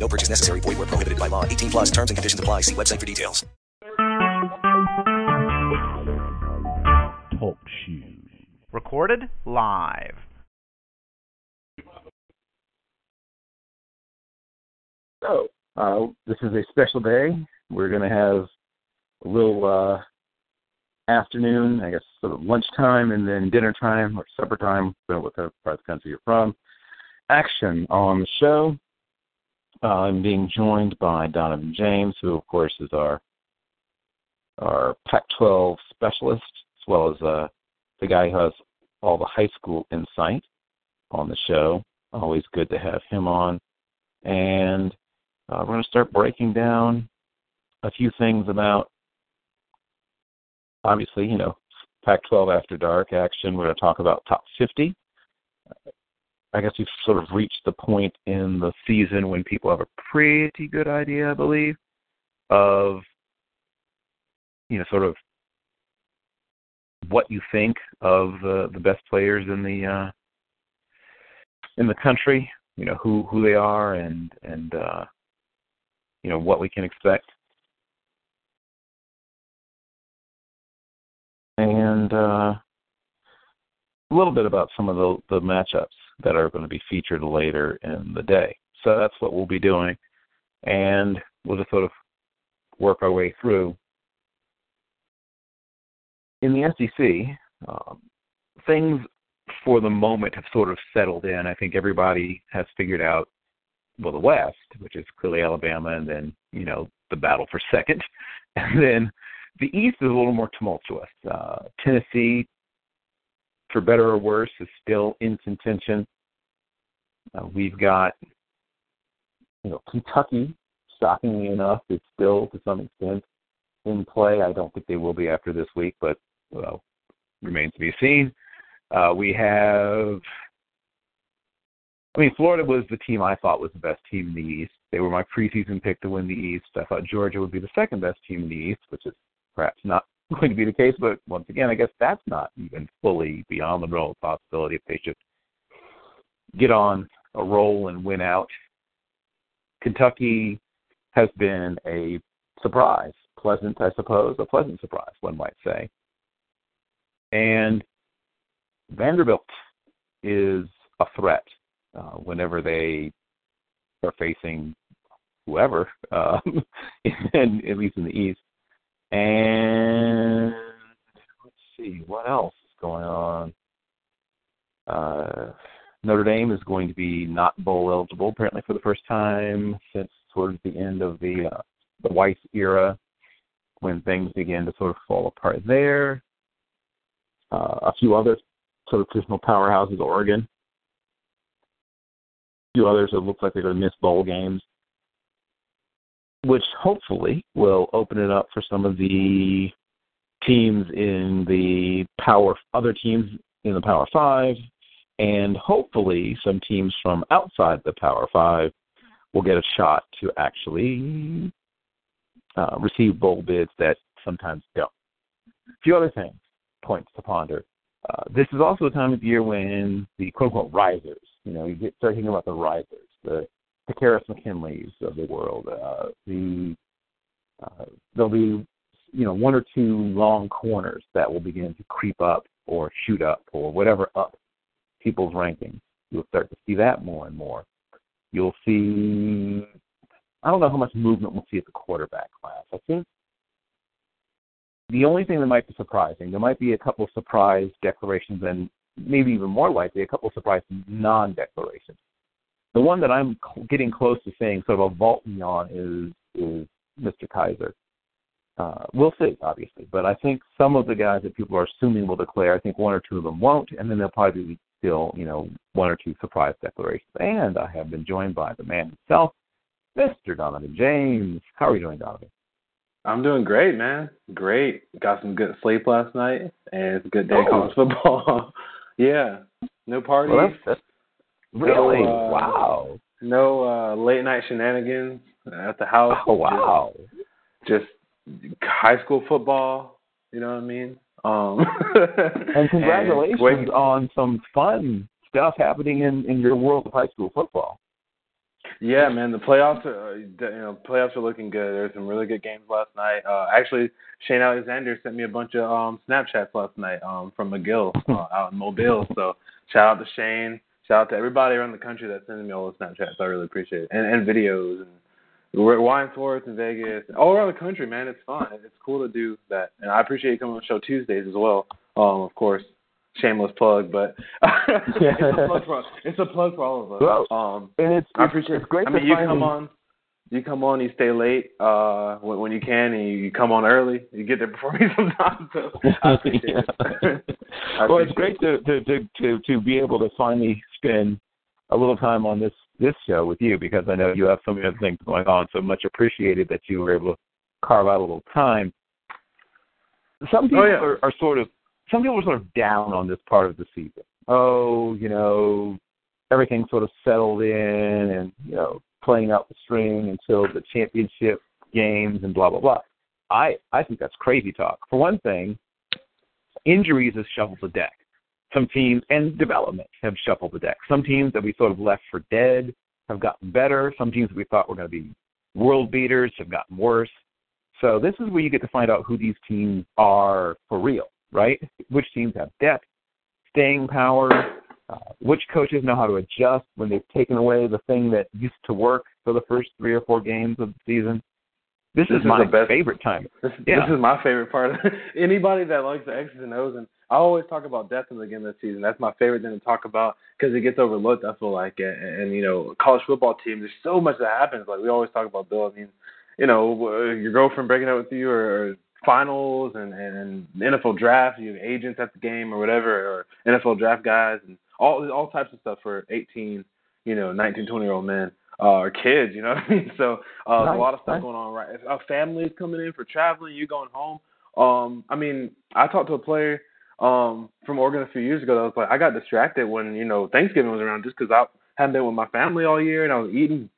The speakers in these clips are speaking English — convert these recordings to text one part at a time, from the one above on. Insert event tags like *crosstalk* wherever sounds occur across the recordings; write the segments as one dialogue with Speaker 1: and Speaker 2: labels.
Speaker 1: No purchase necessary. Void where prohibited by law. 18 plus terms and conditions apply. See website for details.
Speaker 2: Talk shoes. Recorded live.
Speaker 3: So, uh, this is a special day. We're going to have a little uh, afternoon, I guess, sort of lunchtime, and then dinner time or supper time, depending what part of the country you're from. Action on the show. Uh, I'm being joined by Donovan James, who, of course, is our our Pac-12 specialist, as well as uh, the guy who has all the high school insight on the show. Always good to have him on. And uh, we're going to start breaking down a few things about, obviously, you know, Pac 12 After Dark action. We're going to talk about top 50. I guess we've sort of reached the point in the season when people have a pretty good idea, I believe, of, you know, sort of what you think of the the best players in the uh, in the country. You know who who they are and and uh, you know what we can expect. And uh, a little bit about some of the, the matchups that are going to be featured later in the day. So that's what we'll be doing. And we'll just sort of work our way through. In the SEC, um, things for the moment have sort of settled in. I think everybody has figured out well, the West, which is clearly Alabama, and then you know the battle for second, *laughs* and then the East is a little more tumultuous. Uh, Tennessee, for better or worse, is still in contention. Uh, we've got you know Kentucky, shockingly enough, is still to some extent in play. I don't think they will be after this week, but well, remains to be seen. Uh, we have I mean, Florida was the team I thought was the best team in the East. They were my preseason pick to win the East. I thought Georgia would be the second best team in the East, which is perhaps not *laughs* going to be the case. But once again, I guess that's not even fully beyond the realm of possibility if they should get on a roll and win out. Kentucky has been a surprise, pleasant, I suppose, a pleasant surprise, one might say. And Vanderbilt is a threat uh, whenever they are facing whoever, um, *laughs* in, at least in the East. And let's see, what else is going on? Uh, Notre Dame is going to be not bowl eligible apparently for the first time since towards the end of the uh, the Weis era, when things began to sort of fall apart there. Uh, a few other sort of traditional powerhouses, Oregon A few others that look like they're going to miss bowl games, which hopefully will open it up for some of the teams in the power, other teams in the Power Five, and hopefully some teams from outside the Power Five will get a shot to actually uh, receive bowl bids that sometimes don't. A few other things, points to ponder. Uh, this is also a time of year when the quote unquote risers you know, you get start thinking about the risers, the the Karis McKinleys of the world. Uh, the uh, there'll be you know one or two long corners that will begin to creep up or shoot up or whatever up people's rankings. You'll start to see that more and more. You'll see. I don't know how much movement we'll see at the quarterback class. I think the only thing that might be surprising, there might be a couple of surprise declarations and maybe even more likely, a couple of surprise non-declarations. The one that I'm getting close to saying sort of a vault me on is is Mr. Kaiser. Uh, we'll see, obviously, but I think some of the guys that people are assuming will declare, I think one or two of them won't, and then there'll probably be still, you know, one or two surprise declarations. And I have been joined by the man himself, Mr. Donovan James. How are you doing, Donovan?
Speaker 4: I'm doing great, man. Great. Got some good sleep last night, and it's a good day of
Speaker 3: Oh.
Speaker 4: college football. *laughs* yeah. No parties.
Speaker 3: Well, that's, that's really
Speaker 4: No, uh,
Speaker 3: wow.
Speaker 4: no uh, late night shenanigans at the house.
Speaker 3: Oh wow.
Speaker 4: Just, just high school football. You know what I mean? Um, *laughs*
Speaker 3: And congratulations
Speaker 4: wait-
Speaker 3: on some fun stuff happening in in your world of high school football.
Speaker 4: Yeah, man, the playoffs are uh, you know playoffs are looking good. There's some really good games last night. Uh, actually, Shane Alexander sent me a bunch of um, Snapchats last night um, from McGill uh, out in Mobile. So shout out to Shane. Shout out to everybody around the country that's sending me all the Snapchats. I really appreciate it, and, and videos and we're at Wyandsworth and Vegas, all around the country, man. It's fun. It's cool to do that, and I appreciate you coming on the show Tuesdays as well. Um, of course, shameless plug, but *laughs* it's a *laughs* plug for it's a plug for all of us.
Speaker 3: Well,
Speaker 4: um,
Speaker 3: And it's
Speaker 4: I appreciate.
Speaker 3: it's great
Speaker 4: I
Speaker 3: to
Speaker 4: mean, you come on, you come on, you stay late uh, when, when you can, and you come on early. You get there before *laughs* me sometimes. So I appreciate it. *laughs* I
Speaker 3: well, it's great to, to to to to be able to finally spend a little time on this this show with you because I know you have so many other things going on. So much appreciated that you were able to carve out a little time. Some people
Speaker 4: Oh, yeah.
Speaker 3: are, are sort of some people are sort of down on this part of the season. Oh, you know, everything sort of settled in and you know playing out the string until the championship games and blah blah blah. I I think that's crazy talk. For one thing, injuries have shuffled the deck. Some teams and development have shuffled the deck. Some teams that we sort of left for dead have gotten better. Some teams that we thought were going to be world beaters have gotten worse. So this is where you get to find out who these teams are for real, right? Which teams have depth, staying power, uh, which coaches know how to adjust when they've taken away the thing that used to work for the first three or four games of the season. This,
Speaker 4: This
Speaker 3: is
Speaker 4: is
Speaker 3: my favorite time.
Speaker 4: This,
Speaker 3: Yeah.
Speaker 4: this is my favorite part. *laughs* Anybody that likes the X's and O's, and I always talk about depth in the game this season. That's my favorite thing to talk about because it gets overlooked. I feel like, and, and you know, college football teams. There's so much that happens. Like we always talk about Bill. I mean, you know, your girlfriend breaking up with you, or, or finals, and and NFL draft. You have agents at the game, or whatever, or NFL draft guys, and all all types of stuff for 18, you know, 19, 20 year old men uh, or kids. You know what I mean? *laughs* So uh,
Speaker 3: Nice,
Speaker 4: a lot of stuff
Speaker 3: nice.
Speaker 4: going on. Right, a family's coming in for traveling. You going home. Um, I mean, I talked to a player um from Oregon a few years ago that was like, I got distracted when you know Thanksgiving was around just because I hadn't been with my family all year and I was eating,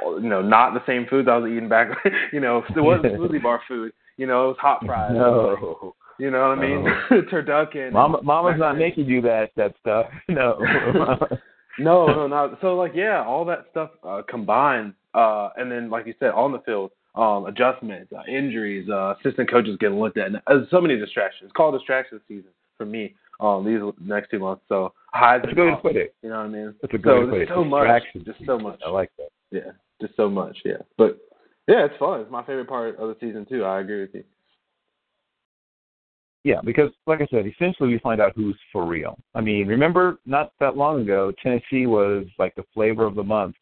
Speaker 4: you know, not the same foods I was eating back. *laughs* you know, it wasn't *laughs* smoothie bar food. You know, it was hot fries.
Speaker 3: No.
Speaker 4: You know what I mean? *laughs* Turducken.
Speaker 3: Mama, mama's not making you that that stuff. *laughs* No. *laughs*
Speaker 4: No, no, no. So like, yeah, all that stuff uh, combined, uh, and then like you said, on the field, um, adjustments, uh, injuries, uh, assistant coaches getting looked at, and, uh, so many distractions. It's called distraction season for me. Um, these next two months. So highs
Speaker 3: That's
Speaker 4: and
Speaker 3: good put it.
Speaker 4: You know what I mean?
Speaker 3: That's a good
Speaker 4: so
Speaker 3: way to put it.
Speaker 4: so much, just so much.
Speaker 3: I like that.
Speaker 4: Yeah, just so much. Yeah, but yeah, it's fun. It's my favorite part of the season too. I agree with you.
Speaker 3: Yeah, because like I said, essentially we find out who's for real. I mean, remember not that long ago, Tennessee was like the flavor of the month,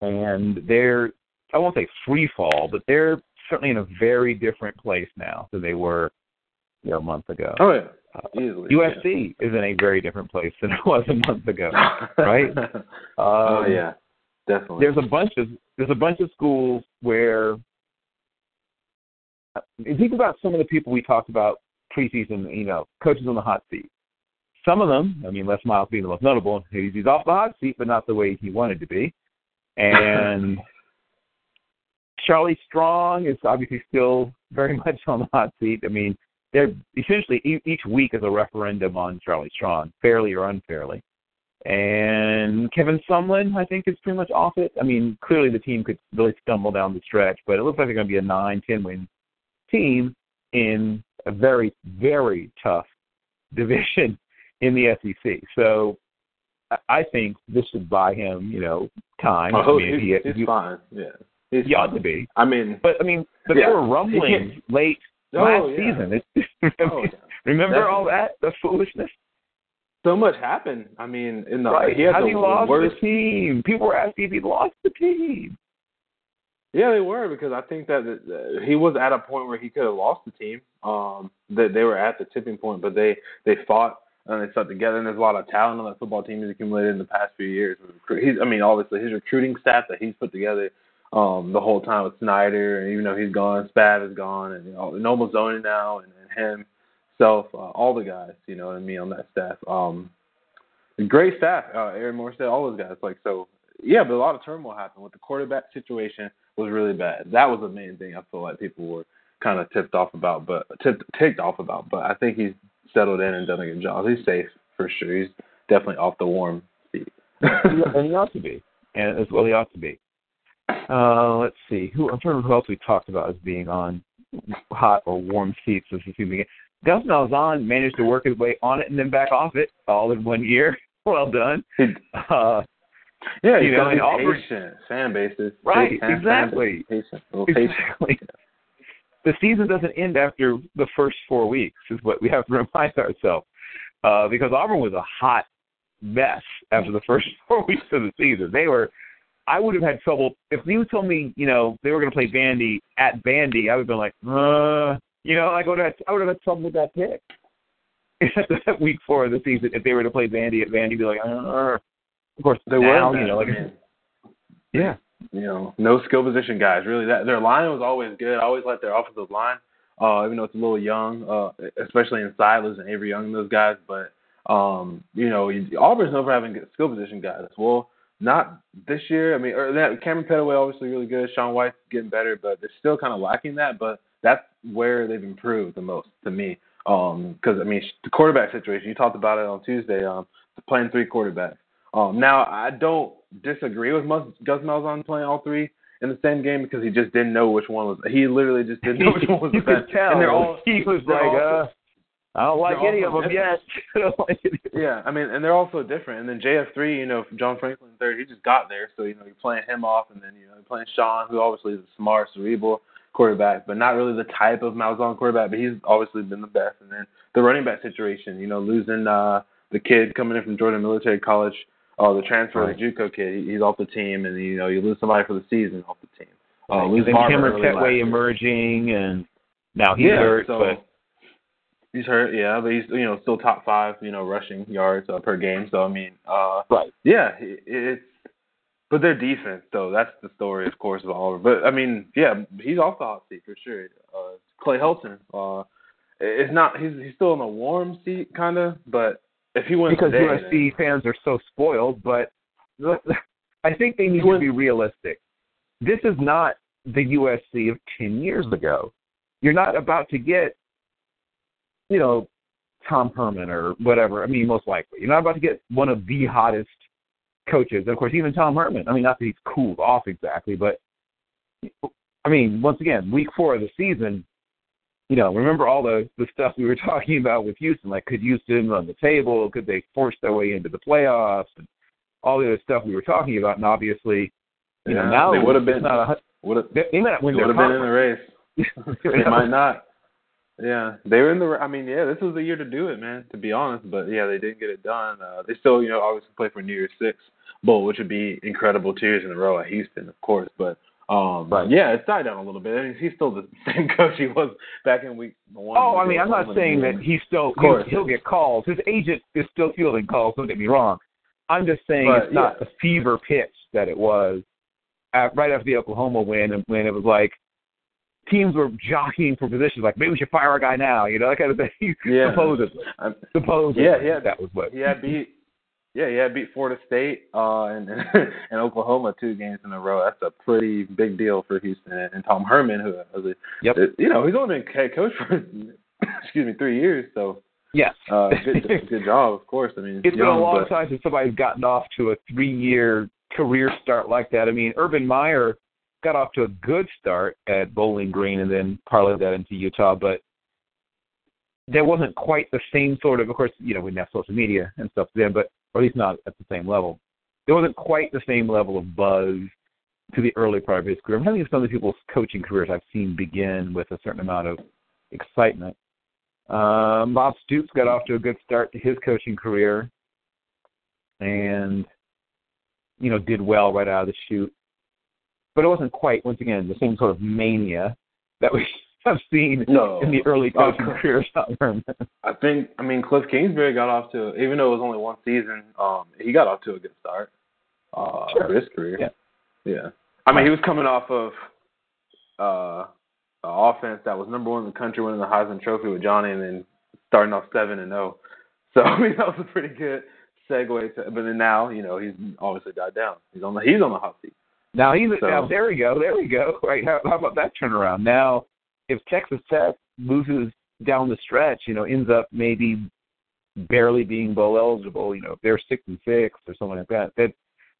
Speaker 3: and they're I won't say free fall, but they're certainly in a very different place now than they were, you know, a month ago.
Speaker 4: Oh yeah,
Speaker 3: Uh,
Speaker 4: easily.
Speaker 3: USC is in a very different place than it *laughs* was a month ago.
Speaker 4: yeah. *laughs*
Speaker 3: right?
Speaker 4: oh
Speaker 3: Um,
Speaker 4: yeah, definitely.
Speaker 3: there's a bunch of there's a bunch of schools where uh, think about some of the people we talked about preseason, you know, coaches on the hot seat. Some of them, I mean, Les Miles being the most notable, he's, he's off the hot seat, but not the way he wanted to be. And *laughs* Charlie Strong is obviously still very *laughs* much on the hot seat. I mean, they're essentially e- each week is a referendum on Charlie Strong, fairly or unfairly. And Kevin Sumlin, I think, is pretty much off it. I mean, clearly the team could really stumble down the stretch, but it looks like they're going to be a nine, ten win team in a very, very tough *laughs* division in the SEC. So I- I think this should buy him, you know, time.
Speaker 4: Oh,
Speaker 3: I mean, he,
Speaker 4: he's
Speaker 3: he,
Speaker 4: fine. Yeah, he's
Speaker 3: he ought
Speaker 4: fine.
Speaker 3: to be.
Speaker 4: I mean,
Speaker 3: But I mean, but
Speaker 4: Yeah.
Speaker 3: there were rumblings late
Speaker 4: Oh,
Speaker 3: last
Speaker 4: yeah.
Speaker 3: season. It's, *laughs* remember
Speaker 4: oh, yeah.
Speaker 3: remember all that the foolishness?
Speaker 4: so much happened. I mean, in the
Speaker 3: right?
Speaker 4: he had
Speaker 3: How
Speaker 4: the
Speaker 3: he lost
Speaker 4: worst.
Speaker 3: the team? People were asking if he lost the team.
Speaker 4: Yeah, they were because I think that he was at a point where he could have lost the team. Um, that they were at the tipping point, but they they fought and they stuck together. And there's a lot of talent on that football team he's accumulated in the past few years. He's, I mean, obviously his recruiting staff that he's put together um, the whole time with Snyder, and even though he's gone, Spav is gone, and you know, Noel Mazzone now, and, and him, self, uh, all the guys, you know and me on that staff. Um, great staff, uh, Aaron Moorehead, all those guys. Like so, yeah, but a lot of turmoil happened with the quarterback situation was really bad. That was the main thing I feel like people were kind of tipped off about, but tipped ticked off about. But I think he's settled in and done a good job. He's safe for sure. He's definitely off the warm seat.
Speaker 3: and he ought to be, and as well he ought to be. Uh, let's see. Who I'm trying to remember who else we talked about as being on hot or warm seats as the season. Gus Malzahn managed to work his way on it and then back off it all in one year. *laughs* Well done. Uh,
Speaker 4: yeah,
Speaker 3: you know,
Speaker 4: he's
Speaker 3: Auburn,
Speaker 4: patient. Fan bases.
Speaker 3: Right,
Speaker 4: fan,
Speaker 3: exactly.
Speaker 4: Fan patient. Patient. *laughs*
Speaker 3: Exactly. The season doesn't end after the first four weeks, is what we have to *laughs* remind ourselves. Uh, because Auburn was a hot mess after the first *laughs* four weeks of the season. They were I would have had trouble if you told me, you know, they were going to play Vandy at Vandy. I would have been like, uh, you know, I would have, I would have had trouble with that pick. week four of the season, if they were to play Vandy at Vandy, be like, uh, of course,
Speaker 4: they
Speaker 3: now,
Speaker 4: were.
Speaker 3: you know, like,
Speaker 4: I mean,
Speaker 3: yeah,
Speaker 4: you know, no skill position guys. Really, that their line was always good. I always liked their offensive line, uh, even though it's a little young, uh, especially in Silas and Avery Young, and those guys. But um, you know, Auburn's known for having good skill position guys. Well, not this year. I mean, or that Kamryn Pettway obviously really good. Sean White's getting better, but they're still kind of lacking that. But that's where they've improved the most to me. Um, because I mean, the quarterback situation you talked about it on Tuesday. Um, playing three quarterbacks. Um, now I don't disagree with Gus Malzahn playing all three in the same game because he just didn't know which one was. He literally just didn't know *laughs* which one was the best.
Speaker 3: Tell.
Speaker 4: And they're all
Speaker 3: he was like,
Speaker 4: all,
Speaker 3: uh, *laughs* I don't like any of them
Speaker 4: different.
Speaker 3: yet.
Speaker 4: yeah, I mean, and they're all so different. And then JF three, you know, John Franklin third, he just got there, so you know you're playing him off, and then you know you're playing Sean, who obviously is a smart, cerebral quarterback, but not really the type of Malzahn quarterback, but he's obviously been the best. And then the running back situation, you know, losing uh the kid coming in from Jordan Military College, uh the transfer
Speaker 3: Right.
Speaker 4: the JUCO kid, he's off the team, and you know you lose somebody for the season off the team. Uh,
Speaker 3: Right.
Speaker 4: Barber
Speaker 3: Kamryn
Speaker 4: Pettway
Speaker 3: emerging, and now he's
Speaker 4: yeah,
Speaker 3: hurt.
Speaker 4: so
Speaker 3: but
Speaker 4: he's hurt, yeah, but he's you know still top five, you know, rushing yards uh, per game. So I mean, uh,
Speaker 3: right,
Speaker 4: yeah, it, it's but their defense though. That's the story, of course, of Auburn. But I mean, yeah, he's off the hot seat for sure. Uh, Clay Helton, uh, it's not he's he's still in a warm seat kind of, but if he wins
Speaker 3: because
Speaker 4: today,
Speaker 3: USC fans are so spoiled. But I think they need to be realistic. This is not the USC of ten years ago. You're not about to get, you know, Tom Herman or whatever. I mean, most likely, you're not about to get one of the hottest coaches. And Of course, even Tom Herman. I mean, not that he's cooled off exactly, but I mean, once again, week four of the season, you know, remember all the the stuff we were *laughs* talking about with Houston, like could Houston run the table? Could they force their way into the playoffs? And all the other stuff we were talking about, and obviously, you
Speaker 4: yeah,
Speaker 3: know, now
Speaker 4: they would have been
Speaker 3: not a,
Speaker 4: would have
Speaker 3: they, they might
Speaker 4: would have been in the race. *laughs* They might not. Yeah, they were in the. I mean, yeah, this was the year to do it, man. To be honest, but yeah, they didn't get it done. Uh, they still, you know, obviously play for New Year's Six bowl, which would be incredible two years in a row at Houston, of course. But um,
Speaker 3: Right.
Speaker 4: yeah, it's died down a little bit. I mean, he's still the *laughs* same coach he was back in week one.
Speaker 3: Oh, I mean, I'm not saying that he's still
Speaker 4: Of course.
Speaker 3: he'll, he'll get calls. His agent is still fielding calls. Don't get me wrong. I'm just saying
Speaker 4: But,
Speaker 3: it's not
Speaker 4: yeah.
Speaker 3: the fever pitch that it was at, right after the Oklahoma win, and when it was like teams were jockeying for positions, like maybe we should fire our guy now, you know, that kind of thing. *laughs*
Speaker 4: Yeah.
Speaker 3: Supposedly,
Speaker 4: I'm-
Speaker 3: supposedly,
Speaker 4: Yeah, yeah.
Speaker 3: that was what.
Speaker 4: Yeah, beat. Yeah, had beat Florida State uh, and *laughs* and Oklahoma two games in a row. That's a pretty big deal for Houston. And, and Tom Herman, who was a,
Speaker 3: Yep.
Speaker 4: you know, he's only been head coach for *laughs* excuse me three years. So
Speaker 3: Yes.
Speaker 4: uh, good *laughs* good job, of course. I mean,
Speaker 3: It's been a long
Speaker 4: but,
Speaker 3: time since somebody's gotten off to a three-year career start like that. I mean, Urban Meyer got off to a good start at Bowling Green and then parlayed that into Utah, but there wasn't quite the same sort of. Of course, you know, we didn't have social media and stuff then, but or at least not at the same level. There wasn't quite the same level of buzz to the early part of his career. I'm having some of the people's coaching careers I've seen begin with a certain amount of excitement. Um, Bob Stoops got off to a good start to his coaching career, and you know did well right out of the chute. But it wasn't quite, once again, the same sort of mania that we *laughs* have seen
Speaker 4: no,
Speaker 3: in the early
Speaker 4: Oh,
Speaker 3: coaching
Speaker 4: correct.
Speaker 3: careers.
Speaker 4: I think I mean Kliff Kingsbury got off to even though it was only one season, um, he got off to a good start uh,
Speaker 3: Sure.
Speaker 4: for his career.
Speaker 3: Yeah.
Speaker 4: yeah. I mean, he was coming off of uh, an offense that was number one in the country, winning the Heisman Trophy with Johnny, and then starting off seven and zero. So *laughs* I mean, that was a pretty good segue. To, but then now, you know, he's obviously died down. He's on the he's on the hot seat.
Speaker 3: Now he's
Speaker 4: So-
Speaker 3: now there we go, there we go. Right, how, how about that turnaround? Now, if Texas Tech loses down the stretch, you know, ends up maybe barely being bowl eligible, you know, if they're six and six or something like that, that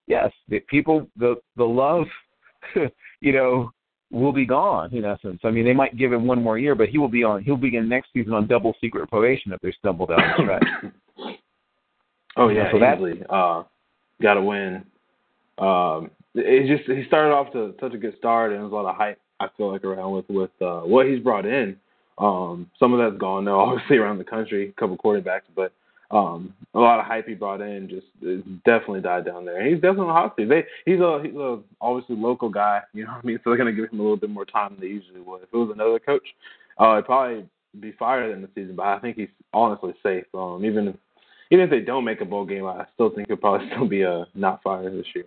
Speaker 3: yes, the people the the love, *laughs* you know, will be gone in essence. I mean, they might give him one more year, but he will be on he'll begin next season on double secret probation if they stumble down the stretch. *coughs*
Speaker 4: Oh yeah,
Speaker 3: So that-
Speaker 4: easily. Uh, got to win. Um, it just he started off to such a good start, and there's a lot of hype. I feel like around with with uh, what he's brought in. Um, some of that's gone now, *laughs* obviously around the country, a couple quarterbacks, but um, a lot of hype he brought in just definitely died down there. He's definitely hot seat. They, he's a he's a obviously local guy, *laughs* you know what I mean. So they're gonna give him a little bit more time than they usually would. If it was another coach, uh, it'd probably be fired in the season. But I think he's honestly safe. Um, even if even if they don't make a bowl game, I still think he'll probably *laughs* still be uh, not fired this year.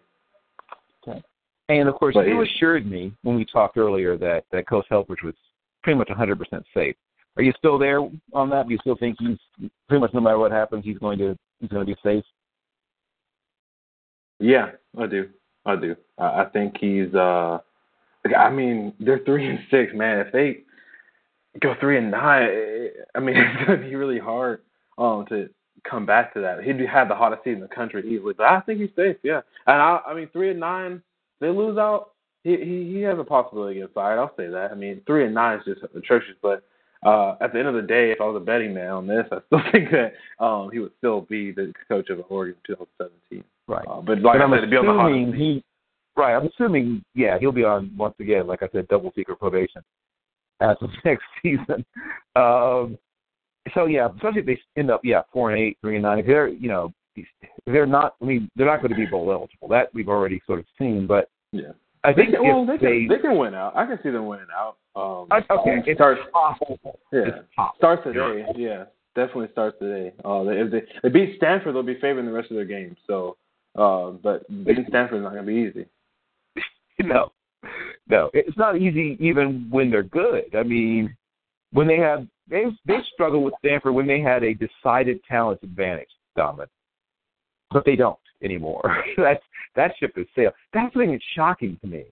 Speaker 3: And of course,
Speaker 4: But
Speaker 3: you assured me when we talked earlier that that Coach Helfrich was pretty much 100% safe. Are you still there on that? Do you still think he's pretty much no matter what happens, he's going to he's going to be safe?
Speaker 4: Yeah, I do. I do. I, I think he's. uh I mean, they're three and six, man. If they go three and nine, I mean, *laughs* it's gonna be really hard um to come back to that. He'd have the hottest seat in the country easily, but I think he's safe. Yeah, and I, I mean, three and nine, they lose out. He he he has a possibility fired. I'll say that. I mean, three and nine is just atrocious, but. Uh, at the end of the day, if I was a betting man on this, I still *laughs* think that um, he would still be the coach of Oregon in 2017.
Speaker 3: Right.
Speaker 4: Uh, but like
Speaker 3: but
Speaker 4: I
Speaker 3: I'm
Speaker 4: said, to be on the hot
Speaker 3: assuming he right. I'm assuming yeah he'll be on once again, like I said, double secret probation as of *laughs* next season. Um, so yeah, especially if they end up yeah four and eight, three and nine. If they're you know they're not. I mean they're not going to be bowl eligible. That we've already sort of seen. But
Speaker 4: Yeah.
Speaker 3: I
Speaker 4: They
Speaker 3: think
Speaker 4: can, well, they
Speaker 3: if
Speaker 4: can, they can win out. I can see them winning out. Um,
Speaker 3: I, okay, it's
Speaker 4: starts
Speaker 3: possible.
Speaker 4: yeah
Speaker 3: It's possible.
Speaker 4: starts today. Yeah, definitely starts today. Uh, they, if they they beat Stanford, they'll be favoring the rest of their games. So, uh, but beating Stanford is not gonna be easy. *laughs*
Speaker 3: no, no, it's not easy even when they're good. I mean, when they have they they struggled with Stanford when they had a decided talent advantage, Donovan, but they don't anymore. *laughs* That's that ship has sailed. That's the thing that's shocking to me.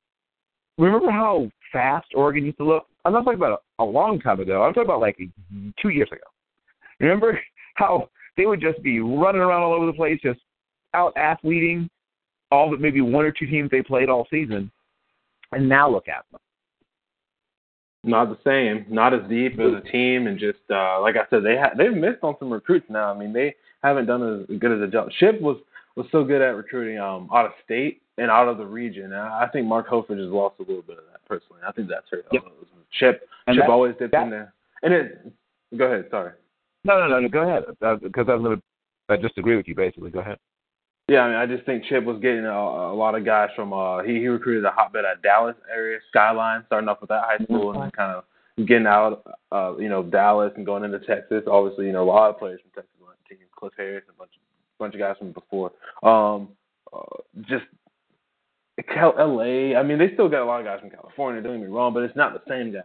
Speaker 3: Remember how fast Oregon used to look? I'm not talking about a, a long time ago. I'm talking about like two years ago. Remember *laughs* how they would just be running around all over the place, just out athleting all but maybe one or two teams they played all season, and now look at them.
Speaker 4: Not the same. Not as deep as a team, and just uh, like I said, they ha- they've missed on some recruits now. I mean, they haven't done as good as a job. Chip was was so good at recruiting um, out of state and out of the region. And I think Mark Hofer has lost a little bit of that personally. I think that's hurt.
Speaker 3: Yep.
Speaker 4: Uh, Chip
Speaker 3: And
Speaker 4: Chip
Speaker 3: that-
Speaker 4: always dipped
Speaker 3: that-
Speaker 4: in there. And it. Go ahead. Sorry.
Speaker 3: No, no, no, no go ahead, uh, because I'm going to I just agree with you basically. Go ahead.
Speaker 4: Yeah, I mean, I just think Chip was getting a, a lot of guys from. uh He he recruited a hotbed at Dallas area, Skyline, starting off with that high school, and then kind of getting out, uh, you know, Dallas and going into Texas. Obviously, you know, a lot of players from Texas Cliff Harris, and a bunch of bunch of guys from before. Um, uh, just Cal- L.A. I mean, they still got a lot of guys from California. Don't get me wrong, but it's not the same guys.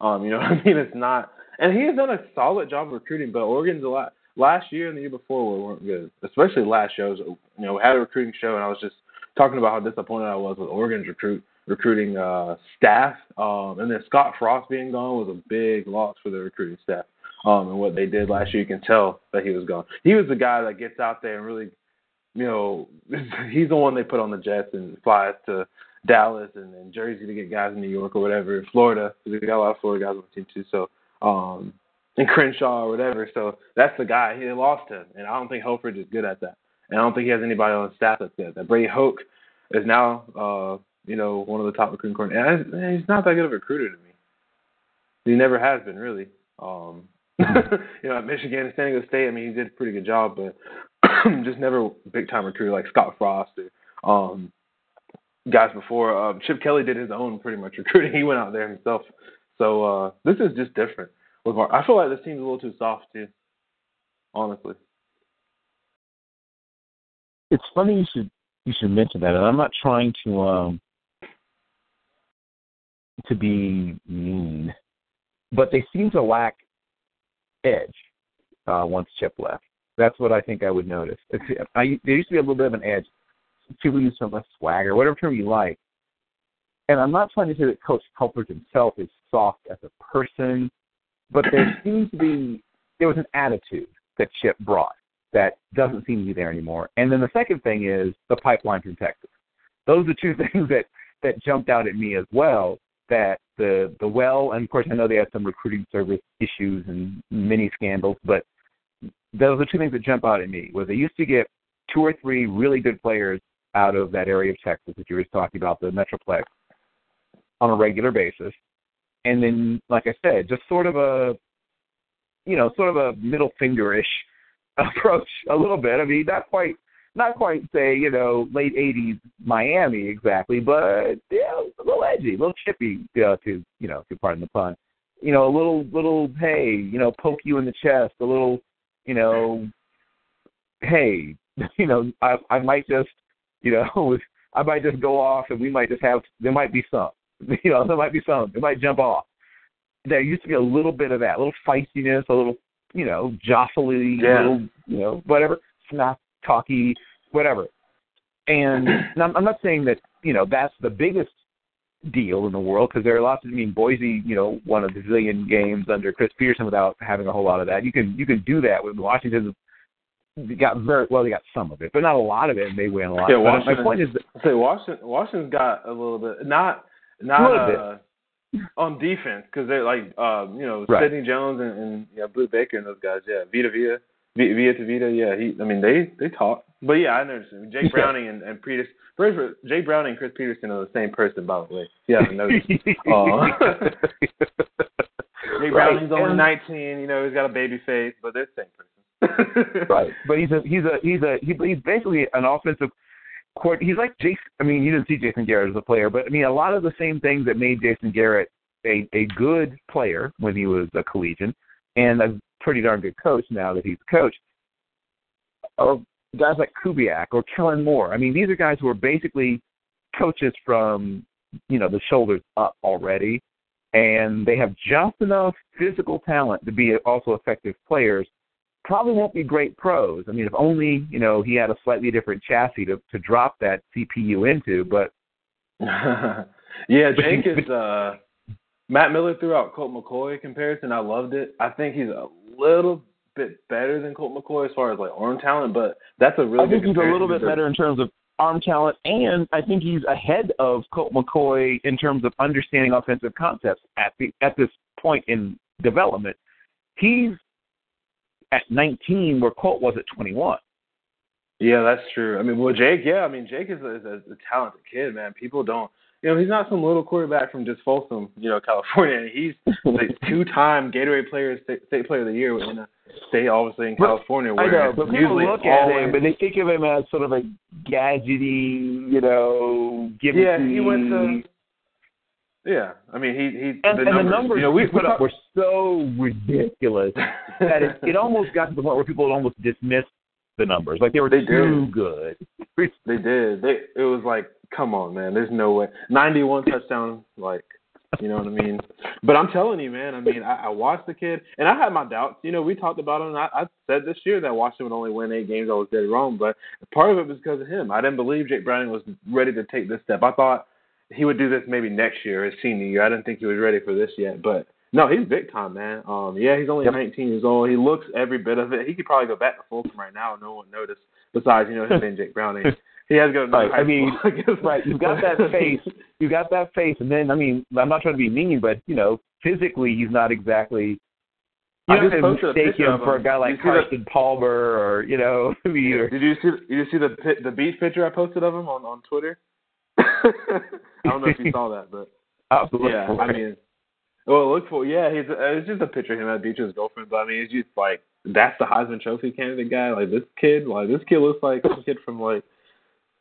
Speaker 4: Um, you know *laughs* what I mean? It's not. And he has done a solid job of recruiting, but Oregon's a lot. Last year and the year before weren't good, especially last show. Was, you know, we had a recruiting show, and I was just talking about how disappointed I was with Oregon's recruit recruiting uh, staff. Um, and then Scott Frost being gone was a big loss for the recruiting staff. Um, and what they did last year, you can tell that he was gone. He was the guy that gets out there and really, you know, *laughs* he's the one they put on the jets and flies to Dallas and, and Jersey to get guys in New York or whatever, Florida. They got a lot of Florida guys on the team too. So, um, and Crenshaw or whatever. So that's the guy. He lost him, and I don't think Hoferage is good at that. And I don't think he has anybody on staff that's good. That Brady Hoke is now, uh, you know, one of the top recruiting coordinators. And he's not that good of a recruiter to me. He never has been really. Um, *laughs* you know, at Michigan San Diego State, I mean, he did a pretty good job, but *clears throat* just never big time recruiter like Scott Frost or um, guys before. Um, Chip Kelly did his own pretty much recruiting. *laughs* He went out there himself. So uh, this is just different. With Mark. I feel like this team's a little too soft too. Honestly.
Speaker 3: It's funny you should you should mention that, and I'm not trying to um to be mean, but they seem to lack edge uh, once Chip left. That's what I think I would notice. I, there used to be a little bit of an edge. People use some swagger, whatever term you like. And I'm not trying to say that Coach Helfrich himself is soft as a person, but there seems to be there was an attitude that Chip brought that doesn't seem to be there anymore. And then the second thing is the pipeline from Texas. Those are two *laughs* things that that jumped out at me as well. That the the well, and of course I know they had some recruiting service issues and many scandals, but those are two things that jump out at me. Was they used to get two or three really good players out of that area of Texas that you were talking about, the Metroplex, on a regular basis, and then, like I said, just sort of a, you know, sort of a middle fingerish *laughs* approach a little bit. I mean, not quite not quite say you know late '80s Miami exactly, but yeah, a little edgy, a little chippy uh, to you know to pardon the pun. You know, a little little hey, you know, poke you in the chest, a little, you know, hey, you know, I I might just, you know, I might just go off and we might just have there might be some, you know, there might be some, it might jump off. There used to be a little bit of that, a little feistiness, a little, you know, jostly,
Speaker 4: yeah.
Speaker 3: little, you know, whatever, snap talky, whatever. *clears throat* And I'm, I'm not saying that you know that's the biggest deal in the world because there are lots of. I mean, Boise, you know, won a bazillion games under Chris Petersen without having a whole lot of that. You can you can do that with Washington. They got very well. They got some of it, but not a lot of it, and they win a lot.
Speaker 4: Yeah,
Speaker 3: But
Speaker 4: Washington,
Speaker 3: my point is, that,
Speaker 4: say Washington. Washington's got a little bit, not not
Speaker 3: A little bit.
Speaker 4: uh, on defense because they're like uh, you know
Speaker 3: Right.
Speaker 4: Sidney Jones and, and yeah, Blue Baker and those guys. Yeah, Vita Vita, V- Vita Vita. Yeah, he. I mean they they talk. But yeah, I understand. Jake Browning and and Petersen. First, Jake Browning and Chris Petersen are the same person, by the way. Yeah, I noticed. *laughs* Uh, *laughs* Jake Browning's only
Speaker 3: and-
Speaker 4: 19. You know, he's got a baby face, but they're the same person. *laughs*
Speaker 3: right. But he's a he's a he's a he, he's basically an offensive court. He's like Jason. I mean, you didn't see Jason Garrett as a player, but I mean, a lot of the same things that made Jason Garrett a a good player when he was a collegian, and a pretty darn good coach now that he's a coach. Are guys like Kubiak or Kellen Moore. I mean, these are guys who are basically coaches from you know the shoulders up already, and they have just enough physical talent to be also effective players probably won't be great pros. I mean, if only you know he had a slightly different chassis to to drop that CPU into. But *laughs*
Speaker 4: yeah, *laughs* Jake is uh Matt Miller threw out Colt McCoy comparison. I loved it. I think he's a little bit better than Colt McCoy as far as like arm talent, but that's a really
Speaker 3: I think he's a little bit better in terms of arm talent, and I think he's ahead of Colt McCoy in terms of understanding offensive concepts at the at this point in development. He's at 19 where Colt was at 21.
Speaker 4: Yeah, that's true. I mean, well, Jake, yeah, I mean, Jake is a, is a, a talented kid, man. People don't, you know, he's not some little quarterback from just Folsom, you know, California. *laughs* He's the *laughs* two-time Gatorade Player, State, State Player of the Year in a state, obviously in California.
Speaker 3: I
Speaker 4: Where
Speaker 3: know, but people look at him and they think of him as sort of a gadgety, you know, gimmicky.
Speaker 4: Yeah, he went to. Yeah, I mean, he he.
Speaker 3: and,
Speaker 4: the
Speaker 3: and
Speaker 4: numbers,
Speaker 3: the numbers
Speaker 4: you know, we
Speaker 3: put up were so ridiculous that it, it almost got to the point where people would almost dismiss the numbers, like they were
Speaker 4: They
Speaker 3: too
Speaker 4: did.
Speaker 3: good.
Speaker 4: They did. They it was like, come on, man. There's no way. 91 touchdowns, like, you know what I mean. But I'm telling you, man. I mean, I, I watched the kid, and I had my doubts. You know, we talked about him. And I, I said this year that Washington would only win eight games. I was dead wrong, but part of it was because of him. I didn't believe Jake Browning was ready to take this step. I thought he would do this maybe next year, his senior year. I didn't think he was ready for this yet, but. No, he's big time, man. Um, yeah, he's only
Speaker 3: Yep.
Speaker 4: 19 years old. He looks every bit of it. He could probably go back to Folsom right now, and no one noticed. Besides, you know, him *laughs* being Jake Browning. He has to go to
Speaker 3: Right, I mean, *laughs*
Speaker 4: I
Speaker 3: right, you've got that face. You got that face, and then I mean, I'm not trying to be mean, but you know, physically, he's not exactly.
Speaker 4: You
Speaker 3: You
Speaker 4: just
Speaker 3: mistake him for a guy like Carson Palmer, or you know, *laughs* I mean, or,
Speaker 4: Did you see? Did You see the the beach picture I posted of him on on Twitter? *laughs* I don't know if you saw that, but
Speaker 3: absolutely.
Speaker 4: yeah, I mean, well, look for yeah, he's uh, it's just a picture of him at the beach with his girlfriend. But I mean, it's just like that's the Heisman Trophy candidate guy. Like this kid, like this kid looks like a kid from like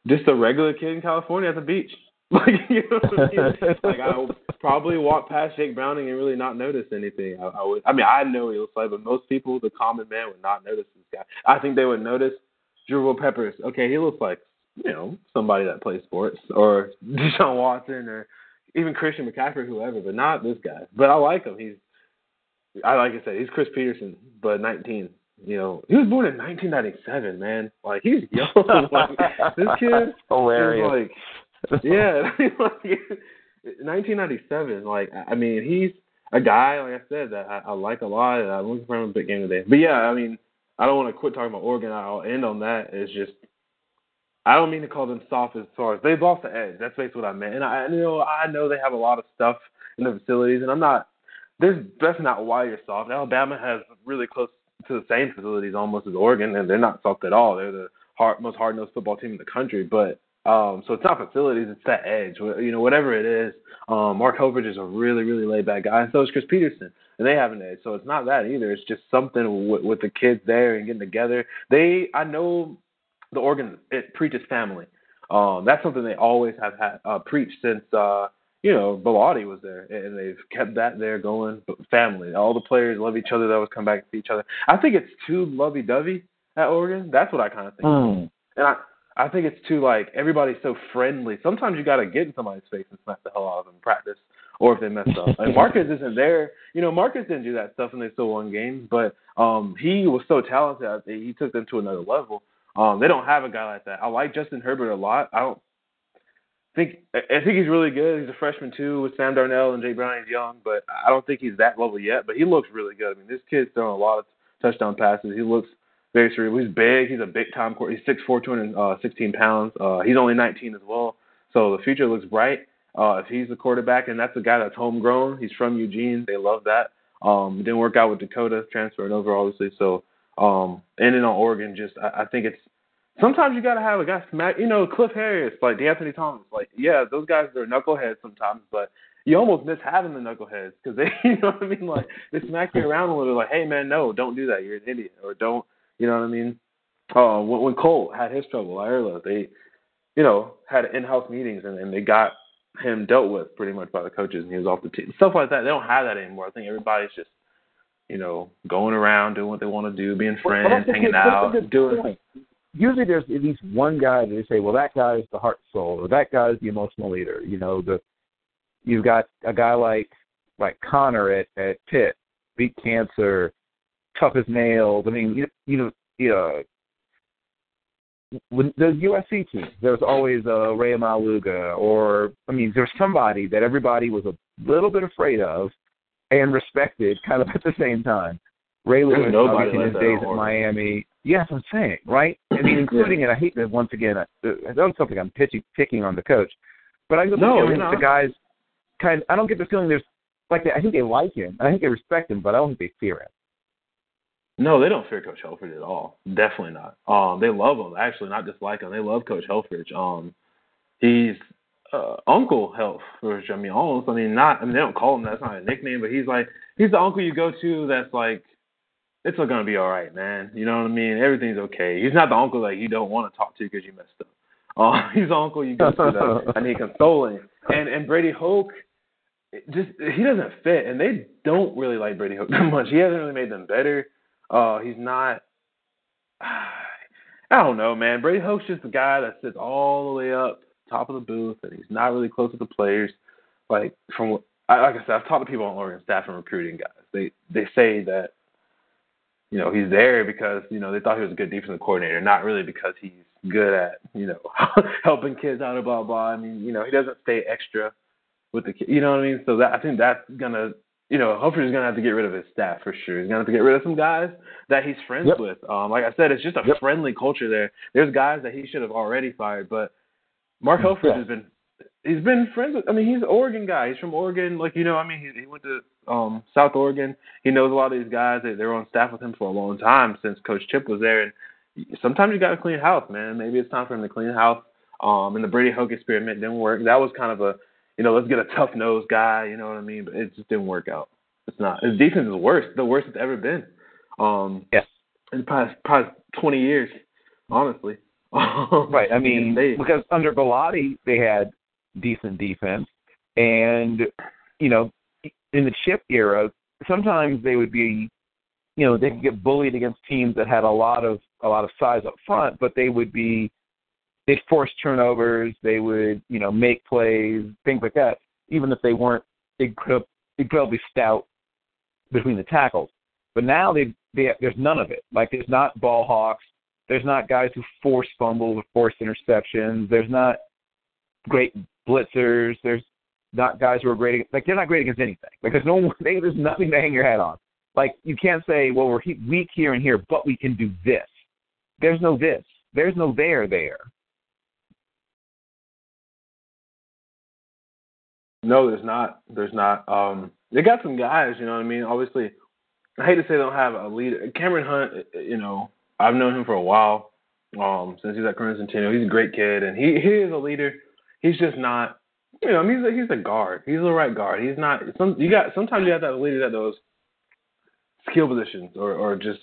Speaker 4: just a regular kid in California at the beach. *laughs* Like you know what I mean? Like I probably walk past Jake Browning and really not notice anything. I, I would. I mean, I know he looks like, but most people, the common man, would not notice this guy. I think they would notice Drew Peppers. Okay, he looks like you know somebody that plays sports, or *laughs* Deshaun Watson, or even Christian McCaffrey, whoever, but not this guy. But I like him. He's I like I said, he's Chris Petersen, but 19. You know, he was born in 1997, man. Like he's *laughs* young. like, this kid
Speaker 3: hilarious.
Speaker 4: Is like, yeah, 1997. *laughs* Like, I mean, he's a guy, like I said, that I, I like a lot, and I'm looking for him a big game today. But yeah, I mean, I don't want to quit talking about Oregon. I'll end on that. It's just I don't mean to call them soft as far as they've lost the edge. That's basically what I meant. And I, you know, I know they have a lot of stuff in the facilities, and I'm not. There's that's not why you're soft. Alabama has really close to the same facilities almost as Oregon, and they're not soft at all. They're the hard, most hard-nosed football team in the country. But um, so it's not facilities, it's that edge. You know, whatever it is. Um, Mark Helfrich is a really, really laid-back guy, and so is Chris Petersen, and they have an edge. So it's not that either. It's just something with, with the kids there and getting together. They, I know the Oregon it preaches family. Um, that's something they always have had uh, preached since uh, you know Bellotti was there, and they've kept that there going. But family, all the players love each other. They always come back to each other. I think it's too lovey-dovey at Oregon. That's what I kind of think.
Speaker 3: Mm.
Speaker 4: And I I think it's too like everybody's so friendly. Sometimes you got to get in somebody's face and smack the hell out of them in practice, or if they mess up. and *laughs* Marcus isn't there. You know, Marcus didn't do that stuff, and they still won games. But um, he was so talented. He took them to another level. Um, they don't have a guy like that. I like Justin Herbert a lot. I don't think I think he's really good. He's a freshman too with Sam Darnold and Jay Brown. He's young, but I don't think he's that level yet. But he looks really good. I mean, this kid's throwing a lot of touchdown passes. He looks very cerebral. He's big. He's a big time court. He's six four, two hundred uh, sixteen pounds. Uh, he's only 19 as well. So the future looks bright. Uh, if he's the quarterback, and that's a guy that's homegrown. He's from Eugene. They love that. Um, didn't work out with Dakota transferring over, obviously. So um, then on Oregon, just I, I think it's sometimes you got to have a guy smack. You know, Cliff Harris, like Anthony Thomas, like yeah, those guys are knuckleheads sometimes, but you almost miss having the knuckleheads because they, *laughs* you know what I mean, like they smack you around a little, like hey man, no, don't do that, you're an idiot, or don't, you know what I mean. Uh, when, when Colt had his trouble, Ireland, they, you know, had in-house meetings and, and they got him dealt with pretty much by the coaches, and he was off the team. Stuff like that. They don't have that anymore. I think everybody's just you know, going around doing what they want to do, being friends,
Speaker 3: well,
Speaker 4: hanging out, doing.
Speaker 3: Point. Usually, there's at least one guy that they say, "Well, that guy is the heart soul," or "That guy is the emotional leader." You know, the you've got a guy like like Connor at at Pitt, beat cancer, tough as nails. I mean, you you know, you know. When the USC team, there's always a Rey Maualuga, or I mean, there's somebody that everybody was a little bit afraid of, and respected kind of *laughs* at the same time. Ray Lewis, obviously, in his days at Miami. Yes, I'm saying, right? I mean, *clears throat* including, it. I hate that once again, I, that's something I'm pitching, picking on the coach. But I the
Speaker 4: no,
Speaker 3: the guys kind of, I don't get the feeling there's, like, they, I think they like him. I think they respect him, but I don't think they fear him.
Speaker 4: No, they don't fear Coach Helfrich at all. Definitely not. Um, they love him. Actually, not dislike him. They love Coach Helfrich. Um, he's uh, Uncle for I mean, almost. I mean, not. I mean, they don't call him that's not a nickname, but he's like he's the uncle you go to. That's like it's gonna be all right, man. You know what I mean? Everything's okay. He's not the uncle that you don't want to talk to because you messed up. Uh, *laughs* he's the uncle you go to that *laughs* I need consoling. And and Brady Hoke, just he doesn't fit, and they don't really like Brady Hoke *laughs* that much. He hasn't really made them better. Uh, he's not. *sighs* I don't know, man. Brady Hoke's just the guy that sits all the way up top of the booth, and he's not really close to the players. Like from what, like I said, I've talked to people on Oregon staff and recruiting guys. They they say that you know he's there because you know they thought he was a good defensive coordinator, not really because he's good at you know *laughs* helping kids out and blah blah. I mean, you know he doesn't stay extra with the kid. You know what I mean? So that I think that's gonna you know, hopefully he's gonna have to get rid of his staff for sure. He's gonna have to get rid of some guys that he's friends
Speaker 3: yep.
Speaker 4: with. Um, like I said, it's just a
Speaker 3: yep.
Speaker 4: friendly culture there. There's guys that he should have already fired, but Mark Helfrich
Speaker 3: yeah.
Speaker 4: has been he's been friends with I mean, he's an Oregon guy. He's from Oregon, like you know, I mean he he went to um South Oregon. He knows a lot of these guys. They they were on staff with him for a long time since Coach Chip was there and sometimes you gotta clean house, man. Maybe it's time for him to clean house. Um and the Brady Hoke experiment didn't work. That was kind of a you know, let's get a tough nosed guy, you know what I mean? But it just didn't work out. It's not his defense is worse, the worst it's ever been. Um
Speaker 3: yes.
Speaker 4: in the past probably twenty years, honestly. *laughs*
Speaker 3: right. I mean,
Speaker 4: they,
Speaker 3: because under Bellotti they had decent defense, and you know, in the chip era, sometimes they would be, you know, they could get bullied against teams that had a lot of a lot of size up front, but they would be, they'd force turnovers, they would, you know, make plays, things like that. even if they weren't incredibly stout between the tackles. But now they, they there's none of it. Like there's not ball hawks. There's not guys who force fumbles or force interceptions. There's not great blitzers. There's not guys who are great. Like they're not great against anything. There's no *laughs* there's nothing to hang your hat on. Like you can't say, well, we're weak here and here, but we can do this. There's no this. There's no there there.
Speaker 4: No, there's not. There's not. Um, they got some guys. You know what I mean? Obviously, I hate to say they don't have a leader. Cameron Hunt. You know, I've known him for a while. Um, since he's at Corona Centennial, he's a great kid, and he he is a leader. He's just not. You know, he's a, he's a guard. He's the right guard. He's not. Some you got. Sometimes you have to have leaders at those skill positions or or just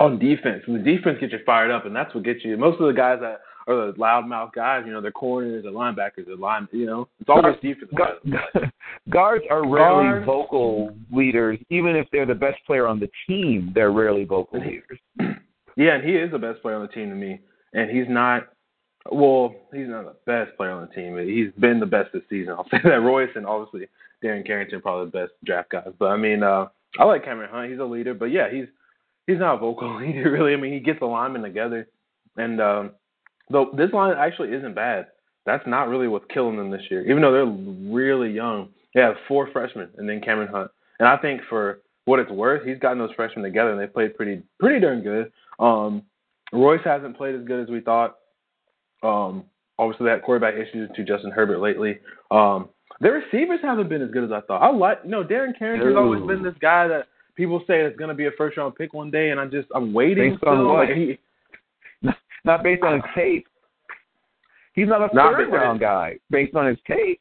Speaker 4: on defense. And the defense gets you fired up, and that's what gets you. Most of the guys that are the loudmouth guys, you know, they're corners, they're linebackers, they're line. You know, it's always defense.
Speaker 3: Guys. Guards are rarely vocal leaders, even if they're the best player on the team. They're rarely vocal leaders. *clears throat*
Speaker 4: Yeah, and he is the best player on the team to me, and he's not. Well, he's not the best player on the team. but He's been the best this season. *laughs* I'll say that. Royce and obviously Darren Carrington probably the best draft guys. But I mean, uh, I like Cameron Hunt. He's a leader, but yeah, he's he's not a vocal *laughs* leader really. I mean, he gets the linemen together, and um, though this line actually isn't bad. That's not really what's killing them this year, even though they're really young. They have four freshmen and then Cameron Hunt, and I think for what it's worth, he's gotten those freshmen together and they played pretty pretty darn good. Um, Royce hasn't played as good as we thought. Um, obviously, they had quarterback issues to Justin Herbert lately. Um, their receivers haven't been as good as I thought. I like, you know, Darren Carrington's Ooh. always been this guy that people say is going to be a first round pick one day, and I'm just I'm waiting.
Speaker 3: Based on what? Like he, not based on his tape. He's not a not third round guy based on his tape.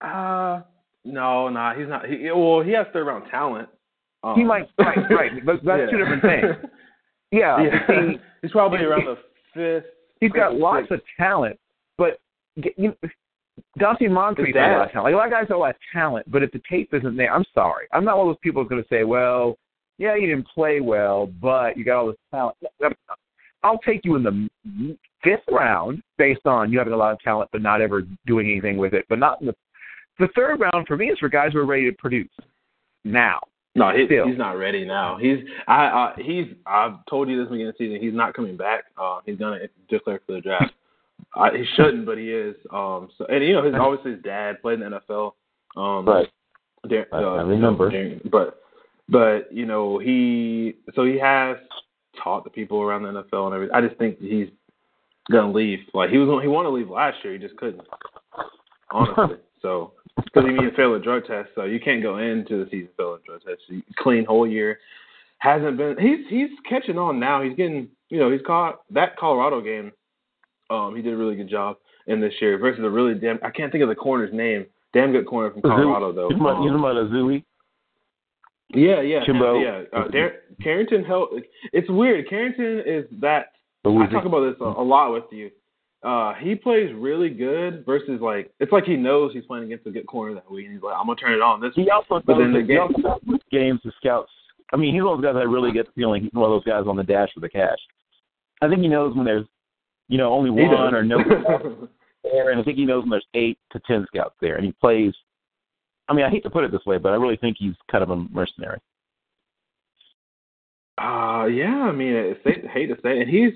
Speaker 4: Uh no, no, nah, he's not. He, well, he has third round talent.
Speaker 3: Um, he might, right, right. But that's *laughs* yeah. two different things. *laughs* Yeah,
Speaker 4: yeah. He, he's probably around the fifth.
Speaker 3: He's got lots of talent, but you know, Donte Moncrief's a lot of talent. Like, a lot of guys have a lot of talent, but if the tape isn't there, I'm sorry. I'm not one of those people who's going to say, well, yeah, you didn't play well, but you got all this talent. I'll take you in the fifth round based on you having a lot of talent but not ever doing anything with it. But not in the the third round for me is for guys who are ready to produce now.
Speaker 4: No, he, he's not ready now. He's I uh, he's I've told you this beginning of the season. He's not coming back. Uh, he's gonna declare for the draft. *laughs* I, he shouldn't, but he is. Um, so and you know, his obviously his dad played in the NFL. Um,
Speaker 3: right.
Speaker 4: Dar-
Speaker 3: uh, I remember.
Speaker 4: Know, but but you know he so he has taught the people around the NFL and everything. I just think he's gonna leave. Like he was he wanted to leave last year, he just couldn't. Honestly, *laughs* so because needed to fail a drug test, so you can't go into the season fail a drug test. clean whole year. Hasn't been. He's he's catching on now. He's getting. You know, he's caught that Colorado game. Um, he did a really good job in this year versus a really damn. I can't think of the corner's name. Damn good corner from Colorado though.
Speaker 3: He's about, um, about Awuzie.
Speaker 4: Yeah, yeah,
Speaker 3: Chimbo.
Speaker 4: yeah. Uh, Dar- Carrington helped. It's weird. Carrington is that. I talk about this a, a lot with you. Uh, he plays really good versus like it's like he knows he's playing against a good corner that week, and he's like, I'm gonna turn it on this.
Speaker 3: He also but then the game, also games the scouts. I mean, he's one of those guys that really get the feeling he's one of those guys on the dash for the cash. I think he knows when there's, you know, only one or no *laughs* there, and I think he knows when there's eight to ten scouts there, and he plays I mean, I hate to put it this way, but I really think he's kind of a mercenary.
Speaker 4: Uh, yeah, I mean, I hate to say it. And he's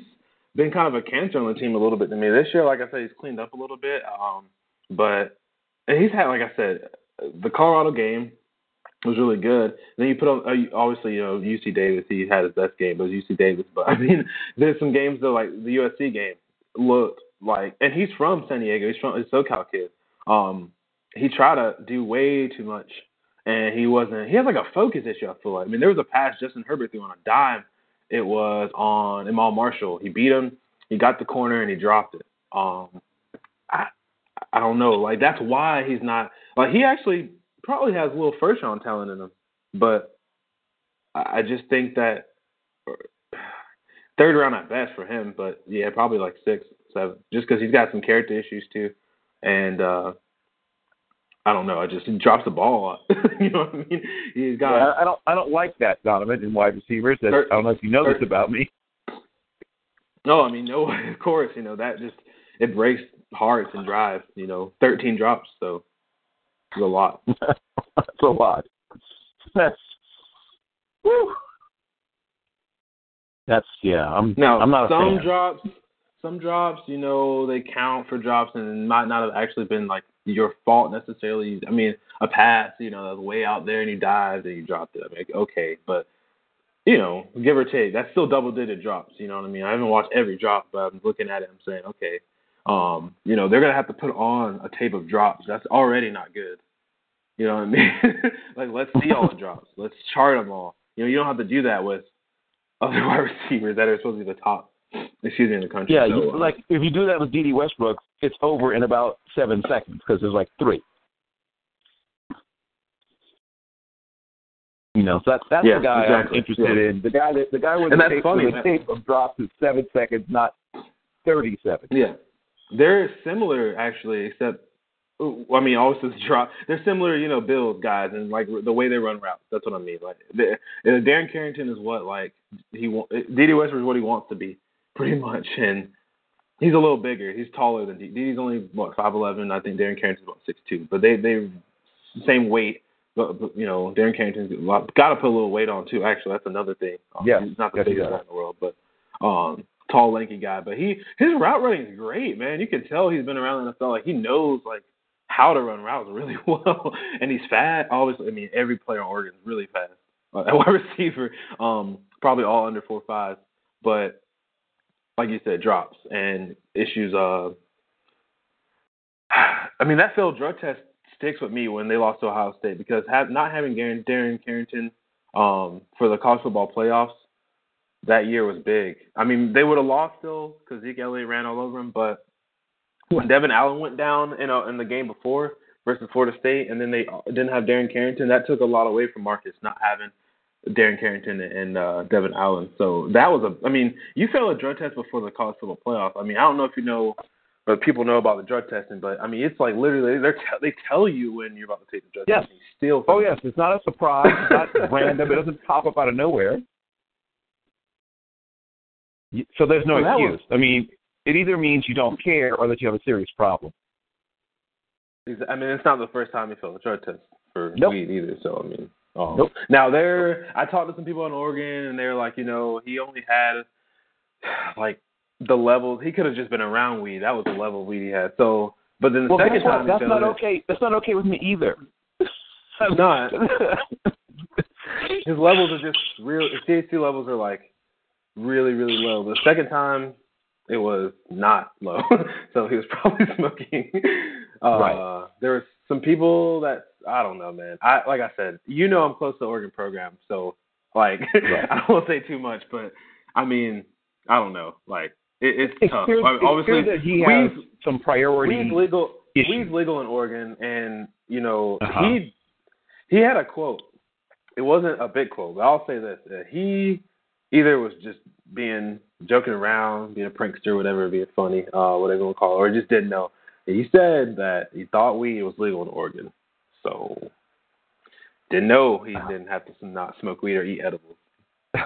Speaker 4: been kind of a cancer on the team a little bit to me. This year, like I said, he's cleaned up a little bit. Um, but he's had, like I said, the Colorado game was really good. And then you put on, uh, obviously, you know, UC Davis, he had his best game, but it was UC Davis. But *laughs* I mean, there's some games that, like the USC game, looked like, and he's from San Diego. He's from, he's SoCal kid. Um, he tried to do way too much, and he wasn't. He has like a focus issue. I feel like. I mean, there was a pass Justin Herbert threw on a dime. It was on Iman Marshall. He beat him. He got the corner and he dropped it. Um, I I don't know. Like that's why he's not. Like he actually probably has a little first round talent in him, but I just think that third round at best for him. But yeah, probably like six, seven, just because he's got some character issues too, and uh I don't know. I just he drops the ball *laughs* you know what I mean? He's got.
Speaker 3: Yeah, I don't. I don't like that Donovan in wide receivers. That, or, I er, don't know if you know this er, about me.
Speaker 4: No, I mean no. *laughs* Of course, you know that just it breaks hearts and drives. You know, 13 drops, so it's a lot. *laughs*
Speaker 3: That's a lot. That's whew. That's yeah. I'm
Speaker 4: Now,
Speaker 3: I'm not a
Speaker 4: some drops, some drops, you know, they count for drops and might not have actually been like your fault necessarily. I mean, a pass, you know, that was way out there and you dived and you dropped it. I mean, okay, but you know, give or take, that's still double digit drops. You know what I mean? I haven't watched every drop, but I'm looking at it. I'm saying, okay, um, you know, they're gonna have to put on a tape of drops. That's already not good. You know what I mean? *laughs* like, let's see all the *laughs* drops. Let's chart them all. You know, you don't have to do that with other *laughs* wide receivers that are supposed to be the top, excuse me, in the country.
Speaker 3: Yeah,
Speaker 4: So,
Speaker 3: you,
Speaker 4: uh,
Speaker 3: like if you do that with Dede Westbrook, it's over in about seven seconds because there's like three. You know, so that's that's
Speaker 4: Yeah,
Speaker 3: the guy
Speaker 4: exactly.
Speaker 3: I'm interested
Speaker 4: Yeah.
Speaker 3: in. The guy that the guy with
Speaker 4: And
Speaker 3: the tape,
Speaker 4: funny,
Speaker 3: with the tape of drops is seven seconds, not thirty-seven.
Speaker 4: Yeah, they're similar actually, except I mean, also the drop. They're similar, you know, Bills guys, and like the way they run routes. That's what I mean. Like the, uh, Darren Carrington is what like he want. Dede Westbrook is what he wants to be, pretty much, and he's a little bigger. He's taller than D. D.D.'s only what five eleven. I think Darren Carrington's about six two, but they they same weight. But, but you know, Darren Carrington's got to put a little weight on too. Actually, that's another thing. Um,
Speaker 3: Yeah,
Speaker 4: he's not the biggest guy in the world, but um, tall, lanky guy. But he his route running is great, man. You can tell he's been around the NFL. Like he knows like how to run routes really *laughs* well, and he's fast. Obviously, I mean every player on Oregon is really fast. Uh, at *laughs* wide receiver, um, probably all under four five, but like you said, drops and issues. Uh, *sighs* I mean that failed drug test sticks with me when they lost to Ohio State because have, not having Darren, Darren Carrington um, for the college football playoffs that year was big. I mean, they would have lost still because Zeke Elliott ran all over him, but when Devon Allen went down in a, in the game before versus Florida State, and then they didn't have Darren Carrington, that took a lot away from Marcus not having Darren Carrington and uh, Devon Allen. So that was a. I mean, you failed a drug test before the college football playoff. I mean, I don't know if you know. But people know about the drug testing, but I mean, it's like literally they they tell you when you're about to take the drug
Speaker 3: Yes.
Speaker 4: test. Still,
Speaker 3: Oh yes, it's not a surprise. It's not *laughs* random. It doesn't pop up out of nowhere. So there's no
Speaker 4: that was-
Speaker 3: excuse. I mean, it either means you don't care or that you have a serious problem.
Speaker 4: I mean, it's not the first time you failed a drug test for
Speaker 3: Nope.
Speaker 4: weed either. So I mean, um,
Speaker 3: Nope.
Speaker 4: now there, I talked to some people in Oregon, and they're like, you know, he only had *sighs* like the levels. He could have just been around weed. That was the level of weed he had. So, but then the
Speaker 3: Well,
Speaker 4: second time,
Speaker 3: That's not okay. That's not okay with me either.
Speaker 4: It's not. His levels are just real. His THC levels are like really, really low. The second time, it was not low, *laughs* so he was probably *laughs* smoking. Uh,
Speaker 3: Right.
Speaker 4: There was some people that I don't know, man. I like I said, you know, I'm close to the Oregon program, so like *laughs*
Speaker 3: Right.
Speaker 4: I don't say too much, but I mean, I don't know. Like it, it's,
Speaker 3: It's
Speaker 4: tough.
Speaker 3: clear,
Speaker 4: I mean,
Speaker 3: it's
Speaker 4: obviously,
Speaker 3: that he has some priority.
Speaker 4: Weed's legal. Weed's legal in Oregon, and you know
Speaker 3: Uh-huh.
Speaker 4: he he had a quote. It wasn't a big quote, but I'll say this: uh, he either was just being joking around, being a prankster, whatever, being funny, uh, whatever you want to call it, or just didn't know. He said that he thought weed was legal in Oregon, so didn't know he
Speaker 3: Uh-huh.
Speaker 4: didn't have to not smoke weed or eat edibles. *laughs*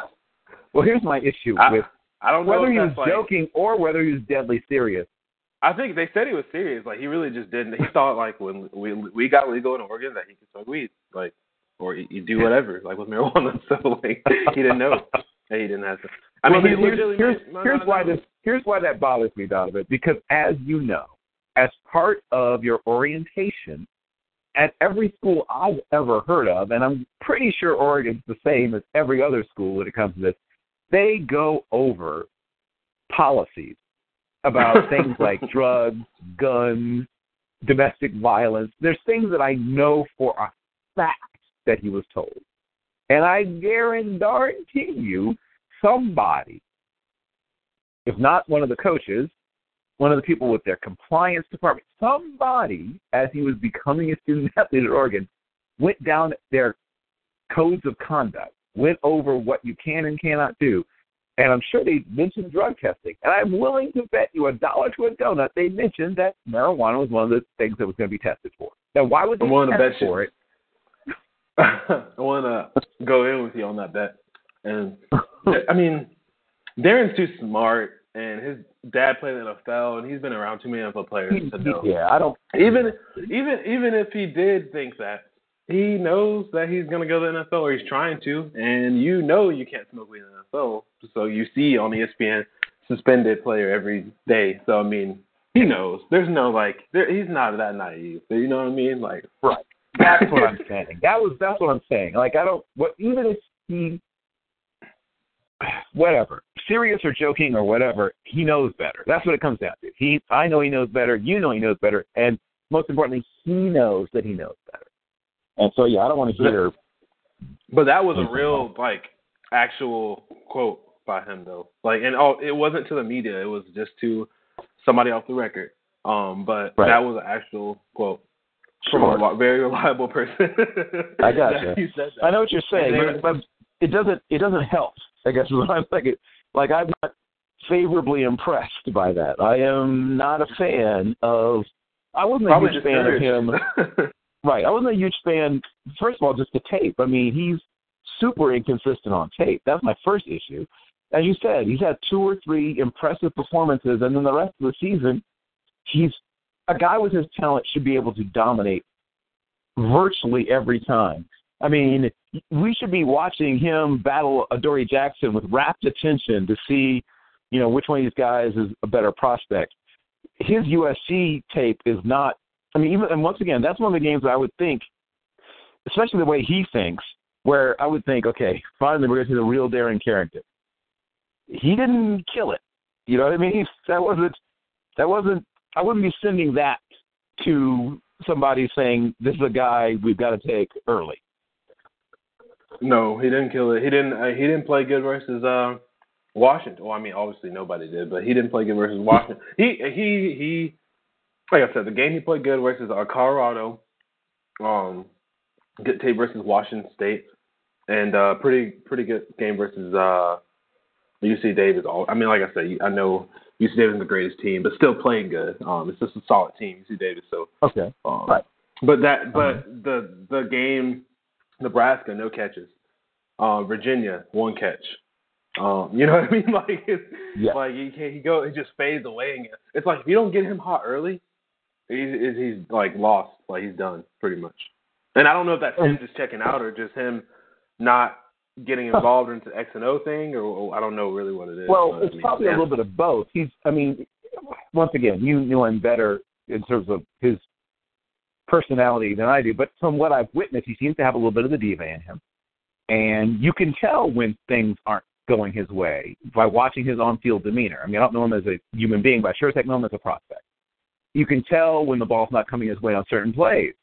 Speaker 3: Well, here's my issue
Speaker 4: I-
Speaker 3: with
Speaker 4: I don't know
Speaker 3: whether he was
Speaker 4: like,
Speaker 3: joking or whether he was deadly serious.
Speaker 4: I think they said he was serious. Like he really just didn't. He thought like when we we got legal in Oregon that he could smoke weed, like or he do whatever, like with marijuana. *laughs* So like he didn't know that he didn't have to. I mean,
Speaker 3: Well,
Speaker 4: he
Speaker 3: here's, here's, here's why this here's why that bothers me, Donovan. Because as you know, as part of your orientation at every school I've ever heard of, and I'm pretty sure Oregon's the same as every other school when it comes to this, they go over policies about *laughs* things like drugs, guns, domestic violence. There's things that I know for a fact that he was told. And I guarantee you, somebody, if not one of the coaches, one of the people with their compliance department, somebody, as he was becoming a student *laughs* athlete at Oregon, went down their codes of conduct, went over what you can and cannot do. And I'm sure they mentioned drug testing. And I'm willing to bet you a dollar to a donut they mentioned that marijuana was one of the things that was going to be tested for. Now, why would they
Speaker 4: to
Speaker 3: test
Speaker 4: bet you.
Speaker 3: for it? *laughs*
Speaker 4: I want to go in with you on that bet. And I mean, Darren's too smart, and his dad played in the NFL, and he's been around too many NFL players to know.
Speaker 3: Yeah, I don't.
Speaker 4: Even even even if he did think that, he knows that he's gonna go to the NFL or he's trying to, and you know you can't smoke weed in the NFL. So you see on ESPN suspended player every day. So I mean, he knows. There's no like, there, he's not that naive. You know what I mean? Like,
Speaker 3: right. That's what I'm saying. That was that's what I'm saying. Like I don't. What even if he, whatever, serious or joking or whatever, he knows better. That's what it comes down to. He, I know he knows better. You know he knows better, and most importantly, he knows that he knows better. And so, yeah, I don't want to hear.
Speaker 4: But that was a real like actual quote by him though. Like, and oh, it wasn't to the media. It was just to somebody off the record. Um, but
Speaker 3: right.
Speaker 4: that was an actual quote from sure. a very *laughs* reliable person.
Speaker 3: I got you. *laughs* I know what you're saying, but it doesn't. It doesn't help. I guess *laughs* what I'm thinking. Like I'm not favorably impressed by that. I am not a fan of. I wasn't
Speaker 4: Probably
Speaker 3: a huge fan of him. *laughs* right. I wasn't a huge fan. First of all, just the tape. I mean, he's super inconsistent on tape. That's my first issue. As you said, he's had two or three impressive performances, and then the rest of the season, he's a guy with his talent should be able to dominate virtually every time. I mean, we should be watching him battle Adoree Jackson with rapt attention to see, you know, which one of these guys is a better prospect. His USC tape is not. I mean, even and once again, that's one of the games I would think, especially the way he thinks, where I would think, okay, finally we're going to see the real Darren Carrington. He didn't kill it. You know what I mean? That wasn't. That wasn't. I wouldn't be sending that to somebody saying this is a guy we've got to take early.
Speaker 4: No, he didn't kill it. He didn't. Uh, he didn't play good versus uh, Washington. Well, I mean, obviously nobody did, but he didn't play good versus Washington. He he he. Like I said, the game he played good versus uh, Colorado, um, good tape versus Washington State, and uh, pretty pretty good game versus uh, UC Davis. All I mean, like I said, I know UC Davis is the greatest team, but still playing good. Um, it's just a solid team, UC Davis. So
Speaker 3: okay,
Speaker 4: um,
Speaker 3: right.
Speaker 4: But that, but uh-huh. the the game Nebraska, no catches. Uh, Virginia, one catch. Um, you know what I mean? *laughs* Like, it's,
Speaker 3: yeah.
Speaker 4: like he can't. He go. He just fades away. And it's like if you don't get him hot early, he's he's like lost. Like he's done pretty much. And I don't know if that's him just checking out or just him not getting involved into X and O thing, or, or I don't know really what it is.
Speaker 3: Well, it's
Speaker 4: I mean,
Speaker 3: probably
Speaker 4: yeah.
Speaker 3: a little bit of both. He's. I mean, once again, you knew him better in terms of his personality than I do, but from what I've witnessed, he seems to have a little bit of the diva in him. And you can tell when things aren't going his way by watching his on field demeanor. I mean, I don't know him as a human being, but I sure as heck know him as a prospect. You can tell when the ball's not coming his way on certain plays.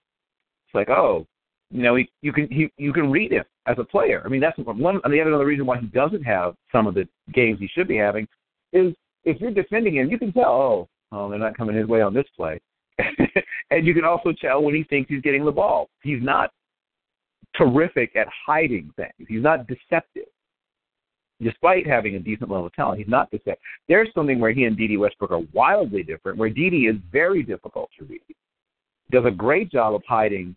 Speaker 3: It's like, oh, you know, he, you can he, you can read him as a player. I mean, that's one. And the other reason why he doesn't have some of the games he should be having is if you're defending him, you can tell, oh, oh, they're not coming his way on this play. *laughs* and you can also tell when he thinks he's getting the ball. He's not terrific at hiding things. He's not deceptive. Despite having a decent level of talent, he's not deceptive. There's something where he and Dede Westbrook are wildly different, where Dede is very difficult to read. Does a great job of hiding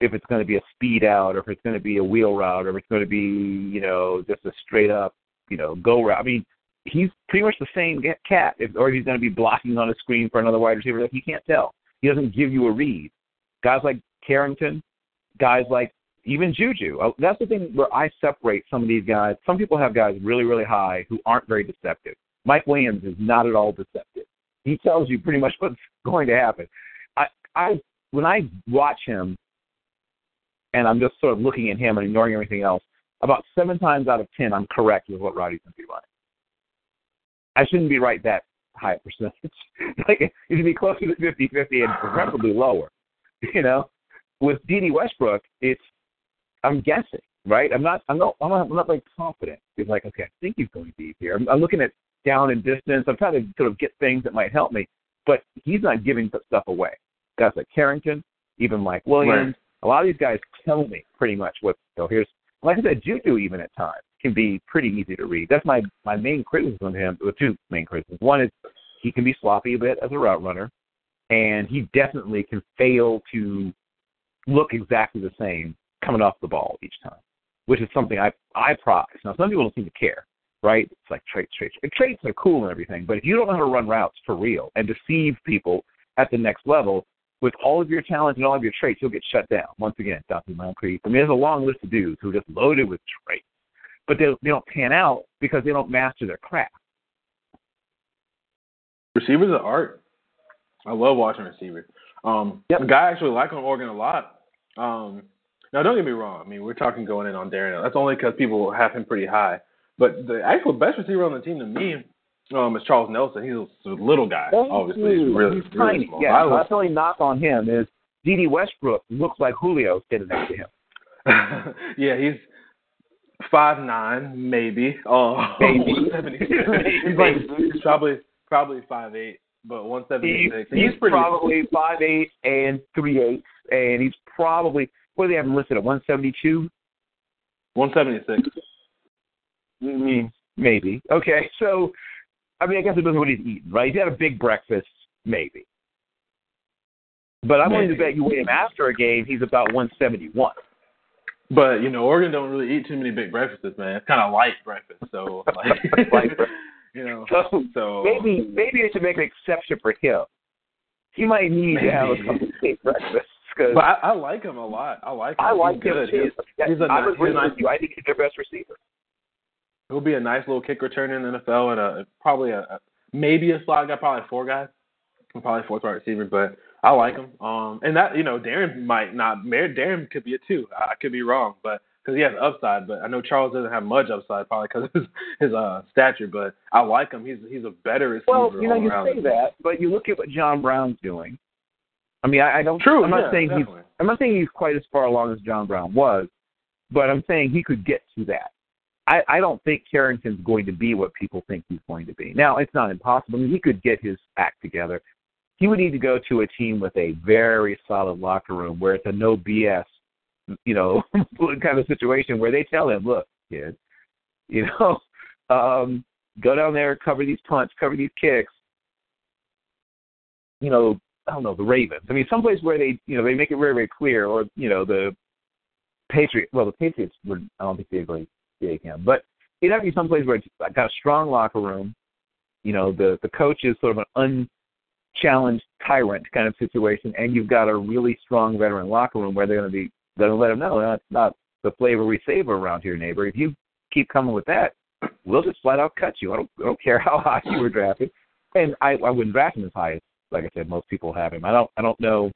Speaker 3: if it's going to be a speed out or if it's going to be a wheel route or if it's going to be, you know, just a straight up, you know, go route. I mean, he's pretty much the same cat, if, or if he's going to be blocking on a screen for another wide receiver. Like you can't tell. He doesn't give you a read. Guys like Carrington, guys like even Juju. Uh, that's the thing where I separate some of these guys. Some people have guys really, really high who aren't very deceptive. Mike Williams is not at all deceptive. He tells you pretty much *laughs* what's going to happen. I, I, when I watch him, and I'm just sort of looking at him and ignoring everything else, about seven times out of ten, I'm correct with what Roddy's going to be running. I shouldn't be right that high percentage. *laughs* like it should be closer to 50-50 and preferably lower. You know, with Dede Westbrook, it's I'm guessing, right? I'm not I'm not I'm not, I'm not like confident. It's like okay, I think he's going deep here. I'm, I'm looking at down and distance. I'm trying to sort of get things that might help me, but he's not giving stuff away. Guys like Carrington, even Mike Williams,
Speaker 4: Right.
Speaker 3: a lot of these guys tell me pretty much what. So here's like I said, Juju even at times can be pretty easy to read. That's my my main criticism of him. Well, two main criticisms. One is he can be sloppy a bit as a route runner, and he definitely can fail to look exactly the same coming off the ball each time, which is something I I prize. Now some people don't seem to care. right? It's like traits, traits. And traits are cool and everything, but if you don't know how to run routes for real and deceive people at the next level with all of your talents and all of your traits, you'll get shut down. Once again, Donte Moncrief. I mean, there's a long list of dudes who are just loaded with traits, but they they don't pan out because they don't master their craft.
Speaker 4: Receivers are art. I love watching receivers. Um,
Speaker 3: Yep.
Speaker 4: The guy I actually like on Oregon a lot. Um, now, don't get me wrong. I mean, we're talking going in on Darren. That's only because people have him pretty high. But the actual best receiver on the team to me um, is Charles Nelson. He's a little guy. Obviously, he's really,
Speaker 3: he's
Speaker 4: really
Speaker 3: tiny.
Speaker 4: small.
Speaker 3: Yeah,
Speaker 4: I
Speaker 3: that's the only knock on him is Dede Westbrook looks like Julio standing next to him. *laughs*
Speaker 4: yeah, he's five nine, maybe. Oh, *laughs*
Speaker 3: Maybe. *laughs*
Speaker 4: he's like he's probably probably five eight, but one seventy six.
Speaker 3: He's, he's
Speaker 4: pretty.
Speaker 3: probably five eight and three eighths, and he's probably what do they have him listed at one seventy two?
Speaker 4: one seventy six.
Speaker 3: Maybe. Okay, so I mean, I guess it depends what he's eating, right? He's had a big breakfast, maybe. But I'm willing to bet you weigh him after a game, he's about one seventy one.
Speaker 4: But you know, Oregon don't really eat too many big breakfasts, man. It's kind of light breakfast, so *laughs* like,
Speaker 3: Light breakfast. *laughs*
Speaker 4: you know.
Speaker 3: So
Speaker 4: So
Speaker 3: maybe maybe they should make an exception for him. He might need to have a couple of big breakfasts. Cause
Speaker 4: But I, I like him a lot. I like him.
Speaker 3: I like
Speaker 4: he's
Speaker 3: him
Speaker 4: good.
Speaker 3: too.
Speaker 4: He's, he's a
Speaker 3: I
Speaker 4: nice,
Speaker 3: agree
Speaker 4: he's a nice
Speaker 3: with you. I think he's their best receiver.
Speaker 4: he'll be a nice little kick returner in the NFL and a probably a, a maybe a slot guy, probably a four guy, probably a fourth wide receiver. But I like him. Um, and that you know, Darren might not. Darren could be a two. I could be wrong, but because he has upside. But I know Charles doesn't have much upside, probably because of his, his uh stature. But I like him. He's he's a better receiver.
Speaker 3: Well, you know, you say that, but you look at what John Brown's doing. I mean, I, I don't.
Speaker 4: True.
Speaker 3: I'm not
Speaker 4: yeah,
Speaker 3: saying he's. I'm not saying he's quite as far along as John Brown was, but I'm saying he could get to that. I, I don't think Carrington's going to be what people think he's going to be. Now, it's not impossible. I mean, he could get his act together. He would need to go to a team with a very solid locker room where it's a no BS, you know, *laughs* kind of situation where they tell him, look, kid, you know, *laughs* um, go down there, cover these punts, cover these kicks. You know, I don't know, the Ravens. I mean, someplace where they, you know, they make it very, very clear, or you know, the Patriots. Well, the Patriots would, I don't think they'd really take him, but it'd have to be someplace where it's got a strong locker room. You know, the the coach is sort of an unchallenged tyrant kind of situation, and you've got a really strong veteran locker room where they're going to be going to let him know that's not the flavor we savor around here, neighbor. If you keep coming with that, we'll just flat out cut you. I don't, I don't care how *laughs* high you were drafted, and I, I wouldn't draft him as high as, like I said, most people have him. I don't, I don't know.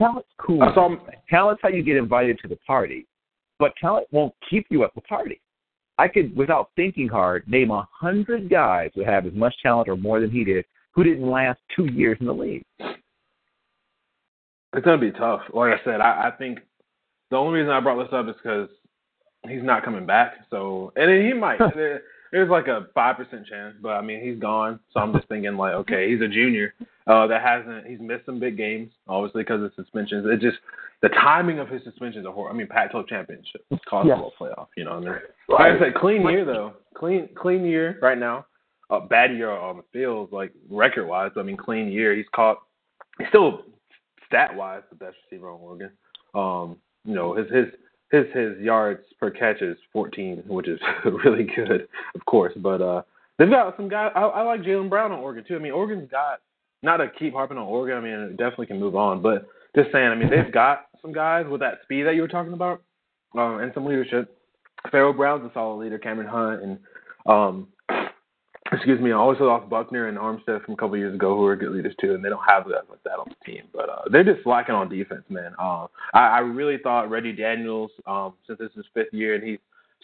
Speaker 3: Talent's cool.
Speaker 4: I saw him-
Speaker 3: Talent's how you get invited to the party, but talent won't keep you at the party. I could, without thinking hard, name a hundred guys who have as much talent or more than he did who didn't last two years in the league.
Speaker 4: It's gonna be tough. Like I said, I, I think the only reason I brought this up is because he's not coming back. So, and then he might. there, there's like a five percent chance, but I mean he's gone. So I'm just thinking like, okay, he's a junior uh, that hasn't. He's missed some big games, obviously because of suspensions. It just the timing of his suspensions are horrible. I mean, Pac-12 championship, college
Speaker 3: Yes.
Speaker 4: football playoff. You know what I mean? Like I said, clean year though. Clean clean year right now. A bad year on the field, like record wise. I mean, clean year. He's caught. He's still stat wise the best receiver on Oregon. Um, you know, his his his his yards per catch is 14, which is *laughs* really good, of course. But uh, they've got some guys. I, I like Jalen Brown on Oregon too. I mean, Oregon's got not to keep harping on Oregon. I mean, it definitely can move on, but just saying. I mean, they've got some guys with that speed that you were talking about, um, and some leadership. Farrell Brown's a solid leader. Cameron Hunt and um, *sniffs* excuse me, I also lost Buckner and Armstead from a couple years ago, who are good leaders too, and they don't have guys like that on the team. But uh, they're just lacking on defense, man. Uh, I, I really thought Reggie Daniels, um, since this is his fifth year, and he's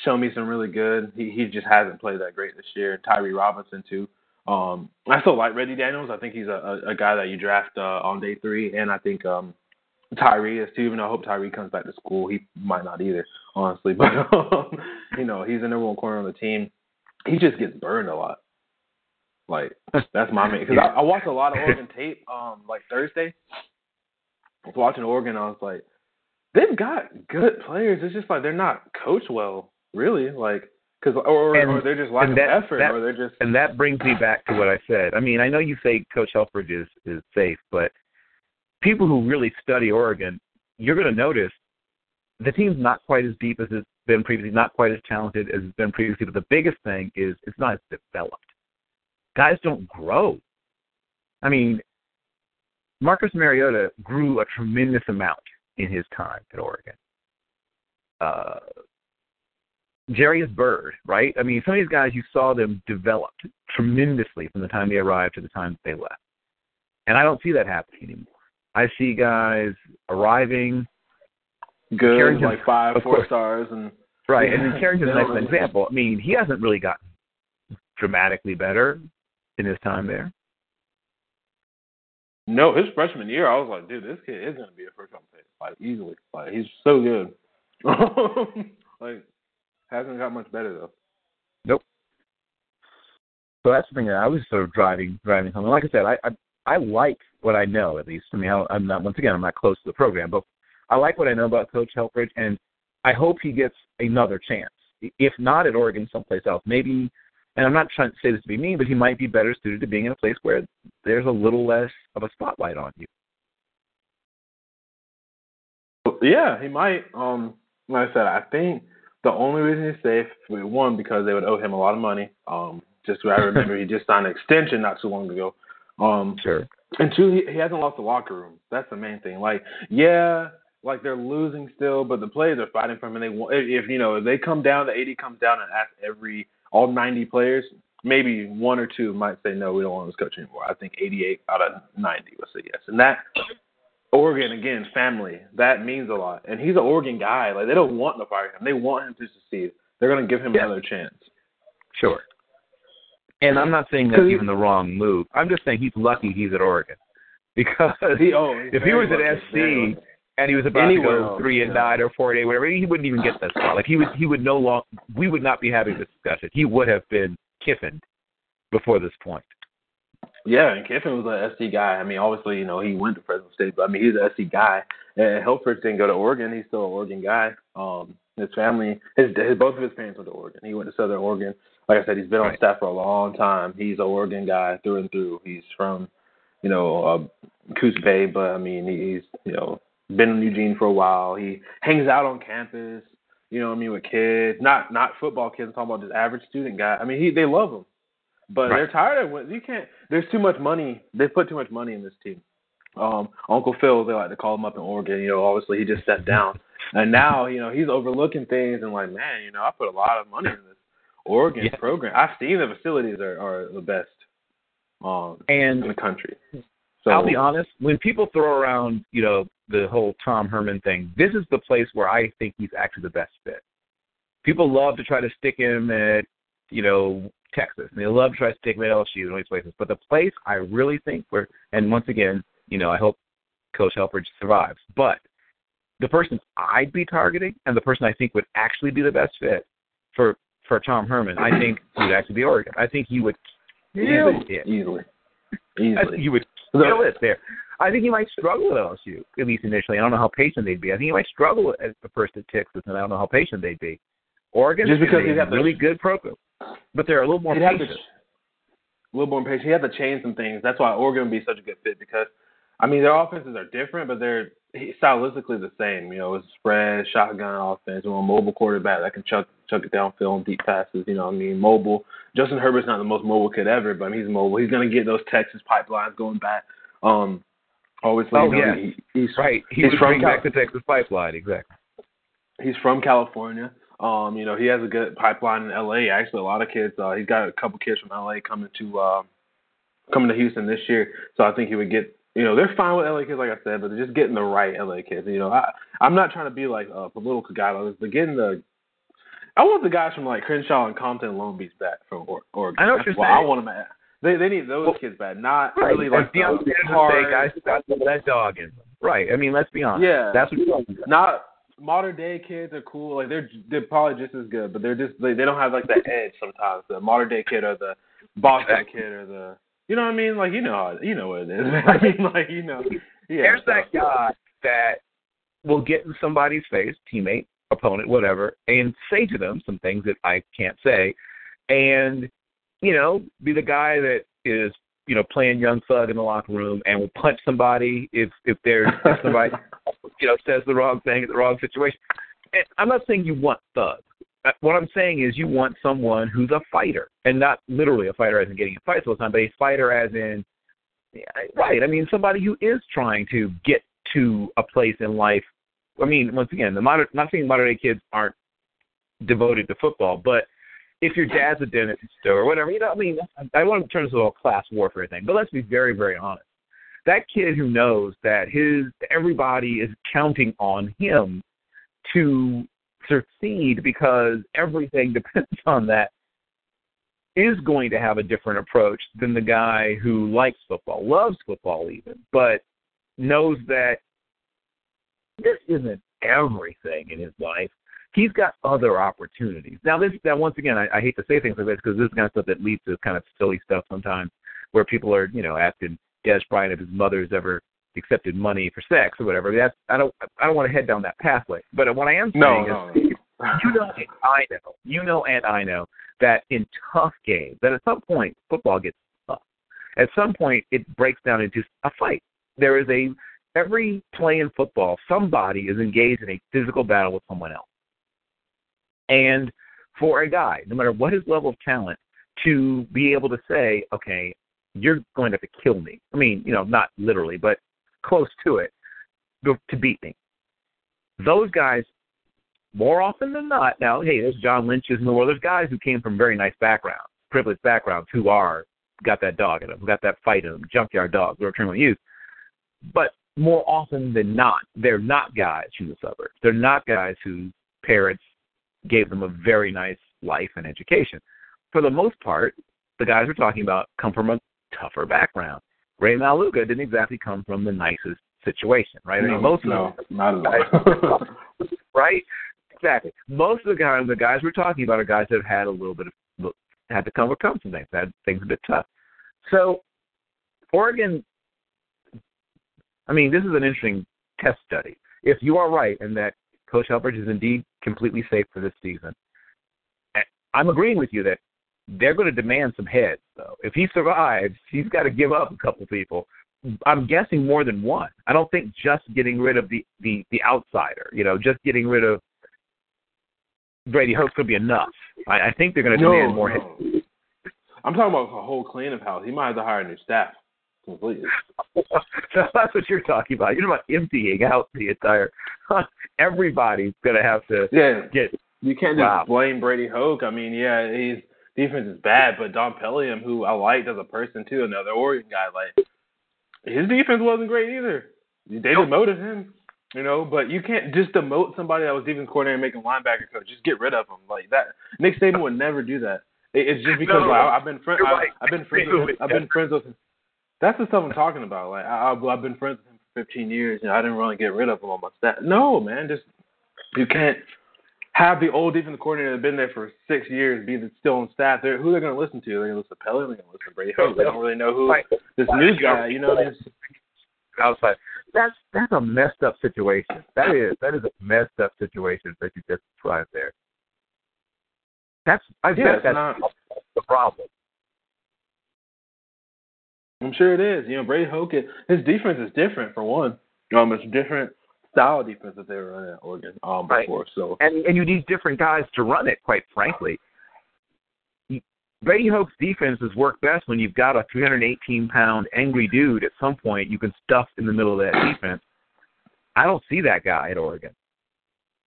Speaker 4: shown me some really good. He he just hasn't played that great this year. And Tyree Robinson too. Um, I still like Reggie Daniels. I think he's a, a, a guy that you draft uh, on day three, and I think um, Tyree is too. Even though I hope Tyree comes back to school, he might not either, honestly. *laughs* But um, you know, he's the number one corner on the team. He just gets burned a lot. Like that's my main because I, I watched a lot of Oregon *laughs* tape. Um, like Thursday, I was watching Oregon. I was like, they've got good players. It's just like they're not coached well, really. Like because or,
Speaker 3: And-
Speaker 4: or they're just lacking
Speaker 3: that-
Speaker 4: effort,
Speaker 3: that-
Speaker 4: or they're just
Speaker 3: And that brings me back to what I said. I mean, I know you say Coach Helfrich is is safe, but people who really study Oregon, you're going to notice the team's not quite as deep as it's been previously, not quite as talented as it's been previously. But the biggest thing is it's not as developed. Guys don't grow. I mean, Marcus Mariota grew a tremendous amount in his time at Oregon. Uh, Jairus Byrd, right? I mean, some of these guys you saw them develop tremendously from the time they arrived to the time that they left, and I don't see that happening anymore. I see guys arriving,
Speaker 4: good, like five, four
Speaker 3: course.
Speaker 4: stars, and
Speaker 3: right? And then Carrington's an *laughs* excellent example. I mean, he hasn't really gotten dramatically better in his time there.
Speaker 4: No, his freshman year, I was like, dude, this kid is gonna be a first round pick, like easily. Like he's so good. *laughs* like hasn't got much better though. Nope.
Speaker 3: So that's the thing that I was sort of driving driving home. And like I said, I, I I like what I know at least. I mean, I- I'm not once again I'm not close to the program, but I like what I know about Coach Helfrich, and I hope he gets another chance. If not at Oregon, someplace else, maybe. And I'm not trying to say this to be mean, but he might be better suited to being in a place where there's a little less of a spotlight on you.
Speaker 4: Yeah, he might. Um, like I said, I think the only reason he's safe, one, because they would owe him a lot of money. Um, just I remember he just signed an extension not too long ago. Um,
Speaker 3: Sure.
Speaker 4: and two, he, he hasn't lost the locker room. That's the main thing. Like, yeah, like they're losing still, but the players are fighting for him, and they want. If you know, if they come down, the AD comes down and asks every all 90 players. Maybe one or two might say no, we don't want this coach anymore. I think 88 out of 90 would say yes, and that Oregon again, family. That means a lot. And he's an Oregon guy. Like they don't want to fire him. They want him to succeed. They're going to give him
Speaker 3: Yeah.
Speaker 4: another chance.
Speaker 3: Sure. And I'm not saying that's even the wrong move. I'm just saying he's lucky he's at Oregon, *laughs* because
Speaker 4: He, oh,
Speaker 3: if he was at
Speaker 4: lucky, very
Speaker 3: SC and he was about
Speaker 4: Anywhere
Speaker 3: to go three and nine or four and eight, whatever, he wouldn't even get that spot. Like he would, he would no long. We would not be having this discussion. He would have been Kiffin before this point.
Speaker 4: Yeah, and Kiffin was an SC guy. I mean, obviously, you know, he went to Fresno State, but I mean, he's an SC guy. And Helfrich didn't go to Oregon. He's still an Oregon guy. Um, his family, his, his both of his parents went to Oregon. He went to Southern Oregon. Like I said, he's been on
Speaker 3: Right.
Speaker 4: staff for a long time. He's an Oregon guy through and through. He's from, you know, uh, Coos Bay, but I mean, he's you know been in Eugene for a while. He hangs out on campus. You know what I mean with kids, not not football kids. I'm talking about just average student guy. I mean, he they love him, but
Speaker 3: Right.
Speaker 4: they're tired of when you can't. There's too much money. They put too much money in this team. Um, Uncle Phil, they like to call him up in Oregon. You know, obviously he just stepped down, and now you know he's overlooking things and like, man, you know, I put a lot of money in this Oregon
Speaker 3: Yeah.
Speaker 4: program. I've seen the facilities are are the best um
Speaker 3: And
Speaker 4: in the country. So
Speaker 3: I'll be honest, when people throw around, you know, the whole Tom Herman thing, this is the place where I think he's actually the best fit. People love to try to stick him at, you know, Texas, and they love to try to stick at LSU and all these places. But the place I really think where, and once again, you know, I hope Coach Helfrich survives. But the person I'd be targeting, and the person I think would actually be the best fit for for Tom Herman, I think would actually be Oregon. I think he would kill
Speaker 4: easily,
Speaker 3: it.
Speaker 4: easily, easily.
Speaker 3: think he would kill it there. I think he might struggle at LSU, at least initially. I don't know how patient they'd be. I think he might struggle at the first at Texas, and I don't know how patient they'd be. Oregon
Speaker 4: Just because
Speaker 3: is a
Speaker 4: have to-
Speaker 3: really good program, but they're a little more
Speaker 4: to,
Speaker 3: patient.
Speaker 4: a little more impatient. He had to change some things. That's why Oregon would be such a good fit because, I mean, their offenses are different, but they're stylistically the same. You know, it's spread, shotgun offense, you know, a mobile quarterback that can chuck chuck it downfield deep passes. You know, what I mean, mobile. Justin Herbert's not the most mobile kid ever, but I mean, he's mobile. He's going to get those Texas pipelines going back. Um, obviously,
Speaker 3: Oh,
Speaker 4: you know,
Speaker 3: yeah.
Speaker 4: he, he's
Speaker 3: Right. He
Speaker 4: He's from
Speaker 3: bring
Speaker 4: Cal-
Speaker 3: back the Texas pipeline, exactly.
Speaker 4: he's from California. Um, you know, he has a good pipeline in LA. Actually, a lot of kids. Uh, he's got a couple kids from LA coming to uh, coming to Houston this year. So I think he would get. You know, they're fine with LA kids, like I said, but they're just getting the right LA kids. You know, I I'm not trying to be like a political guy like this, but getting the. I want the guys from like Crenshaw and Compton and Long Beach back from or- Oregon.
Speaker 3: I know what
Speaker 4: That's
Speaker 3: you're
Speaker 4: why I want them at. They they need those
Speaker 3: Well,
Speaker 4: kids back, not
Speaker 3: Right.
Speaker 4: really like
Speaker 3: Deion
Speaker 4: the hard-
Speaker 3: guys, that dog in. Right. I mean, let's be honest.
Speaker 4: Yeah.
Speaker 3: That's what you're talking about.
Speaker 4: not modern day kids are cool. Like they're they're probably just as good, but they're just they, they don't have like that edge sometimes. The modern day kid or the Boston
Speaker 3: Exactly.
Speaker 4: kid or the you know what I mean? Like you know you know what it is. *laughs* I mean like you know yeah.
Speaker 3: There's
Speaker 4: so-
Speaker 3: that guy that will get in somebody's face, teammate, opponent, whatever, and say to them some things that I can't say, and you know, be the guy that is you know playing young thug in the locker room and will punch somebody if if there's if *laughs* somebody you know says the wrong thing at the wrong situation. and I'm not saying you want thugs. Uh, what I'm saying is you want someone who's a fighter, and not literally a fighter as in getting in fights all the time, but a fighter as in, right? I mean, somebody who is trying to get to a place in life. I mean, once again, the modern, not saying modern day kids aren't devoted to football, but if your dad's a dentist or whatever, you know, I mean, I want to turn this into a class warfare thing, but let's be very, very honest. That kid who knows that his everybody is counting on him to succeed because everything *laughs* depends on that is going to have a different approach than the guy who likes football, loves football even, but knows that this isn't everything in his life. He's got other opportunities. Now, this, now once again, I, I hate to say things like this because this is kind of stuff that leads to kind of silly stuff sometimes, where people are, you know, asking Dez Bryant if his mother's ever accepted money for sex or whatever. That's I don't I don't want to head down that pathway. But what I am saying
Speaker 4: no,
Speaker 3: is, no. you know, and I know, you know, and I know that in tough games, that at some point football gets tough. At some point, it breaks down into a fight. There is a every play in football, somebody is engaged in a physical battle with someone else. And for a guy, no matter what his level of talent, to be able to say, okay, you're going to have to kill me. I mean, you know, not literally, but close to it to beat me. Those guys, more often than not, now, hey, there's John Lynch's in the world. There's guys who came from very nice backgrounds, privileged backgrounds, who are got that dog in them, got that fight in them, junkyard dogs, or criminal youth. But more often than not, they're not guys from the suburbs. They're not guys whose parents gave them a very nice life and education. For the most part, the guys we're talking about come from a tougher background. Rey Maualuga didn't exactly come from the nicest situation, right?
Speaker 4: No,
Speaker 3: I mean, most
Speaker 4: no,
Speaker 3: of them,
Speaker 4: not at all.
Speaker 3: right? Exactly. Most of the guys, the guys we're talking about, are guys that have had a little bit of had to come overcome some things, had things a bit tough. So, Oregon. I mean, this is an interesting test study. If you are right in that Coach Helfrich is indeed completely safe for this season, I'm agreeing with you that they're going to demand some heads, though. If he survives, he's got to give up a couple people. I'm guessing more than one. I don't think just getting rid of the the the outsider, you know, just getting rid of Brady Hoke's going to be enough. I, I think they're going to
Speaker 4: no,
Speaker 3: demand more
Speaker 4: no.
Speaker 3: heads.
Speaker 4: I'm talking about a whole clan of house. He might have to hire a new staff completely. *laughs*
Speaker 3: That's what you're talking about. You're about emptying out the entire. *laughs* Everybody's going to have to
Speaker 4: yeah.
Speaker 3: get.
Speaker 4: You can't just
Speaker 3: Wow.
Speaker 4: blame Brady Hoke. I mean, yeah, his defense is bad, but Don Pellum, who I liked as a person too, another Oregon guy, like his defense wasn't great either. They demoted him, you know, but you can't just demote somebody that was defense coordinator and make him linebacker coach. Just get rid of him like that. Nick Saban would never do that. It's just because
Speaker 3: No,
Speaker 4: like, I've been friends.
Speaker 3: you're right.
Speaker 4: I've been friends. With. I've been friends with him. That's the stuff I'm talking about. Like I, I've, I've been friends with him for 15 years, and I didn't really get rid of him on my staff. No, man, just you can't have the old defensive coordinator that's been there for six years be the, still on staff. They're, who they're going to listen to? They're going to listen to Pelly. They're going to listen to Brady Hoke. They don't really know who
Speaker 3: Right.
Speaker 4: this new guy. You know, this,
Speaker 3: outside. That's that's a messed up situation. That is that is a messed up situation that you just described there. That's I
Speaker 4: Yeah,
Speaker 3: bet that's
Speaker 4: not-
Speaker 3: the problem.
Speaker 4: I'm sure it is. You know, Brady Hoke, his defense is different for one. Um, it's a different style of defense that they were running at Oregon um
Speaker 3: Right.
Speaker 4: before. So
Speaker 3: And and you need different guys to run it. Quite frankly, Brady Hoke's defense has worked best when you've got a 318 pound angry dude at some point you can stuff in the middle of that defense. I don't see that guy at Oregon.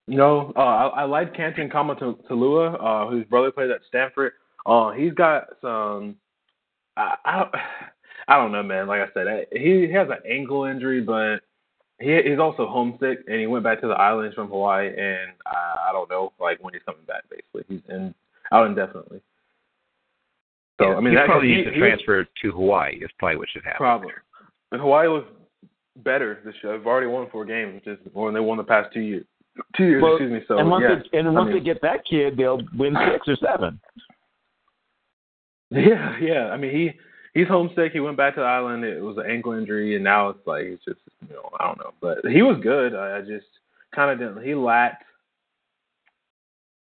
Speaker 4: No, uh, I, I like Canton Kaumatule, uh, whose brother played at Stanford. Uh, he's got some. I, I I don't know, man. Like I said, I- he, he has an ankle injury, but he he's also homesick, and he went back to the islands from Hawaii, and I, I don't know, like when he's coming back. Basically, he's in out indefinitely. So I mean,
Speaker 3: he
Speaker 4: that,
Speaker 3: probably
Speaker 4: he,
Speaker 3: needs to transfer to Hawaii. Is probably what should happen.
Speaker 4: Probably. And Hawaii looks better this year. They've already won four games, which is more than they won the past two years. Two years,
Speaker 3: Well,
Speaker 4: excuse me. So
Speaker 3: and once
Speaker 4: yeah,
Speaker 3: they, and
Speaker 4: I mean-
Speaker 3: they get that kid, they'll win six or seven. *laughs*
Speaker 4: Yeah, yeah. I mean, he he's homesick. He went back to the island. It was an ankle injury, and now it's like it's just you know I don't know, but he was good. I, just kind of didn't. He lacked.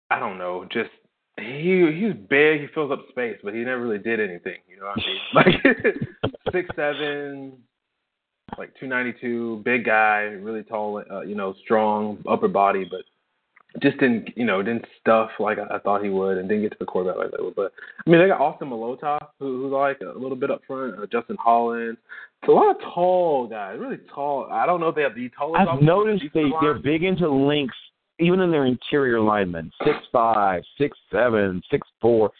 Speaker 4: I don't know. Just he he's big. He fills up space, but he never really did anything. You know what I mean? *laughs* Like six seven, like two ninety two, big guy, really tall. Uh, you know, strong upper body, but just didn't you know didn't stuff like I, I thought he would, and didn't get to the quarterback like would. But I mean, they got Austin Maloata, who, who's like a little bit up front. Uh, Justin Hollins, it's a lot of tall guys, really tall. I don't know if they have the tallest.
Speaker 3: I've noticed they they're big into links, even in their interior linemen, six five, six seven, six four,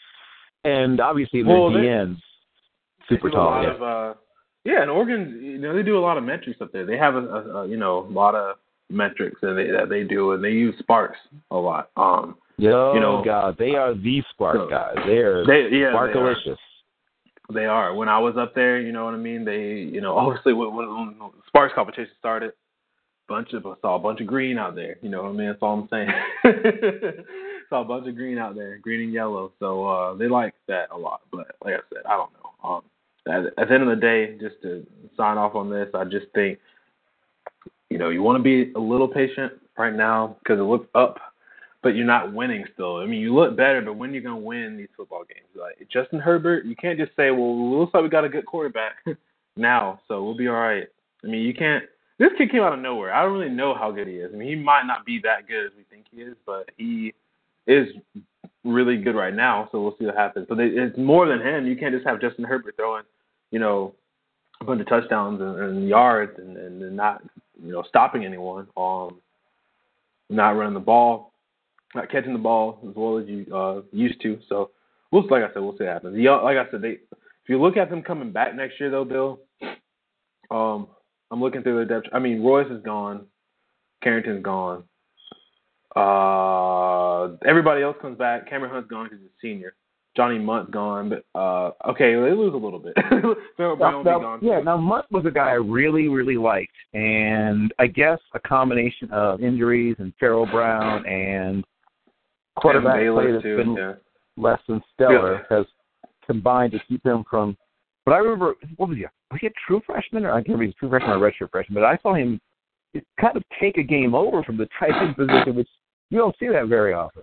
Speaker 3: and obviously their
Speaker 4: well,
Speaker 3: DNs super
Speaker 4: they
Speaker 3: tall. Yeah.
Speaker 4: of, uh, yeah, and Oregon, you know, they do a lot of metrics up there. They have a, a, a you know a lot of metrics that they that they do, and they use Sparks a lot. Um,
Speaker 3: Yo,
Speaker 4: you know,
Speaker 3: God, they are the spark
Speaker 4: so,
Speaker 3: guys. They're
Speaker 4: they yeah,
Speaker 3: sparkalicious.
Speaker 4: They are. they are. When I was up there, you know what I mean. They, you know, *laughs* obviously when, when, when Sparks competition started, bunch of I saw a bunch of green out there. You know what I mean? That's all I'm saying. *laughs* saw a bunch of green out there, green and yellow. So uh they like that a lot. But like I said, I don't know. Um, at, at the end of the day, just to sign off on this, I just think, you know, you want to be a little patient right now because it looks up, but you're not winning still. I mean, you look better, but when are you're gonna win these football games? Like Justin Herbert, you can't just say, well, looks like we got a good quarterback *laughs* now, so we'll be all right. I mean, you can't. This kid came out of nowhere. I don't really know how good he is. I mean, he might not be that good as we think he is, but he is really good right now. So we'll see what happens. But it's more than him. You can't just have Justin Herbert throwing, you know, a bunch of touchdowns and, and yards and, and not, you know, stopping anyone. Um, not running the ball, not catching the ball as well as you uh used to. So we'll like I said, we'll see what happens. Like I said, they if you look at them coming back next year though, Bill, um, I'm looking through the depth. I mean, Royce is gone, Carrington's gone. Uh, everybody else comes back. Cameron Hunt's gone because he's a senior. Johnny Mundt's gone, but uh, okay, they lose a little bit. Pharaoh Brown will be
Speaker 3: now,
Speaker 4: gone.
Speaker 3: yeah, now Mundt was a guy I really, really liked, and I guess a combination of injuries and Pharaoh Brown and quarterback play that's
Speaker 4: too.
Speaker 3: been
Speaker 4: yeah.
Speaker 3: less than stellar has combined to keep him from. But I remember, what was he? Was he a true freshman, or I can't remember if he was a true freshman or a redshirt freshman? But I saw him kind of take a game over from the tight end position, which you don't see that very often.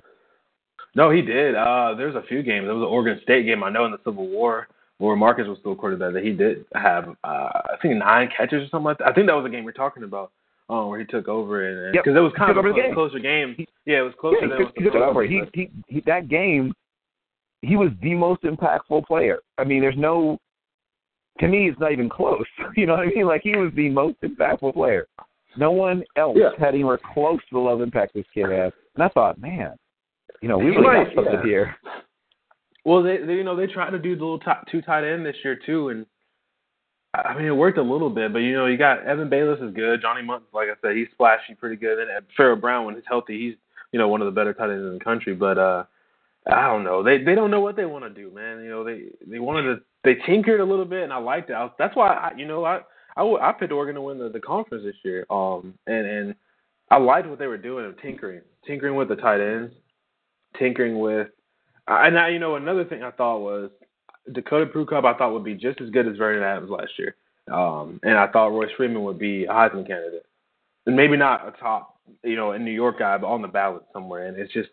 Speaker 4: No, he did. Uh, there's a few games. There was an Oregon State game I know in the Civil War where Marcus was still a quarterback that he did have uh, I think nine catches or something like that. I think that was the game we're talking about. Um, where he took over and because
Speaker 3: Yep.
Speaker 4: it was kind of a
Speaker 3: over the
Speaker 4: clo-
Speaker 3: game.
Speaker 4: closer game.
Speaker 3: He-
Speaker 4: yeah, it was closer
Speaker 3: yeah,
Speaker 4: than
Speaker 3: he
Speaker 4: it was
Speaker 3: took, he took over. He, he, he, that game, he was the most impactful player. I mean, there's no, to me, it's not even close. *laughs* You know what I mean? Like he was the most impactful player. No one else
Speaker 4: Yeah.
Speaker 3: had anywhere close to the level of impact this kid has. And I thought, man, you know, we really
Speaker 4: might,
Speaker 3: got something
Speaker 4: yeah.
Speaker 3: here.
Speaker 4: Well, they, they you know they tried to do the little top, two tight end this year too, and I mean it worked a little bit. But you know you got Evan Baylis is good. Johnny Mundt, like I said, he's splashy pretty good. And Pharaoh Brown, when he's healthy, he's you know one of the better tight ends in the country. But uh I don't know. They they don't know what they want to do, man. You know they they wanted to they tinkered a little bit, and I liked it. I that's why I you know I I, I picked Oregon to win the, the conference this year. Um and and I liked what they were doing tinkering, tinkering with the tight ends, tinkering with and now you know another thing I thought was Dakota Prukop I thought would be just as good as Vernon Adams last year, um, and I thought Royce Freeman would be a Heisman candidate, and maybe not a top you know in New York guy, but on the ballot somewhere. And it's just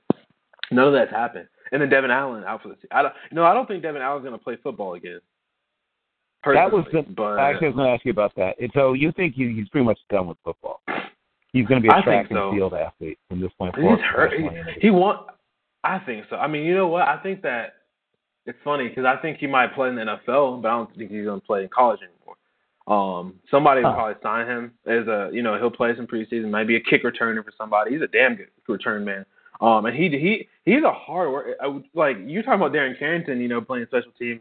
Speaker 4: none of that's happened. And then Devon Allen out for the season. I don't, you know, I don't think Devon Allen's going to play football again.
Speaker 3: That was the,
Speaker 4: but
Speaker 3: actually, I was going to ask you about that. And so you think he, he's pretty much done with football? He's going to be a
Speaker 4: I
Speaker 3: track and
Speaker 4: so.
Speaker 3: field athlete from this point
Speaker 4: He's
Speaker 3: forward.
Speaker 4: hurt. He,
Speaker 3: professionally.
Speaker 4: he want. I think so. I mean, you know what? I think that it's funny because I think he might play in the NFL, but I don't think he's going to play in college anymore. Um, somebody will probably sign him as a, you know, he'll play some preseason, maybe a kick returner for somebody. He's a damn good return man. Um, and he he he's a hard work. I would- Like you talking about Darren Carrington, you know, playing special teams.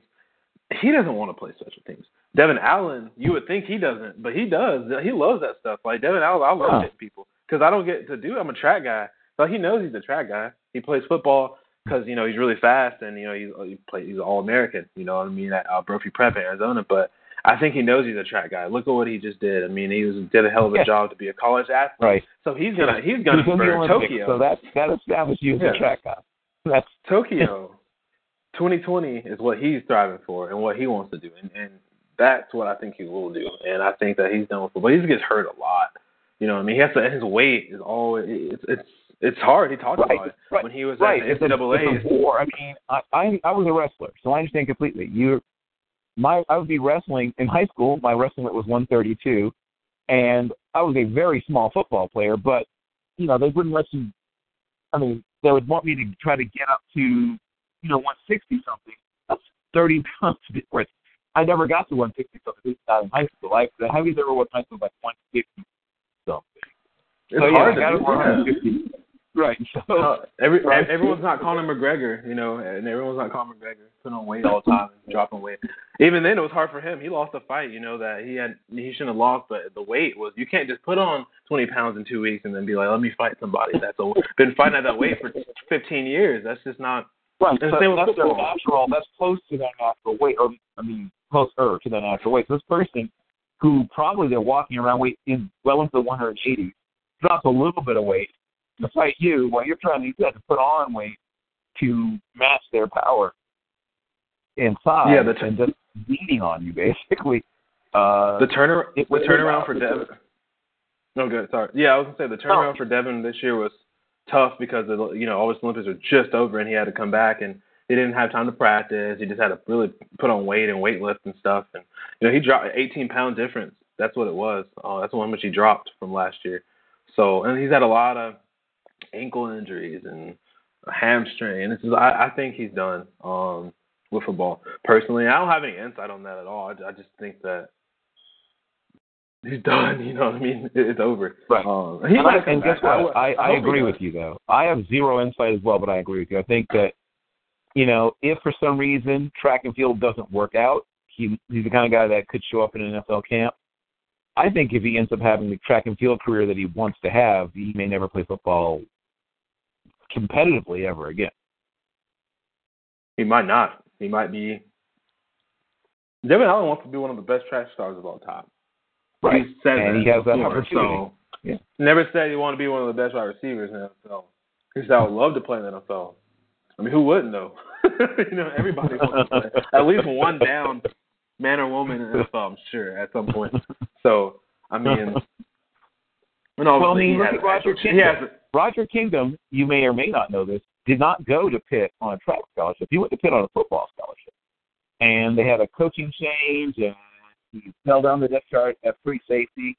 Speaker 4: He doesn't want to play special teams. Devon Allen, you would think he doesn't, but he does. He loves that stuff. Like Devon Allen, I love
Speaker 3: Huh.
Speaker 4: hitting people because I don't get to do. I'm a track guy, so he knows he's a track guy. He plays football because you know he's really fast and you know he's he play, he's all American. You know what I mean at uh, Brophy Prep in Arizona, but I think he knows he's a track guy. Look at what he just did. I mean, he was did a hell of a
Speaker 3: Yeah.
Speaker 4: job to be a college athlete.
Speaker 3: Right.
Speaker 4: So he's gonna he's gonna
Speaker 3: He's
Speaker 4: for
Speaker 3: Olympics,
Speaker 4: Tokyo.
Speaker 3: So that that establishes you as
Speaker 4: Yeah.
Speaker 3: a track guy. That's *laughs*
Speaker 4: Tokyo 2020 is what he's thriving for and what he wants to do, and, and that's what I think he will do. And I think that he's done with football. He gets hurt a lot. You know, what I mean, he has to. His weight is always it's it's it's hard. He talked
Speaker 3: right.
Speaker 4: about it
Speaker 3: right.
Speaker 4: when he was
Speaker 3: right.
Speaker 4: at the NCAA.
Speaker 3: it's a war. I mean, I, I I was a wrestler, so I understand completely. You, my I would be wrestling in high school. My wrestling weight was 132, and I was a very small football player. But you know, they wouldn't let you I mean, they would want me to try to get up to, you know, 160 something. That's 30 *laughs* pounds difference. I never got to 160 something. At least not in high school. I, the heaviest I ever was in high school was like 150 something.
Speaker 4: It's
Speaker 3: so,
Speaker 4: hard
Speaker 3: yeah,
Speaker 4: to
Speaker 3: to
Speaker 4: do. Yeah.
Speaker 3: 150. Right. *laughs* So
Speaker 4: Uh, every
Speaker 3: Right.
Speaker 4: everyone's not Conor McGregor, you know, and everyone's not Conor McGregor putting on weight all the time and dropping weight. Even then, it was hard for him. He lost a fight, you know, that he had he shouldn't have lost, but the weight was you can't just put on 20 pounds in two weeks and then be like, let me fight somebody that's a, been fighting at that weight for 15 years. That's just not.
Speaker 3: Right.
Speaker 4: And
Speaker 3: So
Speaker 4: same with
Speaker 3: that's their natural. That's close to their natural weight, or I mean, closer to their natural weight. So this person, who probably they're walking around weight in well into the 180s, drops a little bit of weight to fight you while you're trying to you have to put on weight to match their power inside.
Speaker 4: Yeah, the t-
Speaker 3: and just beating on you basically. Uh,
Speaker 4: The turner
Speaker 3: It
Speaker 4: the turnaround for Devon. No, good. Sorry. Yeah, I was gonna say the turnaround for Devon this year was tough because the you know August Olympics were just over and he had to come back and he didn't have time to practice. He just had to really put on weight and weight lift and stuff. And you know he dropped 18 pound difference. That's what it was. Uh, that's how much he dropped from last year. So and he's had a lot of ankle injuries and a hamstring. This is I, I think he's done um, with football. Personally, I don't have any insight on that at all. I, I just think that he's done. *laughs* You know what I mean? It's over.
Speaker 3: Right.
Speaker 4: Um, he
Speaker 3: and, I, and guess what? I, I
Speaker 4: he
Speaker 3: agree with you though. I have zero insight as well, but I agree with you. I think that you know, if for some reason track and field doesn't work out, he he's the kind of guy that could show up in an NFL camp. I think if he ends up having the track and field career that he wants to have, he may never play football competitively ever again.
Speaker 4: He might not. He might be. Devon Allen wants to be one of the best track stars of all time.
Speaker 3: Right.
Speaker 4: He said
Speaker 3: And
Speaker 4: that
Speaker 3: he has that
Speaker 4: before,
Speaker 3: opportunity.
Speaker 4: So
Speaker 3: Yeah.
Speaker 4: never said he wanted to be one of the best wide receivers in the NFL. He said I would love to play in the NFL. I mean, who wouldn't though? *laughs* you know, everybody wants to play at least one down man or woman in the NFL. I'm sure at some point. So I mean, and
Speaker 3: Well, I mean,
Speaker 4: he has-
Speaker 3: Roger
Speaker 4: he has-
Speaker 3: Roger Kingdom, you may or may not know this, did not go to Pitt on a track scholarship. He went to Pitt on a football scholarship. And they had a coaching change, and he fell down the depth chart at free safety.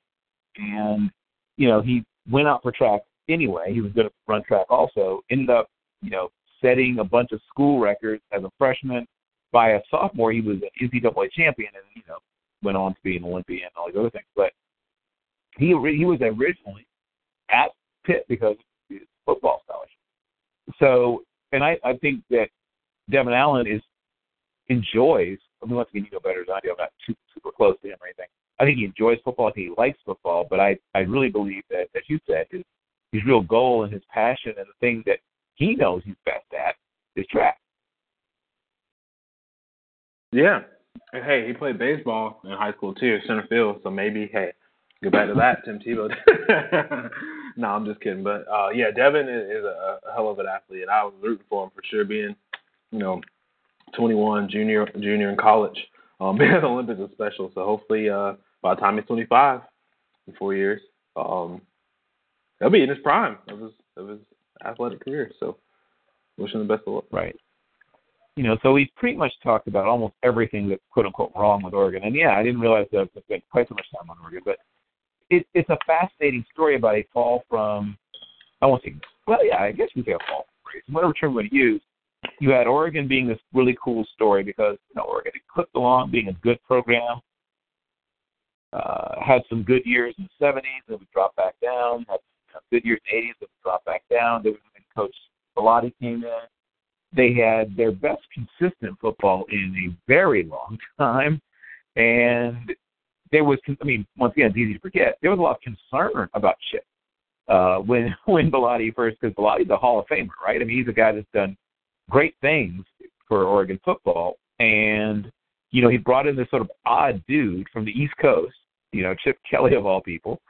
Speaker 3: And, you know, he went out for track anyway. He was going to run track also. Ended up, you know, setting a bunch of school records as a freshman. By a sophomore, he was an NCAA champion, and, you know, went on to be an Olympian and all these other things. But he he was originally at Pitt because football scholarship. So, and I, I think that Devon Allen is enjoys. I mean, once again, you know better than I do. I'm not too super close to him or anything. I think he enjoys football. I think he likes football. But I, I really believe that, as you said, his his real goal and his passion and the thing that he knows he's best at is track.
Speaker 4: Yeah. And hey, he played baseball in high school too, center field. So maybe, hey, get back to that, Tim Tebow. *laughs* no, I'm just kidding. But uh yeah, Devon is, is a, a hell of an athlete, and I was rooting for him for sure. Being, you know, 21, junior, junior in college, um, being at the Olympics is special. So hopefully, uh, by the time he's 25, in four years, um, he'll be in his prime of his of his athletic career. So, wish him the best of luck.
Speaker 3: Right. You know, so we've pretty much talked about almost everything that's quote unquote wrong with Oregon. And yeah, I didn't realize that I spent quite so much time on Oregon, but it, it's a fascinating story about a fall from, I won't say, well, yeah, I guess you say a fall from. Whatever term you want to use. You had Oregon being this really cool story because, you know, Oregon had clipped along being a good program, uh, had some good years in the 70s, then we dropped back down, had some good years in the 80s, then we dropped back down. Then Coach Bellotti came in, they had their best consistent football in a very long *laughs* time, and there was, I mean, once again, it's easy to forget. There was a lot of concern about Chip uh, when *laughs* when Bellotti first, because Bellotti's a Hall of Famer, right? I mean, he's a guy that's done great things for Oregon football, and you know, he brought in this sort of odd dude from the East Coast, you know, Chip Kelly of all people,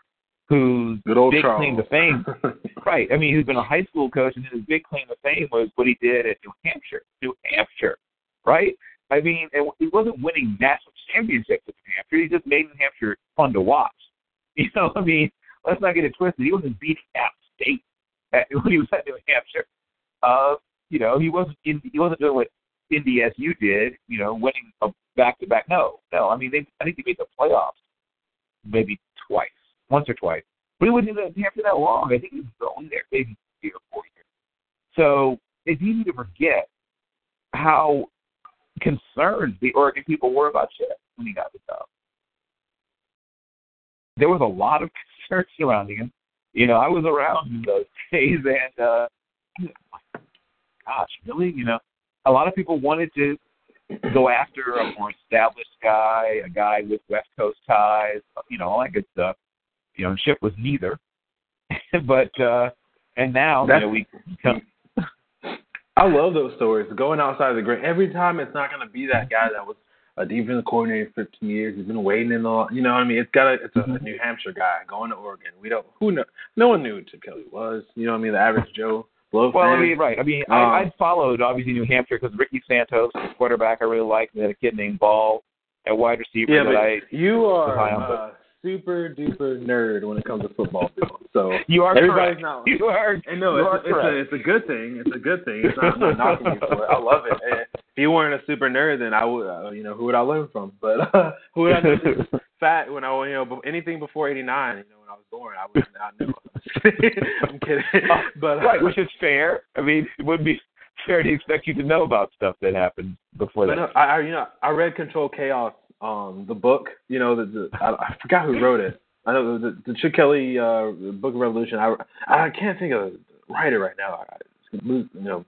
Speaker 3: whose big
Speaker 4: Charles.
Speaker 3: claim to fame *laughs* Right. I mean, he's been a high school coach, and his big claim to fame was what he did at New Hampshire. New Hampshire, right? I mean, and he wasn't winning national championships at New Hampshire. He just made New Hampshire fun to watch. *laughs* You know, I mean, let's not get it twisted. He wasn't beating App State at, *laughs* when he was at New Hampshire. Uh, you know, he wasn't in, he wasn't doing what NDSU did. You know, winning a back to back. No, no. I mean, they I think they made the playoffs maybe twice, once or twice. But he wasn't in New Hampshire that long. I think he was only there maybe three or four years. So it's easy to forget how concerned the Oregon people were about Chip when he got the job. There was a lot of concern *laughs* surrounding him. You know, I was around in those *laughs* days, and uh, gosh, really, you know, a lot of people wanted to go after a more established guy, a guy with West Coast ties, you know, all that good stuff. You know, Chip was neither. *laughs* but uh and now
Speaker 4: That's,
Speaker 3: you know we come,
Speaker 4: I love those stories. Going outside of the grade. Every time it's not going to be that guy that was a defensive coordinator for 15 years. He's been waiting in the, you know what I mean? It's got a, it's a
Speaker 3: Mhm.
Speaker 4: New Hampshire guy going to Oregon. We don't, who know, no one knew who Chip Kelly was. You know what I mean? The average Joe blow
Speaker 3: well, I mean, right. I mean,
Speaker 4: Um,
Speaker 3: I, I'd followed obviously New Hampshire because Ricky Santos, the quarterback, I really liked. We had a kid named Ball at wide receiver
Speaker 4: yeah,
Speaker 3: that
Speaker 4: but
Speaker 3: I.
Speaker 4: you are
Speaker 3: high on
Speaker 4: a super duper nerd when it comes to football. Bill. So
Speaker 3: You are
Speaker 4: everybody's
Speaker 3: correct.
Speaker 4: not.
Speaker 3: You are.
Speaker 4: And no, it's, it's, a, it's a good thing. It's a good thing. It's not, I'm not *laughs* knocking you for it. I love it. And if you weren't a super nerd, then I would, uh, you know, who would I learn from? But uh, *laughs* who would I know? *laughs* Fat when I, you know, anything before '89, you know, when I was born, I would not know. I'm kidding. But uh,
Speaker 3: right, which is fair. I mean, it would be fair to expect you to know about stuff that happened before
Speaker 4: But
Speaker 3: that.
Speaker 4: no, I, I, you know, I read Control Chaos, um, the book. You know, the, the I, I forgot who wrote it. I know the, the Chip Kelly uh, Book of Revolution. I, I can't think of the writer right now. I, you know,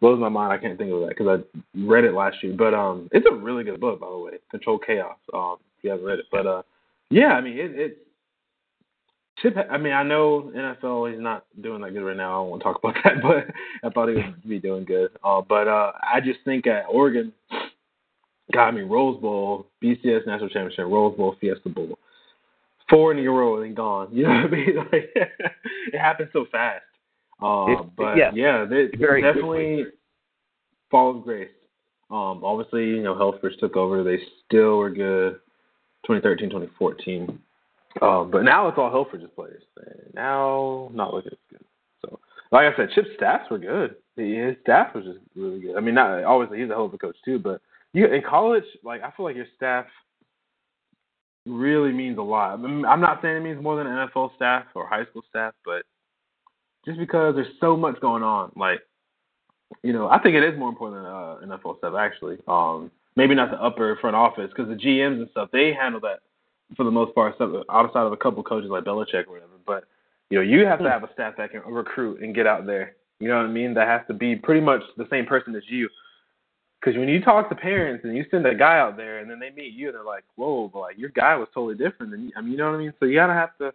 Speaker 4: blows my mind. I can't think of that because I read it last year. But um, it's a really good book, by the way. Control Chaos. Um, if you haven't read it, but uh, yeah, I mean, it, it Chip. I mean, I know NFL. He's not doing that good right now. I don't want to talk about *laughs* that, but I thought he would be doing good. Uh, but uh, I just think at Oregon, God, I mean, Rose Bowl, BCS National Championship, Rose Bowl, Fiesta Bowl, four in a row and then gone. *laughs* You know what I mean? Like it happened so fast. Uh,
Speaker 3: It-
Speaker 4: but
Speaker 3: yeah.
Speaker 4: yeah, they,
Speaker 3: Very
Speaker 4: definitely fall of grace. Um, obviously, you know, Helfrich took over. They still were good. 2013, 2014. Um, but now it's all Helfrich's players. And now, not looking as good. So, like I said, Chip's stats were good. His staff was just really good. I mean, not obviously he's a hell of a coach too, but you in college, like I feel like your staff really means a lot. I mean, I'm not saying it means more than NFL staff or high school staff, but just because there's so much going on, like you know, I think it is more important than uh, NFL stuff actually. Um, maybe not the upper front office because the GMs and stuff they handle that for the most part, outside of a couple coaches like Belichick or whatever. But you know, you have to have a staff that can recruit and get out there. You know what I mean? That has to be pretty much the same person as you. Because when you talk to parents and you send a guy out there and then they meet you and they're like, "Whoa, but like your guy was totally different than you." I mean, you know what I mean? So you gotta have to.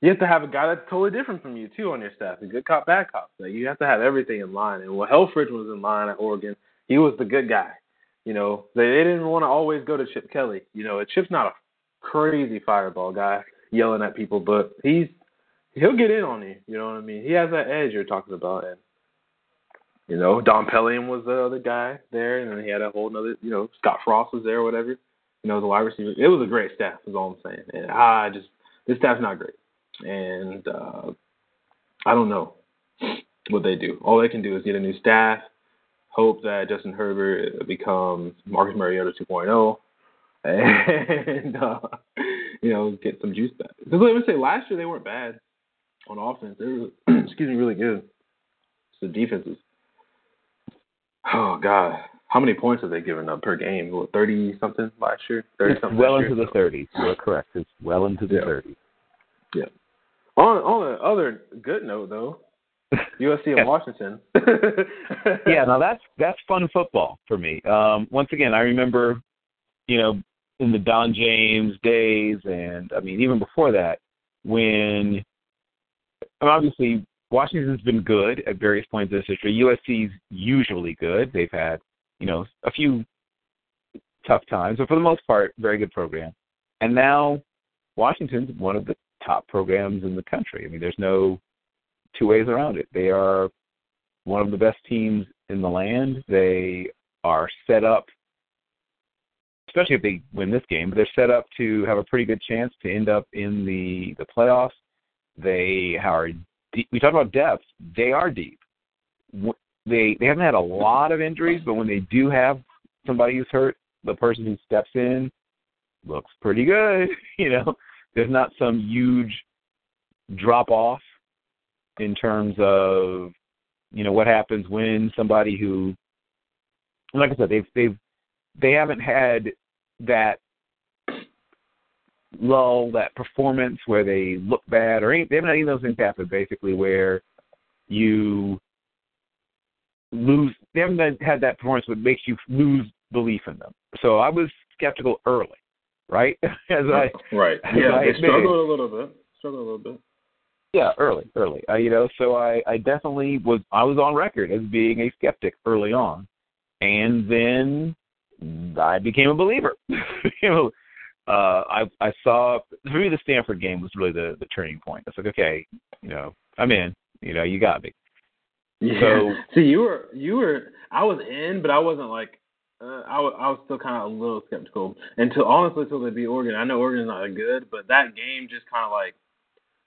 Speaker 4: You have to have a guy that's totally different from you too on your staff. A good cop, bad cop. Like you have to have everything in line. And well, Helfrich was in line at Oregon, he was the good guy. You know, they, they didn't want to always go to Chip Kelly. You know, Chip's not a crazy fireball guy yelling at people, but he's he'll get in on you. You know what I mean? He has that edge you're talking about, and you know, Don Pellum was the other guy there, and then he had a whole other, you know, Scott Frost was there, or whatever. You know, the wide receiver. It was a great staff, is all I'm saying. And I just this staff's not great, and uh, I don't know what they do. All they can do is get a new staff, hope that Justin Herbert becomes Marcus Mariota 2.0, *laughs* and uh, you know, get some juice back. Because let me say, last year they weren't bad on offense. They were, *clears throat* excuse me, really good. So defenses. Oh God, how many points have they given up per game? What, thirty something last year? Thirty something.
Speaker 3: well into
Speaker 4: year?
Speaker 3: the 30s. You are correct. It's well into the thirties.
Speaker 4: Yeah.
Speaker 3: 30s.
Speaker 4: On on the other good note though, *laughs* USC and
Speaker 3: Yeah.
Speaker 4: Washington. *laughs*
Speaker 3: yeah, now that's that's fun football for me. Um, once again, I remember, you know, in the Don James days, and I mean even before that, when and obviously Washington's been good at various points in its history. USC's usually good. They've had, you know, a few tough times, but for the most part, very good program. And now Washington's one of the top programs in the country. I mean, there's no two ways around it. They are one of the best teams in the land. They are set up, especially if they win this game, but they're set up to have a pretty good chance to end up in the the playoffs. They are. We talked about depth. They are deep. They they haven't had a lot of injuries, but when they do have somebody who's hurt, the person who steps in looks pretty good. *laughs* You know, there's not some huge drop off in terms of you know what happens when somebody who, like I said, they've they've they haven't had that lull, that performance where they look bad, or any, they haven't had any of those things happen. Basically, where you lose. They haven't had that performance that makes you lose belief in them. So I was skeptical early, right? *laughs* As I
Speaker 4: right,
Speaker 3: as
Speaker 4: yeah,
Speaker 3: I
Speaker 4: they struggled a little bit, struggled a little bit.
Speaker 3: Yeah, early, early. Uh, you know, so I, I definitely was. I was on record as being a skeptic early on, and then I became a believer. *laughs* you know, uh, I I saw for me the Stanford game was really the the turning point. It's like, okay, you know, I'm in. You know, you got me.
Speaker 4: Yeah.
Speaker 3: So- *laughs*
Speaker 4: See, you were you were I was in, but I wasn't like uh, I was I was still kind of a little skeptical until honestly until they beat Oregon. I know Oregon's not good, but that game just kind of like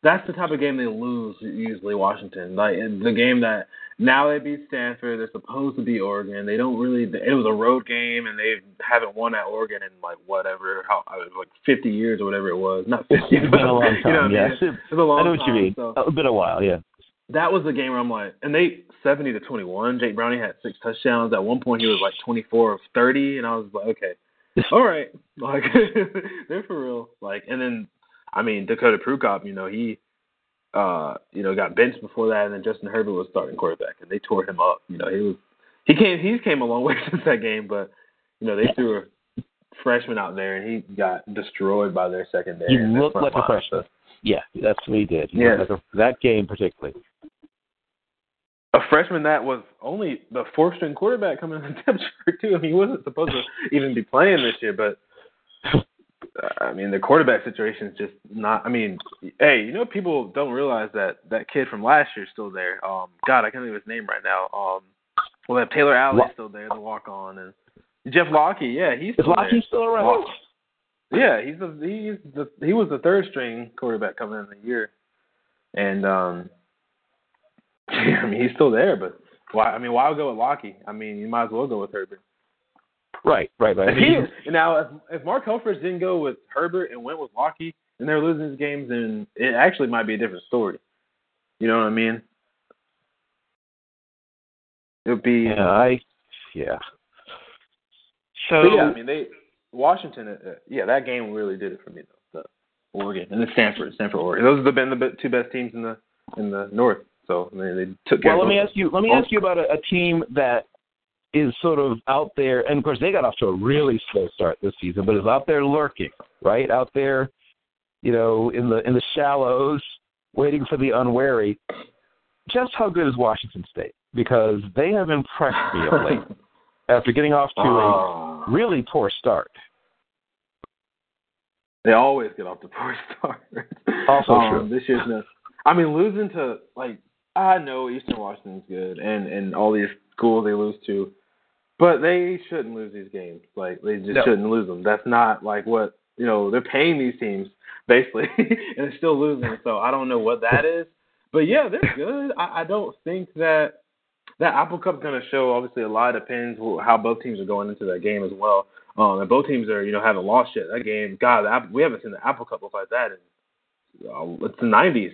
Speaker 4: that's the type of game they lose usually. Washington, like the game that now they beat Stanford. They're supposed to beat Oregon. They don't really. It was a road game, and they haven't won at Oregon in like whatever how I was like 50 years or whatever it was. Not 50.
Speaker 3: It's been a long time. *laughs*
Speaker 4: you know what I
Speaker 3: yeah,
Speaker 4: mean? It was a long
Speaker 3: I know what
Speaker 4: time,
Speaker 3: you mean.
Speaker 4: So
Speaker 3: A been a while. Yeah.
Speaker 4: that was the game where I'm like, and they 70 to 21. Jake Browning had six touchdowns. At one point, he was like 24 of 30, and I was like, okay, *laughs* all right, like *laughs* they're for real. Like, and then, I mean, Dakota Prukop, you know, he, uh, you know, got benched before that, and then Justin Herbert was starting quarterback, and they tore him up. You know, he was, he came, he's came a long way *laughs* since that game, but you know, they threw a freshman out there, and he got destroyed by their secondary.
Speaker 3: He looked
Speaker 4: front
Speaker 3: like a freshman. Yeah, that's what he did. He
Speaker 4: Yeah.
Speaker 3: like a- that game particularly.
Speaker 4: a freshman that was only the fourth string quarterback coming *laughs* in the depth chart too. I mean, he wasn't supposed to even be playing this year, but *laughs* I mean, the quarterback situation is just not. I mean, hey, you know, people don't realize that that kid from last year is still there. Um, God, I can't think of his name right now. Um, well, they have Taylor
Speaker 3: Alie
Speaker 4: still there, the walk on, and Jeff Lockie. Yeah, he's
Speaker 3: Is
Speaker 4: still
Speaker 3: Lockie
Speaker 4: there.
Speaker 3: still around?
Speaker 4: Yeah, he's the he's the he was the third string quarterback coming in the year, and um, *laughs* I mean he's still there, but why? I mean, why go with Lockie? I mean, you might as well go with Herbert.
Speaker 3: Right, right, right.
Speaker 4: He, now, if, if Mark Helfrich didn't go with Herbert and went with Lockie, and they're losing these games, then it actually might be a different story. You know what I mean? It would be.
Speaker 3: yeah, I, yeah. So
Speaker 4: yeah, I mean they Washington. Uh, uh, yeah, that game really did it for me though. The Oregon and then Stanford, Stanford, Oregon. Those have been the two best teams in the in the North. So I mean, they took care
Speaker 3: well, let me ask you. Let me ask you about a, a team that is sort of out there, and of course they got off to a really slow start this season, but is out there lurking, right out there, you know, in the in the shallows, waiting for the unwary. Just how good is Washington State? Because they have impressed me of late *laughs* after getting off to a
Speaker 4: Ah.
Speaker 3: really poor start.
Speaker 4: They always get off the poor *laughs* start.
Speaker 3: Also
Speaker 4: um,
Speaker 3: true.
Speaker 4: This year's no. I mean, losing to like I know Eastern Washington's good, and and all these schools they lose to, but they shouldn't lose these games. Like they just
Speaker 3: No.
Speaker 4: shouldn't lose them. That's not like what you know. They're paying these teams basically, *laughs* and they're still losing. So I don't know what that is. But yeah, they're good. I, I don't think that that Apple Cup's going to show. Obviously, a lot depends how both teams are going into that game as well. Um, and both teams are, you know, haven't lost yet. That game, God, Apple, we haven't seen the Apple Cup look like that in uh, it's the '90s.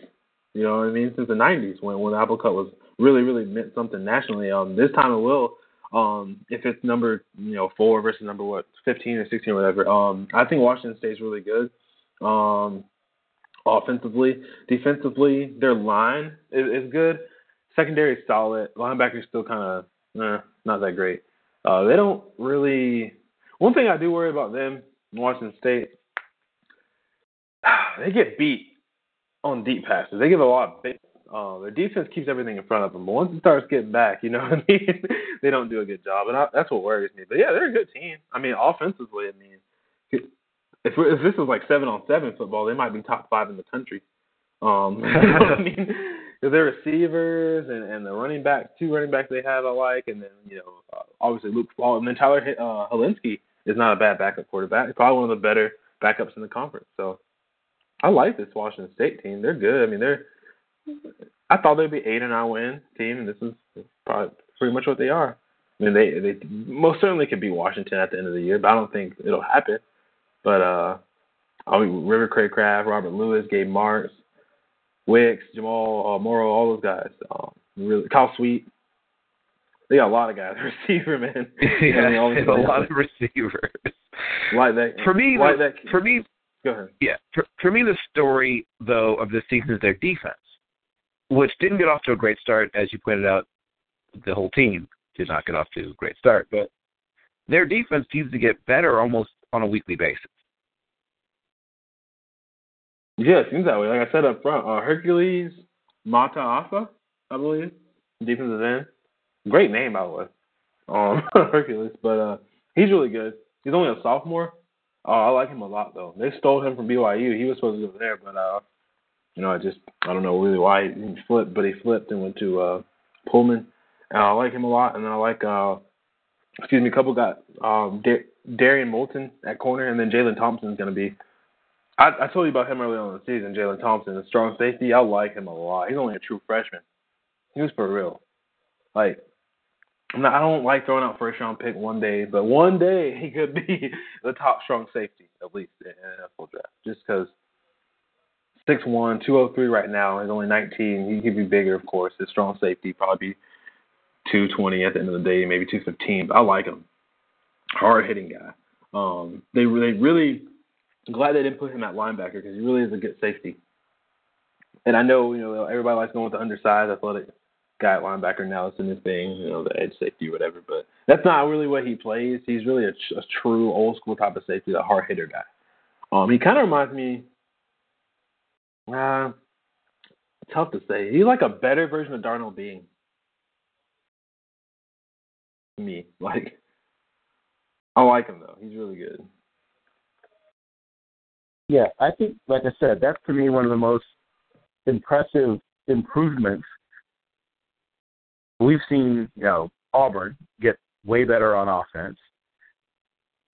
Speaker 4: You know what I mean? Since the '90s, when when the Apple Cup was really, really meant something nationally. Um, this time it will. Um, if it's number, you know, four versus number what, 15 or 16 or whatever. Um, I think Washington State's really good. Um, offensively, defensively, their line is, is good. Secondary is solid. Linebackers still kind of eh, not that great. Uh, they don't really. One thing I do worry about them, Washington State, *sighs* they get beat on deep passes. They give a lot of big. Uh, their defense keeps everything in front of them, but once it starts getting back, you know what I mean. *laughs* they don't do a good job, and I, that's what worries me. But yeah, they're a good team. I mean, offensively, I mean, if if this was like seven on seven football, they might be top five in the country. Um, *laughs* you know I mean, *laughs* because their receivers and and the running back, two running backs they have I like, and then you know uh, obviously Luke Falk, and then Tyler uh, Hilinski is not a bad backup quarterback. He's probably one of the better backups in the conference. So I like this Washington State team. They're good. I mean, they're. I thought they'd be eight and nine win team, and this is probably pretty much what they are. I mean, they they most certainly could beat Washington at the end of the year, but I don't think it'll happen. But uh, I mean, River Craycraft, Robert Lewis, Gabe Marks, Wicks, Jamal uh, Morrow, all those guys. Um, really, Kyle Sweet. They got a lot of guys. *laughs* Receiver man. *laughs*
Speaker 3: yeah,
Speaker 4: they always *laughs*
Speaker 3: a lot of receivers.
Speaker 4: like that.
Speaker 3: For me,
Speaker 4: like that.
Speaker 3: for me,
Speaker 4: Go ahead.
Speaker 3: yeah, for, for me, the story though of this season is their defense, which didn't get off to a great start, as you pointed out. The whole team did not get off to a great start, but their defense seems to get better almost on a weekly basis.
Speaker 4: Yeah, it seems that way. Like I said up front, uh, Hercules Mataafa, I believe, defensive end. Great name, by the way. Um, *laughs* Hercules, but uh, he's really good. He's only a sophomore. Uh, I like him a lot, though. They stole him from BYU. He was supposed to go there, but uh, you know, I just I don't know really why he flipped, but he flipped and went to uh, Pullman. And I like him a lot, and then I like uh, excuse me, a couple got um, Dar- Darrien Molton at corner, and then Jalen Thompson's going to be I, I told you about him early on in the season, Jalen Thompson, the strong safety. I like him a lot. He's only a true freshman. He was for real. Like, not, I don't like throwing out first round pick one day, but one day *laughs* he could be *laughs* the top strong safety at least in NFL draft. Just because 6'1", 203 right now, he's only 19. He could be bigger, of course. His strong safety probably be 220 at the end of the day, maybe 215. But I like him. Hard hitting guy. Um, they they really I'm glad they didn't put him at linebacker because he really is a good safety. And I know, you know, everybody likes going with the undersized athletic guy at linebacker now. It's in his thing, you know, the edge safety whatever. But that's not really what he plays. He's really a, a true old school type of safety, a hard hitter guy. Um, he kind of reminds me. Uh, tough to say. He's like a better version of Darnell Being. Me, *laughs* like, I like him though. He's really good.
Speaker 3: Yeah, I think, like I said, that's to me one of the most impressive improvements we've seen. You know, Auburn get way better on offense,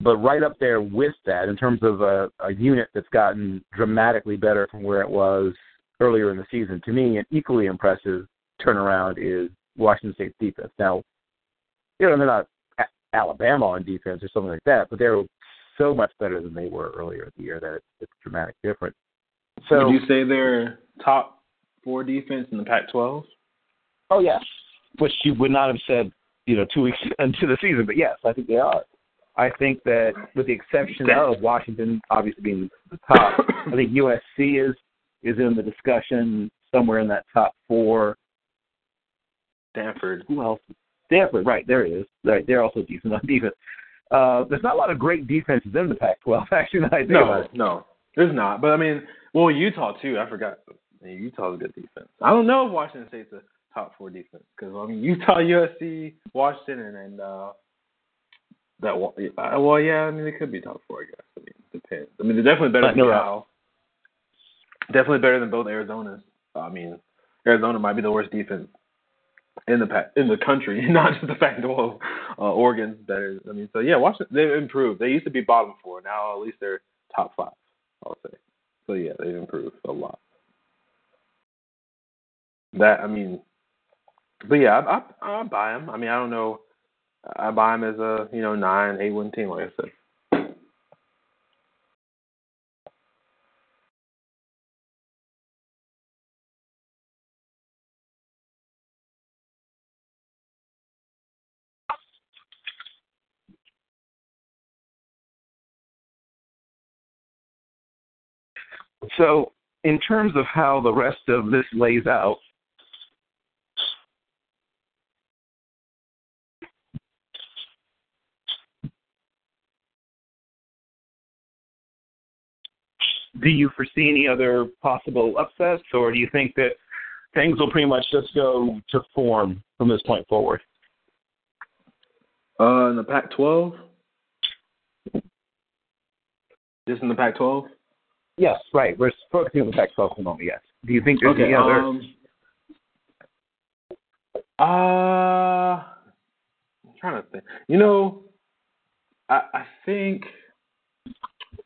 Speaker 3: but right up there with that, in terms of a, a unit that's gotten dramatically better from where it was earlier in the season. To me, an equally impressive turnaround is Washington State's defense. Now, you know, they're not A- Alabama on defense or something like that, but they're so much better than they were earlier in the year that it's, it's a dramatic difference. So,
Speaker 4: Would you say they're top four defense in the Pac-12?
Speaker 3: oh yeah, which you would not have said, you know, two weeks *laughs* into the season, but yes, I think they are. I think that, with the exception of Washington obviously being the top, *coughs* I think USC is is in the discussion somewhere in that top four.
Speaker 4: Stanford.
Speaker 3: Who else? Stanford, right? There it is. Right, they're also decent on *laughs* defense. Uh, there's not a lot of great defenses in the Pac-12, *laughs* actually. Now I think about
Speaker 4: No, no, there's not. But I mean, well, Utah too. I forgot. Utah's a good defense. I don't know if Washington State's a top four defense because I mean Utah, *laughs* USC, Washington, and, and uh, that one. uh, Well, yeah, I mean they could be top four. I guess. I mean, it depends. I mean they're definitely better
Speaker 3: But
Speaker 4: than Cal. Definitely better than both Arizonas. I mean, Arizona might be the worst defense in the Pac- in the country, *laughs* not just the Pac-12. Uh, Oregon's better. I mean, so yeah, Washington they've improved. They used to be bottom four. Now at least they're top five. I'll say. So yeah, they've improved a lot. That I mean, but yeah, I I, I buy them. I mean, I don't know. I buy them as a you know nine, eight win team, like I said.
Speaker 3: So, in terms of how the rest of this lays out, do you foresee any other possible upsets, or do you think that things will pretty much just go to form from this point forward?
Speaker 4: Uh, in the Pac-12, just in the Pac-12.
Speaker 3: Yes, right. We're focusing on the Pac-12 for the moment. Yes. Do you think there's
Speaker 4: Okay.
Speaker 3: any other?
Speaker 4: Um, uh, I'm trying to think. You know, I I think.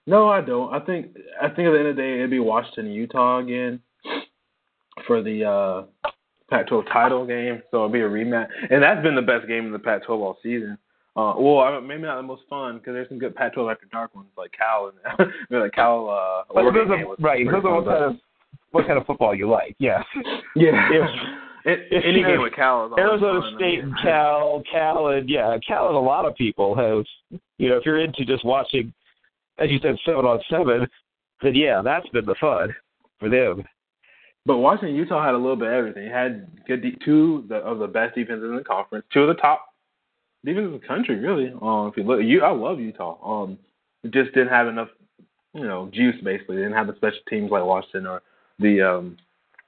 Speaker 4: No, I don't. I think I think at the end of the day it'd be Washington Utah again for the uh, Pac-12 title game. So it'll be a rematch, and that's been the best game in the Pac-12 all season. Uh, well, I maybe not the most fun because there's some good Pac-12 after dark ones like Cal and *laughs* like Cal. Uh,
Speaker 3: But
Speaker 4: Oregon
Speaker 3: depends
Speaker 4: game
Speaker 3: on, right. Depends on what kind of what kind of football you like. Yes. *laughs*
Speaker 4: Yeah.
Speaker 3: If
Speaker 4: any game with Cal is
Speaker 3: Arizona
Speaker 4: fun.
Speaker 3: State and Cal, Cal and yeah, Cal and a lot of people have. You know, if you're into just watching, as you said, seven on seven, then yeah, that's been the fun for them.
Speaker 4: But Washington, Utah had a little bit of everything. Had good de- two the, of the best defenses in the conference, two of the top defenses in the country, really. Um, if you look, you I love Utah. Um, just didn't have enough, you know, juice. Basically, they didn't have the special teams like Washington or the, um,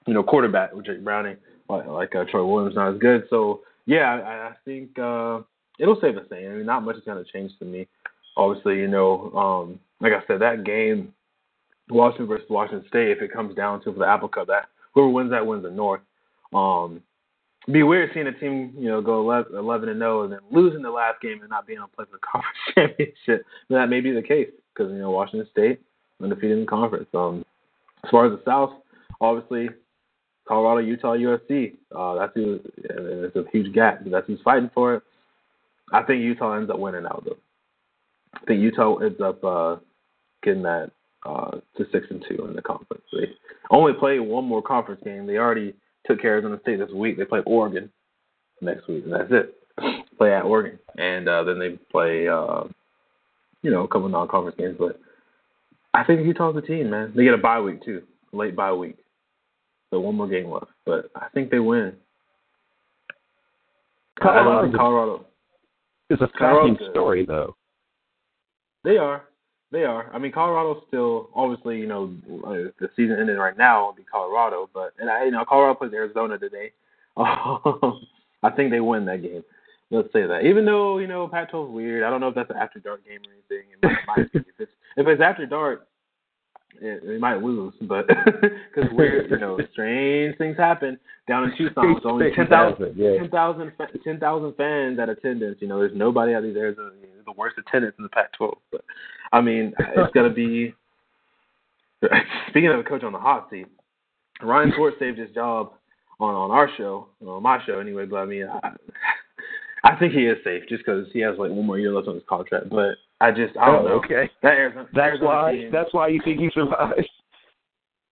Speaker 4: you know, quarterback with Jake Browning like, like uh, Troy Williams not as good. So yeah, I, I think uh, it'll stay the same. I mean, not much is going to change to me. Obviously, you know, um, like I said, that game Washington versus Washington State, if it comes down to for the Apple Cup, that whoever wins that wins the North. Um, it'd be weird seeing a team, you know, go 11 and 0 and then losing the last game and not being able to play for the *laughs* conference championship. But that may be the case because you know Washington State undefeated in the conference. Um, as far as the South, obviously Colorado, Utah, USC. Uh, that's who. It's a huge gap. That's who's fighting for it. I think Utah ends up winning out though. I think Utah ends up uh, getting that uh, to six and two in the conference. They only play one more conference game. They already took care of Arizona State this week. They play Oregon next week, and that's it. play at Oregon, and uh, then they play, uh, you know, a couple non-conference games. But I think Utah's a team, man. They get a bye week too, late bye week. So one more game left, but I think they win.
Speaker 3: Colorado,
Speaker 4: Colorado.
Speaker 3: It's a fascinating story, though.
Speaker 4: They are. They are. I mean, Colorado's still obviously, you know, the season ending right now be Colorado, but and I, you know, Colorado plays Arizona today. *laughs* Um, I think they win that game. Let's say that. Even though you know Pac-12 is weird, I don't know if that's an after dark game or anything. If it's if it's after dark, they might lose, but *laughs* because weird, you know, *laughs* strange things happen down in Tucson. It's only 10,000 yeah. 10, 10, fans at attendance. You know, there's nobody out. You know, the worst attendance in the Pac-12. But I mean, it's gonna be. *laughs* Speaking of a coach on the hot seat, Ryan Schwartz saved his job on on our show, on my show anyway. But I mean, I, I think he is safe just because he has like one more year left on his contract. But I just I don't
Speaker 3: oh,
Speaker 4: know.
Speaker 3: Okay.
Speaker 4: That Arizona,
Speaker 3: that's
Speaker 4: Arizona
Speaker 3: why.
Speaker 4: team,
Speaker 3: that's why you think he survives. *laughs*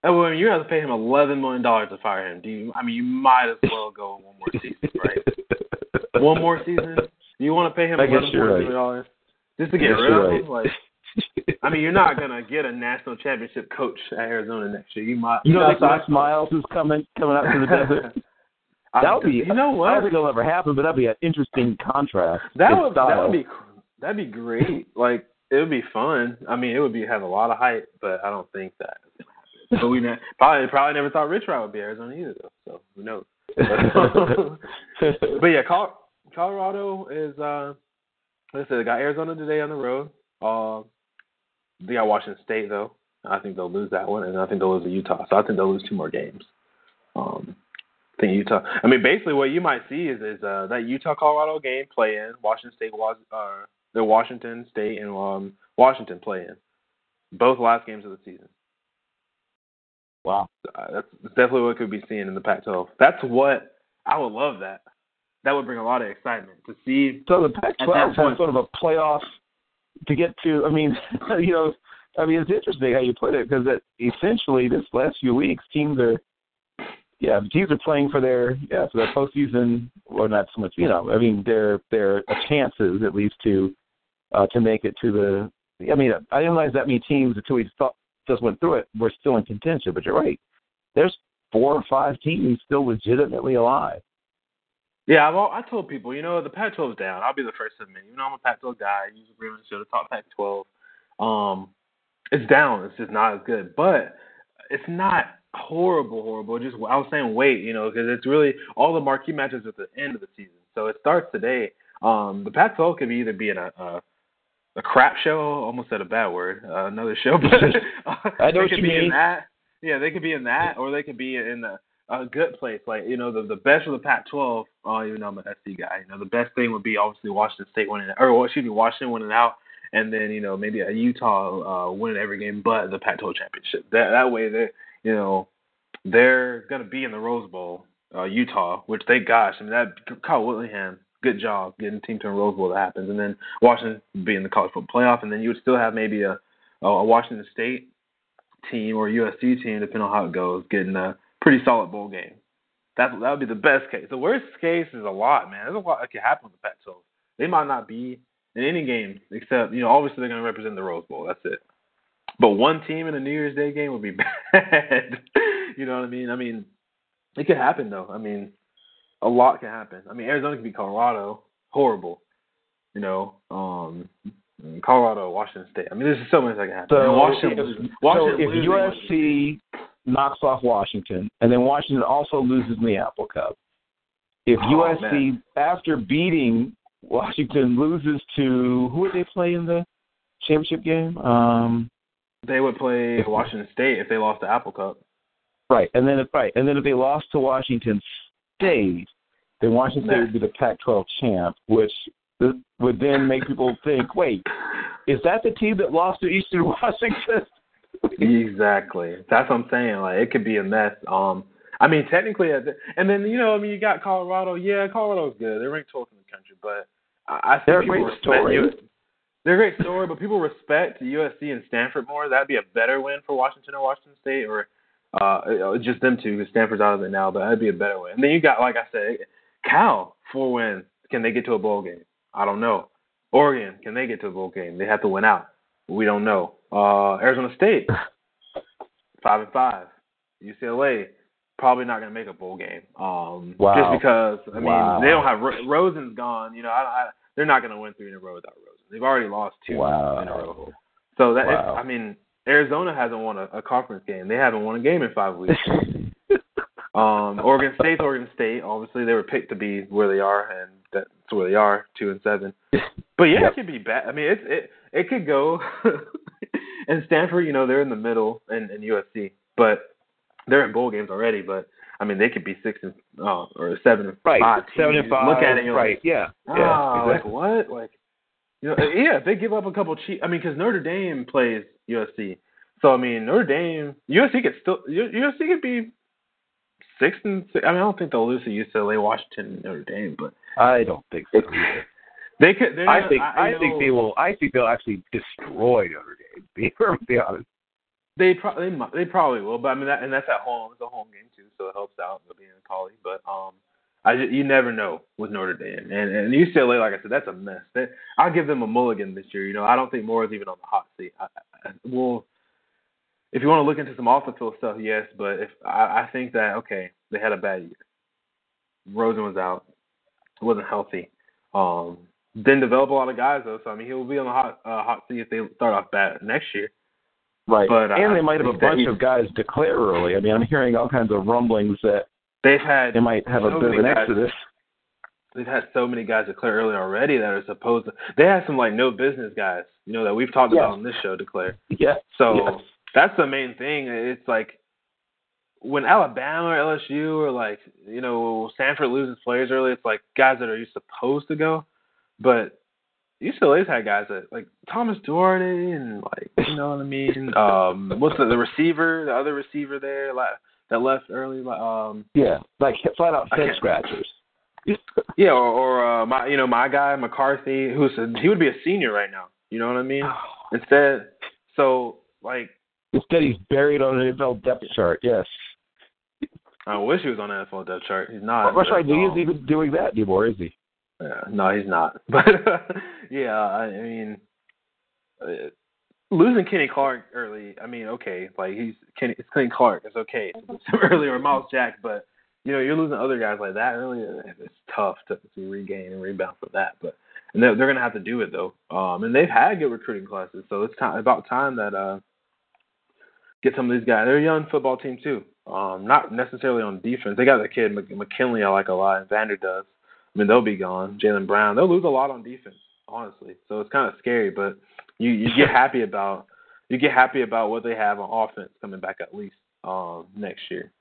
Speaker 4: Oh, well, you have to pay him eleven million dollars to fire him. Do you? I mean, you might as well go one more season, right? *laughs* one more season. Do you want to pay him
Speaker 3: I
Speaker 4: eleven
Speaker 3: guess
Speaker 4: dollars just to get rid of him? Like, I mean, you're not gonna get a national championship coach at Arizona next year. You might.
Speaker 3: You know,
Speaker 4: that's
Speaker 3: that
Speaker 4: what I
Speaker 3: Les Miles is coming coming out to the desert. *laughs* That would be.
Speaker 4: You know what?
Speaker 3: I don't think it'll ever happen, but that'd be an interesting contrast.
Speaker 4: That would
Speaker 3: style.
Speaker 4: that would be that'd be great. Like it would be fun. I mean, it would be have a lot of hype, but I don't think that. But we ne- probably probably never thought Rich Rod would be Arizona either, though. So who knows? *laughs* but yeah, Col- Colorado is. uh Like I said, they got Arizona today on the road. Uh, they got Washington State though. I think they'll lose that one, and I think they'll lose to Utah. So I think they'll lose two more games. Um, I think Utah. I mean, basically, what you might see is is uh, that Utah Colorado game play in Washington State was uh, the Washington State and um, Washington play in both last games of the season.
Speaker 3: Wow,
Speaker 4: uh, that's definitely what could be seen in the Pac-12. That's what I would love. That that would bring a lot of excitement to see.
Speaker 3: So the Pac-12
Speaker 4: point-
Speaker 3: has sort of a playoff to get to. I mean, *laughs* you know, I mean, it's interesting how you put it because essentially this last few weeks, teams are, yeah, the teams are playing for their yeah for their postseason, or not so much. You know, I mean, their their chances at least to uh, to make it to the. I mean, I didn't realize that many teams until we thought, just went through it were still in contention. But you're right. There's four or five teams still legitimately alive.
Speaker 4: Yeah, I've I told people, you know, the Pac-12 is down. I'll be the first to admit. Even though I'm a Pac-12 guy, I usually on the show to talk Pac-12. Um, it's down. It's just not as good, but it's not horrible, horrible. Just I was saying, wait, you know, because it's really all the marquee matches at the end of the season. So it starts today. Um, the Pac-12 could be either be in a, a a crap show. Almost said a bad word. Uh, another show, but *laughs* *laughs*
Speaker 3: I know
Speaker 4: they
Speaker 3: what
Speaker 4: could
Speaker 3: you
Speaker 4: be
Speaker 3: mean.
Speaker 4: in that. Yeah, they could be in that, or they could be in the a good place, like you know the the best of the Pac-12. Oh, even though I'm an SC guy, you know the best thing would be obviously Washington State winning, or excuse me, Washington winning out, and then you know maybe a Utah uh, winning every game, but the Pac-12 championship. That that way they you know they're gonna be in the Rose Bowl, uh, Utah, which they gosh, I mean that Kyle Whittingham, good job getting team to a Rose Bowl that happens, and then Washington be in the college football playoff, and then you would still have maybe a a Washington State team or USC team, depending on how it goes, getting a pretty solid bowl game That's that would be the best case. The worst case is a lot, man. There's a lot that could happen with the Pac-12. They might not be in any game except you know obviously they're going to represent the Rose Bowl. That's it. But one team in a New Year's Day game would be *laughs* bad. you know what I mean? I mean, it could happen though. I mean, a lot can happen. I mean, Arizona could be Colorado, horrible. You know, um, Colorado, Washington State. I mean, there's so much that can happen.
Speaker 3: So
Speaker 4: Washington,
Speaker 3: if,
Speaker 4: Washington
Speaker 3: so if USC knocks off Washington, and then Washington also loses in the Apple Cup, if
Speaker 4: Oh,
Speaker 3: USC
Speaker 4: man.
Speaker 3: after beating Washington loses to who would they play in the championship game? Um,
Speaker 4: they would play Washington State if they lost the Apple Cup.
Speaker 3: right, and then if right, and then if they lost to Washington State, then Washington State would be the Pac-12 champ, which would then make people think, wait, is that the team that lost to Eastern *laughs* Washington?
Speaker 4: Exactly. That's what I'm saying. Like it could be a mess. Um, I mean, technically, the- and then you know, I mean, you got Colorado. Yeah, Colorado's good. They're ranked 12th in the country, but I, I think
Speaker 3: They're a
Speaker 4: people respect
Speaker 3: story.
Speaker 4: They're a great story, but people respect USC and Stanford more. That'd be a better win for Washington or Washington State, or uh, just them two because Stanford's out of it now. But that'd be a better win. And then you got, like I said, Cal four wins. Can they get to a bowl game? I don't know. Oregon, can they get to a bowl game? They have to win out. We don't know. Uh, Arizona State, *laughs* five and five. UCLA, probably not going to make a bowl game. Um,
Speaker 3: Wow.
Speaker 4: Just because I mean
Speaker 3: Wow.
Speaker 4: they don't have Ro- Rosen's gone. You know, I, I, they're not going to win three in a row without Rosen. They've already lost two in a row. So that
Speaker 3: Wow.
Speaker 4: I mean, Arizona hasn't won a, a conference game. They haven't won a game in five weeks. *laughs* Um, Oregon State's Oregon State. Obviously, they were picked to be where they are, and that's where they are, two and seven. But yeah,
Speaker 3: Yep.
Speaker 4: it could be bad. I mean, it's it it could go. *laughs* and Stanford, you know, they're in the middle, and, and USC, but they're in bowl games already. But I mean, they could be six and uh, or seven and
Speaker 3: Right,
Speaker 4: five.
Speaker 3: seven and five.
Speaker 4: Look at it,
Speaker 3: right?
Speaker 4: Like,
Speaker 3: yeah,
Speaker 4: ah,
Speaker 3: yeah,
Speaker 4: like what? Like, you know, yeah, if they give up a couple cheap. I mean, because Notre Dame plays USC, so I mean, Notre Dame, USC could still USC could be six and. Six. I mean, I don't think they'll lose to UCLA, Washington, and Notre Dame, but
Speaker 3: I don't think so. either.
Speaker 4: they could. They're
Speaker 3: I
Speaker 4: not-
Speaker 3: think
Speaker 4: I,
Speaker 3: I think they will. I think they'll actually destroy Notre Dame. *laughs* Be perfectly honest.
Speaker 4: They pro- they they probably will, but I mean that and that's at home. It's a home game too, so it helps out with being in Poly. But um, I ju- you never know with Notre Dame and and UCLA. Like I said, that's a mess. They, I'll give them a mulligan this year. You know, I don't think Mora is even on the hot seat. I, I, well, if you want to look into some off the field stuff, yes, but if I, I think that okay, they had a bad year. Rosen was out, wasn't healthy. Um, didn't develop a lot of guys though, so I mean he'll be on the hot uh, hot seat if they start off bad next year.
Speaker 3: Right.
Speaker 4: But, uh,
Speaker 3: and they might have a bunch of guys declare early. I mean, I'm hearing all kinds of rumblings that
Speaker 4: They've had
Speaker 3: they might have a bit of an exodus.
Speaker 4: they've had so many guys declare early already that are supposed to. They had some like no business guys, you know, that we've talked
Speaker 3: Yes.
Speaker 4: about on this show declare.
Speaker 3: Yeah.
Speaker 4: So
Speaker 3: Yes.
Speaker 4: that's the main thing. It's like when Alabama or LSU or like you know Stanford loses players early, it's like guys that are you supposed to go, but UCLA's had guys that like Thomas Duarte and like you know what I mean. *laughs* Um, what's the, the receiver, the other receiver there like, that left early? like, Um,
Speaker 3: Yeah. Like flat out head scratchers. *laughs*
Speaker 4: Yeah, or, or uh, my you know my guy McCarthy, who's a, he would be a senior right now. You know what I mean? Instead, so like
Speaker 3: Instead, he's buried on an NFL depth chart. Yes.
Speaker 4: I wish he was on the NFL depth chart. He's not. But,
Speaker 3: right. He isn't even doing that anymore, is he?
Speaker 4: yeah, no, he's not. *laughs* But *laughs* yeah, I, I mean, uh, losing Kenny Clark early. I mean, okay, like he's Kenny, it's Kenny Clark. It's okay lose *laughs* early or Myles Jack, but you know you're losing other guys like that early. It's tough to, to regain and rebound from that. But and they're, they're gonna have to do it though. Um, and they've had good recruiting classes, so it's time about time that uh get some of these guys. They're a young football team too. Um, not necessarily on defense. They got the kid Mc- McKinley I like a lot, and Vander does. I mean, they'll be gone. Jayon Brown, they'll lose a lot on defense, honestly. So it's kind of scary, but you you get *laughs* happy about you get happy about what they have on offense coming back at least um, next year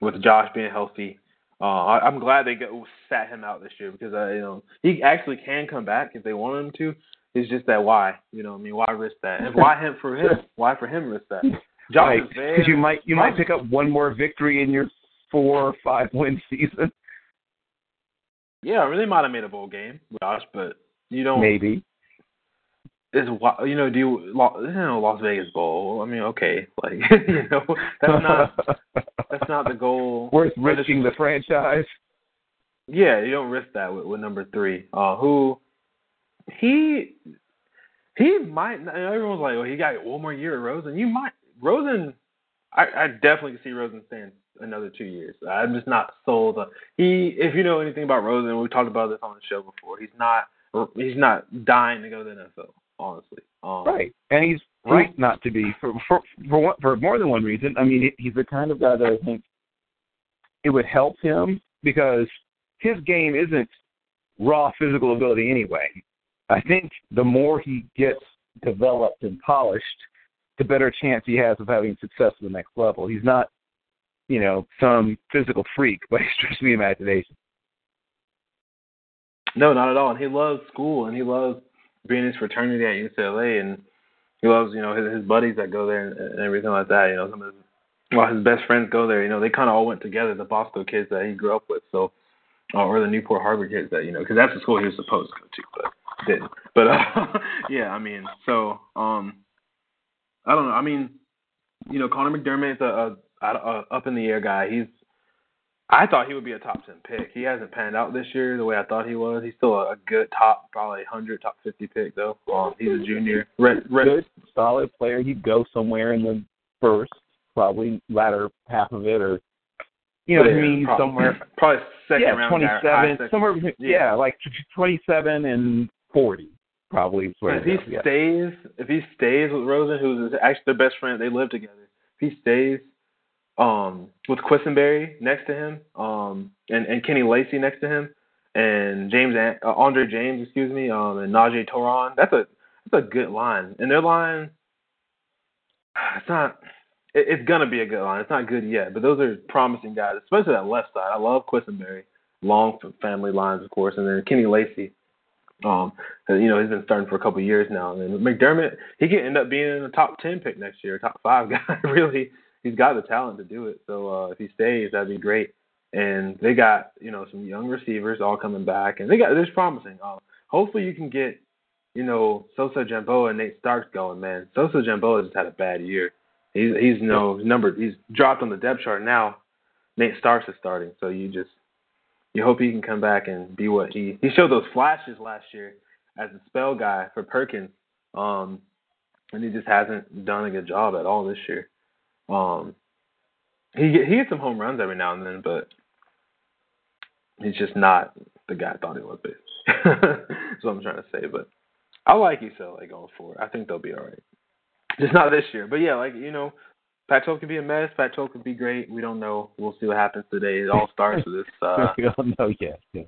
Speaker 4: with Josh being healthy. Uh, I, I'm glad they go, sat him out this year because uh, you know he actually can come back if they want him to. It's just that why, you know, I mean, why risk that? And why him for him? *laughs* Why for him risk that? Josh
Speaker 3: Right. Because you might you might pick up one more victory in your four or five win *laughs* season.
Speaker 4: Yeah, I mean, they might have made a bowl game, Josh, but you don't.
Speaker 3: Maybe.
Speaker 4: Is you know do you, you know Las Vegas Bowl. I mean, okay, *laughs* like you know that's not *laughs* that's not the goal.
Speaker 3: Worth risking the franchise.
Speaker 4: Yeah, you don't risk that with, with number three. Uh, who he he might. Everyone's like, well, he got one more year at Rosen. You might Rosen. I, I definitely see Rosen staying another two years. I'm just not sold. He, if you know anything about Rosen, we talked about this on the show before. He's not. He's not dying to go to the NFL honestly. Um,
Speaker 3: right, and he's right not to be *laughs* for for for, one, for more than one reason. I mean, he's the kind of guy that I think it would help him because his game isn't raw physical ability anyway. I think the more he gets developed and polished, the better chance he has of having success at the next level. He's not, you know, some physical freak *laughs* by stretch of the imagination.
Speaker 4: No, not at all. And he loves school and he loves being his fraternity at UCLA, and he loves you know his, his buddies that go there and, and everything like that. You know, some of his well, his best friends go there. You know, they kind of all went together. The Bosco kids that he grew up with, so uh, or the Newport Harbor kids that you know, because that's the school he was supposed to go to, but didn't. But uh, *laughs* yeah, I mean, so um, I don't know. I mean, you know, Conor McDermott is a, a, a up in the air guy. He's I thought he would be a top ten pick. He hasn't panned out this year the way I thought he was. He's still a, a good top, probably hundred, top fifty pick though. Um, he's a junior.
Speaker 3: Red, red. Good, solid player. He'd go somewhere in the first, probably latter half of it, or you know, I mean,
Speaker 4: probably,
Speaker 3: somewhere *clears throat*
Speaker 4: probably second
Speaker 3: yeah,
Speaker 4: round.
Speaker 3: twenty seven, somewhere
Speaker 4: yeah.
Speaker 3: yeah, like twenty seven and forty. Probably
Speaker 4: where if he
Speaker 3: yeah.
Speaker 4: stays, if he stays with Rosen, who's actually their best friend, they live together. If he stays, um, with Quessenberry next to him, um, and, and Kenny Lacy next to him, and James uh, Andre James, excuse me, um, and Najee Toran. That's a that's a good line. And their line, it's not. It, it's gonna be a good line. It's not good yet, but those are promising guys, especially that left side. I love Quessenberry, long family lines, of course, and then Kenny Lacy. Um, you know, he's been starting for a couple years now. And McDermott, he could end up being in the top ten pick next year, top five *laughs* guy. really, he's got the talent to do it. So uh, if he stays, that'd be great. And they got you know some young receivers all coming back, and they got this promising. Uh, hopefully you can get you know Soso Jamabo and Nate Starks going, man. Soso Jamabo just had a bad year. He's he's you no know, number he's dropped on the depth chart now. Nate Starks is starting, so you just you hope he can come back and be what he he showed those flashes last year as a spell guy for Perkins, um, and he just hasn't done a good job at all this year. Um, he he gets some home runs every now and then, but he's just not the guy I thought he would be. *laughs* That's what I'm trying to say. But I like UCLA going forward. I think they'll be all right. Just not this year, but yeah, like you know, Pac-12 could be a mess. Pac-12 could be great. We don't know. We'll see what happens today. It all starts with this. *laughs* Uh,
Speaker 3: we don't know yet. Yeah.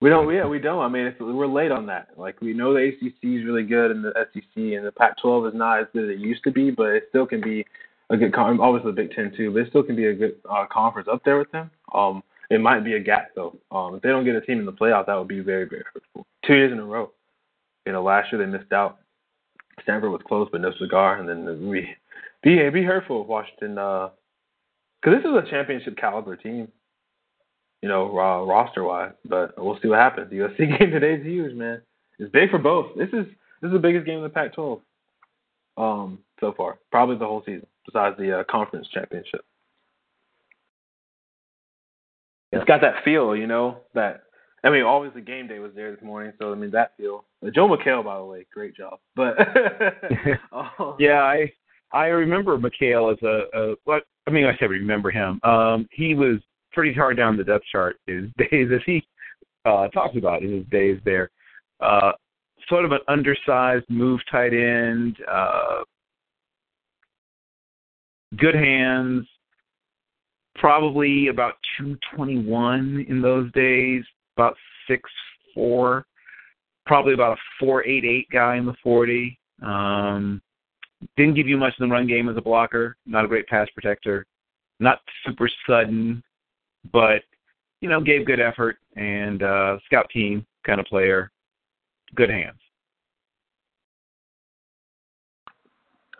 Speaker 4: We don't. Yeah, we don't. I mean, it's, we're late on that. Like we know the ACC is really good, and the SEC and the Pac-12 is not as good as it used to be, but it still can be a good con- obviously the Big Ten too, but it still can be a good uh, conference up there with them. Um, it might be a gap though. Um, if they don't get a team in the playoff, that would be very very hurtful. Two years in a row. You know, last year they missed out. Stanford was close, but no cigar, and then we be be hurtful if Washington, because uh, this is a championship caliber team. You know, uh, roster wise, but we'll see what happens. The USC *laughs* game today is huge, man. It's big for both. This is this is the biggest game in the Pac-12 um, so far, probably the whole season besides the uh, conference championship. It's got that feel, you know, that I mean, obviously game day was there this morning, so I mean that feel. Uh, Joel McHale, by the way, great job. But *laughs* *laughs*
Speaker 3: um, yeah, I I remember McHale as a, a what I mean, I say remember him. Um, he was pretty hard down the depth chart his *laughs* days as he uh, talks about in his days there. Uh, sort of an undersized move tight end, uh, good hands, probably about 221 in those days, about six four, probably about a 488 guy in the 40. Um, didn't give you much in the run game as a blocker, not a great pass protector, not super sudden, but you know, gave good effort and uh scout team kind of player, good hands.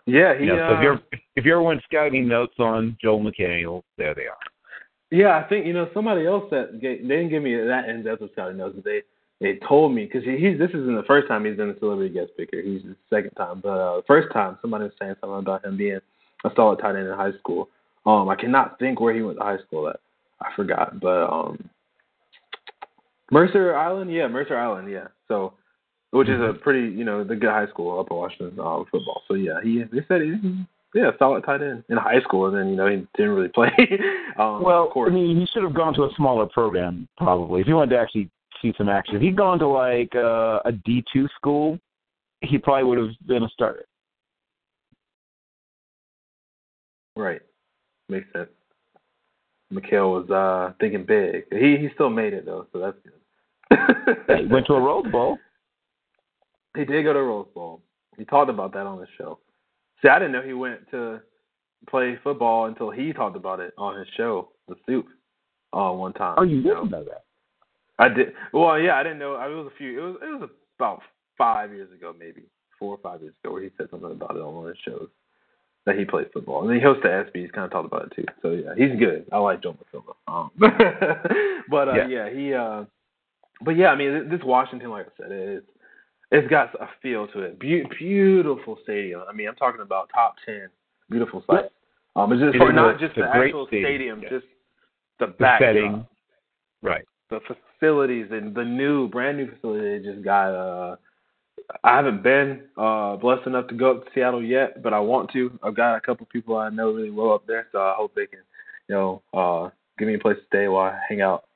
Speaker 4: Yeah, he.
Speaker 3: You know, so if
Speaker 4: uh,
Speaker 3: you're if you're one scouting notes on Joel McHale, there they are.
Speaker 4: Yeah, I think you know somebody else that gave, they didn't give me that in depth of scouting notes, but they they told me because he, he's this isn't the first time he's been a celebrity guest picker. He's the second time, but uh, the first time somebody was saying something about him being a solid tight end in high school. Um, I cannot think where he went to high school at. I forgot, but um, Mercer Island, yeah, Mercer Island, yeah. So, which is a pretty, you know, the good high school up in Washington um, football. So yeah, he they said he, yeah, solid tight end in high school, and then you know he didn't really *laughs* play. um,
Speaker 3: well, I mean, he should have gone to a smaller program probably if he wanted to actually see some action. If he'd gone to like uh, a D two school, he probably would have been a starter.
Speaker 4: Right, makes sense. McHale was uh thinking big. He he still made it though, so that's good.
Speaker 3: he went to a Rose Bowl. *laughs*
Speaker 4: He did go to Rose Bowl. He talked about that on the show. See, I didn't know he went to play football until he talked about it on his show, The Soup, uh, one time.
Speaker 3: Oh, you didn't know that?
Speaker 4: I did. Well, yeah, I didn't know. It was a few. It was it was about five years ago, maybe four or five years ago, where he said something about it on one of his shows that he plays football. And then he hosts the ESPY. He's kind of talked about it too. So yeah, he's good. I like Joe McCullough. Um, *laughs* but uh, yeah. yeah, he. Uh, but yeah, I mean, this Washington, like I said, is it's got a feel to it. Be- beautiful stadium. I mean, I'm talking about top ten, beautiful site. Um, it's just
Speaker 3: it
Speaker 4: not just the actual stadium, stadium
Speaker 3: yeah.
Speaker 4: just the,
Speaker 3: the
Speaker 4: back
Speaker 3: setting, right?
Speaker 4: The facilities and the new, brand new facility they just got. Uh, I haven't been uh blessed enough to go up to Seattle yet, but I want to. I've got a couple people I know really well up there, so I hope they can, you know, uh give me a place to stay while I hang out. *laughs*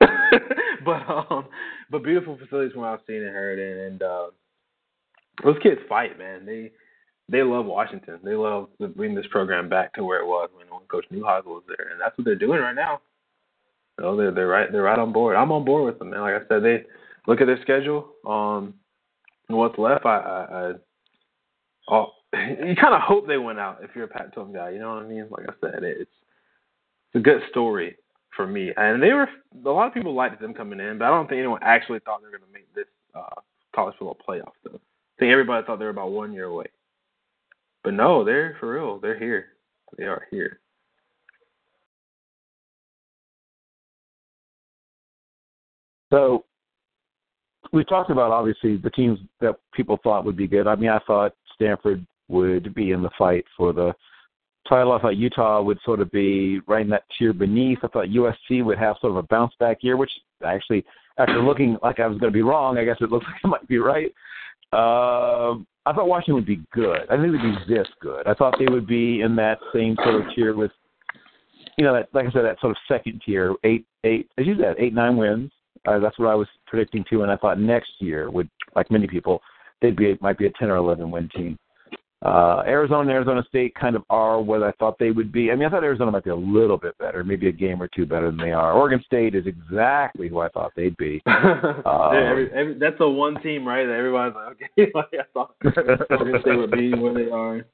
Speaker 4: but um but beautiful facilities from what I've seen and heard and, and uh those kids fight, man. They they love Washington. They love to bring this program back to where it was when Coach Neuheisel was there, and that's what they're doing right now. Know, they're they're right they're right on board. I'm on board with them, man. Like I said, they look at their schedule. Um, what's left, I, I, I oh, *laughs* you kind of hope they went out if you're a Pac-12 guy. You know what I mean? Like I said, it's it's a good story for me. And they were a lot of people liked them coming in, but I don't think anyone actually thought they were going to make this uh, college football playoff. Though think everybody thought they were about one year away. But no, they're for real. They're here. They are here.
Speaker 3: So we talked about obviously the teams that people thought would be good. I mean, I thought Stanford would be in the fight for the title. I thought Utah would sort of be right in that tier beneath. I thought USC would have sort of a bounce back year, which actually, after looking like I was going to be wrong, I guess it looks *laughs* like I might be right. Um, I thought Washington would be good. I think they'd be this good. I thought they would be in that same sort of tier with, you know, that like I said, that sort of second tier, eight, eight, as you said, eight, nine wins. Uh, that's what I was predicting too, and I thought next year would, like many people, they'd be might be a ten or eleven win team. Uh, Arizona and Arizona State kind of are what I thought they would be. I mean, I thought Arizona might be a little bit better, maybe a game or two better than they are. Oregon State is exactly who I thought they'd be.
Speaker 4: Uh, *laughs* yeah, every, every, that's the one team, right? That everybody's like, okay, *laughs* like I thought *laughs* Oregon State would be where they are.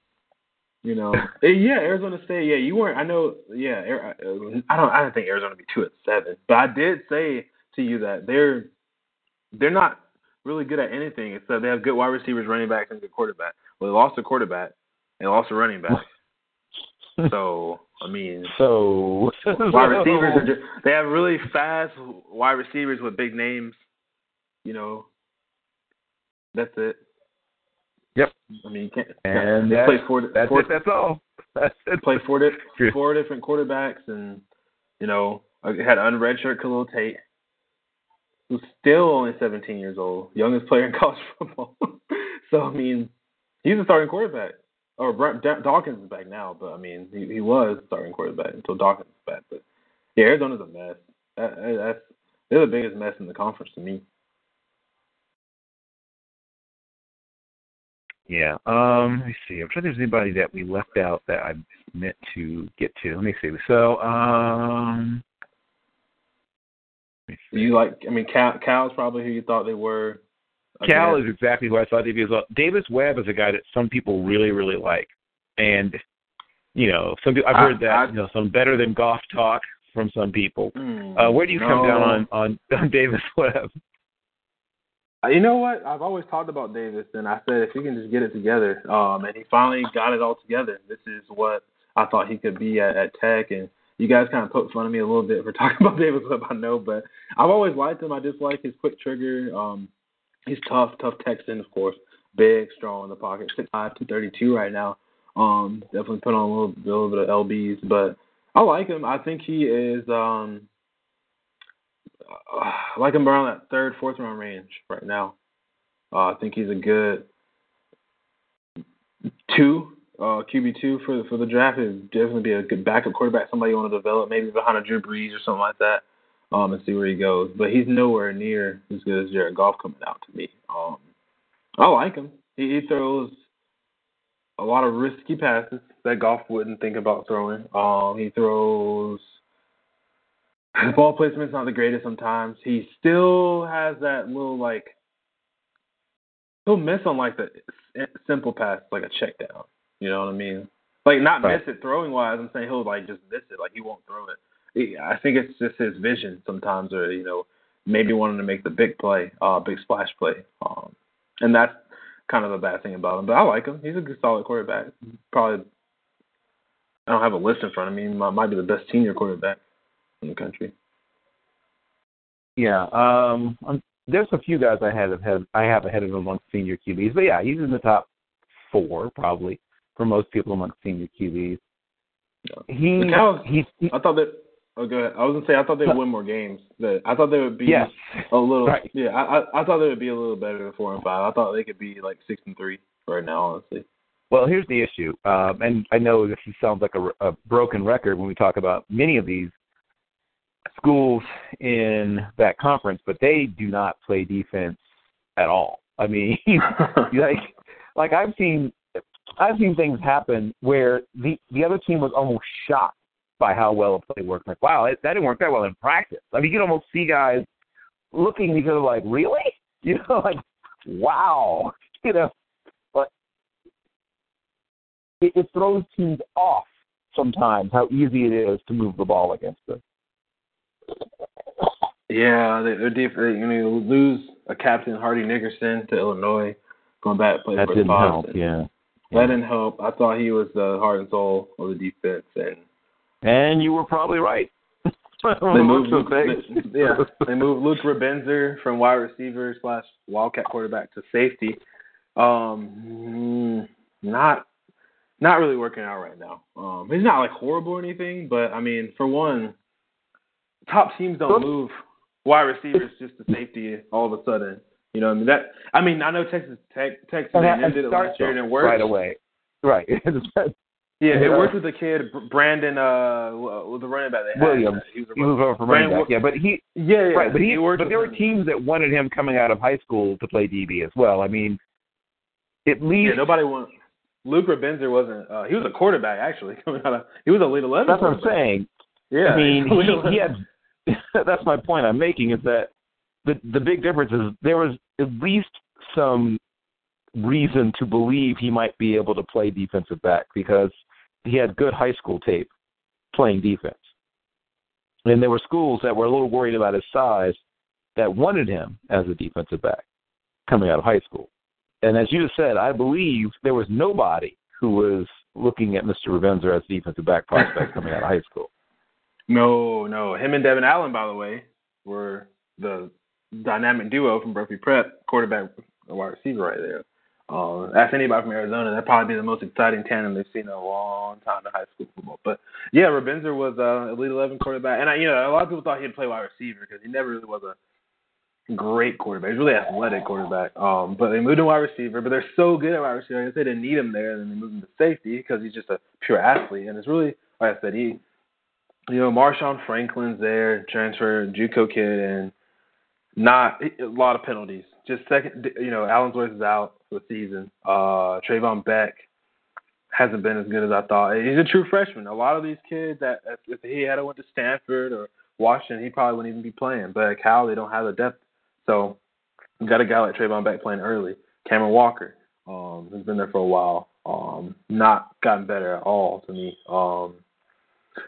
Speaker 4: You know, yeah, Arizona State. Yeah, you weren't. I know. Yeah, I don't. I don't think Arizona would be two at seven, but I did say to you that they're they're not really good at anything except they have good wide receivers, running backs, and good quarterback. Well, they lost a quarterback They lost a running back. *laughs* so I mean,
Speaker 3: so
Speaker 4: wide *laughs* receivers are just they have really fast wide receivers with big names. You know, that's it.
Speaker 3: Yep.
Speaker 4: I mean, you can't.
Speaker 3: And
Speaker 4: they play four.
Speaker 3: That's
Speaker 4: four,
Speaker 3: it. That's all. *laughs* That's it.
Speaker 4: Play four, di- four different quarterbacks, and you know, I had unredshirt Khalil Tate, who's still only 17 years old, youngest player in college football. so I mean, he's a starting quarterback. Or Brent, Dawkins is back now, but I mean, he, he was starting quarterback until Dawkins is back. But yeah, Arizona's a mess. That, that's they're the biggest mess in the conference to me.
Speaker 3: Yeah. Um, let me see. I'm trying to think if there's anybody that we left out that I meant to get to. Let me see. So, um, me see.
Speaker 4: you like? I mean, Cal, Cal's probably who you thought they were.
Speaker 3: Cal is exactly who I thought he'd be as well. Davis Webb is a guy that some people really, really like, and you know, some people, I've heard
Speaker 4: I,
Speaker 3: that
Speaker 4: I,
Speaker 3: you know some better than Goff talk from some people.
Speaker 4: Mm,
Speaker 3: uh, where do you
Speaker 4: no.
Speaker 3: come down on, on *laughs* on Davis Webb?
Speaker 4: Uh, You know what? I've always talked about Davis, and I said if he can just get it together, um, and he finally got it all together. This is what I thought he could be at, at Tech, and you guys kind of poke fun of me a little bit for *laughs* talking about Davis Webb, I know, but I've always liked him. I just like his quick trigger. Um, he's tough, tough Texan, of course. Big, strong in the pocket. Six five, two thirty two right now. Um, definitely put on a little, little bit of lbs, but I like him. I think he is um, I like him around that third, fourth round range right now. Uh, I think he's a good two, uh, QB two for the, for the draft. It'd definitely be a good backup quarterback, somebody you want to develop, maybe behind a Drew Brees or something like that, um, and see where he goes. But he's nowhere near as good as Jared Goff coming out to me. Um, I like him. He, he throws a lot of risky passes that Goff wouldn't think about throwing. Um, he throws his *sighs* ball placement's not the greatest sometimes. He still has that little like he'll miss on like the simple pass, like a check down. You know what I mean? Like not
Speaker 3: Right.
Speaker 4: miss it throwing wise. I'm saying he'll like just miss it. Like he won't throw it. He- I think it's just his vision sometimes, or you know, maybe wanting to make the big play, uh, big splash play. Um, and that's kind of a bad thing about him. But I like him. He's a good, solid quarterback. Probably. I don't have a list in front of me. Might, might be the best senior quarterback in the country.
Speaker 3: Yeah, um, um, there's a few guys I had ahead. I have ahead of him amongst senior QBs, but yeah, he's in the top four probably for most people amongst senior QBs. He,
Speaker 4: The
Speaker 3: he, he
Speaker 4: I thought that. Oh, go ahead. I was gonna say I thought they would win more games. That I thought they would be
Speaker 3: yes,
Speaker 4: a little.
Speaker 3: Right.
Speaker 4: Yeah, I, I I thought they would be a little better than four and five. I thought they could be like six and three right now. Honestly.
Speaker 3: Well, here's the issue, um, and I know this sounds like a, a broken record when we talk about many of these schools in that conference, but they do not play defense at all. I mean, *laughs* like, like I've seen, I've seen things happen where the the other team was almost shocked by how well a play worked. Like, wow, it, that didn't work that well in practice. I mean, you can almost see guys looking at each other like, really? *laughs* You know, like, wow, *laughs* you know it, it throws teams off sometimes how easy it is to move the ball against them.
Speaker 4: Yeah, they, they're different. You know, lose a captain Hardy Nickerson to Illinois, going back to play
Speaker 3: That
Speaker 4: for
Speaker 3: didn't
Speaker 4: Boston.
Speaker 3: help, yeah.
Speaker 4: That didn't help. I thought he was the heart and soul of the defense, and
Speaker 3: And you were probably right. *laughs*
Speaker 4: they moved Luke, they, yeah, they moved Luke Rubenzer from wide receiver slash wildcat quarterback to safety. Um, not not really working out right now. Um, he's not like horrible or anything, but I mean, for one, top teams don't move wide receivers just to safety all of a sudden. You know, I mean that. I mean, I know Texas Tech, Texas
Speaker 3: And,
Speaker 4: A&M did it last year and it worked.
Speaker 3: right away. Right. *laughs*
Speaker 4: Yeah, it worked with the kid Br- Brandon, uh, with the running back they had.
Speaker 3: Williams.
Speaker 4: He was a
Speaker 3: he moved over from running back. Yeah, but he
Speaker 4: Yeah, yeah.
Speaker 3: right, but he,
Speaker 4: worked
Speaker 3: but there were teams that wanted him coming out of high school to play DB as well. I mean, at least
Speaker 4: Yeah, nobody want. Luke Rubenzer wasn't. Uh, he was a quarterback actually *laughs* coming out of. He was a lead eleven.
Speaker 3: that's what I'm saying.
Speaker 4: Yeah,
Speaker 3: I mean, *laughs*
Speaker 4: he was
Speaker 3: he, he
Speaker 4: 11.
Speaker 3: had. *laughs* that's my point I'm making is that the the big difference is there was at least some reason to believe he might be able to play defensive back because he had good high school tape playing defense. And there were schools that were a little worried about his size that wanted him as a defensive back coming out of high school. And as you said, I believe there was nobody who was looking at Mr. Rubenzer as a defensive back prospect coming out of high school. *laughs*
Speaker 4: No, no. Him and Devon Allen, by the way, were the dynamic duo from Brophy Prep, quarterback and wide receiver right there. Uh, ask anybody from Arizona, that'd probably be the most exciting tandem they've seen in a long time in high school football. But yeah, Rubenzer was uh, elite eleven quarterback, and I, you know a lot of people thought he'd play wide receiver because he never really was a great quarterback. He's really athletic quarterback. Um, but they moved him wide receiver, but they're so good at wide receiver. I guess they didn't need him there, and then they moved him to safety because he's just a pure athlete. And it's really, like I said, he, you know, Marshawn Franklin's there, transfer JUCO kid, and not a lot of penalties. Just second, you know, Allensworth is out the season. Uh, Traveon Beck hasn't been as good as I thought. He's a true freshman. A lot of these kids that if he had went to Stanford or Washington, he probably wouldn't even be playing. But at Cal, they don't have the depth. So you got a guy like Traveon Beck playing early. Cameron Walker, um, has been there for a while. Um, not gotten better at all to me. Um,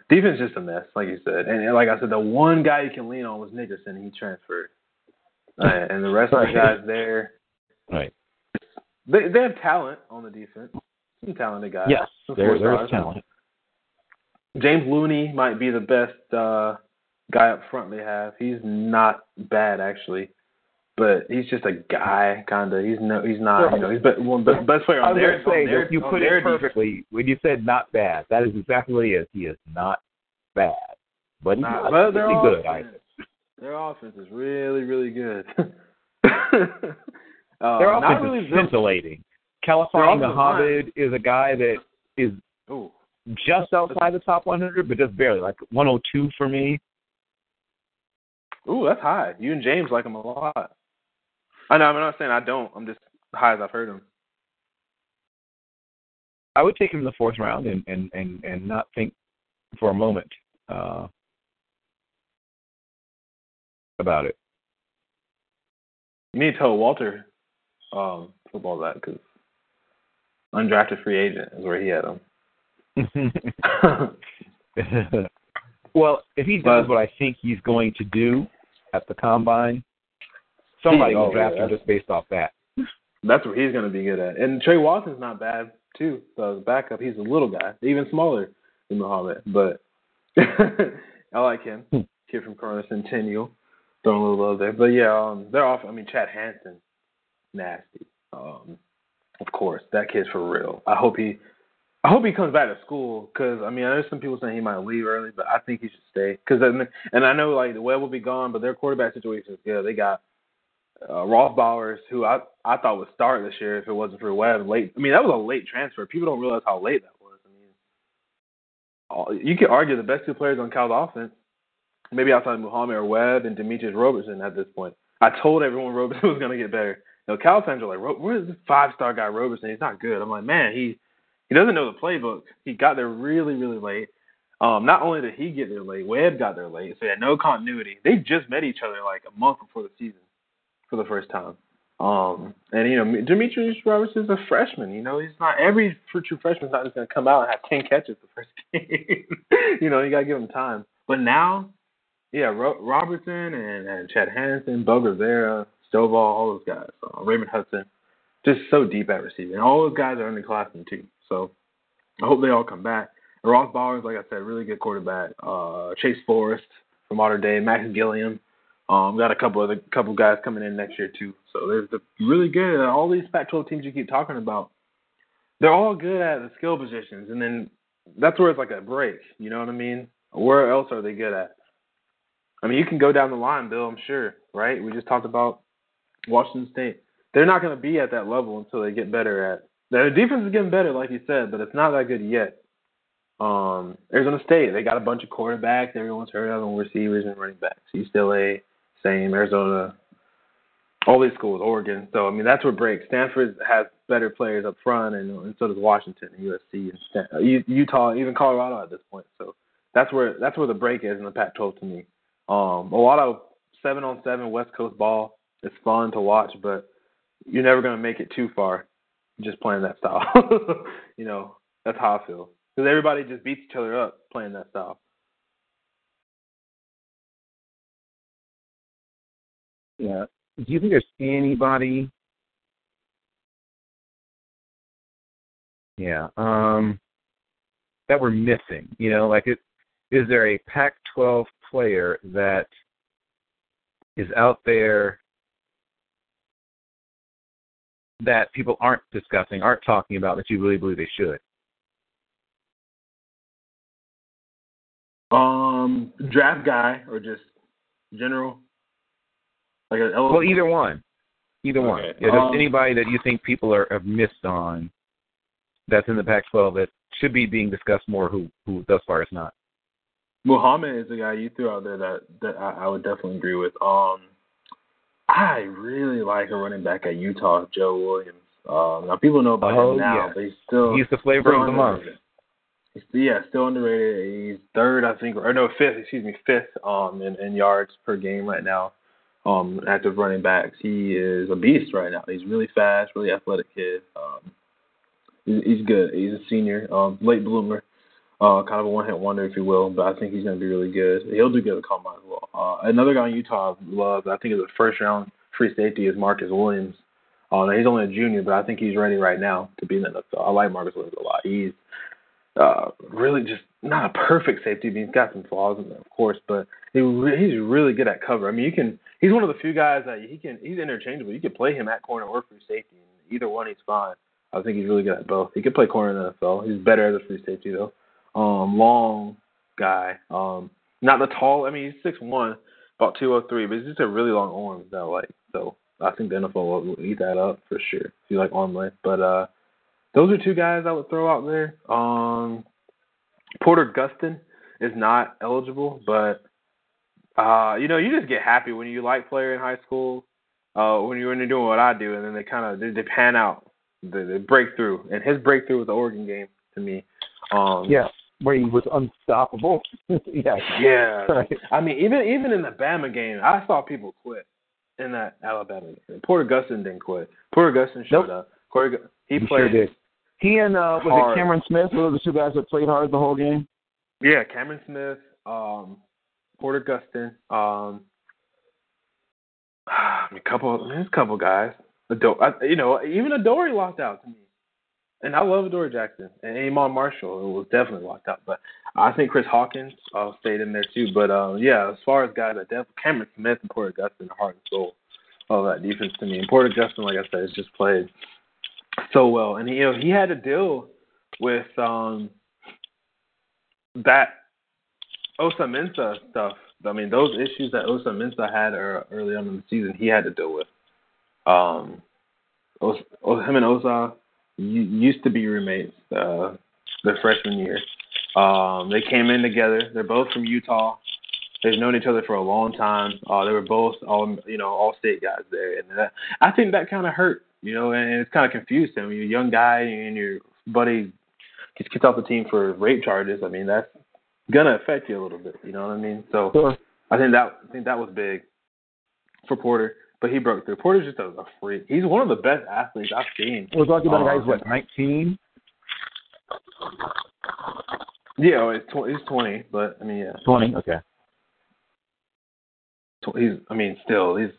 Speaker 4: defense just a mess, like you said. And, and like I said, the one guy you can lean on was Nickerson. He transferred, *laughs* uh, and the rest of the guys there,
Speaker 3: Right.
Speaker 4: They they have talent on the defense. Some talented guys.
Speaker 3: Yes,
Speaker 4: Some
Speaker 3: there,
Speaker 4: four
Speaker 3: there's
Speaker 4: stars.
Speaker 3: talent.
Speaker 4: James Looney might be the best uh, guy up front they have. He's not bad actually, but but he's just a guy, kind of. He's no, he's not. You know, he's be, one best, best player on
Speaker 3: their.
Speaker 4: I was
Speaker 3: say, you put it perfectly.
Speaker 4: Defense.
Speaker 3: When you said not bad, that is exactly what he is. He is not bad, but he's
Speaker 4: Nah,
Speaker 3: not
Speaker 4: but
Speaker 3: really good.
Speaker 4: offense. Their offense is really, really good. *laughs* uh,
Speaker 3: Their
Speaker 4: not
Speaker 3: offense
Speaker 4: really
Speaker 3: is scintillating.
Speaker 4: Khalfani
Speaker 3: Muhammad is a guy that is
Speaker 4: Ooh,
Speaker 3: just outside the top 100, but just barely, like 102 for me.
Speaker 4: ooh, that's high. You and James like him a lot. I know. I'm not saying I don't. I'm just high as I've heard him.
Speaker 3: I would take him in the fourth round and and and, and not think for a moment uh, about it.
Speaker 4: You need to tell Walter um, football that because undrafted free agent is where he had him. *laughs*
Speaker 3: well, if he does
Speaker 4: But-
Speaker 3: what I think he's going to do at the combine, somebody
Speaker 4: Oh,
Speaker 3: will draft him just based off that.
Speaker 4: That's what he's going to be good at. And Tre Watson's not bad too. So as backup, he's a little guy, even smaller than Muhammad. But *laughs* I like him.
Speaker 3: Hmm.
Speaker 4: Kid from Corona Centennial, throwing a little love there. But yeah, um, they're off. I mean, Chad Hansen, nasty. Um, of course, that kid's for real. I hope he, I hope he comes back to school because I mean, there's some people saying he might leave early, but I think he should stay because and I know like the web will be gone, but their quarterback situation is good. They got uh, Ross Bowers, who I I thought would start this year if it wasn't for Webb. Late. I mean, that was a late transfer. People don't realize how late that was. I mean, you could argue the best two players on Cal's offense, maybe outside of Muhammad or Webb and Demetrius Robertson at this point. I told everyone *laughs* Robertson was going to get better. Know, Cal fans are like, "Ro- "Where's this five-star guy Robertson? He's not good." I'm like, "Man, he he doesn't know the playbook. He got there really, really late." Um, not only did he get there late, Webb got there late, so he had no continuity. They just met each other like a month before the season for the first time. Um, and you know, Demetrius Robertson's a freshman. You know, he's not every true freshman's not just going to come out and have ten catches the first *laughs* game. you know, you got to give him time. But now, yeah, Ro- Robertson and, and Chad Hansen, Bo Rivera, Stovall, all those guys, uh, Raymond Hudson, just so deep at receiving. All those guys are in the class underclassmen too. So I hope they all come back. And Ross Bowers, like I said, really good quarterback. Uh, Chase Forrest from Mater Dei, Max Gilliam. Um, got a couple other couple guys coming in next year too. So there's the really good. All these Pac-12 teams you keep talking about, they're all good at the skill positions, and then that's where it's like a break. You know what I mean? Where else are they good at? I mean, you can go down the line, Bill. I'm sure, right? We just talked about Washington State. They're not going to be at that level until they get better at. Their defense is getting better, like you said, but it's not that good yet. Um, Arizona State, they got a bunch of quarterbacks. Everyone's heard of them, receivers and running backs. UCLA, same. Arizona, all these schools, Oregon. So I mean, that's what breaks. Stanford has better players up front, and, and so does Washington, and USC, and Stan- uh, Utah, even Colorado at this point. So that's where that's where the break is in the Pac-12 to me. Um, a lot of seven on seven West Coast ball. It's fun to watch, but you're never going to make it too far just playing that style. *laughs* you know, that's how I feel. Because everybody just beats each other up playing that style.
Speaker 3: Yeah. Do you think there's anybody? Yeah. Um, that we're missing. You know, like it. Is there a Pac-12 player that is out there that people aren't discussing, aren't talking about that you really believe they should?
Speaker 4: Um, draft guy or just general? Like a
Speaker 3: Well, either one. Either one. Yeah, just
Speaker 4: Um,
Speaker 3: anybody that you think people are have missed on that's in the Pac-12 that should be being discussed more who who thus far is not.
Speaker 4: Muhammad is the guy you threw out there that that I, I would definitely agree with. Um, I really like a running back at Utah, Joe Williams. Um, now people know about
Speaker 3: Oh,
Speaker 4: him now,
Speaker 3: yeah.
Speaker 4: but he's still
Speaker 3: He's the flavor of the month.
Speaker 4: He's, yeah, still underrated. He's third, I think, or no, fifth. Excuse me, fifth um in, in yards per game right now. Um, active running backs. He is a beast right now. He's really fast, really athletic kid. Um, he's, he's good. He's a senior, um, late bloomer. Uh, kind of a one-hit wonder, if you will, but I think he's going to be really good. He'll do good at combine as well. Uh, another guy in Utah I love, I think is a first-round free safety, is Marcus Williams. Uh, he's only a junior, but I think he's ready right now to be in the NFL. I like Marcus Williams a lot. He's uh, really just not a perfect safety. I mean, he's got some flaws in there, of course, but he he's really good at cover. I mean, you can he's one of the few guys that he can he's interchangeable. You could play him at corner or free safety. Either one, he's fine. I think he's really good at both. He could play corner in the NFL. He's better as a free safety though. Um, long guy. Um, not the tall. I mean, he's six one, about two oh three, but he's just a really long arms that like. So I think the NFL will, eat that up for sure. If you like arm length, but uh, those are two guys I would throw out there. Um, Porter Gustin is not eligible, but uh, you know, you just get happy when you like player in high school, uh, when you're you're doing what I do, and then they kind of they, they pan out, they, they break through, and his breakthrough was the Oregon game to me. Um,
Speaker 3: yeah, where he was unstoppable. *laughs* yeah,
Speaker 4: yeah. Right. I mean, even even in the Bama game, I saw people quit in that Alabama game. Porter Gustin didn't quit. Porter Gustin showed nope. up. Corey, he,
Speaker 3: he
Speaker 4: played.
Speaker 3: Sure. He and uh, was
Speaker 4: hard.
Speaker 3: it Cameron Smith? Were the two guys that played hard the whole game?
Speaker 4: Yeah, Cameron Smith, um, Porter Gustin, um, *sighs* a couple, there's a couple guys. Ado- I, you know, even Adoree locked out to me, and I love Adoree Jackson and Iman Marshall. It was definitely locked up, but I think Chris Hawkins uh, stayed in there too. But uh, yeah, as far as guys, I definitely Cameron Smith and Porter Gustin are heart and soul of that defense to me. And Porter Gustin, like I said, has just played so well, and you know he had to deal with um, that Osa Masina stuff. I mean, those issues that Osa Masina had early on in the season, he had to deal with. Um, Osa, him and Osa used to be roommates uh, their freshman year. Um, they came in together. They're both from Utah. They've known each other for a long time. Uh, they were both all you know, all state guys there, and that, I think that kind of hurt, you know, and it's kind of confused him. You're a young guy, and your buddy gets kicked off the team for rape charges. I mean, that's gonna affect you a little bit. You know what I mean? So
Speaker 3: sure.
Speaker 4: I think that I think that was big for Porter, but he broke through. Porter's just a, a freak. He's one of the best athletes I've seen.
Speaker 3: We're talking about
Speaker 4: um,
Speaker 3: a guy who's what, 19?
Speaker 4: Yeah, well, he's, tw- he's 20, but I mean, yeah.
Speaker 3: 20, okay.
Speaker 4: He's, I mean, still, he's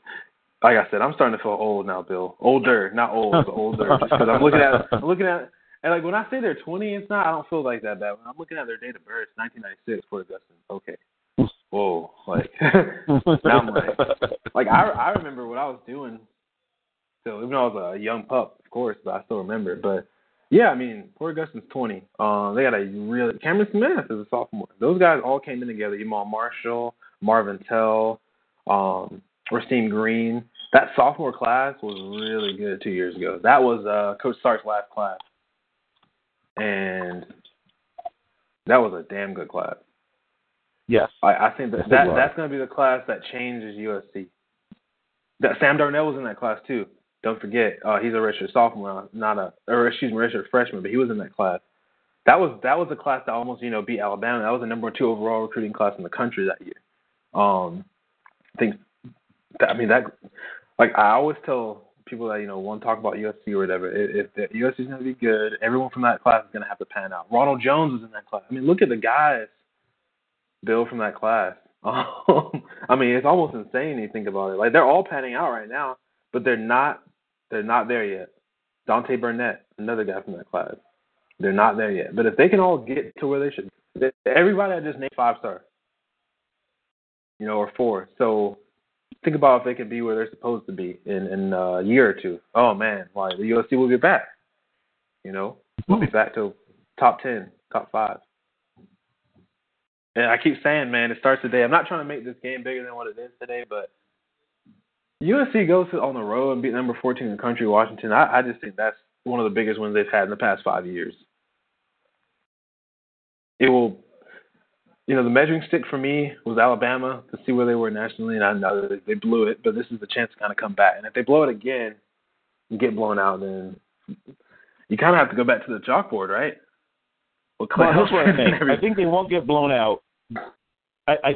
Speaker 4: like I said, I'm starting to feel old now, Bill. Older, not old, but older. *laughs* Because I'm looking at, I'm looking at, and like when I say they're 20, it's not. I don't feel like that bad. When I'm looking at their date of birth, 1996 for Augustine. Okay. Whoa, like now I'm like, like I I remember what I was doing. So even though I was a young pup, of course, but I still remember. But yeah, I mean, Porter Gustin's 20. Um, they got a really Cameron Smith is a sophomore. Those guys all came in together. Iman Marshall, Marvin Tell, um, Rasheem Green. That sophomore class was really good two years ago. That was uh, Coach Sark's last class and that was a damn good class.
Speaker 3: Yes,
Speaker 4: I, I think that, that that's going to be the class that changes USC. That Sam Darnold was in that class too. Don't forget, uh, he's a redshirt sophomore, not a or excuse me, redshirt freshman, but he was in that class. That was that was a class that almost you know beat Alabama. That was the number two overall recruiting class in the country that year. Um, I think, that, I mean that, like I always tell people that you know want to talk about USC or whatever. If, if USC is going to be good, everyone from that class is going to have to pan out. Ronald Jones was in that class. I mean, look at the guys, Bill, from that class. *laughs* Um, I mean, it's almost insane when you think about it. Like they're all panning out right now, but they're not. They're not there yet. Deontay Burnett, another guy from that class. They're not there yet. But if they can all get to where they should, everybody I just named five star, you know, or four. So think about if they could be where they're supposed to be in in a year or two. Oh man, why the USC will be back. You know, we'll be back to top ten, top five. And I keep saying, man, it starts today. I'm not trying to make this game bigger than what it is today, but USC goes on the road and beat number 14 in the country, Washington. I, I just think that's one of the biggest wins they've had in the past five years. It will you know, the measuring stick for me was Alabama to see where they were nationally, and I know that they blew it, but this is the chance to kind of come back. And if they blow it again and get blown out, then you kind of have to go back to the chalkboard, right?
Speaker 3: Well, well what I *laughs* think. I think they won't get blown out. I, I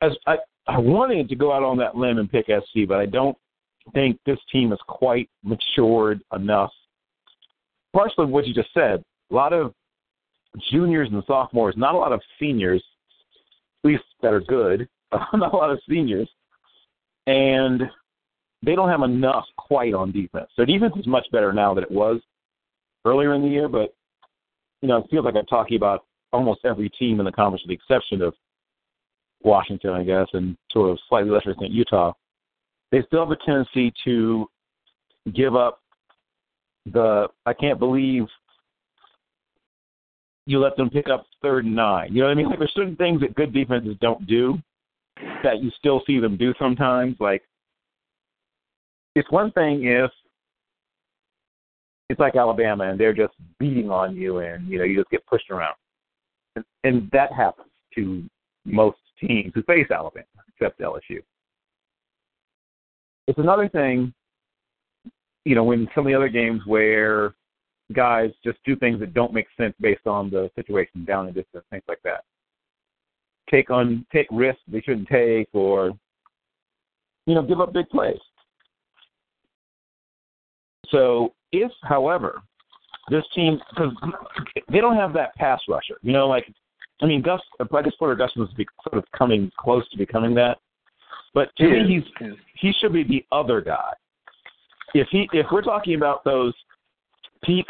Speaker 3: as I I wanted to go out on that limb and pick SC, but I don't think this team is quite matured enough. Partially what you just said, a lot of juniors and sophomores, not a lot of seniors, at least that are good, *laughs* not a lot of seniors, and they don't have enough quite on defense. Their defense is much better now than it was earlier in the year, but you know, it feels like I'm talking about almost every team in the conference, with the exception of Washington, I guess, and sort of slightly lesser extent Utah. They still have a tendency to give up the. I can't believe you let them pick up third and nine. You know what I mean? Like there's certain things that good defenses don't do that you still see them do sometimes. Like it's one thing if it's like Alabama and they're just beating on you and you know you just get pushed around, and, and that happens to most teams who face Alabama except LSU. It's another thing, you know, when some of the other games where guys just do things that don't make sense based on the situation, down and distance, things like that. Take on take risks they shouldn't take, or you know, give up big plays. So if, however, this team because they don't have that pass rusher, you know, like I mean, Gus, uh, I guess Porter was sort of coming close to becoming that, but to me, he's he should be the other guy. If he if we're talking about those peak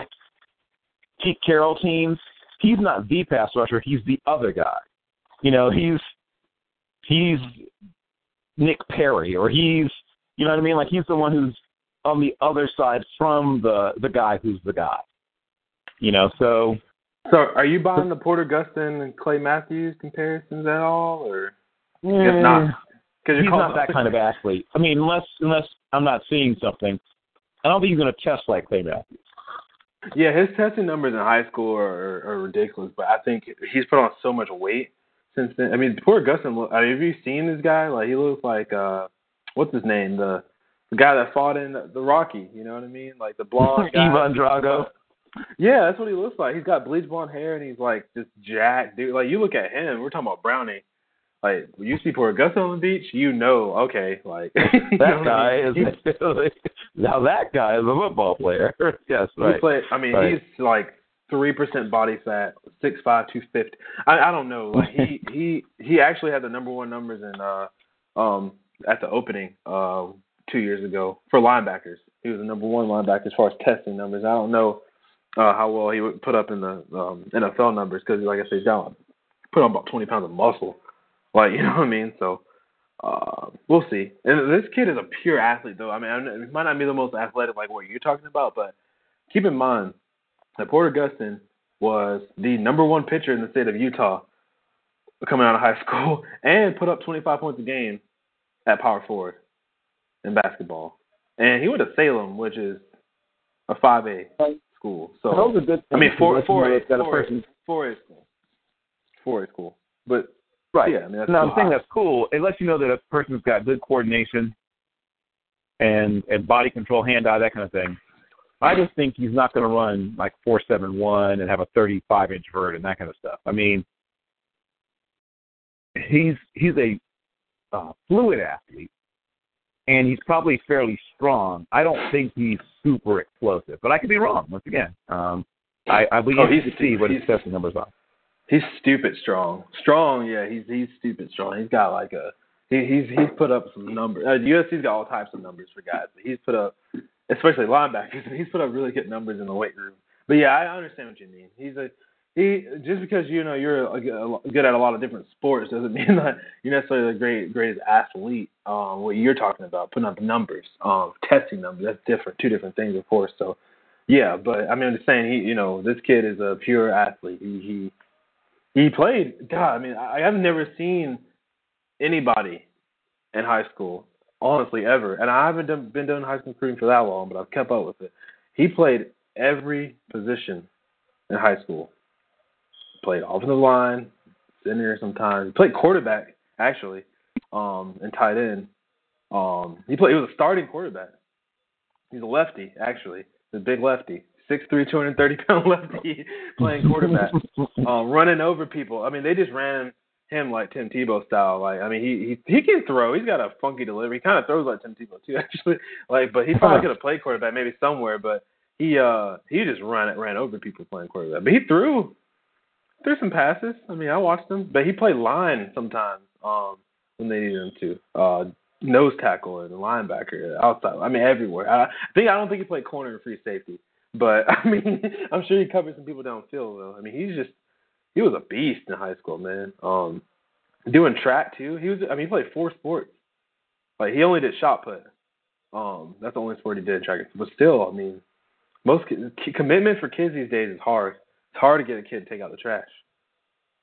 Speaker 3: Pete Carroll teams, he's not the pass rusher, he's the other guy. You know, he's he's Nick Perry or he's you know what I mean? Like he's the one who's on the other side from the the guy who's the guy. You know, so
Speaker 4: So are you buying the Porter Gustin and Clay Matthews comparisons at all or
Speaker 3: mm,
Speaker 4: not?
Speaker 3: Because he's not that kind of athlete. I mean, unless unless I'm not seeing something, I don't think he's going to test like Clay Matthews.
Speaker 4: Yeah, his testing numbers in high school are, are, ridiculous, but I think he's put on so much weight since then. I mean, Porter Gustin. I mean, have you seen this guy? Like, he looks like uh, what's his name? The the guy that fought in the, Rocky. You know what I mean? Like the blonde *laughs* guy.
Speaker 3: Ivan Drago. *laughs*
Speaker 4: Yeah, that's what he looks like. He's got bleach blonde hair and he's like just jacked, dude. Like you look at him, we're talking about Brownie. Like you see poor Gus on the beach, you know, okay, like *laughs*
Speaker 3: that guy is now that guy is a football player. yes, right.
Speaker 4: He played, I mean, right. he's like three percent body fat, six five, two fifty. I I don't know. Like he he he actually had the number one numbers in uh um at the opening uh two years ago for linebackers. He was the number one linebacker as far as testing numbers. I don't know uh how well he would put up in the um NFL numbers because like I said, down put on about twenty pounds of muscle. Like *laughs* you know what I mean? So uh, we'll see. And this kid is a pure athlete, though. I mean, it might not be the most athletic like what you're talking about, but keep in mind that Porter Gustin was the number one pitcher in the state of Utah coming out of high *laughs* school and put up 25 points a game at power forward in basketball. And he went to Salem, which is a 5A school. So
Speaker 3: that was a good.
Speaker 4: I mean, four four A
Speaker 3: four
Speaker 4: A school, four A school. But
Speaker 3: Right.
Speaker 4: Yeah, I mean, that's
Speaker 3: no, I'm saying that's cool. It lets you know that a person's got good coordination and and body control, hand eye, that kind of thing. I just think he's not going to run like four seven one and have a 35 inch vert and that kind of stuff. I mean, he's he's a uh, fluid athlete, and he's probably fairly strong. I don't think he's super explosive, but I could be wrong. Once again, um, I I believe
Speaker 4: Oh, he's-
Speaker 3: to see what his testing numbers are.
Speaker 4: He's stupid strong. Strong, yeah. He's he's stupid strong. He's got like a he, he's he's put up some numbers. Uh, USC's got all types of numbers for guys, but he's put up, especially linebackers. *laughs* He's put up really good numbers in the weight room. But yeah, I understand what you mean. He's a he just because you know you're good at a lot of different sports doesn't *laughs* mean that you're necessarily the great greatest athlete. Um, what you're talking about, putting up numbers, um, testing numbers, that's different. Two different things, of course. So yeah, but I mean, I'm just saying he, you know, this kid is a pure athlete. He he he played. God, I mean, I, I've never seen anybody in high school, honestly, ever. And I haven't done, been doing high school recruiting for that long, but I've kept up with it. He played every position in high school. Played offensive line, center sometimes. He played quarterback actually, um, and tight end. Um, he played. He was a starting quarterback. He's a lefty actually. He's a big lefty. Six three, two hundred thirty pound *laughs* lefty playing quarterback, *laughs* um, running over people. I mean, they just ran him like Tim Tebow style. Like, I mean, he he he can throw. He's got a funky delivery. He kind of throws like Tim Tebow too, *laughs* actually. Like, but he probably could have played quarterback maybe somewhere. But he uh he just ran ran over people playing quarterback. But he threw threw some passes. I mean, I watched him. But he played line sometimes um when they needed him to. Uh, nose tackle and linebacker outside. I mean, everywhere. I, think I don't think he played corner and free safety. But *laughs* I mean, I'm sure he covered some people downfield though. I mean, he's just he was a beast in high school, man. Um, doing track too. He was. I mean, he played four sports. Like he only did shot put. Um, that's the only sport he did track. But still, I mean, most commitment for kids these days is hard. It's hard to get a kid to take out the trash.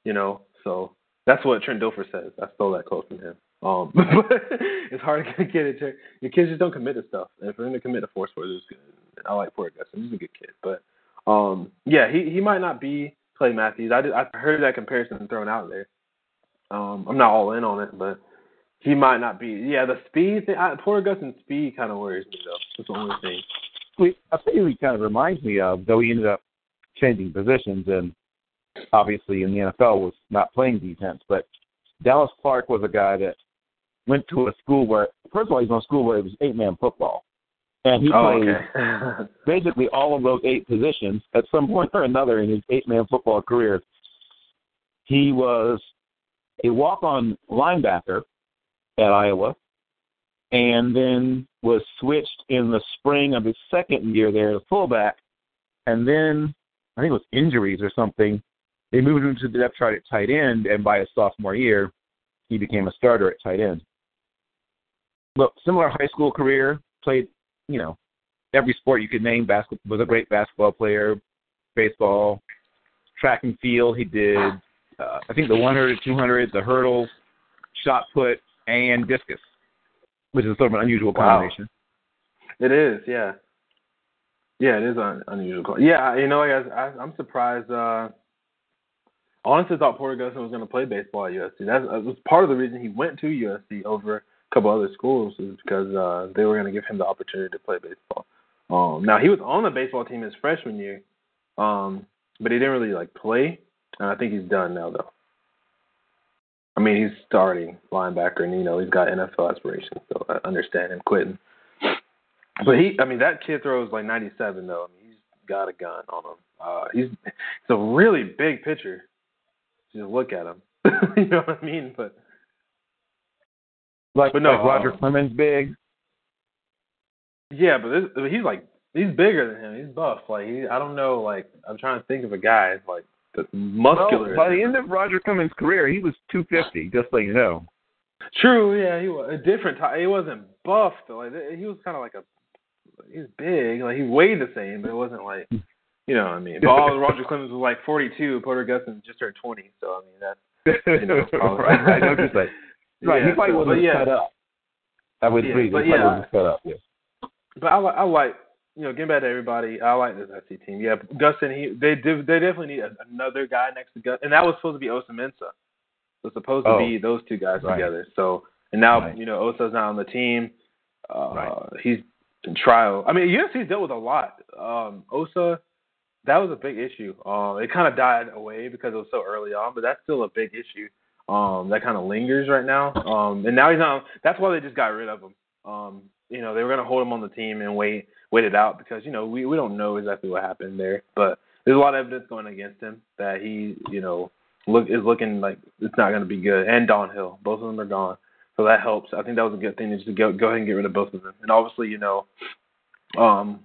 Speaker 4: You know, so that's what Trent Dilfer says. I stole that quote from him. Um, *laughs* it's hard to get it. To, your kids just don't commit to stuff. And for him to commit to four sports is good. I like Porter Gustin. He's a good kid, but um, yeah, he he might not be Clay Matthews. I did, I heard that comparison thrown out there. Um, I'm not all in on it, but he might not be. Yeah, the speed thing. I, Porter Gustin's speed kind of worries me though. That's the only thing.
Speaker 3: I think he kind of reminds me of though he ended up changing positions and obviously in the NFL was not playing defense, but Dallas Clark was a guy that went to a school where first of all he's on a school where it was eight man football. And he
Speaker 4: oh,
Speaker 3: played
Speaker 4: okay. *laughs* *laughs*
Speaker 3: basically all of those eight positions at some point or another in his eight man football career. He was a walk on linebacker at Iowa and then was switched in the spring of his second year there to fullback and then I think it was injuries or something. They moved him to the depth chart at tight end and by his sophomore year he became a starter at tight end. But similar high school career, played, you know, every sport you could name. Basketball was a great basketball player, baseball, track and field. He did, uh, I think, the 100, 200, the hurdles, shot put, and discus, which is sort of an unusual combination.
Speaker 4: Wow. It is, yeah. Yeah, it is an unusual. Call. Yeah, you know, I, I, I'm surprised. Uh, honestly thought Porter Gustin was going to play baseball at USC. That was part of the reason he went to USC over a couple other schools is because uh, they were going to give him the opportunity to play baseball. Um, now he was on the baseball team his freshman year, um, but he didn't really like play. And I think he's done now though. I mean, he's starting linebacker, and you know he's got NFL aspirations, so I understand him quitting. But he, I mean, that kid throws like 97 though. I mean, he's got a gun on him. Uh, he's he's a really big pitcher. Just look at him. *laughs* you know what I mean? But
Speaker 3: like,
Speaker 4: but no,
Speaker 3: like Roger
Speaker 4: uh,
Speaker 3: Clemens big.
Speaker 4: Yeah, but this, he's like he's bigger than him. He's buff. Like he, I don't know. Like I'm trying to think of a guy like that's muscular.
Speaker 3: Well, by the end of Roger Clemens' career, he was 250. Just so you know.
Speaker 4: True. Yeah, he was a different type. He wasn't buff though. Like he was kind of like a. He was big. Like he weighed the same, but it wasn't like. You know what I mean? But all Roger Clemens was like 42. Porter Gustin just turned 20. So I mean that's. You know, *laughs*
Speaker 3: right. I know you're saying. Right.
Speaker 4: Yeah,
Speaker 3: he probably
Speaker 4: so,
Speaker 3: wasn't
Speaker 4: yeah.
Speaker 3: cut up. I would
Speaker 4: Yeah,
Speaker 3: agree.
Speaker 4: but
Speaker 3: he
Speaker 4: yeah.
Speaker 3: wasn't cut up. Yeah.
Speaker 4: But I, li- I like, you know, getting back to everybody. I like this SC team. Yeah, Gustin. He they did they definitely need a, another guy next to Gustin, and that was supposed to be Osa Masina. It was supposed to
Speaker 3: Oh.
Speaker 4: be those two guys
Speaker 3: Right.
Speaker 4: together. So and now
Speaker 3: Right.
Speaker 4: you know Osa's not on the team. Uh,
Speaker 3: Right.
Speaker 4: He's in trial. I mean, USC's dealt with a lot. Um, Osa, that was a big issue. Um, it kind of died away because it was so early on, but that's still a big issue. Um, that kind of lingers right now. Um, and now he's not. That's why they just got rid of him. Um, you know, they were to hold him on the team and wait wait it out because you know we we don't know exactly what happened there, but there's a lot of evidence going against him that he you know look is looking like it's not to be good. And Don Hill, both of them are gone, so that helps. I think that was a good thing to just go go ahead and get rid of both of them. And obviously, you know, um,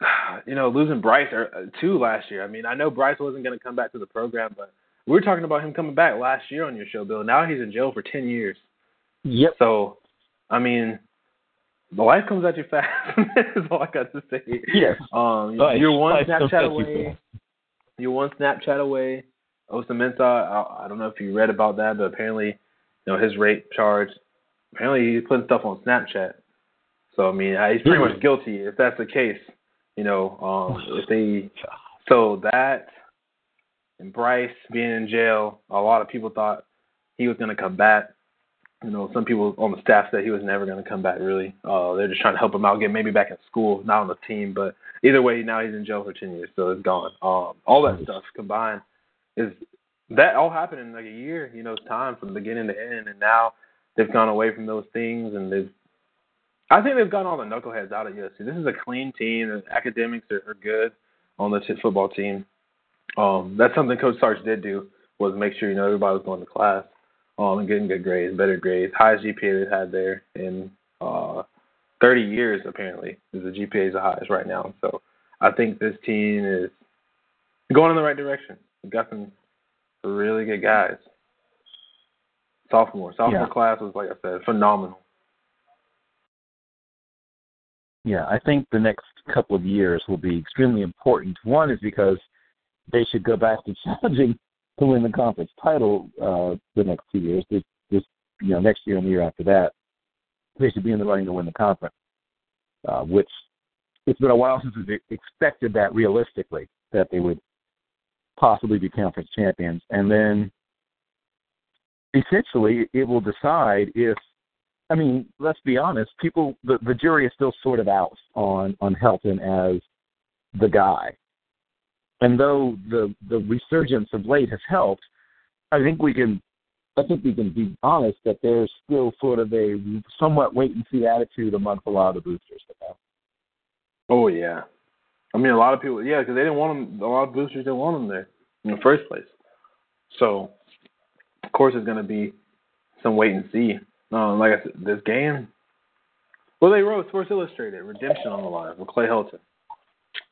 Speaker 4: *sighs* you know, losing Bryce or, uh, too last year. I mean, I know Bryce wasn't going to come back to the program, but we were talking about him coming back last year on your show, Bill. Now he's in jail for ten years.
Speaker 3: Yep.
Speaker 4: So, I mean, the life comes at you fast. *laughs* is all I got to say.
Speaker 3: Yes.
Speaker 4: Um,
Speaker 3: Life-
Speaker 4: you're one Snapchat away. You're one Snapchat away. Osa I, I don't know if you read about that, but apparently, you know, his rape charge. Apparently, he's putting stuff on Snapchat. So I mean, he's pretty much guilty if that's the case. You know, um, if they so that and Bryce being in jail, a lot of people thought he was going to come back. You know, some people on the staff said he was never going to come back. Really, uh, they're just trying to help him out, get maybe back in school, not on the team. But either way, now he's in jail for ten years, so it's gone. Um, all that stuff combined is that all happened in like a year, you know, time from beginning to end, and now they've gone away from those things, and they've. I think they've gotten all the knuckleheads out of USC. This is a clean team. The academics are, are good on the football team. Um, that's something Coach Sark did do was make sure you know everybody was going to class, um, and getting good grades, better grades, highest GPA they've had there in uh, 30 years apparently. Is the GPA is the highest right now. So I think this team is going in the right direction. We got some really good guys. Sophomore, sophomore
Speaker 3: Yeah.
Speaker 4: class was like I said, phenomenal.
Speaker 3: Yeah, I think the next couple of years will be extremely important. One is because they should go back to *laughs* challenging to win the conference title uh, the next two years. This, this, you know, next year and the year after that, they should be in the running to win the conference. Uh, which it's been a while since we've expected that realistically that they would possibly be conference champions, and then essentially it will decide if I mean, let's be honest. People, the, the jury is still sort of out on on Helton as the guy. And though the the resurgence of late has helped, I think we can, I think we can be honest that there's still sort of a somewhat wait and see attitude amongst a lot of the boosters.
Speaker 4: Oh yeah, I mean a lot of people, yeah, because they didn't want them. A lot of boosters didn't want them there in the first place. So, of course, it's going to be some wait and see. Um, like I said, this game. Well, they wrote Sports Illustrated, Redemption on the line with Clay Helton.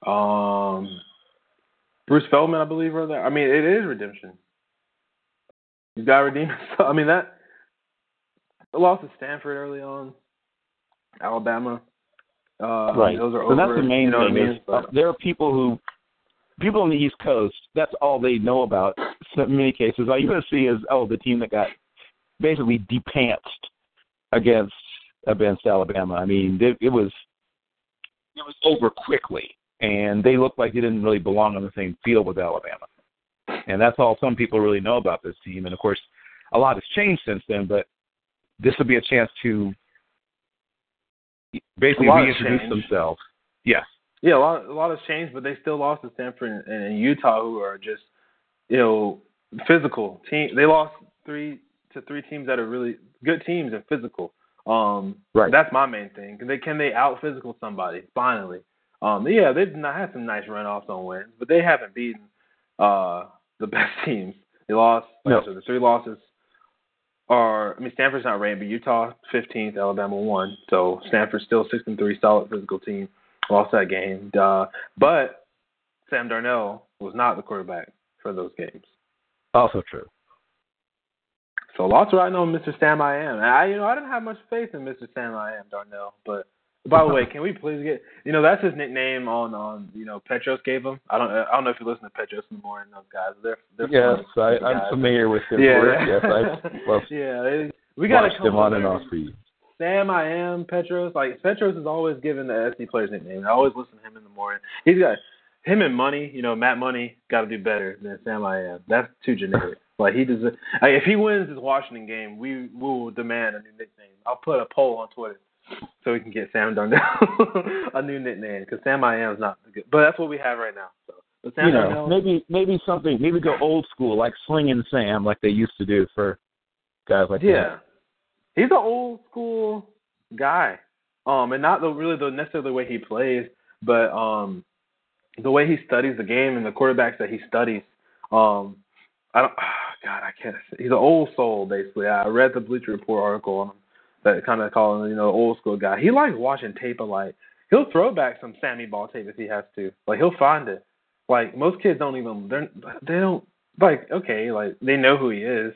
Speaker 4: Um, Bruce Feldman, I believe, wrote that. I mean, it is redemption. You got to redeem. *laughs* I mean that. The loss to Stanford early on, Alabama. Uh,
Speaker 3: right.
Speaker 4: Those are
Speaker 3: so
Speaker 4: over.
Speaker 3: that's the main
Speaker 4: you know
Speaker 3: thing.
Speaker 4: I mean?
Speaker 3: is, uh, there are people who, people on the East Coast, that's all they know about. So in many cases, all you're going to see is oh, the team that got basically depantsed against against Alabama. I mean, it, it was it was over quickly, and they looked like they didn't really belong on the same field with Alabama. And that's all some people really know about this team. And of course, a lot has changed since then. But this will be a chance to basically reintroduce themselves. Yes.
Speaker 4: Yeah, a lot, a lot has changed, but they still lost to Stanford and, and Utah, who are just, you know, physical team. They lost three to three teams that are really good teams and physical. Um,
Speaker 3: Right.
Speaker 4: That's my main thing. Can they can they out physical somebody finally? Um, yeah, they've not had some nice runoffs on wins, but they haven't beaten uh, the *laughs* best teams. They lost.
Speaker 3: No.
Speaker 4: The three losses are. I mean, Stanford's not ranked, but Utah 15th, Alabama one. So Stanford's still six and three, solid physical team. Lost that game. Uh, but Sam Darnold was not the quarterback for those games.
Speaker 3: Also true.
Speaker 4: So lots riding on Mr. Sam I am. And I you know I didn't have much faith in Mr. Sam I am Darnold, but by the *laughs* way, can we please get you know that's his nickname on on you know Petros gave him. I don't I don't know if you listen to Petros in the morning. Those guys, they're they're
Speaker 3: Yes, I, I'm familiar with him.
Speaker 4: Yeah,
Speaker 3: Yes, I *laughs* love
Speaker 4: yeah. they- We got to
Speaker 3: him on and off for you.
Speaker 4: Sam I am Petros. Like Petros is always given the SC players nickname. I always listen to him in the morning. He's got him and Money. You know, Matt Money got to do better than Sam I am. That's too generic. like he does. Like, if he wins this Washington game, we, we will demand a new nickname. I'll put a poll on Twitter so we can get Sam Darnold *laughs* a new nickname because Sam I am is not good. But that's what we have right now. So, but Sam
Speaker 3: you know,
Speaker 4: Darnold,
Speaker 3: maybe maybe something maybe go old school like Slinging Sam like they used to do for guys like
Speaker 4: Yeah, he's an old school guy. Um, and not the really the necessarily the way he plays, but um, the way he studies the game and the quarterbacks that he studies. Um, I don't. Oh *sighs* God, I can't. He's an old soul basically. I read the Bleacher Report article on him that kind of call him you know old school guy. He likes watching tape of like he'll throw back some Sammy Baugh tape if he has to. Like he'll find it. Like most kids don't even they're they don't like okay like they know who he is.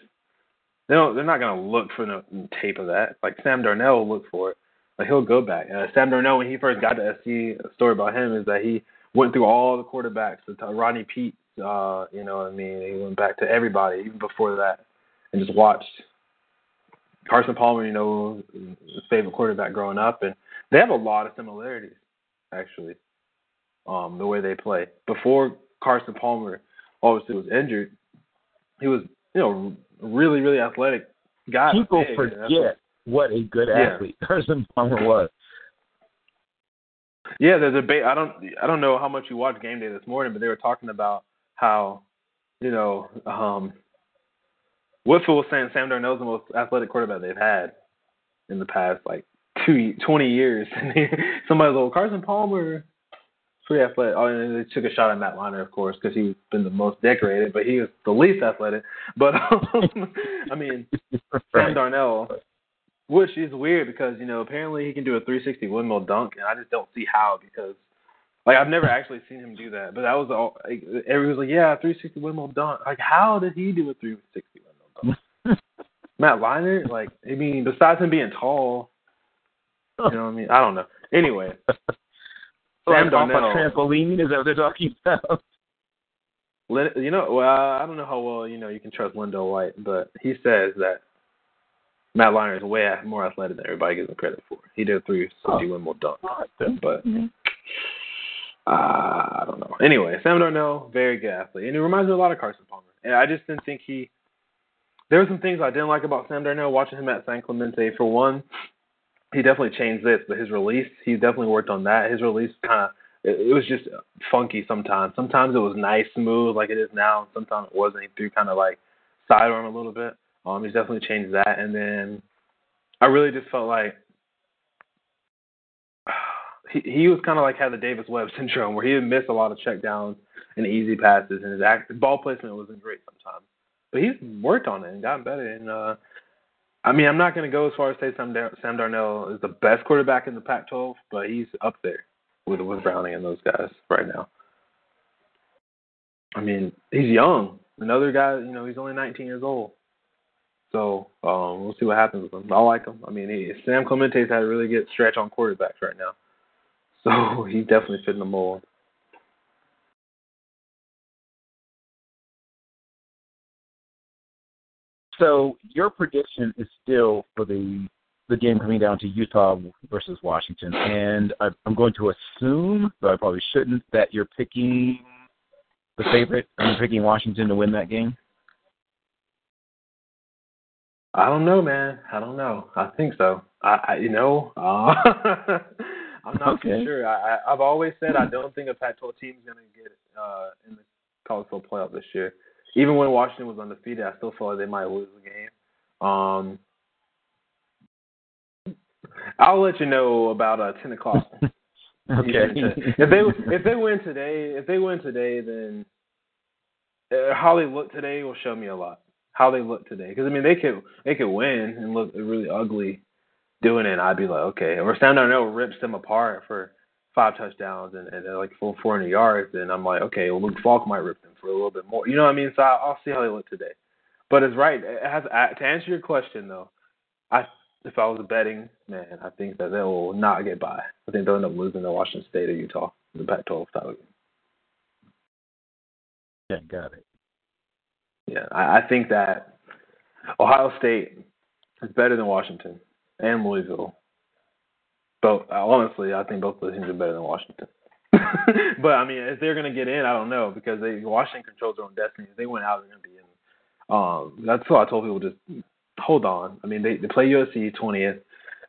Speaker 4: They don't. They're not gonna look for no tape of that. Like Sam Darnold will look for it. Like he'll go back. Uh, Sam Darnold, when he first got to SC, a story about him is that he went through all the quarterbacks. The Rodney Peete, uh, you know what I mean. He went back to everybody even before that, and just watched Carson Palmer. You know, his favorite quarterback growing up, and they have a lot of similarities actually. Um, the way they play before Carson Palmer obviously was injured, he was you know really really athletic guy.
Speaker 3: People
Speaker 4: big, what-
Speaker 3: forget what a good
Speaker 4: Yeah.
Speaker 3: athlete *laughs* Carson Palmer was.
Speaker 4: Yeah, there's a debate. I don't. I don't know how much you watched game day this morning, but they were talking about how, you know, um, Whitfield was saying Sam Darnold's the most athletic quarterback they've had in the past like two, 20 years. *laughs* Somebody's like, Carson Palmer, pretty athletic. Oh, and they took a shot at Matt Leinart, of course, because he's been the most decorated, but he was the least athletic. *laughs* But um, *laughs* I mean, Sam
Speaker 3: Right.
Speaker 4: Darnold, which is weird because you know apparently he can do a 360 windmill dunk, and I just don't see how because Like I've never actually seen him do that, but that was all. Like, everyone was like, "Yeah, 360 windmill dunk." Like, how did he do a 360 windmill dunk? *laughs* Matt Leinart, like, I mean, besides him being tall, you know what I mean? I don't know. Anyway, *laughs*
Speaker 3: Sam
Speaker 4: Sam Darnold.
Speaker 3: off a trampoline? Is that what they're talking about?
Speaker 4: You know, well, I don't know how well you know you can trust Wendell White, but he says that Matt Leinart is way more athletic than everybody gives him credit for. He did a 360
Speaker 3: Oh.
Speaker 4: windmill dunk,
Speaker 3: Awesome.
Speaker 4: but uh, I don't know. Anyway, Sam Darnold, very good athlete, and he reminds me a lot of Carson Palmer. And I just didn't think he. There were some things I didn't like about Sam Darnold watching him at San Clemente. For one, he definitely changed this, but his release, he definitely worked on that. His release kind of, it, was just funky sometimes. Sometimes it was nice, smooth, like it is now. Sometimes it wasn't. He threw kind of like sidearm a little bit. Um, he's definitely changed that. And then I really just felt like *sighs* he he was kind of like had the Davis Webb syndrome, where he would miss a lot of checkdowns and easy passes, and his act, ball placement wasn't great sometimes. But he's worked on it and gotten better. And uh, I mean, I'm not going to go as far as say Sam, Dar- Sam Darnold is the best quarterback in the Pac-12, but he's up there with with Browning and those guys right now. I mean, he's young. Another guy, you know, he's only 19 years old. So um, we'll see what happens with him. I like him. I mean, he, San Clemente's had a really good stretch on quarterbacks right now. So *laughs* he's definitely fitting the mold.
Speaker 3: So your prediction is still for the the game coming down to Utah versus Washington, and I, I'm going to assume, though I probably shouldn't, that you're picking the favorite. I'm picking Washington to win that game.
Speaker 4: I don't know, man. I don't know. I think so. I, I you know, *laughs* uh, I'm not
Speaker 3: Okay.
Speaker 4: too sure. I, I I've always said I don't think a Pac-12 team's gonna get uh in the college football playoff this year. Even when Washington was undefeated, I still felt like they might lose the game. Um, I'll let you know about uh, 10 o'clock. *laughs*
Speaker 3: Okay.
Speaker 4: if they if they win today, if they win today, then uh, how they look today will show me a lot. How they look today, because I mean they could they could win and look really ugly doing it. I'd be like, okay. Or Sam Darnold rips them apart for five touchdowns and, and like full 400 yards, and I'm like, okay, well Luke Falk might rip them for a little bit more. You know what I mean? So I, I'll see how they look today. But it's right. It has, to answer your question though, I if I was a betting man, I think that they will not get by. I think they'll end up losing to Washington State or Utah in the Pac-12 title game.
Speaker 3: yeah, got it.
Speaker 4: Yeah, I, I think that Ohio State is better than Washington and Louisville. But honestly, I think both of those teams are better than Washington. *laughs* but I mean, if they're to get in, I don't know because they Washington controls their own destiny. If they went out, they're to be in. Um, that's why I told people just hold on. I mean, they they play USC twentieth.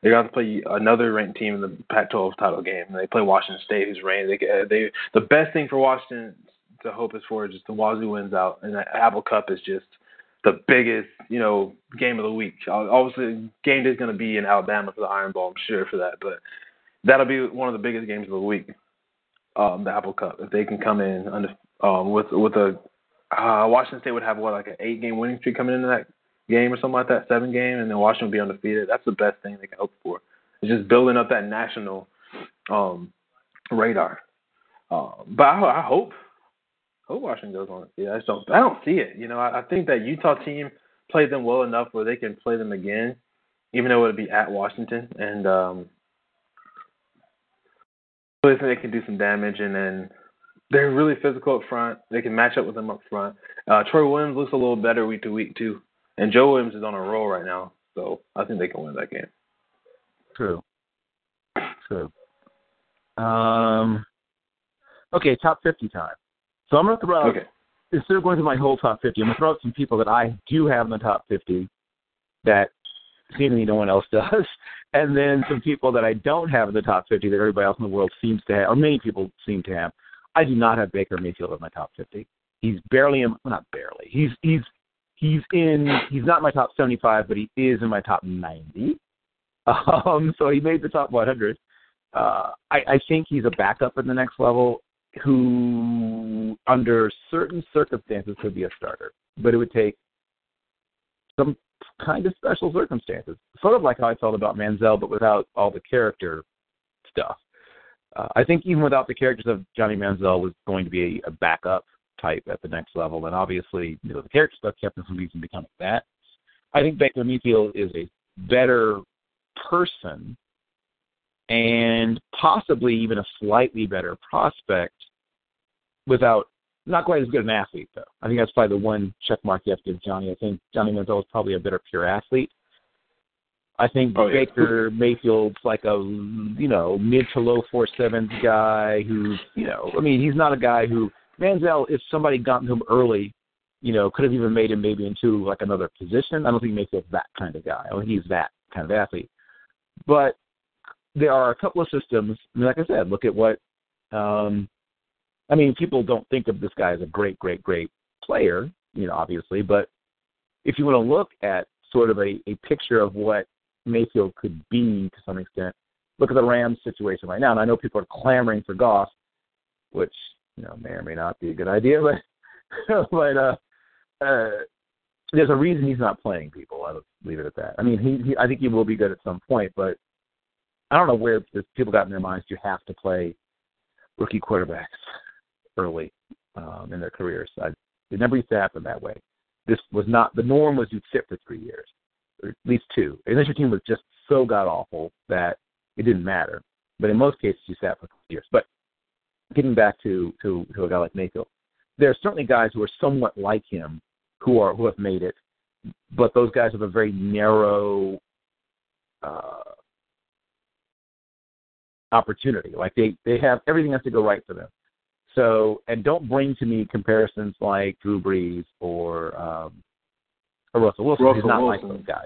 Speaker 4: They got to play another ranked team in the Pac-12 title game. They play Washington State, who's ranked. They they the best thing for Washington to hope is for is just the Wazoo wins out, and the Apple Cup is just the biggest you know game of the week. Obviously, game day is going to be in Alabama for the Iron Bowl. I'm sure for that, but that'll be one of the biggest games of the week. Um, the Apple Cup, if they can come in under um, with with a uh, Washington State would have what like an eight game winning streak coming into that game or something like that, seven game, and then Washington would be undefeated. That's the best thing they can hope for. It's just building up that national um, radar. Uh, but I, I hope hope Washington goes on. Yeah, I just don't. I don't see it. You know, I, I think that Utah team played them well enough where they can play them again, even though it would be at Washington, and um, really think they can do some damage. And then they're really physical up front. They can match up with them up front. Uh, Troy Williams looks a little better week to week too, and Joe Williams is on a roll right now, so I think they can win that game.
Speaker 3: True. True. Um. Okay, top fifty time. So I'm gonna throw out
Speaker 4: Okay.
Speaker 3: instead of going through my whole top fifty, I'm gonna throw out some people that I do have in the top fifty that seemingly no one else *laughs* does, and then some people that I don't have in the top fifty that everybody else in the world seems to have, or many people seem to have. I do not have Baker Mayfield in my top fifty. He's barely in, well, not barely. He's he's he's in. He's not in my top seventy-five, but he is in my top ninety. *laughs* Um, so he made the top 100. Uh, I, I think he's a backup at the next level who, under certain circumstances, could be a starter. But it would take some kind of special circumstances. Sort of like how I felt about Manziel, but without all the character stuff. uh, I think even without the characters of Johnny Manziel was going to be a, a backup type at the next level, and obviously you know the character stuff kept him from even becoming that. I think Baker Mayfield is a better person and possibly even a slightly better prospect without not quite as good an athlete though. I think that's probably the one check mark you have to give Johnny. I think Johnny Manziel is probably a better pure athlete. I think
Speaker 4: oh, yeah.
Speaker 3: Baker Mayfield's like a you know mid to low four sevens guy who's you know I mean he's not a guy who Manziel if somebody gotten him early you know could have even made him maybe into like another position. I don't think Mayfield's that kind of guy. I mean he's that kind of athlete, but there are a couple of systems. I mean, like I said, look at what um, I mean, people don't think of this guy as a great, great, great player, you know, obviously, but if you want to look at sort of a, a picture of what Mayfield could be to some extent, look at the Rams situation right now. And I know people are clamoring for Goff, which, you know, may or may not be a good idea, *laughs* but but uh uh there's a reason he's not playing people. I'll leave it at that. I mean, he, he I think he will be good at some point, but I don't know where people got in their minds you have to play rookie quarterbacks early um, in their careers. I, it never used to happen that way. This was not the norm. Was you'd sit for three years, or at least two, unless your team was just so god awful that it didn't matter. But in most cases, you sat for three years. But getting back to to, to a guy like Mayfield, there are certainly guys who are somewhat like him who are who have made it, but those guys have a very narrow uh, opportunity. Like they they have everything has to go right for them. So, and don't bring to me comparisons like Drew Brees or um, or Russell Wilson.
Speaker 4: Russell
Speaker 3: he's not
Speaker 4: Wilson.
Speaker 3: like those guys.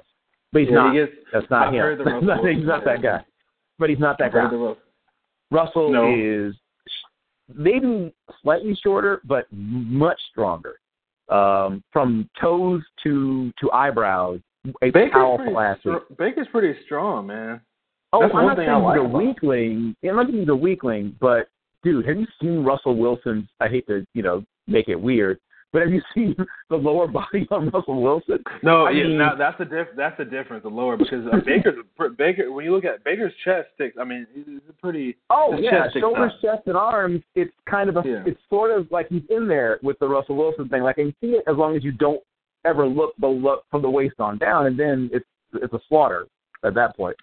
Speaker 3: But he's
Speaker 4: Yeah,
Speaker 3: not.
Speaker 4: he gets-
Speaker 3: That's not
Speaker 4: I've
Speaker 3: him.
Speaker 4: heard the Russell *laughs*
Speaker 3: That's not- he's not that guy. But he's not that guy.
Speaker 4: Compared to Russell.
Speaker 3: Russell
Speaker 4: No.
Speaker 3: is maybe slightly shorter, but much stronger. Um, from toes to to eyebrows, a
Speaker 4: Baker's
Speaker 3: powerful
Speaker 4: pretty,
Speaker 3: athlete.
Speaker 4: Baker's pretty strong, man.
Speaker 3: Oh,
Speaker 4: That's
Speaker 3: I'm not
Speaker 4: thing
Speaker 3: saying
Speaker 4: I like
Speaker 3: he's a weakling. I'm not saying he's a weakling, but dude, have you seen Russell Wilson's? I hate to you know make it weird, but have you *laughs* seen the lower body on Russell Wilson?
Speaker 4: No,
Speaker 3: I
Speaker 4: yeah,
Speaker 3: mean-
Speaker 4: now that's the diff- that's the difference, the lower because uh, Baker's Baker. When you look at Baker's chest, sticks. I mean, he's a pretty.
Speaker 3: Oh yeah,
Speaker 4: chest
Speaker 3: shoulders, chest, and arms. It's kind of a.
Speaker 4: Yeah.
Speaker 3: It's sort of like he's in there with the Russell Wilson thing. Like I can see it as long as you don't ever look below from the waist on down, and then it's it's a slaughter at that point.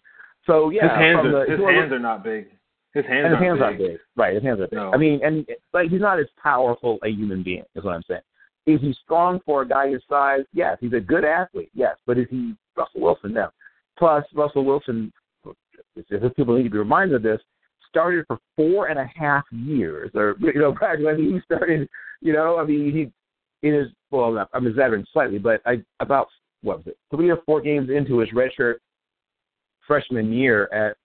Speaker 3: So yeah,
Speaker 4: his hands
Speaker 3: from
Speaker 4: are
Speaker 3: the,
Speaker 4: his hands are not big. His hands
Speaker 3: and his hands
Speaker 4: big.
Speaker 3: aren't big. Right, his hands are big.
Speaker 4: No.
Speaker 3: I mean, and like he's not as powerful a human being, is what I'm saying. Is he strong for a guy his size? Yes. He's a good athlete, yes. But is he Russell Wilson? No. Plus, Russell Wilson, if people need to be reminded of this, started for four and a half years, or you know, *laughs* back when he started, you know, I mean, he in his well, I'm exaggerating slightly, but I about what was it, three or four games into his redshirt freshman year at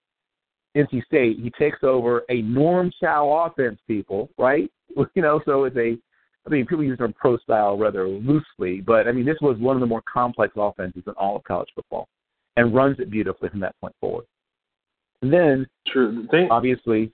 Speaker 3: NC State, he takes over a Norm Chow offense, people, right? *laughs* You know, so it's a, I mean, people use the term pro style rather loosely, but I mean, this was one of the more complex offenses in all of college football and runs it beautifully from that point forward. And then,
Speaker 4: True. The
Speaker 3: obviously,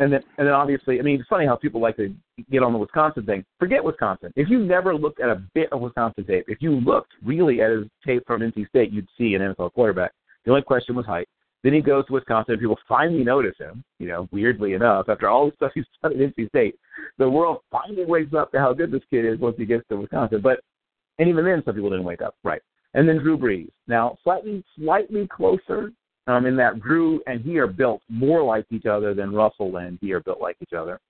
Speaker 3: and then, and then obviously, I mean, it's funny how people like to get on the Wisconsin thing. Forget Wisconsin. If you never looked at a bit of Wisconsin tape, if you looked really at his tape from NC State, you'd see an NFL quarterback. The only question was height. Then he goes to Wisconsin, and people finally notice him. You know, weirdly enough, after all the stuff he's *laughs* done at NC State, the world finally wakes up to how good this kid is once he gets to Wisconsin. But and even then, some people didn't wake up. Right. And then Drew Brees. Now, slightly, slightly closer um, in that Drew and he are built more like each other than Russell and he are built like each other.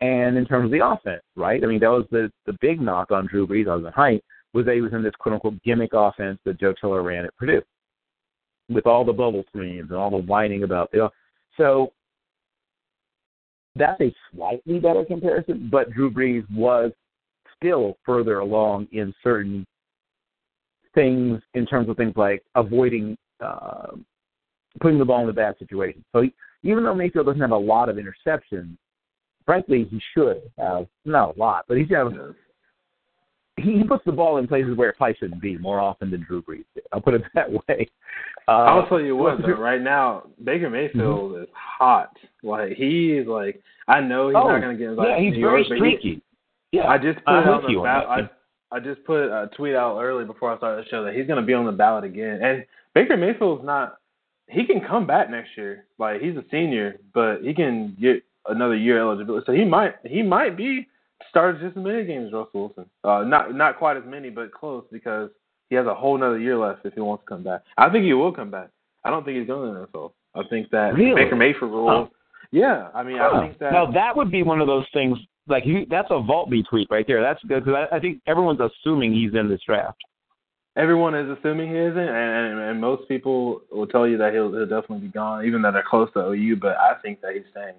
Speaker 3: And in terms of the offense, right? I mean, that was the the big knock on Drew Brees other than height was that he was in this quote unquote gimmick offense that Joe Tiller ran at Purdue with all the bubble screens and all the whining about you know. So that's a slightly better comparison, but Drew Brees was still further along in certain things in terms of things like avoiding uh, putting the ball in a bad situation. So he, even though Mayfield doesn't have a lot of interceptions, frankly, he should have not a lot, but he's have he, he puts the ball in places where it probably shouldn't be more often than Drew Brees did. I'll put it that *laughs* way. Uh,
Speaker 4: I'll tell you what, *laughs* though, right now Baker Mayfield is hot. Like he is like I know he's
Speaker 3: Oh,
Speaker 4: not going to get invited
Speaker 3: yeah, he's
Speaker 4: New
Speaker 3: very
Speaker 4: York, but he-
Speaker 3: streaky. Yeah,
Speaker 4: I just put
Speaker 3: I'm
Speaker 4: on the
Speaker 3: on
Speaker 4: ballot. I, I just put a tweet out early before I started the show that he's going to be on the ballot again. And Baker Mayfield's not he can come back next year. Like he's a senior, but he can get another year eligibility. So he might he might be started just as many games as Russell Wilson. Uh, not not quite as many, but close because he has a whole another year left if he wants to come back. I think he will come back. I don't think he's going to the NFL. I think that
Speaker 3: really?
Speaker 4: Baker Mayfield rules. Huh. Yeah, I mean, huh. I think that.
Speaker 3: Now that would be one of those things. Like he, that's a Vault B tweet right there. That's good because I, I think everyone's assuming he's in this draft.
Speaker 4: Everyone is assuming he isn't, and, and, and most people will tell you that he'll, he'll definitely be gone, even though they're close to OU. But I think that he's staying.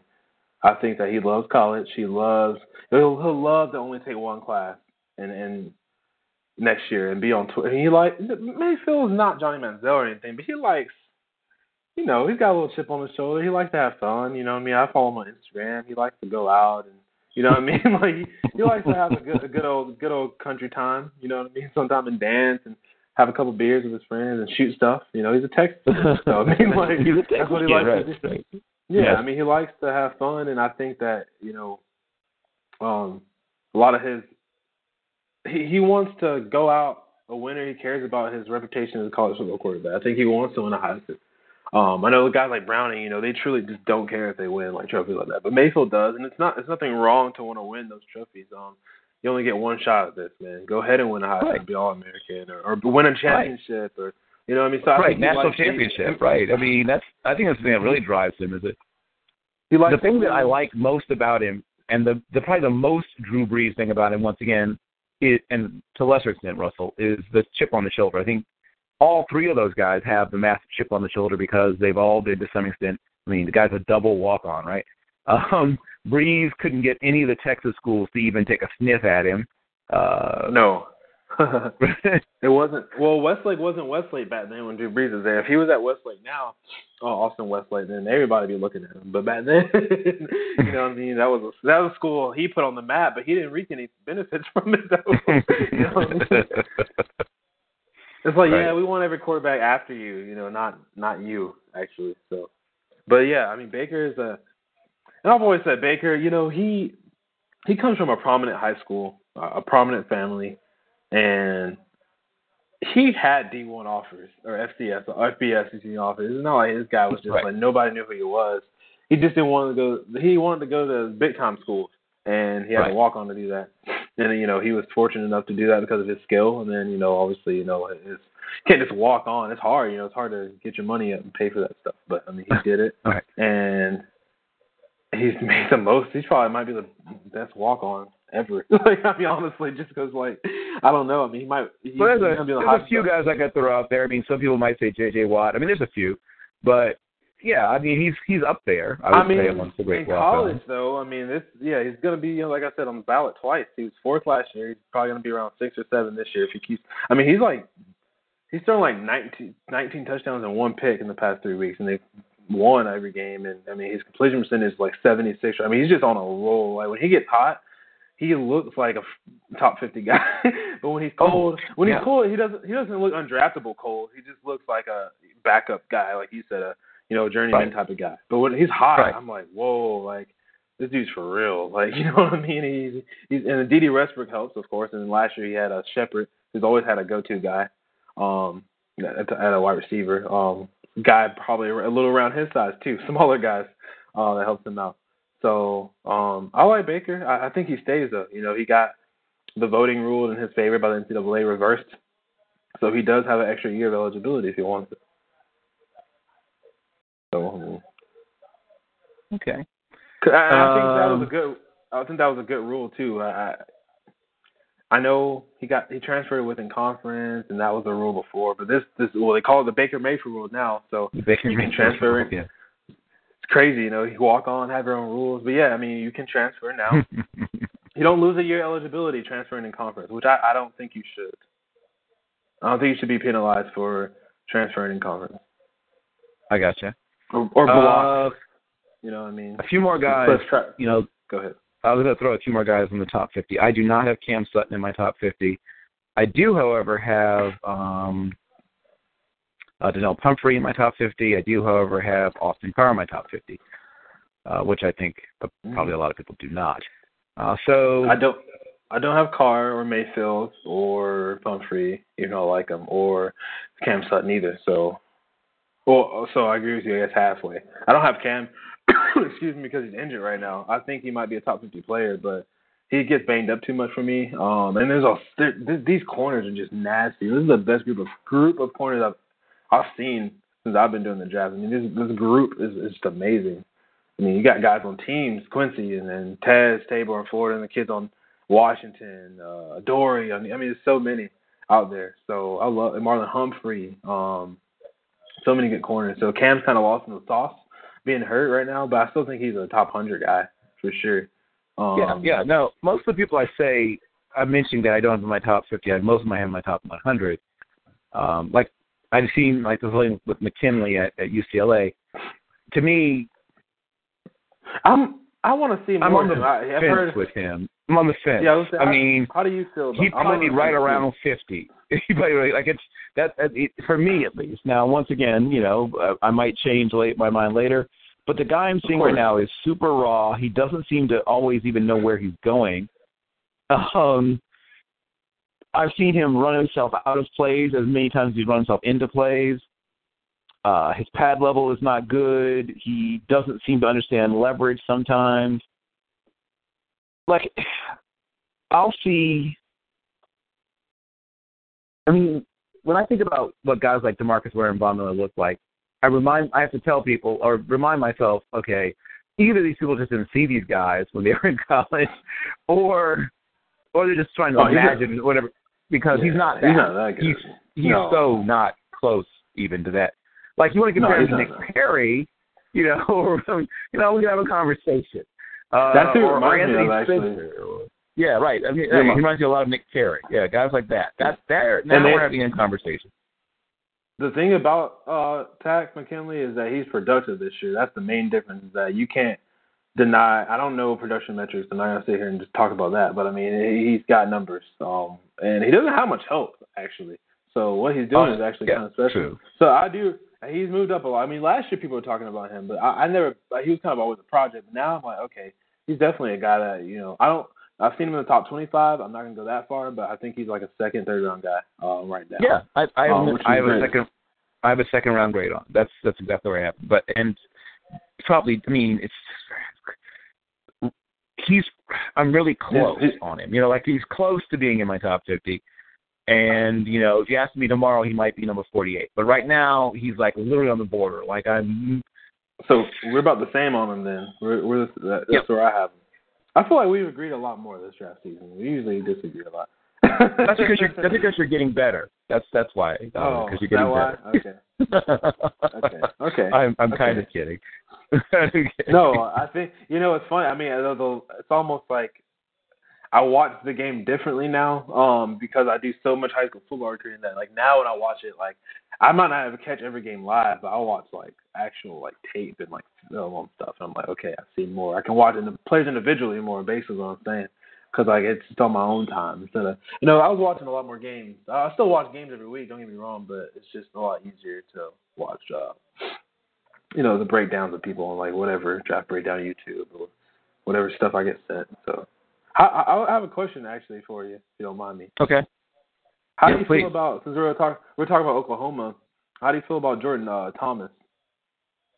Speaker 4: I think that he loves college. He loves he'll he'll love to only take one class and and next year and be on tour. And he like Mayfield is not Johnny Manziel or anything, but he likes you know he's got a little chip on his shoulder. He likes to have fun. You know what I mean? I follow him on Instagram. He likes to go out and you know what I mean? *laughs* like he, he likes to have a good a good old good old country time. You know what I mean? Sometime and dance and have a couple beers with his friends and shoot stuff. You know, he's a Texas. so I mean, *laughs* like
Speaker 3: he's a Texas
Speaker 4: that's what he
Speaker 3: kid,
Speaker 4: likes
Speaker 3: right,
Speaker 4: to do.
Speaker 3: Right.
Speaker 4: Yeah,
Speaker 3: Yes.
Speaker 4: I mean he likes to have fun, and I think that you know, um, a lot of his he he wants to go out a winner. He cares about his reputation as a college football quarterback. I think he wants to win a Heisman. Um, I know guys like Browning, you know, they truly just don't care if they win like trophies like that. But Mayfield does, and it's not it's nothing wrong to want to win those trophies. Um, you only get one shot at this, man. Go ahead and win a Heisman,
Speaker 3: Right.
Speaker 4: be All American, or, or win a championship, or you know what I mean. So I
Speaker 3: right,
Speaker 4: think
Speaker 3: national
Speaker 4: likes-
Speaker 3: championship, right? I mean, that's I think that's the thing that really drives him. Is it
Speaker 4: He likes
Speaker 3: the thing
Speaker 4: to
Speaker 3: that I like most about him, and the, the probably the most Drew Brees thing about him, once again, is, and to a lesser extent Russell, is the chip on the shoulder. I think all three of those guys have the massive chip on the shoulder because they've all been to some extent. I mean, the guy's a double walk on, right? *laughs* Um, Brees couldn't get any of the Texas schools to even take a sniff at him. Uh,
Speaker 4: No. *laughs* it wasn't well, Westlake wasn't Westlake back then when Drew Brees was there. If he was at Westlake now, oh Austin Westlake, then everybody would be looking at him. But back then *laughs* you know what I mean, that was a that was a school he put on the map, but he didn't reap any benefits *laughs* from it though. you know I mean? It's like,
Speaker 3: Right.
Speaker 4: yeah, we want every quarterback after you, you know, not not you actually. So, but yeah, I mean Baker is a, and I've always said Baker, you know, he he comes from a prominent high school, a prominent family, and he had D1 offers or FCS or FBS offers. It's not like this guy was just
Speaker 3: Right.
Speaker 4: like nobody knew who he was. He just didn't want to go. He wanted to go to big time schools, and he had
Speaker 3: Right.
Speaker 4: to walk on to do that. And you know he was fortunate enough to do that because of his skill. And then you know obviously you know it's you can't just walk on. It's hard. You know it's hard to get your money up and pay for that stuff. But I mean he did it,
Speaker 3: Right.
Speaker 4: and he's *laughs* made the most. He's probably might be the best walk on ever. *laughs* like I mean honestly, just because like I don't know. I mean he might. He's,
Speaker 3: Well, there's a,
Speaker 4: the
Speaker 3: there's a few
Speaker 4: stuff.
Speaker 3: guys I could throw out there. I mean, some people might say J.J. Watt. I mean, there's a few, but yeah, I mean, he's he's up there. I would
Speaker 4: I mean,
Speaker 3: say amongst the great
Speaker 4: in college though, I mean, this yeah, he's gonna be you know, like I said on the ballot twice. He was fourth last year. He's probably gonna be around six or seven this year if he keeps. I mean, he's like he's thrown like 19, 19 touchdowns and one pick in the past three weeks, and they've won every game. And I mean, his completion percentage is like seventy six. I mean, he's just on a roll. Like when he gets hot, he looks like a top fifty guy. *laughs* but when he's cold, when he's cold, he doesn't he doesn't look undraftable cold. He just looks like a backup guy, like you said, a you know journeyman
Speaker 3: Right.
Speaker 4: type of guy. But when he's hot,
Speaker 3: Right.
Speaker 4: I'm like, whoa, like this dude's for real. *laughs* Like you know what I mean? He's he's and Dede Westbrook helps, of course. And last year he had a Shepard, who's always had a go-to guy, um, at, at a wide receiver. Um, guy probably a little around his size too, *laughs* smaller guys uh, that helps him out. So um, I like Baker. I, I think he stays though. You know, he got the voting rule in his favor by the NCAA reversed, so he does have an extra year of eligibility if he wants it. So um,
Speaker 3: Okay.
Speaker 4: I, I think that was
Speaker 3: Um,
Speaker 4: a good. I think that was a good rule too. I, I know he got he transferred within conference, and that was a rule before. But this this well they call it the Baker Mayfield rule now. So
Speaker 3: Baker
Speaker 4: You can
Speaker 3: Mayfield.
Speaker 4: transfer it.
Speaker 3: Yeah.
Speaker 4: It's crazy, you know. You walk on, have your own rules. But yeah, I mean you can transfer now. *laughs* you don't lose a year eligibility transferring in conference, which I, I don't think you should. I don't think you should be penalized for transferring in conference
Speaker 3: I gotcha.
Speaker 4: or, or blocked.
Speaker 3: Uh,
Speaker 4: you know what I mean?
Speaker 3: a few more guys.
Speaker 4: Let's try-
Speaker 3: You know,
Speaker 4: Go ahead.
Speaker 3: I was going to throw a few more guys in the top 50. I do not have Cam Sutton in my top 50. I do, however, have um, uh, Donnel Pumphrey in my top 50. I do, however, have Austin Carr in my top 50, uh, which I think uh, probably a lot of people do not. Uh, so
Speaker 4: I don't. I don't have Carr or Mayfield or Pumphrey, you know, I like them, or Cam Sutton either. So, Well, so I agree with you. I guess halfway. I don't have Cam, *coughs* excuse me, because he's injured right now. I think he might be a top 50 player, but he gets banged up too much for me. Um, and there's a there, these corners are just nasty. This is the best group of group of corners I've I've seen since I've been doing the draft. I mean, this this group is, is just amazing. I mean, you got guys on teams, Quincy and then Teez, Tabor in Florida, and the kids on Washington, uh, Dory. I mean, I mean, there's so many out there. So I love Marlon Humphrey. Um, so many good corners. So Cam's kind of lost in the sauce, being hurt right now, but I still think he's a top hundred guy for sure. Um,
Speaker 3: yeah, yeah. No, most of the people I say I'm mentioning that I don't have in my top 50. I Most of them I have in my top 100. Um, like I've seen like the thing with McKinley at, at UCLA. To me,
Speaker 4: I'm I want to see more.
Speaker 3: I'm on the
Speaker 4: I,
Speaker 3: fence
Speaker 4: heard,
Speaker 3: with him. I'm on the fence.
Speaker 4: Yeah, I,
Speaker 3: I mean,
Speaker 4: how do you feel? About,
Speaker 3: he might be right around 50. *laughs* He might be like it's that, it, for me at least. Now, once again, you know, uh, I might change late my mind later. But the guy I'm seeing right now is super raw. He doesn't seem to always even know where he's going. *laughs* Um, I've seen him run himself out of plays as many times as he's run himself into plays. Uh, his pad level is not good. He doesn't seem to understand leverage sometimes. Like, I'll see. I mean, when I think about what guys like Demarcus Ware and Von Miller look like, I remind I have to tell people or remind myself, okay, either these people just didn't see these guys when they were in *laughs* college, or or they're just trying to
Speaker 4: Oh,
Speaker 3: imagine whatever because he's not that.
Speaker 4: he's not that good.
Speaker 3: He's he's
Speaker 4: No.
Speaker 3: so not close even to that. Like you want to compare
Speaker 4: he's
Speaker 3: him to Nick
Speaker 4: that.
Speaker 3: Perry, you know, *laughs* or you know, we can have a conversation. Uh,
Speaker 4: That's who
Speaker 3: or, or
Speaker 4: reminds me
Speaker 3: Anthony
Speaker 4: of, actually.
Speaker 3: Spencer. Yeah, right. I mean,
Speaker 4: Yeah,
Speaker 3: he reminds me a lot of Nick Perry. Yeah, guys like that. That's that. Now
Speaker 4: And
Speaker 3: we're having a conversation.
Speaker 4: The thing about uh Takk McKinley is that he's productive this year. That's the main difference. Is that you can't deny. I don't know production metrics. I'm not gonna sit here and just talk about that. But I mean, he's got numbers. Um, and he doesn't have much help actually. So what he's doing
Speaker 3: Oh,
Speaker 4: is actually
Speaker 3: yeah,
Speaker 4: kind of special.
Speaker 3: true.
Speaker 4: So I do. He's moved up a lot. I mean, last year people were talking about him, but I, I never. He was kind of always a project. But now I'm like, okay, he's definitely a guy that you know. I don't. I've seen him in the top 25. I'm not gonna go that far, but I think he's like a second, third round guy uh, right now.
Speaker 3: Yeah, I I, have,
Speaker 4: Um,
Speaker 3: I have a second. I have a second round grade on. That's that's exactly where I have. But and probably, I mean, it's he's. I'm really close
Speaker 4: he's-
Speaker 3: on him. You know, like he's close to being in my top 50. And you know, if you ask me tomorrow, he might be number 48. But right now, he's like literally on the border. Like I'm.
Speaker 4: So we're about the same on him then. We're, we're that, that's
Speaker 3: Yep.
Speaker 4: where I have him. I feel like we've agreed a lot more this draft season. We usually disagree a lot.
Speaker 3: That's because you're. That's because you're getting better. That's that's why.
Speaker 4: Um, oh,
Speaker 3: because
Speaker 4: is
Speaker 3: you're
Speaker 4: that
Speaker 3: getting
Speaker 4: why?
Speaker 3: better.
Speaker 4: Okay. Okay. *laughs* Okay.
Speaker 3: I'm I'm
Speaker 4: Okay.
Speaker 3: kind of kidding. *laughs*
Speaker 4: no, I think you know it's funny. I mean, it's almost like I watch the game differently now um, because I do so much high school football recruiting that like now when I watch it, like I might not have to catch every game live, but I'll watch like actual like tape and like film stuff. And I'm like, okay, I see more. I can watch the players individually more. Basically, what I'm saying. Because like it's just on my own time instead of you know I was watching a lot more games. I still watch games every week. Don't get me wrong, but it's just a lot easier to watch. Uh, you know the breakdowns of people on like whatever draft breakdown YouTube or whatever stuff I get sent. So I, I I have a question actually for you if you don't mind me.
Speaker 3: okay.
Speaker 4: How
Speaker 3: Yeah,
Speaker 4: do you
Speaker 3: please.
Speaker 4: feel about since we're talking we're talking about Oklahoma? How do you feel about Jordan uh, Thomas,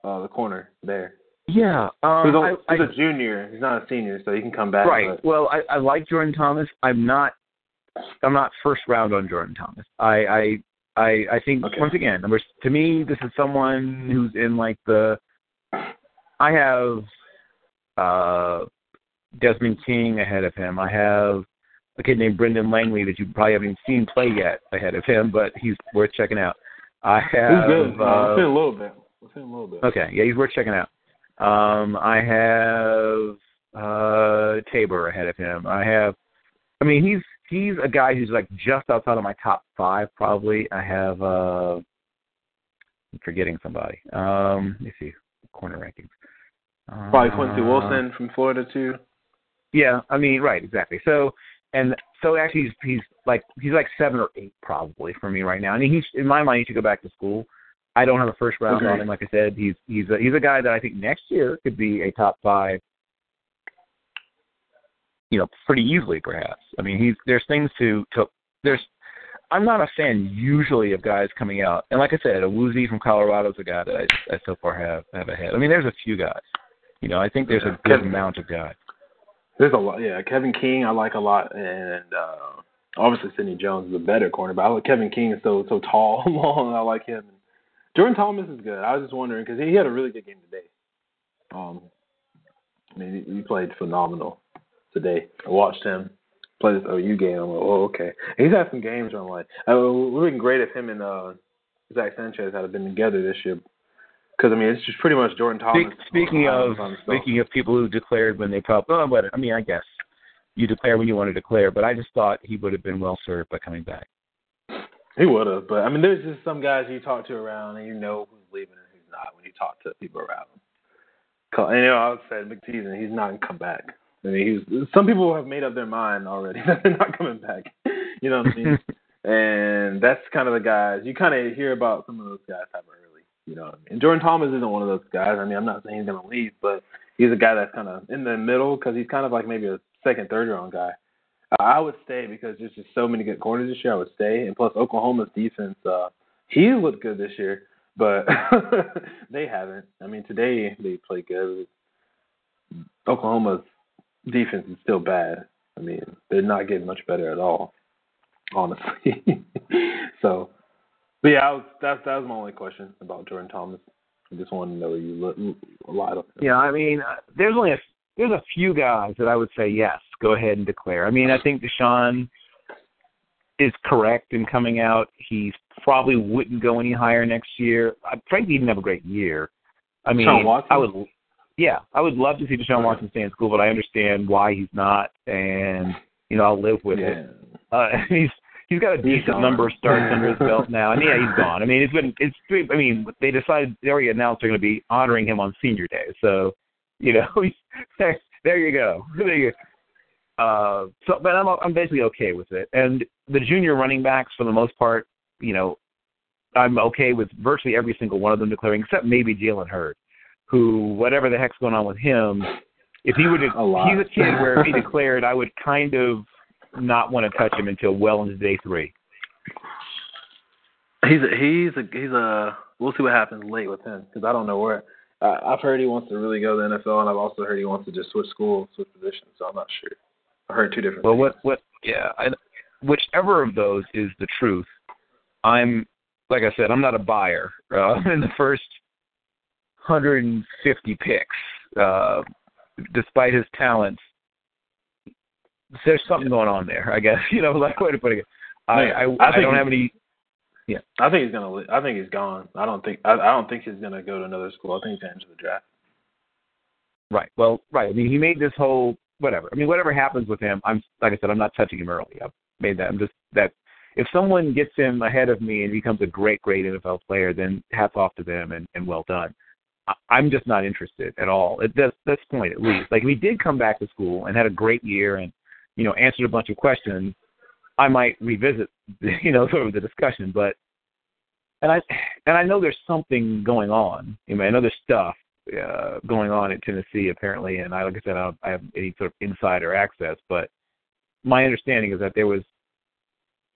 Speaker 4: uh, the corner there?
Speaker 3: Yeah. Um,
Speaker 4: He's,
Speaker 3: I,
Speaker 4: a,
Speaker 3: I,
Speaker 4: he's a junior. He's not a senior, so he can come back.
Speaker 3: right.
Speaker 4: But,
Speaker 3: Well, I, I like Jordan Thomas. I'm not. I'm not first round on Jordan Thomas. I I I, I think
Speaker 4: Okay.
Speaker 3: once again, number to me, this is someone who's in like the. I have uh Desmond King ahead of him. I have a kid named Brendan Langley that you probably haven't even seen play yet ahead of him, but he's worth checking out. I have.
Speaker 4: he's good. Uh, I've seen a little bit. I've seen a little bit.
Speaker 3: Okay, yeah, he's worth checking out. Um, I have uh Tabor ahead of him. I have, I mean, he's he's a guy who's like just outside of my top five probably. I have uh, I'm forgetting somebody. Um, let me see corner rankings.
Speaker 4: Probably Quincy
Speaker 3: Uh,
Speaker 4: Wilson from Florida too.
Speaker 3: Yeah, I mean, right, exactly. So, and so actually, he's he's like he's like seven or eight probably for me right now. I mean, he's in my mind, he should go back to school. I don't have a first round
Speaker 4: Okay.
Speaker 3: on him. Like I said, he's he's a, he's a guy that I think next year could be a top five. You know, pretty easily, perhaps. I mean, he's there's things to to there's. I'm not a fan usually of guys coming out, and like I said, Awuzie from Colorado is a guy that I, I so far have have ahead. I mean, there's a few guys. You know, I think there's a good
Speaker 4: Kevin,
Speaker 3: amount of guys.
Speaker 4: There's a lot. Yeah, Kevin King I like a lot, and uh, obviously Sidney Jones is a better corner, but I like Kevin King is so so tall, and *laughs* long. I like him. Jordan Thomas is good. I was just wondering because he had a really good game today. Um, I mean, he, he played phenomenal today. I watched him play this OU game. I'm like, oh, okay. And he's had some games where I'm like, it would have been great if him and uh, Zack Sanchez had been together this year. Because I mean, it's just pretty much Jordan Thomas.
Speaker 3: Speaking of speaking of people who declared when they probably, oh, but I mean, I guess you declare when you want to declare, but I just thought he would have been well served by coming back.
Speaker 4: He would have, but I mean, there's just some guys you talk to around and you know who's leaving and who's not when you talk to people around him. And, you know, I would say McTeason, he's not gonna come back. I mean, he's some people have made up their mind already *laughs* that they're not coming back. you know what I mean? *laughs* and that's kind of the guys you kind of hear about some of those guys have early. You know what I mean? And Jordan Thomas isn't one of those guys. I mean, I'm not saying he's gonna leave, but he's a guy that's kind of in the middle because he's kind of like maybe a second, third round guy. I would stay because there's just so many good corners this year. I would stay, and plus Oklahoma's defense, uh, he looked good this year, but *laughs* they haven't. I mean, today they played good. Oklahoma's defense is still bad. I mean, they're not getting much better at all, honestly. *laughs* so, but yeah, I was, that that was my only question about Jordan Thomas. I just wanted to know you look a lot of.
Speaker 3: Yeah, I mean, uh, there's only a there's a few guys that I would say yes, go ahead and declare. I mean, I think Deshaun is correct in coming out. He probably wouldn't go any higher next year. I, frankly, he didn't have a great year. I mean, I would, yeah, I would love to see Deshaun Watson stay in school, but I understand why he's not, and you know, I'll live with
Speaker 4: yeah.
Speaker 3: it. Uh, *laughs* he's he's got a decent number of starts under his belt now, and yeah, he's gone. I mean, it's been it's. I mean, they decided they already announced they're going to be honoring him on Senior Day, so you know, *laughs* there, there you go. There you go. Uh, so, but I'm I'm basically okay with it. And the junior running backs, for the most part, you know, I'm okay with virtually every single one of them declaring, except maybe Jalen Hurd, who whatever the heck's going on with him, if he would, he's a kid where if he declared, I would kind of not want to touch him until well into day three.
Speaker 4: He's a, he's a he's a. We'll see what happens late with him because I don't know where. Uh, I've heard he wants to really go to the NFL, and I've also heard he wants to just switch schools, switch positions. So I'm not sure. I heard two different.
Speaker 3: Well,
Speaker 4: things.
Speaker 3: what what yeah, I, whichever of those is the truth, I'm like I said, I'm not a buyer. Uh, *laughs* in the first 150 picks, uh, despite his talents, there's something going on there. I guess *laughs* you know, like way to put it. I I, I,
Speaker 4: I
Speaker 3: don't have any. Yeah,
Speaker 4: I think he's gonna. I think he's gone. I don't think. I, I don't think he's gonna go to another school. I think he's gonna enter the draft.
Speaker 3: Right. Well, right. I mean, he made this whole whatever. I mean, whatever happens with him, I'm like I said, I'm not touching him early. I've made that. I'm just that if someone gets him ahead of me and becomes a great, great NFL player, then hats off to them and, and well done. I'm just not interested at all at this this point, at least. Like if he did come back to school and had a great year and you know answered a bunch of questions, I might revisit *laughs* you know sort of the discussion. But and I and I know there's something going on. I mean, I know there's stuff uh, going on in Tennessee apparently, and I like I said, I don't I have any sort of insider access, but my understanding is that there was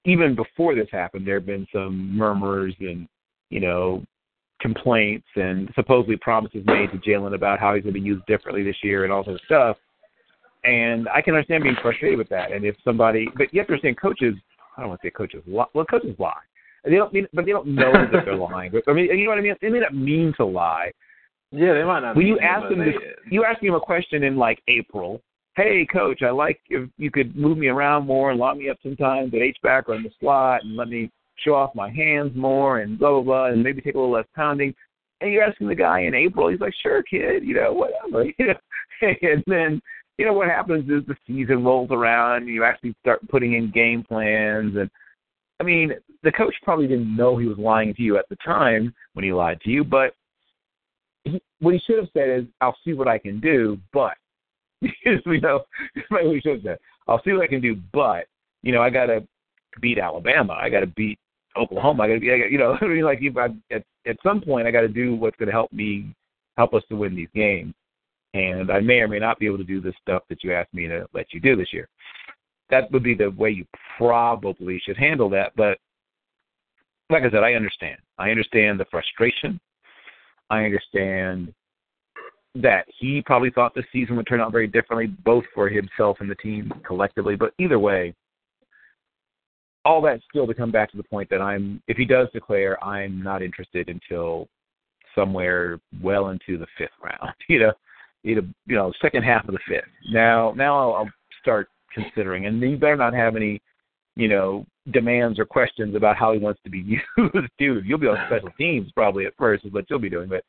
Speaker 3: even before this happened, there have been some murmurs and you know complaints and supposedly promises made to Jalen about how he's going to be used differently this year and all this stuff. And I can understand being frustrated with that. And if somebody, but you have to understand, coaches. I don't want to say coaches lie. Well, coaches lie. They don't mean, but they don't know that they're *laughs* lying. I mean, you know what I mean? They may not mean to lie.
Speaker 4: Yeah, they might not.
Speaker 3: When you ask
Speaker 4: them,
Speaker 3: this, you ask them a question in like April. Hey, coach, I like if you could move me around more and lock me up sometimes at H back or in the slot and let me show off my hands more and blah blah blah and maybe take a little less pounding. And you're asking the guy in April, he's like, Sure, kid, you know, whatever. *laughs* You know? and then you know what happens is the season rolls around and you actually start putting in game plans and I mean, the coach probably didn't know he was lying to you at the time when he lied to you, but he, what he should have said is, "I'll see what I can do," but *laughs* you know, *laughs* what he should have said. I'll see what I can do, but you know, I got to beat Alabama. I got to beat Oklahoma. I got to be, you know, *laughs* I mean, like you, I, at at some point, I got to do what's going to help me help us to win these games. And I may or may not be able to do the stuff that you asked me to let you do this year. That would be the way you probably should handle that. But like I said, I understand. I understand the frustration. I understand that he probably thought the season would turn out very differently, both for himself and the team collectively. But either way, all that still to come back to the point that I'm, if he does declare, I'm not interested until somewhere well into the fifth round. *laughs* You know, either you know second half of the fifth. Now, now I'll, I'll start considering, and you better not have any, you know, demands or questions about how he wants to be *laughs* used, dude. You'll be on special *laughs* teams probably at first, is what you'll be doing, but.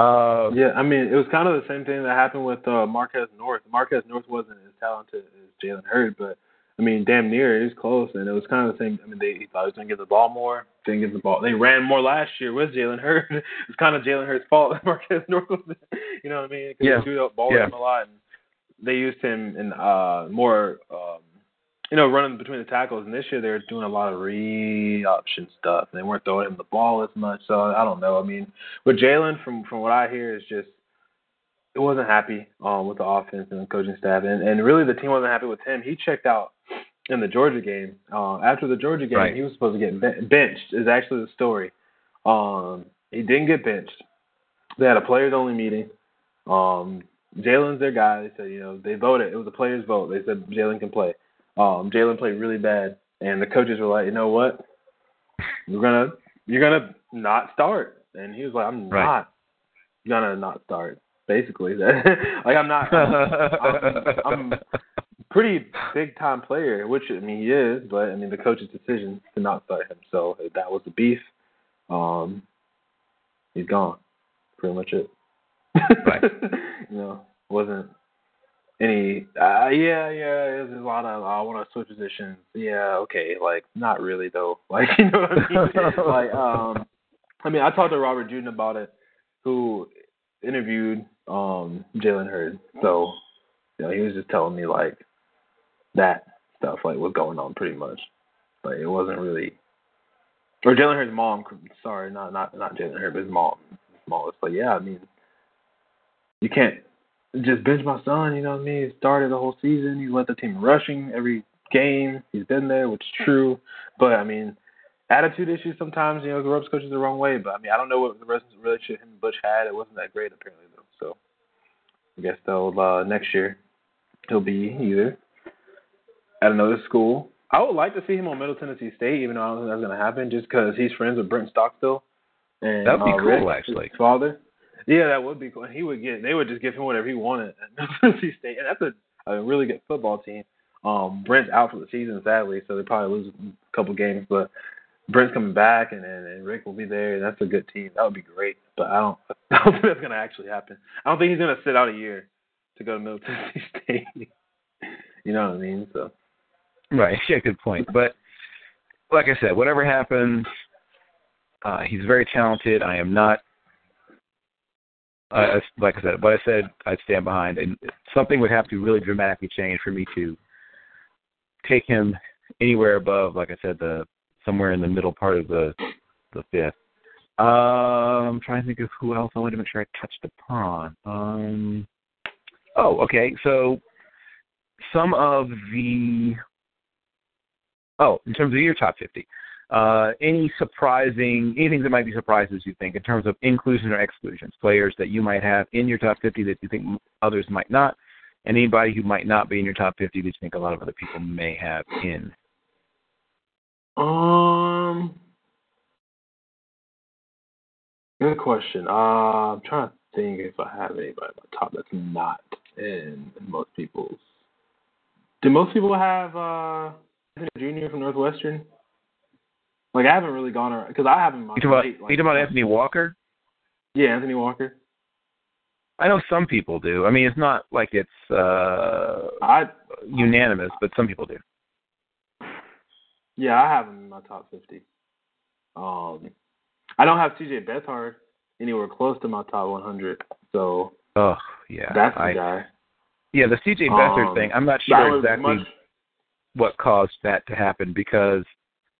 Speaker 3: Uh,
Speaker 4: yeah, I mean, it was kind of the same thing that happened with uh, Marquez North. Marquez North wasn't as talented as Jalen Hurd, but I mean, damn near. He was close, and it was kind of the same. I mean, they he thought he was to get the ball more. Didn't get the ball. They ran more last year with Jalen Hurd. *laughs* it's kind of Jalen Hurd's fault that *laughs* Marquez North was, you know what I mean? Because
Speaker 3: yeah.
Speaker 4: he threw the ball
Speaker 3: yeah.
Speaker 4: him a lot, and they used him in uh more, um, you know, running between the tackles. And this year they're doing a lot of read option stuff. They weren't throwing him the ball as much. So I don't know. I mean, with Jalen, from from what I hear, is just it wasn't happy um, with the offense and the coaching staff, and and really the team wasn't happy with him. He checked out in the Georgia game. Uh, after the Georgia game,
Speaker 3: right.
Speaker 4: he was supposed to get ben- benched. Is actually the story. Um, he didn't get benched. They had a players only meeting. Um, Jalen's their guy. They said, you know, they voted. It was a players vote. They said Jalen can play. Um, Jalen played really bad, and the coaches were like, you know what? You're gonna you're gonna not start. And he was like, I'm
Speaker 3: right.
Speaker 4: not gonna not start. Basically, *laughs* like I'm not. I'm, I'm, *laughs* I'm pretty big time player, which I mean he is, but I mean the coach's decision to not start him. So that was the beef, um, he's gone. Pretty much it.
Speaker 3: Right. *laughs*
Speaker 4: you know, wasn't any. Uh, yeah, yeah. There's a lot of I want to switch positions. Yeah, okay. Like not really though. Like you know what I mean? like um, I mean I talked to Robert Juden about it, who interviewed um Jalen Hurd. So you know he was just telling me like that stuff like was going on pretty much. Like it wasn't really or Jalen Hurd's mom. Sorry, not not not Jalen Hurd, but his mom. His mom was like, yeah, I mean, you can't just bench my son. You know what I mean? He started the whole season. He led the team rushing every game. He's been there, which is true. But I mean, attitude issues sometimes. You know, the rubs coaches the wrong way. But I mean, I don't know what the relationship him and Butch had. It wasn't that great apparently. So I guess they'll uh, next year he'll be either at another school. I would like to see him on Middle Tennessee State, even though I don't think that's going to happen, just because he's friends with Brent Stockstill. And,
Speaker 3: That'd be
Speaker 4: uh,
Speaker 3: cool,
Speaker 4: Rick,
Speaker 3: actually.
Speaker 4: His father. Yeah, that would be cool. He would get. They would just give him whatever he wanted at *laughs* Middle Tennessee State, and that's a, a really good football team. Um, Brent's out for the season, sadly, so they probably lose a couple games. But Brent's coming back, and, and, and Rick will be there, that's a good team. That would be great. But I don't. *laughs* I don't think that's to actually happen. I don't think he's to sit out a year to go to Middle *laughs* Tennessee State. you know what I mean? So.
Speaker 3: Right. *laughs* Yeah, good point. But like I said, whatever happens, uh, he's very talented. I am not. Uh, like I said, what I said, I'd stand behind, and something would have to really dramatically change for me to take him anywhere above, like I said, the somewhere in the middle part of the the fifth. Uh, I'm trying to think of who else I want to make sure I touched upon. Um, oh, okay. So some of the Oh, in terms of your top 50, uh, any surprising, anything that might be surprises you think in terms of inclusion or exclusions, players that you might have in your top 50 that you think others might not, and anybody who might not be in your top 50 that you think a lot of other people may have in?
Speaker 4: Um, good question. Uh, I'm trying to think if I have anybody at my top that's not in most people's. Do most people have uh Anthony Jr. from Northwestern? Like I haven't really gone around because I haven't.
Speaker 3: You talking about,
Speaker 4: like,
Speaker 3: you talking about Anthony Walker?
Speaker 4: Yeah, Anthony Walker.
Speaker 3: I know some people do. I mean, it's not like it's uh,
Speaker 4: I
Speaker 3: unanimous, but some people do.
Speaker 4: Yeah, I have him in my top fifty. Um, I don't have C.J. Beathard anywhere close to my top one hundred. So
Speaker 3: oh yeah,
Speaker 4: that's the
Speaker 3: I,
Speaker 4: guy.
Speaker 3: Yeah, the C.J. Beathard
Speaker 4: Um,
Speaker 3: thing. I'm not sure exactly
Speaker 4: much-
Speaker 3: what caused that to happen because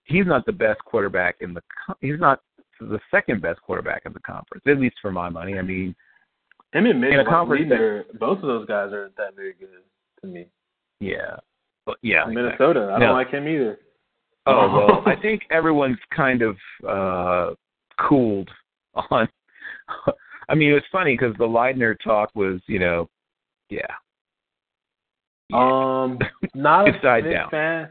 Speaker 3: he's not the best quarterback in the. He's not the second best quarterback in the conference, at least for my money. I mean,
Speaker 4: Him and Mitch
Speaker 3: in a conference that-
Speaker 4: both of those guys are that very good to me.
Speaker 3: yeah, but yeah,
Speaker 4: Minnesota, I don't like him either.
Speaker 3: Oh well, I *laughs* think everyone's kind of uh cooled *laughs* on. I mean, it was funny because the Leidner talk was, you know, yeah.
Speaker 4: Um, *laughs* not a big
Speaker 3: down.
Speaker 4: fan.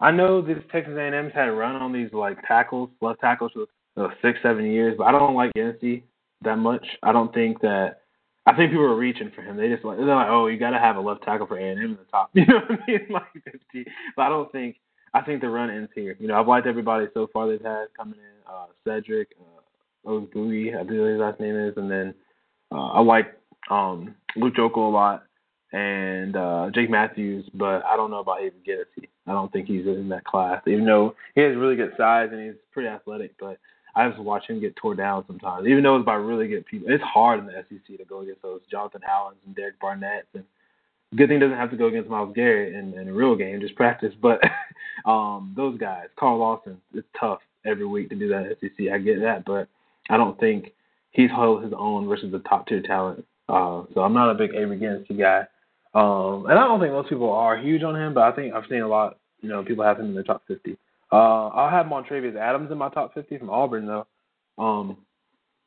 Speaker 4: I know this Texas A&M's had a run on these like tackles, left tackles for uh, six, seven years, but I don't like Yancey that much. I don't think that. I think people are reaching for him. They just like they're like, oh, you got to have a left tackle for A&M in the top. You know what I mean? Like fifty. But I don't think. I think the run ends here. You know, I've liked everybody so far they've had coming in. Uh, Cedric, uh, Ogui, I believe his last name is, and then uh, I like um, Luke Joeckel a lot and uh, Jake Matthews, but I don't know about Aiden Gennesy. I don't think he's in that class, even though he has really good size and he's pretty athletic. But I just watch him get tore down sometimes, even though it's by really good people. It's hard in the SEC to go against those Jonathan Howlands and Derek Barnett. And good thing doesn't have to go against Myles Garrett in, in a real game, just practice. But *laughs* um, those guys, Carl Lawson, it's tough every week to do that in SEC. I get that, but I don't think he's held his own versus the top tier talent. Uh, so I'm not a big Avery Gennesy guy. Um, and I don't think most people are huge on him, but I think I've seen a lot. You know, people have him in their top 50. Uh, I'll have Montravius Adams in my top 50 from Auburn, though. Um,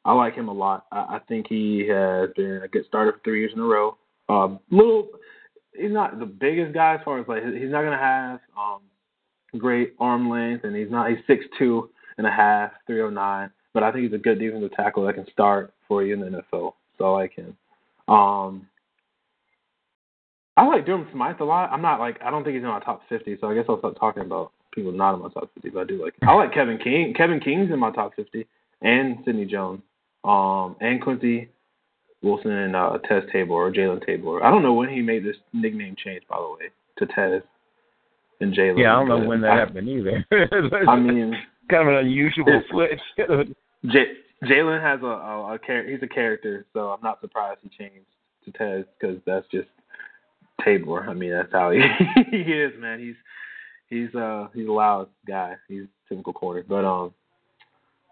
Speaker 4: I like him a lot. I, I think he has been a good starter for three years in a row. Uh, little, he's not the biggest guy as far as like he's not gonna have um great arm length, and he's not he's six two and a half, three oh nine. But I think he's a good defensive tackle that can start for you in the NFL. So I like him. Um, I like Durham Smythe a lot. I'm not like I don't think he's in my top 50, so I guess I'll start talking about people not in my top 50. But I do like. Him. I like Kevin King. Kevin King's in my top 50, and Sidney Jones, um, and Quincy Wilson and uh, Teez Tabor or Jalen Tabor. I don't know when he made this nickname change, by the way, to Teez and Jalen.
Speaker 3: Yeah, I don't know when that
Speaker 4: I,
Speaker 3: happened either. *laughs*
Speaker 4: I mean,
Speaker 3: kind of an unusual switch. *laughs*
Speaker 4: J- Jalen has a, a, a char- he's a character, so I'm not surprised he changed to Teez because that's just Tabor. I mean, that's how he *laughs* he is, man. He's he's uh he's a loud guy. He's a typical corner, but um,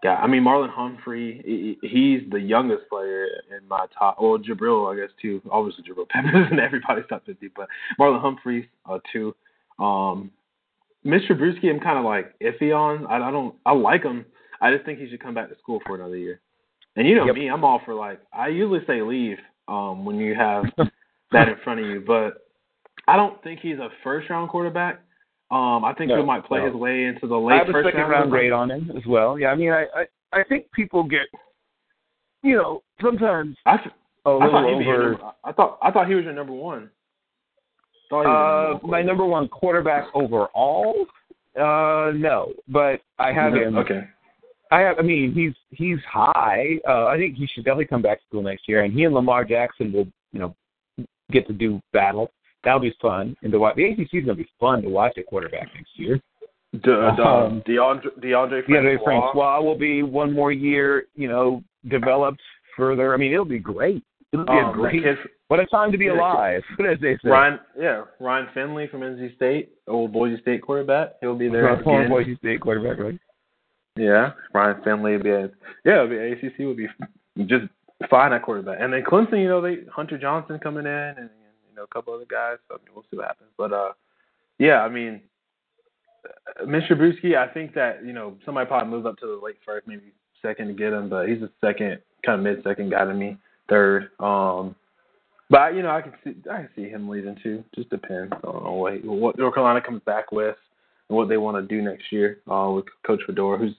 Speaker 4: yeah. I mean, Marlon Humphrey. He's the youngest player in my top. Well, Jabril, I guess too. Obviously, Jabril *laughs* Peppers in everybody's top 50, but Marlon Humphrey uh too. Um, Mr. Trubisky, I'm kind of like iffy on. I, I don't. I like him. I just think he should come back to school for another year. And you know
Speaker 3: Yep.
Speaker 4: me, I'm all for like I usually say leave um when you have *laughs* that in front of you, but I don't think he's a first round quarterback. Um I think
Speaker 3: No,
Speaker 4: he might play
Speaker 3: no.
Speaker 4: his way into the
Speaker 3: I
Speaker 4: late
Speaker 3: have a
Speaker 4: first
Speaker 3: second
Speaker 4: round.
Speaker 3: round grade on him as well. Yeah, I mean, I, I I think people get, you know, sometimes
Speaker 4: I,
Speaker 3: a
Speaker 4: I
Speaker 3: little
Speaker 4: thought he'd be your
Speaker 3: over.
Speaker 4: number, I thought I thought he was your number one. Thought he was your
Speaker 3: Uh,
Speaker 4: number one
Speaker 3: my number one quarterback overall. Uh, no, but I have him.
Speaker 4: Okay.
Speaker 3: I have. I mean, he's he's high. Uh, I think he should definitely come back to school next year, and he and Lamar Jackson will, you know, get to do battle. That'll be fun. And watch the ACC is going to be fun to watch at quarterback next year.
Speaker 4: De, de,
Speaker 3: Um,
Speaker 4: DeAndre
Speaker 3: Deondre
Speaker 4: Francois.
Speaker 3: Francois will be one more year, you know, developed further. I mean, it'll be great. It'll be a
Speaker 4: Um,
Speaker 3: great.
Speaker 4: kid,
Speaker 3: What a time to be alive, *laughs* as they say.
Speaker 4: Ryan, yeah, Ryan Finley from NC State, old Boise State quarterback. He'll be there
Speaker 3: Former. Boise State quarterback, right?
Speaker 4: Yeah, Ryan Finley would be a, yeah, be ACC would be just fine at quarterback. And then Clemson, you know, they Hunter Johnson coming in, and, know a couple other guys. So I mean, we'll see what happens. But uh, yeah, I mean, uh, Mr. Trubisky, I think that you know somebody probably moves up to the late first, maybe second to get him, but he's a second, kind of mid second guy to me, third. Um, but you know, I can see I can see him leaving too. Just depends on what what North Carolina comes back with and what they want to do next year uh, with Coach Fedora, who's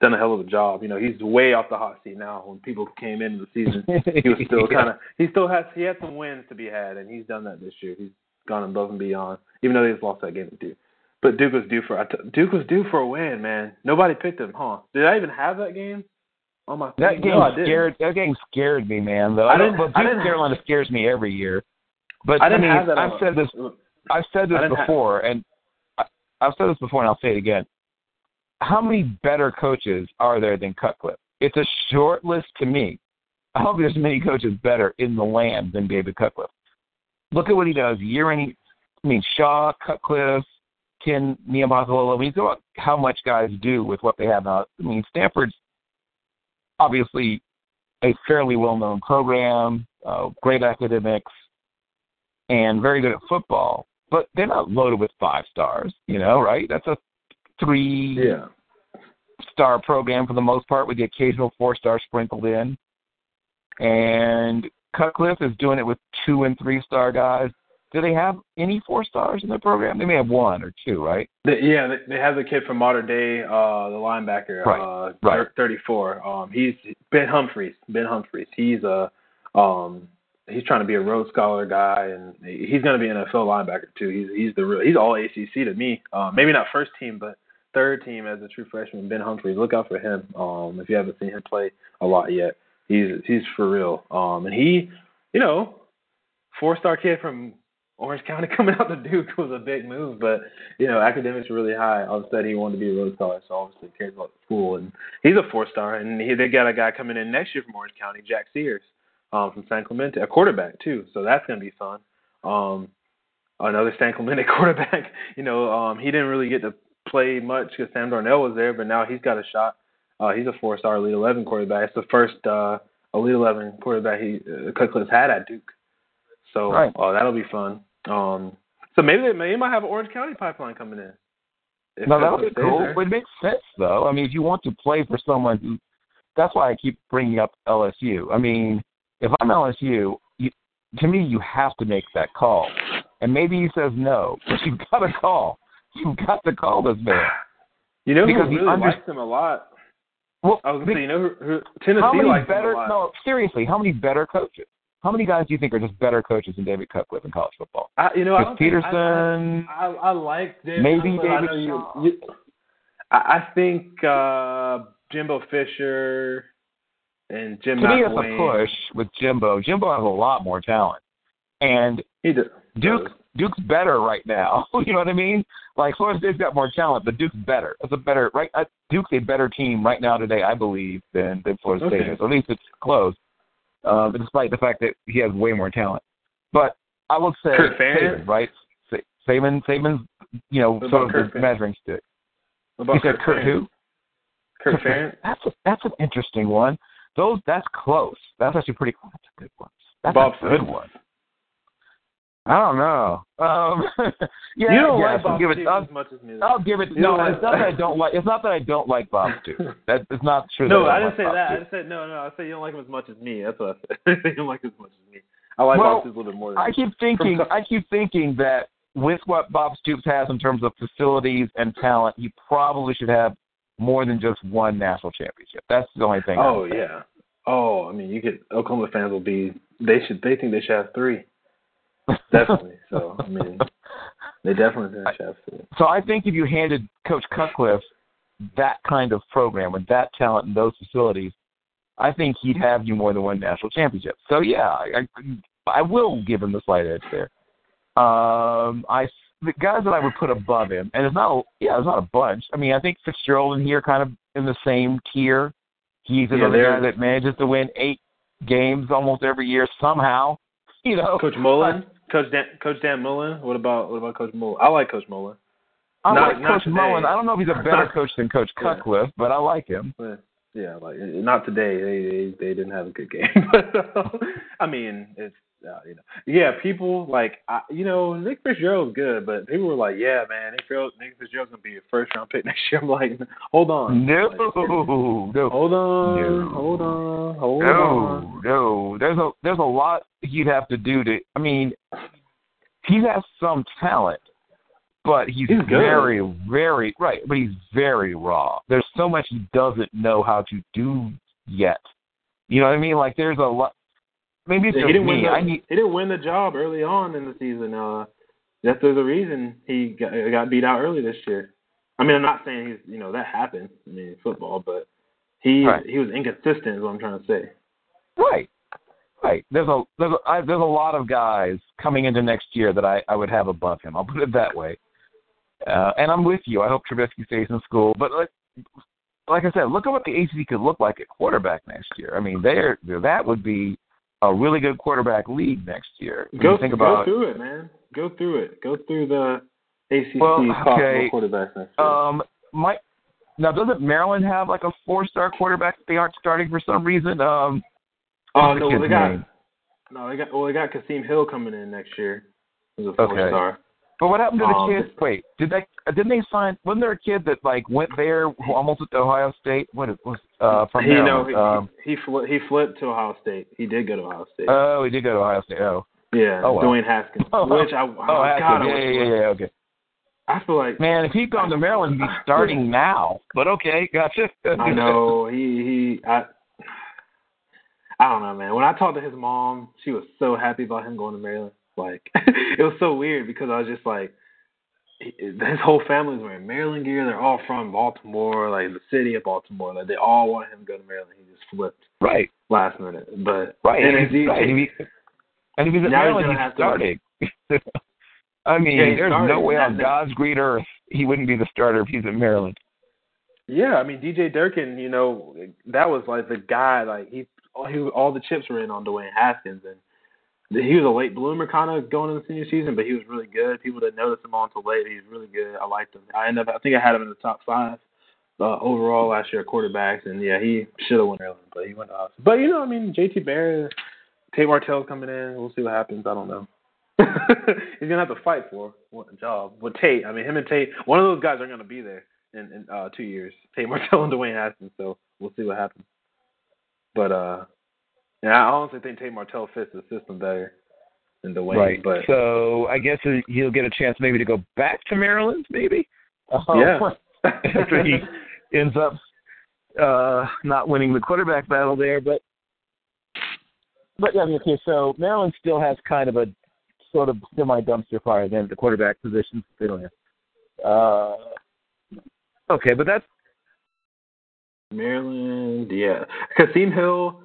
Speaker 4: done a hell of a job. You know, he's way off the hot seat now. When people came into the season, he was still *laughs* kind of he still has he had some wins to be had, and he's done that this year. He's gone above and beyond, even though they just lost that game to Duke. But Duke was due for I t- Duke was due for a win, man. Nobody picked him, huh? Did I even have that game on my?
Speaker 3: That game
Speaker 4: no,
Speaker 3: scared. That game scared me, man. Though
Speaker 4: I
Speaker 3: I,
Speaker 4: didn't-
Speaker 3: But
Speaker 4: I
Speaker 3: Duke
Speaker 4: didn't-
Speaker 3: Carolina scares me every year. But
Speaker 4: I didn't
Speaker 3: mean,
Speaker 4: have that.
Speaker 3: I've said this. I've said this
Speaker 4: I
Speaker 3: before, and I, I've said this before, and I'll say it again. How many better coaches are there than Cutcliffe? It's a short list to me. I hope there's many coaches better in the land than David Cutcliffe. Look at what he does year in. I mean, Shaw, Cutcliffe, Ken Niumatalolo. I mean, think about how much guys do with what they have now. I mean, Stanford's obviously a fairly well-known program, uh, great academics, and very good at football. but they're not loaded with five stars. You know, right? That's a three
Speaker 4: Yeah.
Speaker 3: star program for the most part, with the occasional four star sprinkled in. And Cutcliffe is doing it with two and three star guys. Do they have any four stars in their program? They may have one or two, right?
Speaker 4: They, yeah, they, they have the kid from Mater Dei, uh, the linebacker,
Speaker 3: Right,
Speaker 4: uh,
Speaker 3: right.
Speaker 4: 34. Um, he's Ben Humphreys. Ben Humphreys. He's a um, he's trying to be a Rhodes Scholar guy, and he's going to be an NFL linebacker too. He's he's the real, he's all ACC to me. Um, maybe not first team, but third team as a true freshman. Ben Humphreys. Look out for him. Um, if you haven't seen him play a lot yet, he's he's for real. Um, and he, you know, four star kid from Orange County *laughs* coming out to Duke was a big move, but you know, academics were really high. All of a sudden, he wanted to be a Rhodes Scholar, so obviously cares about the school. And he's a four star, and he, they got a guy coming in next year from Orange County, Jack Sears, um, from San Clemente, a quarterback too. So that's to be fun. Um, another San Clemente *laughs* quarterback. You know, um, he didn't really get to play much because Sam Darnold was there, but now he's got a shot. Uh, he's a four star Elite Eleven quarterback. It's the first uh, Elite Eleven quarterback he uh, Cutcliffe's had at Duke. So
Speaker 3: Right.
Speaker 4: uh, that'll be fun. Um, so maybe they maybe might have an Orange County pipeline coming in. If
Speaker 3: No, that'll be cool.
Speaker 4: there.
Speaker 3: It makes sense though. I mean, if you want to play for someone who, that's why I keep bringing up LSU. I mean, if I'm LSU, you, to me, you have to make that call. And maybe he says no, but you've got to call. You've got to call this man.
Speaker 4: You know
Speaker 3: because he
Speaker 4: really
Speaker 3: under-
Speaker 4: likes him a lot?
Speaker 3: Well,
Speaker 4: I was gonna say, you know who, who Tennessee
Speaker 3: how many
Speaker 4: likes
Speaker 3: better?
Speaker 4: him a lot.
Speaker 3: No, seriously, how many better coaches? How many guys do you think are just better coaches than David Cutcliffe in college football?
Speaker 4: I, you know, I
Speaker 3: Chris
Speaker 4: don't think- I-
Speaker 3: Petersen.
Speaker 4: I, I, I like David.
Speaker 3: Maybe
Speaker 4: Cutcliffe. I
Speaker 3: David
Speaker 4: know you, you, I, I think uh, Jimbo Fisher and Jim
Speaker 3: to me, it's a push with Jimbo. Jimbo has a lot more talent, and
Speaker 4: He does.
Speaker 3: Duke Duke's better right now. *laughs* you know what I mean? Like *laughs* Florida State's got more talent, but Duke's better. It's a better right. uh, Duke's a better team right now today, I believe, than than Florida State
Speaker 4: Okay.
Speaker 3: is. At least it's close, um, despite the fact that he has way more talent. But I would say
Speaker 4: Kurt?
Speaker 3: Saban, right? Sa- Saban, Saban's, you know,
Speaker 4: What
Speaker 3: sort of
Speaker 4: Kurt
Speaker 3: the measuring stick.
Speaker 4: What about
Speaker 3: said Kirk
Speaker 4: Ferentz?
Speaker 3: who?
Speaker 4: Kirk Ferentz.
Speaker 3: That's a, that's an interesting one. Those that's close. That's actually pretty. Close. That's a good one. That's
Speaker 4: Bob
Speaker 3: a good one. I don't know. Um, *laughs* yeah,
Speaker 4: you don't
Speaker 3: yes,
Speaker 4: like
Speaker 3: I'll
Speaker 4: Bob
Speaker 3: give it. I'll,
Speaker 4: as much as me.
Speaker 3: I'll give it.
Speaker 4: You
Speaker 3: No, it's not that I *laughs* don't like. It's not that I don't like Bob *laughs* Stoops. That is not true.
Speaker 4: no, I
Speaker 3: don't
Speaker 4: didn't say
Speaker 3: Bob
Speaker 4: that. I said no, no. I said you don't like him as much as me. That's what I said. I you don't like him as much as me. I like
Speaker 3: Well,
Speaker 4: Bob Stoops a little bit more than
Speaker 3: I keep thinking. I keep thinking that with what Bob Stoops has in terms of facilities and talent, he probably should have more than just one national championship. That's the only thing.
Speaker 4: Oh yeah. Oh, I mean, you could. Oklahoma fans will be. They should. They think they should have three. *laughs* Definitely. So I mean, they definitely should have three.
Speaker 3: So I think if you handed Coach Cutcliffe that kind of program with that talent and those facilities, I think he'd have you more than one national championship. So yeah, I, I, I will give him the slight edge there. Um, I the guys that I would put above him, and it's not a, yeah, it's not a bunch. I mean, I think Fitzgerald in here kind of in the same tier. He's
Speaker 4: Yeah,
Speaker 3: another guy that manages to win eight games almost every year somehow. *laughs* You know,
Speaker 4: Coach Mullen, Coach Dan, Coach Dan Mullen. What about what about Coach Mullen? I like Coach Mullen.
Speaker 3: I
Speaker 4: Not-
Speaker 3: like
Speaker 4: not
Speaker 3: Coach
Speaker 4: today.
Speaker 3: Mullen. I don't know if he's a *laughs* better coach than Coach
Speaker 4: Yeah.
Speaker 3: Cutcliffe, but I like him.
Speaker 4: Yeah, like not today. They they, they didn't have a good game. *laughs* But I mean, it's uh, you know, yeah. People like I, you know Nick Fitzgerald's good, but people were like, yeah, man, Nick Fitzgerald, Nick Fitzgerald's gonna be a first round pick *laughs* next year. I'm like, hold on,
Speaker 3: No,
Speaker 4: Like,
Speaker 3: no,
Speaker 4: hold on,
Speaker 3: No.
Speaker 4: hold on, hold on.
Speaker 3: no, no. There's a there's a lot he'd have to do to. I mean, he has some talent, but he's,
Speaker 4: He's
Speaker 3: very, very right. But he's very raw. There's so much he doesn't know how to do yet. You know what I mean? Like there's a lot. Maybe it's
Speaker 4: Yeah, he didn't win. The,
Speaker 3: I need.
Speaker 4: he didn't win the job early on in the season. Uh, that there's a reason he got, got beat out early this year. I mean, I'm not saying he's you know that happened. I mean, football, but he
Speaker 3: Right.
Speaker 4: he was inconsistent. Is what I'm trying to say.
Speaker 3: Right. Right. There's a there's a I, there's a lot of guys coming into next year that I I would have above him. I'll put it that way. Uh, and I'm with you. I hope Trubisky stays in school. But like like I said, look at what the ACC could look like at quarterback next year. I mean, they there that would be a really good quarterback league next year. When
Speaker 4: Go
Speaker 3: think
Speaker 4: go through it, man. Go through it. Go through the ACC
Speaker 3: Well,
Speaker 4: possible
Speaker 3: okay.
Speaker 4: quarterbacks next year.
Speaker 3: um my now doesn't Maryland have like a four star quarterback that they aren't starting for some reason? Um
Speaker 4: oh
Speaker 3: the
Speaker 4: no, they got
Speaker 3: name?
Speaker 4: no, they got well, they got Kasim Hill coming in next year. He's a four
Speaker 3: Okay. But what happened to the
Speaker 4: Um,
Speaker 3: kids? Wait, did they didn't they sign? Wasn't there a kid that like went there who almost went to Ohio State? What it was uh, from
Speaker 4: he know he
Speaker 3: um,
Speaker 4: he, fli- he flipped to Ohio State. He did go to Ohio State.
Speaker 3: oh, he did go to Ohio State. Oh,
Speaker 4: yeah,
Speaker 3: oh, wow.
Speaker 4: Dwayne Haskins.
Speaker 3: Oh,
Speaker 4: which I
Speaker 3: oh,
Speaker 4: oh,
Speaker 3: Haskins.
Speaker 4: God, I
Speaker 3: yeah, yeah, yeah, okay.
Speaker 4: I feel like
Speaker 3: Man, if he'd gone to Maryland, he'd be *laughs* starting now. But okay, gotcha. *laughs*
Speaker 4: I know he he I I don't know, man. When I talked to his mom, she was so happy about him going to Maryland. Like *laughs* it was so weird because I was just like, he- his whole family's wearing Maryland gear. They're all from Baltimore, like the city of Baltimore. Like they all want him to go to Maryland. He just flipped
Speaker 3: right,
Speaker 4: last minute, but
Speaker 3: right.
Speaker 4: And
Speaker 3: And,
Speaker 4: if he,
Speaker 3: right. And, he, and if he's at
Speaker 4: Now he's
Speaker 3: Maryland,
Speaker 4: gonna
Speaker 3: he's
Speaker 4: have to- *laughs*
Speaker 3: I mean,
Speaker 4: Yeah,
Speaker 3: there's
Speaker 4: starting.
Speaker 3: no way on
Speaker 4: that-
Speaker 3: God's green earth he wouldn't be the starter if he's in Maryland.
Speaker 4: Yeah, I mean DJ Durkin, you know, that was like the guy. Like he, he all the chips were in on Dwayne Haskins, and he was a late bloomer kind of going into the senior season, but he was really good. People didn't notice him until late. He was really good. I liked him. I ended up, I think I had him in the top five uh, overall last year quarterbacks, and yeah, he should have went early, but he went us. But you know, I mean, JT Barrett, Tate Martell's coming in. We'll see what happens. I don't know. *laughs* He's gonna have to fight for a job with Tate. I mean, him and Tate, one of those guys are gonna be there in, in uh, two years. Tate Martell and Dwayne Haskins. So we'll see what happens. But uh, yeah, I honestly think Tate Martell fits the system better than Dwayne.
Speaker 3: right.
Speaker 4: But
Speaker 3: So I guess he'll get a chance maybe to go back to Maryland, maybe.
Speaker 4: yeah, *laughs*
Speaker 3: after he ends up uh not winning the quarterback battle there, but but yeah, I mean, okay, so Maryland still has kind of a sort of semi dumpster fire then at the quarterback position. They don't have. Uh, okay, but that's
Speaker 4: Maryland, yeah. Kasim Hill,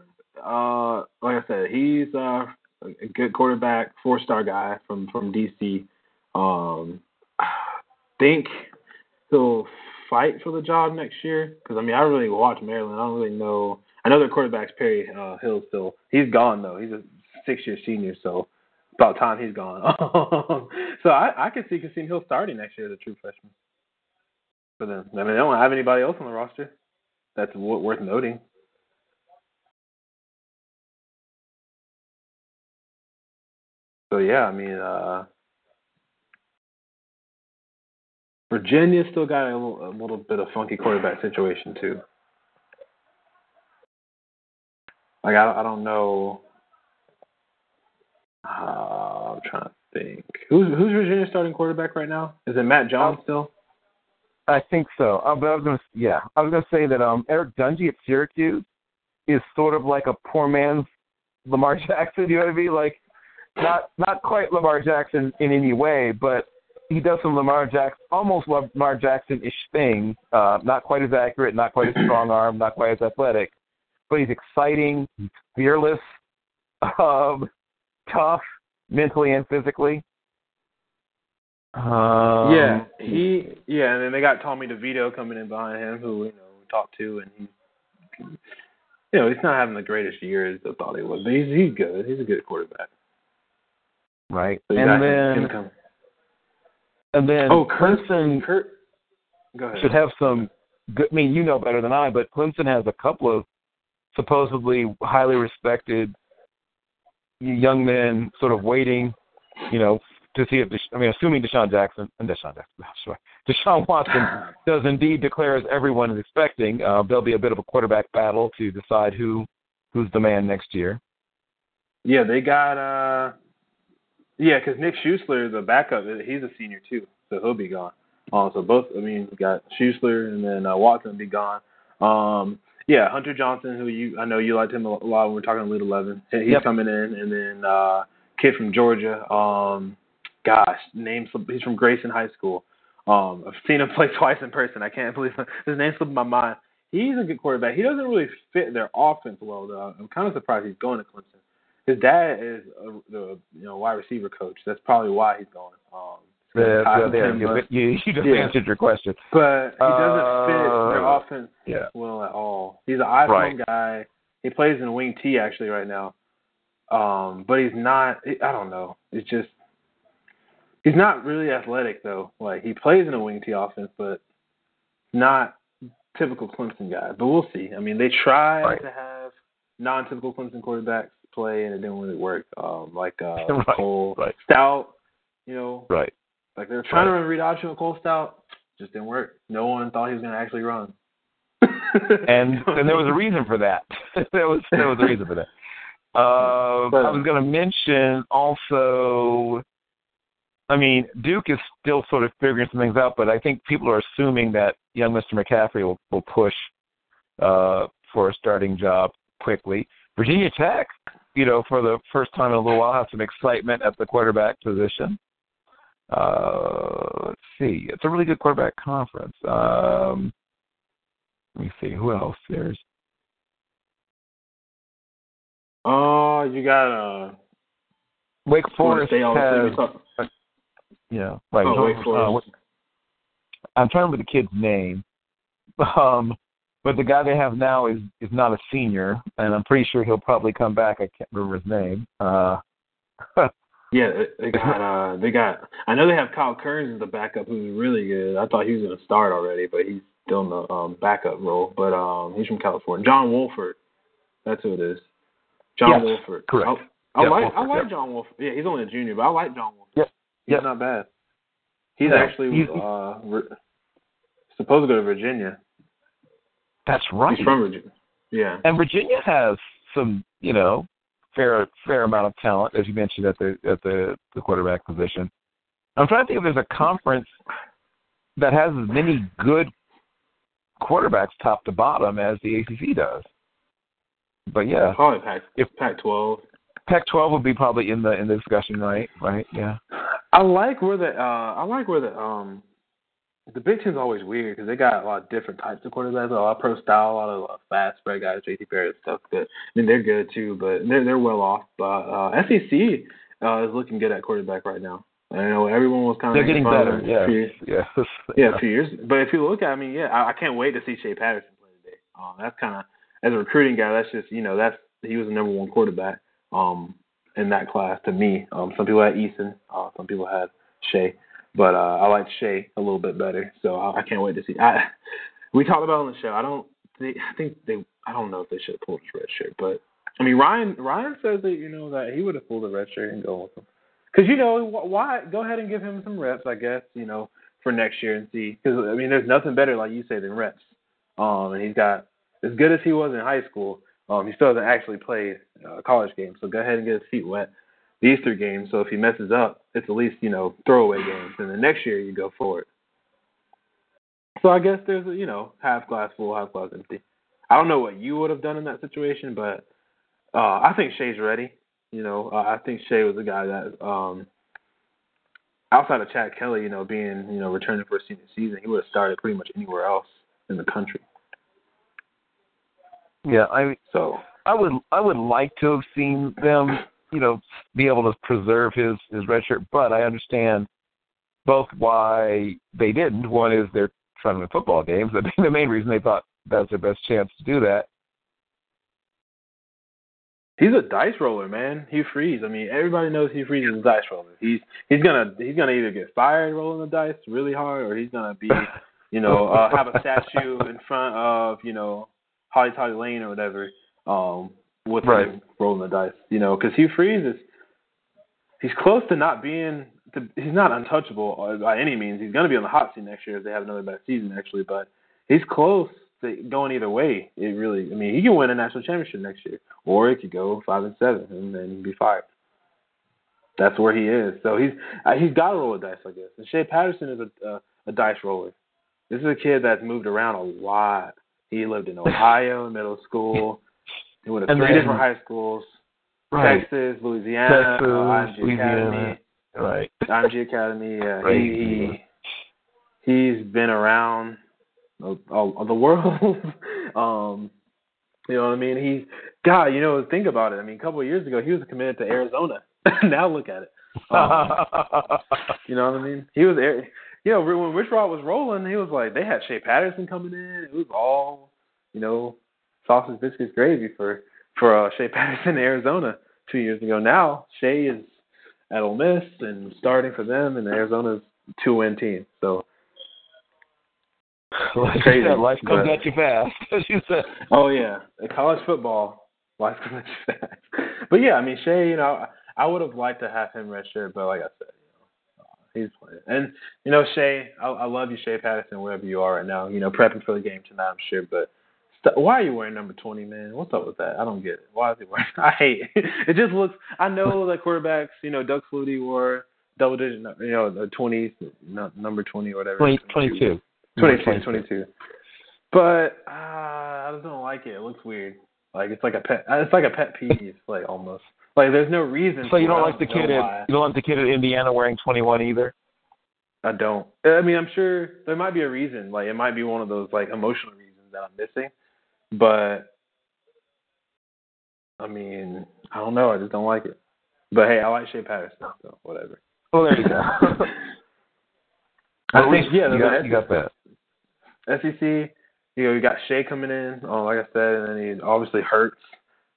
Speaker 4: uh, like I said, he's uh, a good quarterback, four star guy from from DC. Um, think he'll fight for the job next year because I mean I really watch Maryland. I don't really know. I know their quarterback's Perry uh, Hill still. He's gone though. He's a six year senior, so about time he's gone. *laughs* so I I could see Kasim Hill starting next year as a true freshman. For them, I mean they don't have anybody else on the roster that's worth noting. So yeah, I mean, uh, Virginia still got a little, a little bit of funky quarterback situation too. Like I, I don't know. Uh, I'm trying to think. Who's who's Virginia starting quarterback right now? Is it Matt Jones still?
Speaker 3: I think so. Uh, but I was gonna yeah, I was gonna say that um Eric Dungey at Syracuse is sort of like a poor man's Lamar *laughs* Jackson. You know what I mean? Like not not quite Lamar Jackson in any way, but he does some Lamar Jackson, almost Lamar Jackson-ish thing. Uh, not quite as accurate, not quite as strong arm, not quite as athletic, but he's exciting, fearless, *laughs* um, tough, mentally and physically. Um,
Speaker 4: yeah, he yeah, and then they got Tommy DeVito coming in behind him, who you know we talked to, and he, you know, he's not having the greatest year as I thought he was, but he's he's good. He's a good quarterback.
Speaker 3: Right.
Speaker 4: So
Speaker 3: and then
Speaker 4: coming.
Speaker 3: and then
Speaker 4: oh, Kurt,
Speaker 3: Clemson
Speaker 4: Kurt,
Speaker 3: should have some good. I mean, you know better than I, but Clemson has a couple of supposedly highly respected young men sort of waiting, you know, to see if I mean, assuming Deshaun Jackson and Deshaun Jackson, *laughs* sorry, Deshaun Watson *laughs* does indeed declare as everyone is expecting, uh, there'll be a bit of a quarterback battle to decide who who's the man next year.
Speaker 4: Yeah, they got uh, yeah, because Nick Schuessler, the backup, he's a senior too, so he'll be gone. Um, so both, I mean, we got Schuessler and then uh, Watson be gone. Um, yeah, Hunter Johnson, who you, I know you liked him a lot when we are talking Elite Eleven. He's
Speaker 3: Yep.
Speaker 4: coming in, and then uh, kid from Georgia. Um, gosh, name he's from Grayson High School. Um, I've seen him play *laughs* twice in person. I can't believe *laughs* his name slipped my mind. He's a good quarterback. He doesn't really fit their offense well, though. I'm kind of surprised he's going to Clemson. His dad is a, the you know wide receiver coach. That's probably why he's going. Um,
Speaker 3: there, you, you, you just
Speaker 4: Yeah.
Speaker 3: answered your question.
Speaker 4: but he doesn't fit their
Speaker 3: Uh,
Speaker 4: offense
Speaker 3: Yeah.
Speaker 4: well at all. He's an iPhone
Speaker 3: Right.
Speaker 4: guy. He plays in a wing T actually right now. Um, but he's not. I don't know. It's just he's not really athletic though. Like he plays in a wing T offense, but not typical Clemson guy. But we'll see. I mean, they try
Speaker 3: Right.
Speaker 4: to have non-typical Clemson quarterbacks play, and it didn't really work. Um, like uh, *laughs*
Speaker 3: Right,
Speaker 4: Cole
Speaker 3: right.
Speaker 4: Stout, you know,
Speaker 3: Right.
Speaker 4: Like they were trying
Speaker 3: Right.
Speaker 4: to run read option with Cole Stoudt, just didn't work. No one thought he was going to actually run. *laughs*
Speaker 3: and and there was a reason for that. *laughs* there was there was a reason for that. Uh,
Speaker 4: But-
Speaker 3: I was going to mention also. I mean, Duke is still sort of figuring some things out, but I think people are assuming that young Mr. McCaffrey will, will push uh, for a starting job quickly. Virginia Tech, you know, for the first time in a little while, have some excitement at the quarterback position. Uh, let's see, it's a really good quarterback conference. Um, let me see who else. There's
Speaker 4: Oh, you got uh.
Speaker 3: Wake Forest
Speaker 4: State, obviously, we
Speaker 3: has, yeah, right.
Speaker 4: Oh, Wake
Speaker 3: uh,
Speaker 4: Forest.
Speaker 3: I'm trying to remember the kid's name, *laughs* um, but the guy they have now is is not a senior, and I'm pretty sure he'll probably come back. I can't remember his name. Uh, *laughs*
Speaker 4: Yeah, they- they got uh they got I know they have Kyle Kearns as the backup who's really good. I thought he was gonna start already, but he's still in the um backup role. But um he's from California. John Wolford. That's who it is. John
Speaker 3: Yes,
Speaker 4: Wolford.
Speaker 3: correct.
Speaker 4: I, I
Speaker 3: Yeah,
Speaker 4: like
Speaker 3: Wolford,
Speaker 4: I like
Speaker 3: yeah.
Speaker 4: John Wolford. Yeah, he's only a junior, but I like John Wolford.
Speaker 3: Yeah,
Speaker 4: He's
Speaker 3: yep.
Speaker 4: not bad. He's
Speaker 3: No,
Speaker 4: actually
Speaker 3: he's-
Speaker 4: uh re- supposed to go to Virginia.
Speaker 3: That's right.
Speaker 4: He's from Virginia. Yeah.
Speaker 3: And Virginia has some, you know, fair fair amount of talent, as you mentioned at the at the, the quarterback position. I'm trying to think if there's a conference that has as many good quarterbacks top to bottom as the ACC does. But yeah,
Speaker 4: Probably Pac
Speaker 3: If-
Speaker 4: Pac twelve.
Speaker 3: Pac-12 would be probably in the in the discussion, right? Right? Yeah.
Speaker 4: I like where the uh I like where the um the Big Ten's always weird because they got a lot of different types of quarterbacks, a lot of pro style, a lot of uh, fast spread guys, JT Barrett stuff. But I mean they're good too, but they're they're well off. But uh, SEC uh, is looking good at quarterback right now. I know everyone was kind of
Speaker 3: They're getting better. Yeah.
Speaker 4: yeah,
Speaker 3: Yes. *laughs*
Speaker 4: yeah, a few years. But if you look at, I mean, yeah, I, I can't wait to see Shea Patterson play today. Um, that's kind of as a recruiting guy, that's just you know that's he was the number one quarterback um in that class to me. Um, some people had Eason, uh, some people had Shea, but uh, I like Shea a little bit better. So I, can't wait to see. I we talked about on the show. I don't. They, I think they. I don't know if they should have pulled red shirt, but I mean Ryan. Ryan says that you know that he would have pulled the red shirt and go with him. Because you know why? Go ahead and give him some reps, I guess. You know for next year and see. Because I mean, there's nothing better, like you say, than reps. Um, and he's got as good as he was in high school. Um, he still hasn't actually played uh, a college game, so go ahead and get his feet wet these three games. So if he messes up, it's at least you know throwaway games, and the next year you go forward. So I guess there's a you know half glass full, half glass empty. I don't know what you would have done in that situation, but uh, I think Shea's ready. You know, uh, I think Shea was a guy that um, outside of Chad Kelly, you know, being you know returning for a senior season, he would have started pretty much anywhere else in the country.
Speaker 3: Yeah. I
Speaker 4: So
Speaker 3: I would I would like to have seen them, you know, be able to preserve his his red shirt, but I understand both why they didn't. One is they're trying to win football games. *laughs* The main reason they thought that was their best chance to do that.
Speaker 4: he's a dice roller, man. Hugh Freeze. I mean, everybody knows Hugh Freeze is a dice roller. He's he's gonna he's gonna either get fired rolling the dice really hard, or he's gonna be, *laughs* you know, uh, have a statue in front of you know Holly Tolly Lane or whatever, um, with
Speaker 3: Right.
Speaker 4: rolling the dice. You know, because Hugh Freeze is he's close to not being. To, he's not untouchable by any means. He's going to be on the hot seat next year if they have another bad season, actually. But he's close to going either way. It really. I mean, he can win a national championship next year, or it could go five and seven and then he'd be fired. That's where he is. So he's uh, he's got to roll a dice, I guess. And Shea Patterson is a uh, a dice roller. This is a kid that's moved around a lot. He lived in *laughs* Ohio in middle school. He went to
Speaker 3: And
Speaker 4: three
Speaker 3: then-
Speaker 4: different high schools:
Speaker 3: Right.
Speaker 4: Texas, Louisiana,
Speaker 3: Texas,
Speaker 4: uh, IMG
Speaker 3: Louisiana.
Speaker 4: Academy.
Speaker 3: Right.
Speaker 4: IMG Academy. Yeah,
Speaker 3: Right.
Speaker 4: he, he he's been around all, all the world. *laughs* um, you know what I mean? He's God. You know, think about it. I mean, a couple of years ago, he was committed to Arizona. *laughs* now look at it. Um, *laughs* you know what I mean? He was, you know, when Rich Rod was rolling, he was like, they had Shea Patterson coming in. It was all, you know, sausage biscuits gravy for for uh, Shea Patterson in *laughs* Arizona two years ago. Now Shea is at Ole Miss and starting for them, and Arizona's two win team. So
Speaker 3: you
Speaker 4: Crazy,
Speaker 3: said, *laughs* life comes
Speaker 4: but-
Speaker 3: at you fast, *laughs* as you said.
Speaker 4: Oh yeah, in college football, life's gonna be fast. But yeah, I mean Shea, you know, I would have liked to have him redshirt, but like I said, you know, He's playing. And you know, Shea, I, I love you, Shea Patterson, wherever you are right now. You know, prepping for the game tonight, I'm sure. But st- why are you wearing number 20, man? What's up with that? I don't get it. Why is he wearing? *laughs* I hate it. It just looks. I know that quarterbacks. You know, Doug Flutie wore double digit. You know, the 20s, number 20 or whatever.
Speaker 3: 20, 22.
Speaker 4: 22, 22. But uh, I just don't like it. It looks weird. Like it's like a pet. It's like a pet *laughs* peeve, like almost. Like there's no reason.
Speaker 3: So you don't like the kid at you don't like the kid at Indiana wearing 21 either.
Speaker 4: I don't. I mean, I'm sure there might be a reason. Like it might be one of those like emotional reasons that I'm missing. But I mean, I don't know. I just don't like it. But hey, I like Shea Patterson, so whatever.
Speaker 3: Well, there you go. *laughs*
Speaker 4: I think yeah,
Speaker 3: you got, you got that.
Speaker 4: SEC, you know, you got Shea coming in, uh, like I said, and then he obviously hurts,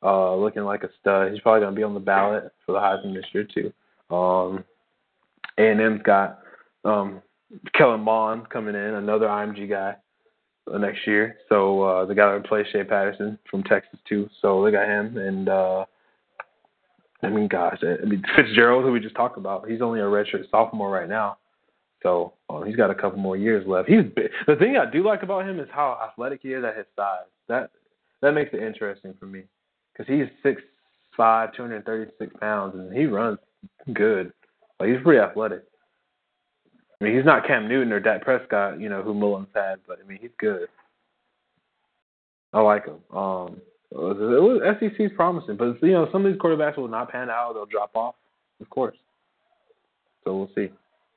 Speaker 4: uh, looking like a stud. He's probably gonna be on the ballot for the Heisman this year too. Um, A and M's got um, Kellen Mond coming in, another IMG guy uh, next year. So uh, they got to replace Shea Patterson from Texas too. So they got him, and uh, I mean, gosh, I mean *laughs* Fitzgerald, who we just talked about, he's only a redshirt sophomore right now. So uh, he's got a couple more years left. He's big. the thing I do like about him is how athletic he is at his size. That that makes it interesting for me because he's six five, two hundred thirty six pounds, and he runs good. Like he's pretty athletic. I mean, he's not Cam Newton or Dak Prescott, you know, who Mullins had, but I mean, he's good. I like him. Um, it was, it was, SEC's promising, but you know, some of these quarterbacks will not pan out; they'll drop off, of course. So we'll see.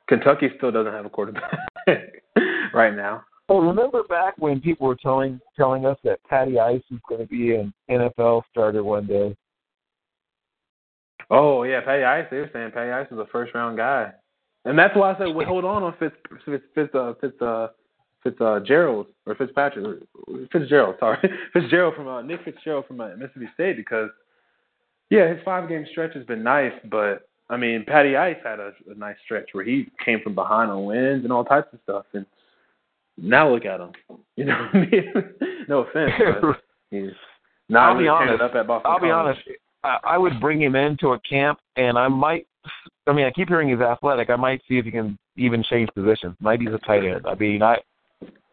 Speaker 4: Kentucky still doesn't have a quarterback *laughs* right now.
Speaker 3: Well, remember back when people were telling telling us that Patty Ice was going to be an NFL starter one day?
Speaker 4: Oh yeah, Patty Ice. They were saying Patty Ice was a first round guy, and that's why I said, wait, hold on on Fitz Fitz Fitz uh, Fitz uh, Fitz uh, Gerald or Fitzpatrick Fitzgerald. *laughs* Sorry, Fitzgerald from uh, Nick Fitzgerald from uh, Mississippi State because yeah, his five game stretch has been nice, but I mean, Patty Ice had a, a nice stretch where he came from behind on wins and all types of stuff, and now look at him. You know what I mean? *laughs* no offense, but *laughs* he's not
Speaker 3: I'll be
Speaker 4: really tearing
Speaker 3: honest.
Speaker 4: it up at Boston
Speaker 3: I'll be
Speaker 4: College.
Speaker 3: honest. I, I would bring him into a camp, and I might. I mean, I keep hearing he's athletic. I might see if he can even change positions. Maybe he's a tight end. I mean, I.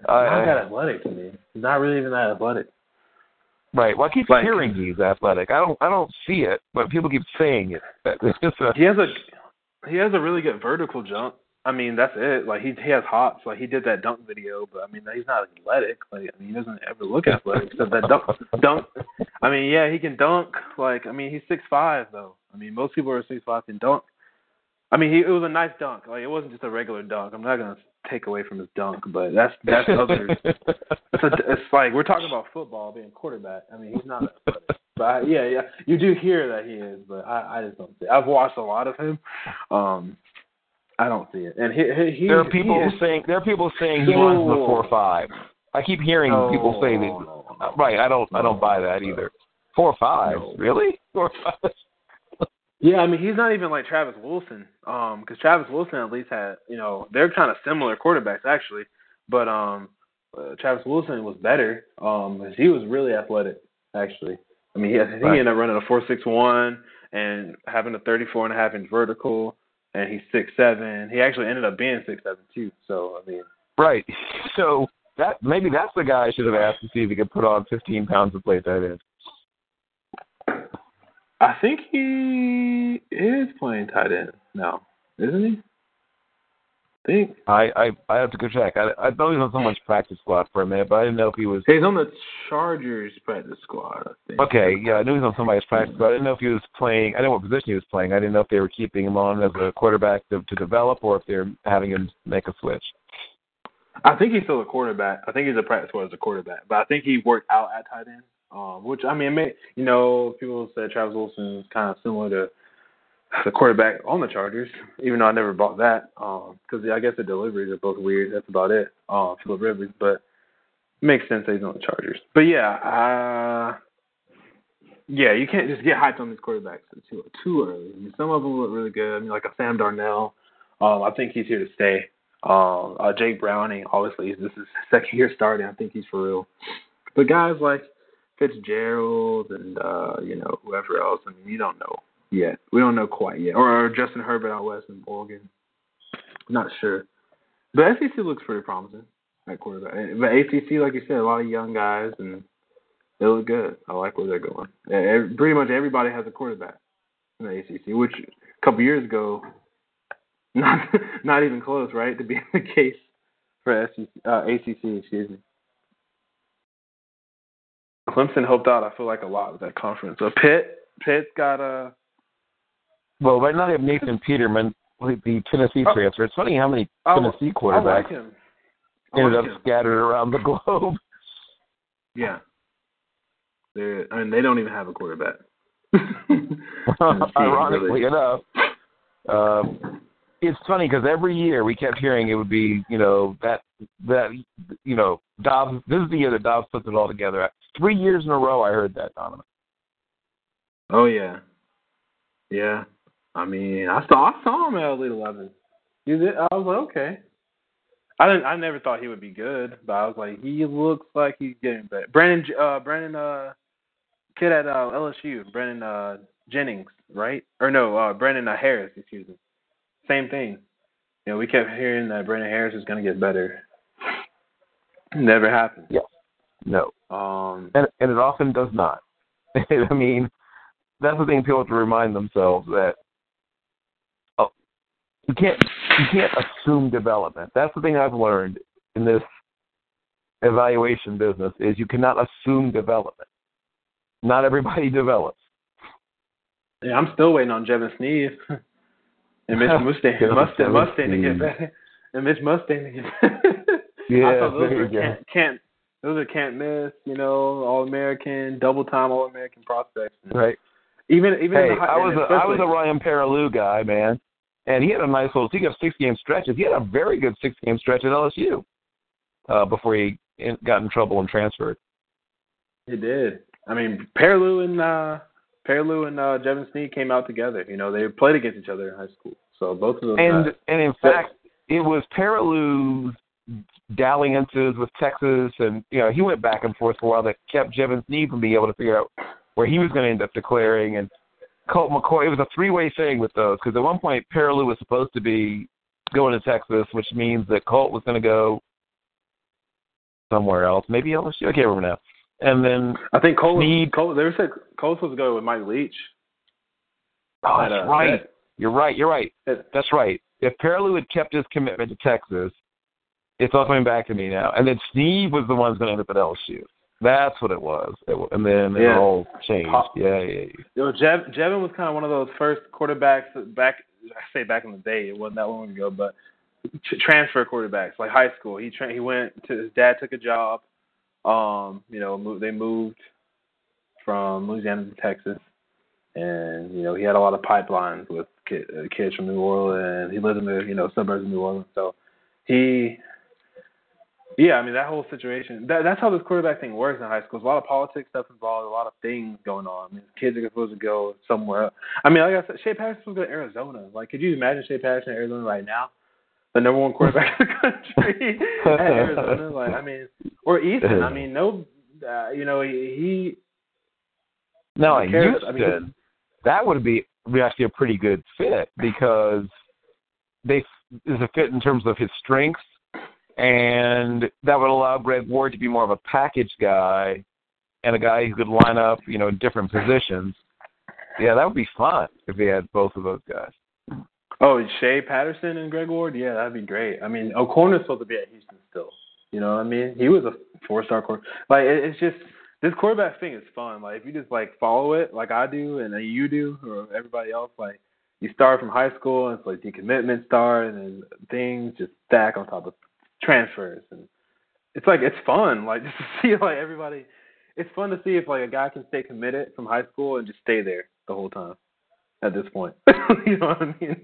Speaker 3: I
Speaker 4: not that athletic to me. He's not really even that athletic.
Speaker 3: right. Well, I keep
Speaker 4: Like-
Speaker 3: hearing he's athletic. I don't. I don't see it, but people keep saying it. *laughs* A,
Speaker 4: He has a he has a really good vertical jump. I mean, that's it. Like he he has hops. Like he did that dunk video, but I mean he's not athletic. Like I mean he doesn't ever look athletic except that dunk dunk. I mean yeah he can dunk. Like I mean he's six five though. I mean most people are six five can dunk. I mean he it was a nice dunk. Like it wasn't just a regular dunk. I'm not gonna take away from his dunk, but that's that's *laughs* other. It's, a, it's like we're talking about football being quarterback. I mean, he's not. But I, yeah, yeah, you do hear that he is, but I, I just don't see. It. I've watched a lot of him. Um, I don't see it. And he, he, he
Speaker 3: there are people
Speaker 4: he is,
Speaker 3: saying there are people saying he runs the four five. I keep hearing
Speaker 4: no,
Speaker 3: people say that.
Speaker 4: no, no.
Speaker 3: Right. I don't. I don't buy that either. Four or
Speaker 4: five.
Speaker 3: Really? Four or five.
Speaker 4: Yeah, I mean, he's not even like Travis Wilson. Um, because Travis Wilson at least had, you know, they're kind of similar quarterbacks actually, but um, uh, Travis Wilson was better. Um, 'cause he was really athletic actually. I mean, he, I think he
Speaker 3: Right.
Speaker 4: ended up running a four six one and having a thirty four and a half inch vertical, and he's six seven. He actually ended up being six seven too. So I mean,
Speaker 3: Right. So that maybe that's the guy I should have asked to see if he could put on 15 pounds of plate that is.
Speaker 4: I think he is playing tight end now, isn't he? I think
Speaker 3: I I I have to go check. I I thought he was on someone's practice squad for a minute, but I didn't know if he was.
Speaker 4: he's on the Chargers practice squad. I think.
Speaker 3: Okay, yeah, I knew he was on somebody's practice squad. But I didn't know if he was playing. I didn't know what position he was playing. I didn't know if they were keeping him on as a quarterback to, to develop, or if they're having him make a switch.
Speaker 4: I think he's still a quarterback. I think he's a practice squad as a quarterback, but I think he worked out at tight end. Um, which I mean, may, you know, people said Travis Wilson is kind of similar to the quarterback on the Chargers, even though I never bought that because I guess the deliveries are both weird. That's about it. Um, Philip Rivers, but makes sense that he's on the Chargers. But yeah, uh, yeah, you can't just get hyped on these quarterbacks too too early. I mean, some of them look really good. I mean, like a Sam Darnold. Um, I think he's here to stay. Um, uh, Jake Browning, obviously, this is his second year starting. I think he's for real. But guys like Fitzgerald and uh, you know whoever else, I mean, you don't know yet. We don't know quite yet. Or, or Justin Herbert out west in Oregon. Not sure. But SEC looks pretty promising at quarterback. But ACC, like you said, a lot of young guys, and they look good. I like where they're going. And pretty much everybody has a quarterback in the ACC, which a couple years ago, *laughs* not not even close, right, to be *laughs* the case for SEC, uh, ACC. Excuse me. Clemson helped out. I feel like a lot with that conference. So Pitt, Pitt's got a.
Speaker 3: Well, right now they have Nathan Peterman, the Tennessee
Speaker 4: Oh.
Speaker 3: transfer. It's funny how many
Speaker 4: Oh,
Speaker 3: Tennessee
Speaker 4: I
Speaker 3: quarterbacks
Speaker 4: like. I
Speaker 3: ended
Speaker 4: like
Speaker 3: up
Speaker 4: him.
Speaker 3: scattered around the globe. *laughs*
Speaker 4: Yeah. They're, I mean, they don't even have a quarterback. *laughs* *laughs*
Speaker 3: Ironically
Speaker 4: really.
Speaker 3: enough, um, it's funny because every year we kept hearing it would be, you know, that that you know, Dobbs. This is the year that Dobbs puts it all together. Three years in a row, I heard that, Donovan.
Speaker 4: Oh yeah, yeah. I mean, I saw I saw him at Elite Eleven. You did? I was like, okay. I didn't. I never thought he would be good, but I was like, he looks like he's getting better. Brandon, uh, Brandon, uh, kid at uh, LSU, Brandon uh, Jennings, right? Or no, uh, Brandon uh, Harris, excuse me. Same thing. You know, we kept hearing that Brandon Harris is going to get better. Never happened.
Speaker 3: Yeah. No,
Speaker 4: Um,
Speaker 3: and and it often does not. *laughs* I mean, that's the thing people have to remind themselves that oh, you can't you can't assume development. That's the thing I've learned in this evaluation business is you cannot assume development. Not everybody *laughs* develops.
Speaker 4: Yeah, I'm still waiting on Jevan Snead *laughs* and Mitch *laughs*
Speaker 3: Mustain,
Speaker 4: Mustain, Mustain to get and Mitch Mustain to get better.
Speaker 3: Yeah,
Speaker 4: those
Speaker 3: there you go.
Speaker 4: can't, those are can't miss. You know, All American, double time All American prospects.
Speaker 3: Right.
Speaker 4: Even even
Speaker 3: Hey,
Speaker 4: in the high,
Speaker 3: I was a, I was a Ryan Perrilloux guy, man, and he had a nice little. He got six game stretches. He had a very good six game stretch at LSU uh, before he in, got in trouble and transferred.
Speaker 4: He did. I mean, Perrilloux and uh, Perrilloux and uh, Jevan Snead came out together. You know, they played against each other in high school. So both of those
Speaker 3: And
Speaker 4: guys.
Speaker 3: and in fact, it was Perrilloux's dalliances with Texas, and you know he went back and forth for a while that kept Jevin Sneed from being able to figure out where he was going to end up declaring. And Colt McCoy, it was a three way thing with those because at one point Perrilloux was supposed to be going to Texas, which means that Colt was going to go somewhere else, maybe LSU. I can't remember now. And then
Speaker 4: I think Cole,
Speaker 3: Snead-
Speaker 4: Cole they said Cole was supposed to go with Mike Leach.
Speaker 3: oh,
Speaker 4: At,
Speaker 3: that's
Speaker 4: uh,
Speaker 3: right.
Speaker 4: at-
Speaker 3: You're right. You're right.
Speaker 4: at-
Speaker 3: That's right. If Perrilloux had kept his commitment to Texas, it's all coming back to me now. And then Steve was the one who's going to end up at LSU. That's what it was. It, and then it all changed.
Speaker 4: Pop-
Speaker 3: Yeah, yeah, yeah.
Speaker 4: You know, Jev, Jevan was kind of one of those first quarterbacks back. I say back in the day, it wasn't that long ago, but transfer quarterbacks like high school. He tra- he went to his dad took a job. Um, you know, they moved from Louisiana to Texas, and you know he had a lot of pipelines with uh, kids from New Orleans. He lived in the you know suburbs of New Orleans, so he. Yeah, I mean that whole situation. That, that's how this quarterback thing works in high school. There's a lot of politics stuff involved, a lot of things going on. I mean, kids are supposed to go somewhere. Else. I mean, like I said, Shea Patterson was going to Arizona. Like, could you imagine Shea Patterson in Arizona right now? The number one quarterback in the country *laughs* at Arizona. Like, I mean, or Eason. I mean, no, uh, you know, he.
Speaker 3: Now,
Speaker 4: Who
Speaker 3: at
Speaker 4: cares? I
Speaker 3: Houston,
Speaker 4: mean,
Speaker 3: that would be, be actually a pretty good fit because they is a fit in terms of his strengths, and that would allow Greg Ward to be more of a package guy and a guy who could line up, you know, in different positions. Yeah, that would be fun if they had both of those guys.
Speaker 4: Oh, Shea Patterson and Greg Ward. Yeah, that'd be great. I mean, O'Connor's supposed to be at Houston still. You know what I mean? He was a four-star quarterback. Like, it, it's just this quarterback thing is fun. Like, if you just like follow it, like I do, and then you do, or everybody else, like you start from high school, and it's like decommitment start, and then things just stack on top of transfers, and it's like it's fun. Like *laughs* just to see like everybody. It's fun to see if like a guy can stay committed from high school and just stay there the whole time. At this point, *laughs* you know what I mean?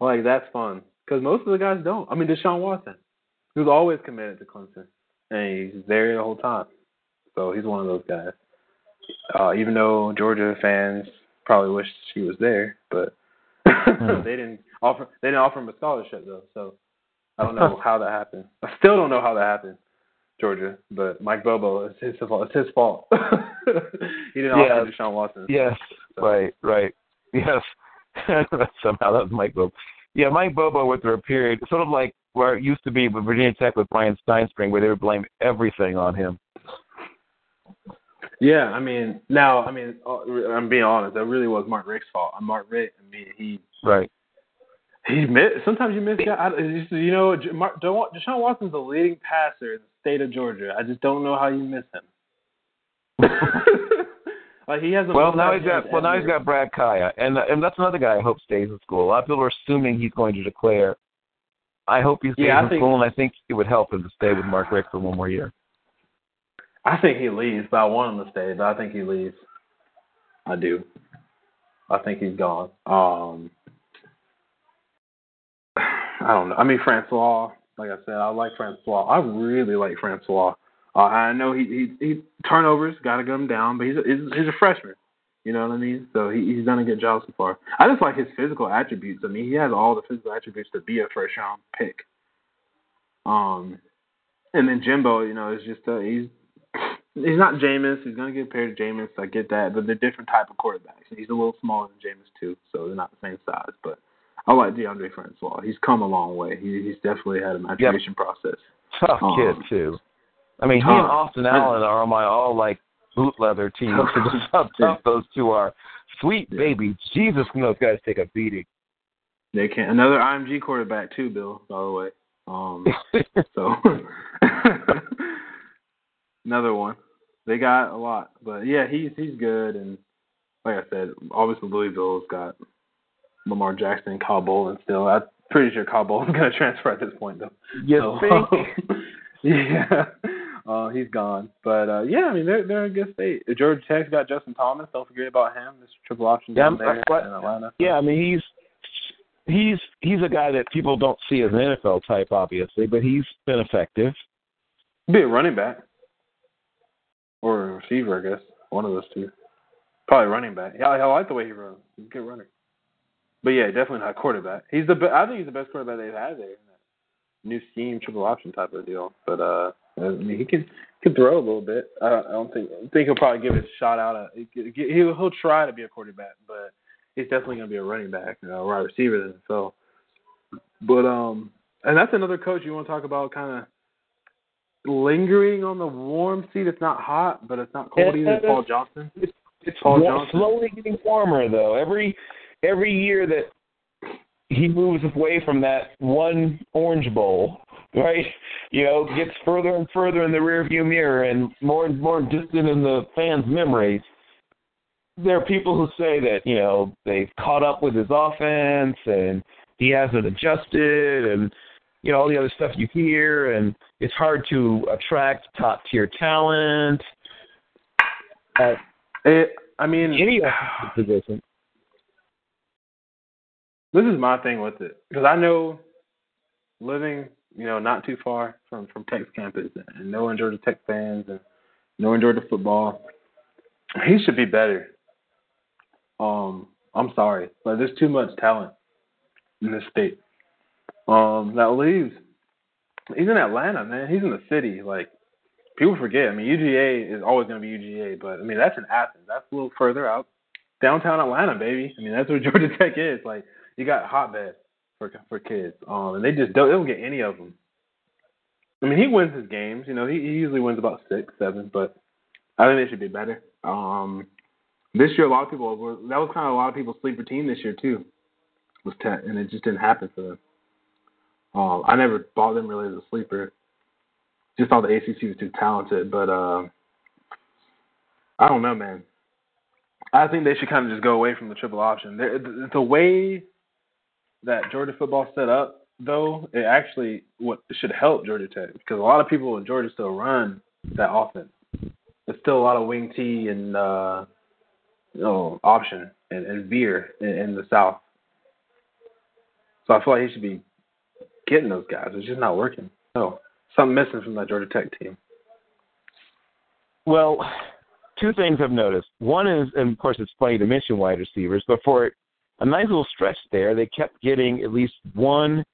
Speaker 4: Like that's fun because most of the guys don't. I mean, Deshaun Watson, he was always committed to Clemson, and he's there the whole time. So he's one of those guys. Uh, even though Georgia fans probably wish he was there, but *laughs* they didn't offer. They didn't offer him a scholarship though. So I don't know how that happened. I still don't know how that happened, Georgia. But Mike Bobo, it's his fault. It's his fault. *laughs* he didn't
Speaker 3: Yeah.
Speaker 4: offer Deshaun Watson.
Speaker 3: Yes,
Speaker 4: So-
Speaker 3: right, right. Yes. *laughs* Somehow that was Mike Bob. Yeah, Mike Bobo went through a period, sort of like where it used to be with Virginia Tech with Bryan Stinespring, where they would blame everything on him.
Speaker 4: Yeah, I mean, now, I mean, uh, I'm being honest. That really was Mark Richt's fault. And Mark Richt, I mean, he
Speaker 3: right.
Speaker 4: He miss. Sometimes you miss guys. You know, Mark, Deshaun Watson's the leading passer in the state of Georgia. I just don't know how you miss him. *laughs* like he has. A
Speaker 3: well, now he's got. Well, now he's got Brad Kaaya, and and that's another guy I hope stays in school. A lot of people are assuming he's going to declare. I hope he stays
Speaker 4: yeah,
Speaker 3: in
Speaker 4: think,
Speaker 3: school, and I think it would help him to stay with Mark Richt for one more year.
Speaker 4: I think he leaves, but I want him to stay. But I think he leaves. I do. I think he's gone. Um, *sighs* I don't know. I mean, Francois. Like I said, I like Francois. I really like Francois. Uh, I know he he, he turnovers got to get him down, but he's a, he's, he's a freshman. You know what I mean? So he, he's done a good job so far. I just like his physical attributes. I mean, he has all the physical attributes to be a first round pick. Um, and then Jimbo, you know, is just uh, he's he's not Jameis. He's gonna get paired to Jameis. I get that, but they're different type of quarterbacks. He's a little smaller than Jameis too, so they're not the same size. But I like Deondre Francois. He's come a long way. He, he's definitely had a maturation yep. process.
Speaker 3: Tough
Speaker 4: um,
Speaker 3: kid too. I mean, he and Austin Allen are on my all like boot leather team. just how tough those two are. Sweet yeah. baby, Jesus, can those guys take a beating?
Speaker 4: They can. Another IMG quarterback too, Bill. By the way. Um, *laughs* so *laughs* another one. They got a lot, but yeah, he's he's good, and like I said, obviously Louisville's got Lamar Jackson and Kyle Bolin still. I'm pretty sure Kyle Bolin's going *laughs* to transfer at this point, though.
Speaker 3: You
Speaker 4: so,
Speaker 3: think?
Speaker 4: yeah. Uh, he's gone, but uh, yeah, I mean they're they're in good state. Georgia Tech's got Justin Thomas. Don't forget about him. This triple option
Speaker 3: yeah,
Speaker 4: down there
Speaker 3: but,
Speaker 4: in Atlanta.
Speaker 3: Yeah, I mean he's he's he's a guy that people don't see as an NFL type, obviously, but he's been effective.
Speaker 4: Be a running back or a receiver, I guess. One of those two. Probably running back. Yeah, I like the way he runs. He's a good runner. But yeah, definitely not quarterback. He's the be- I think he's the best quarterback they've had there. New scheme, triple option type of deal. But uh, I mean, he can can throw a little bit. I don't, I don't think I think he'll probably give it a shot out. Of, he'll he'll try to be a quarterback, but he's definitely going to be a running back, you know, a wide receiver. So, but um, and that's another coach you want to talk about, kind of lingering on the warm seat. It's not hot, but it's not cold either. Paul Johnson.
Speaker 3: It's, it's
Speaker 4: Paul
Speaker 3: warm,
Speaker 4: Johnson.
Speaker 3: slowly getting warmer though. Every every year that he moves away from that one orange bowl, right? You know, gets further and further in the rearview mirror and more and more distant in the fans' memories. There are people who say that, you know, they've caught up with his offense and he hasn't adjusted and you know, all the other stuff you hear and it's hard to attract top tier talent.
Speaker 4: At, it, I mean
Speaker 3: any *sighs* position
Speaker 4: this is my thing with it because I know living, you know, not too far from from Tech campus and knowing Georgia Tech fans and knowing Georgia football, he should be better. Um, I'm sorry, but there's too much talent in this state. Um, that leaves. He's in Atlanta, man. He's in the city. Like people forget. I mean, UGA is always going to be UGA, but I mean that's in Athens. That's a little further out. Downtown Atlanta, baby. I mean that's where *laughs* Georgia Tech is. Like you got hotbed for for kids, um, and they just don't, they don't get any of them. I mean, he wins his games. You know, he, he usually wins about six, seven, but I think they should be better. Um, this year, a lot of people were that was kind of a lot of people's sleeper team this year too, was Tech, and it just didn't happen for them. Um, I never bought them really as a sleeper. Just thought the ACC was too talented, but uh, I don't know, man. I think they should kind of just go away from the triple option. The, the way that Georgia football set up, though, it actually what should help Georgia Tech because a lot of people in Georgia still run that offense. There's still a lot of wing T and uh, you know option and, and in, in the South. So I feel like he should be getting those guys. It's just not working. No, something missing from that Georgia Tech team.
Speaker 3: Well, two things I've noticed. One is, and of course, it's funny to mention wide receivers, but for a nice little stretch there. They kept getting at least one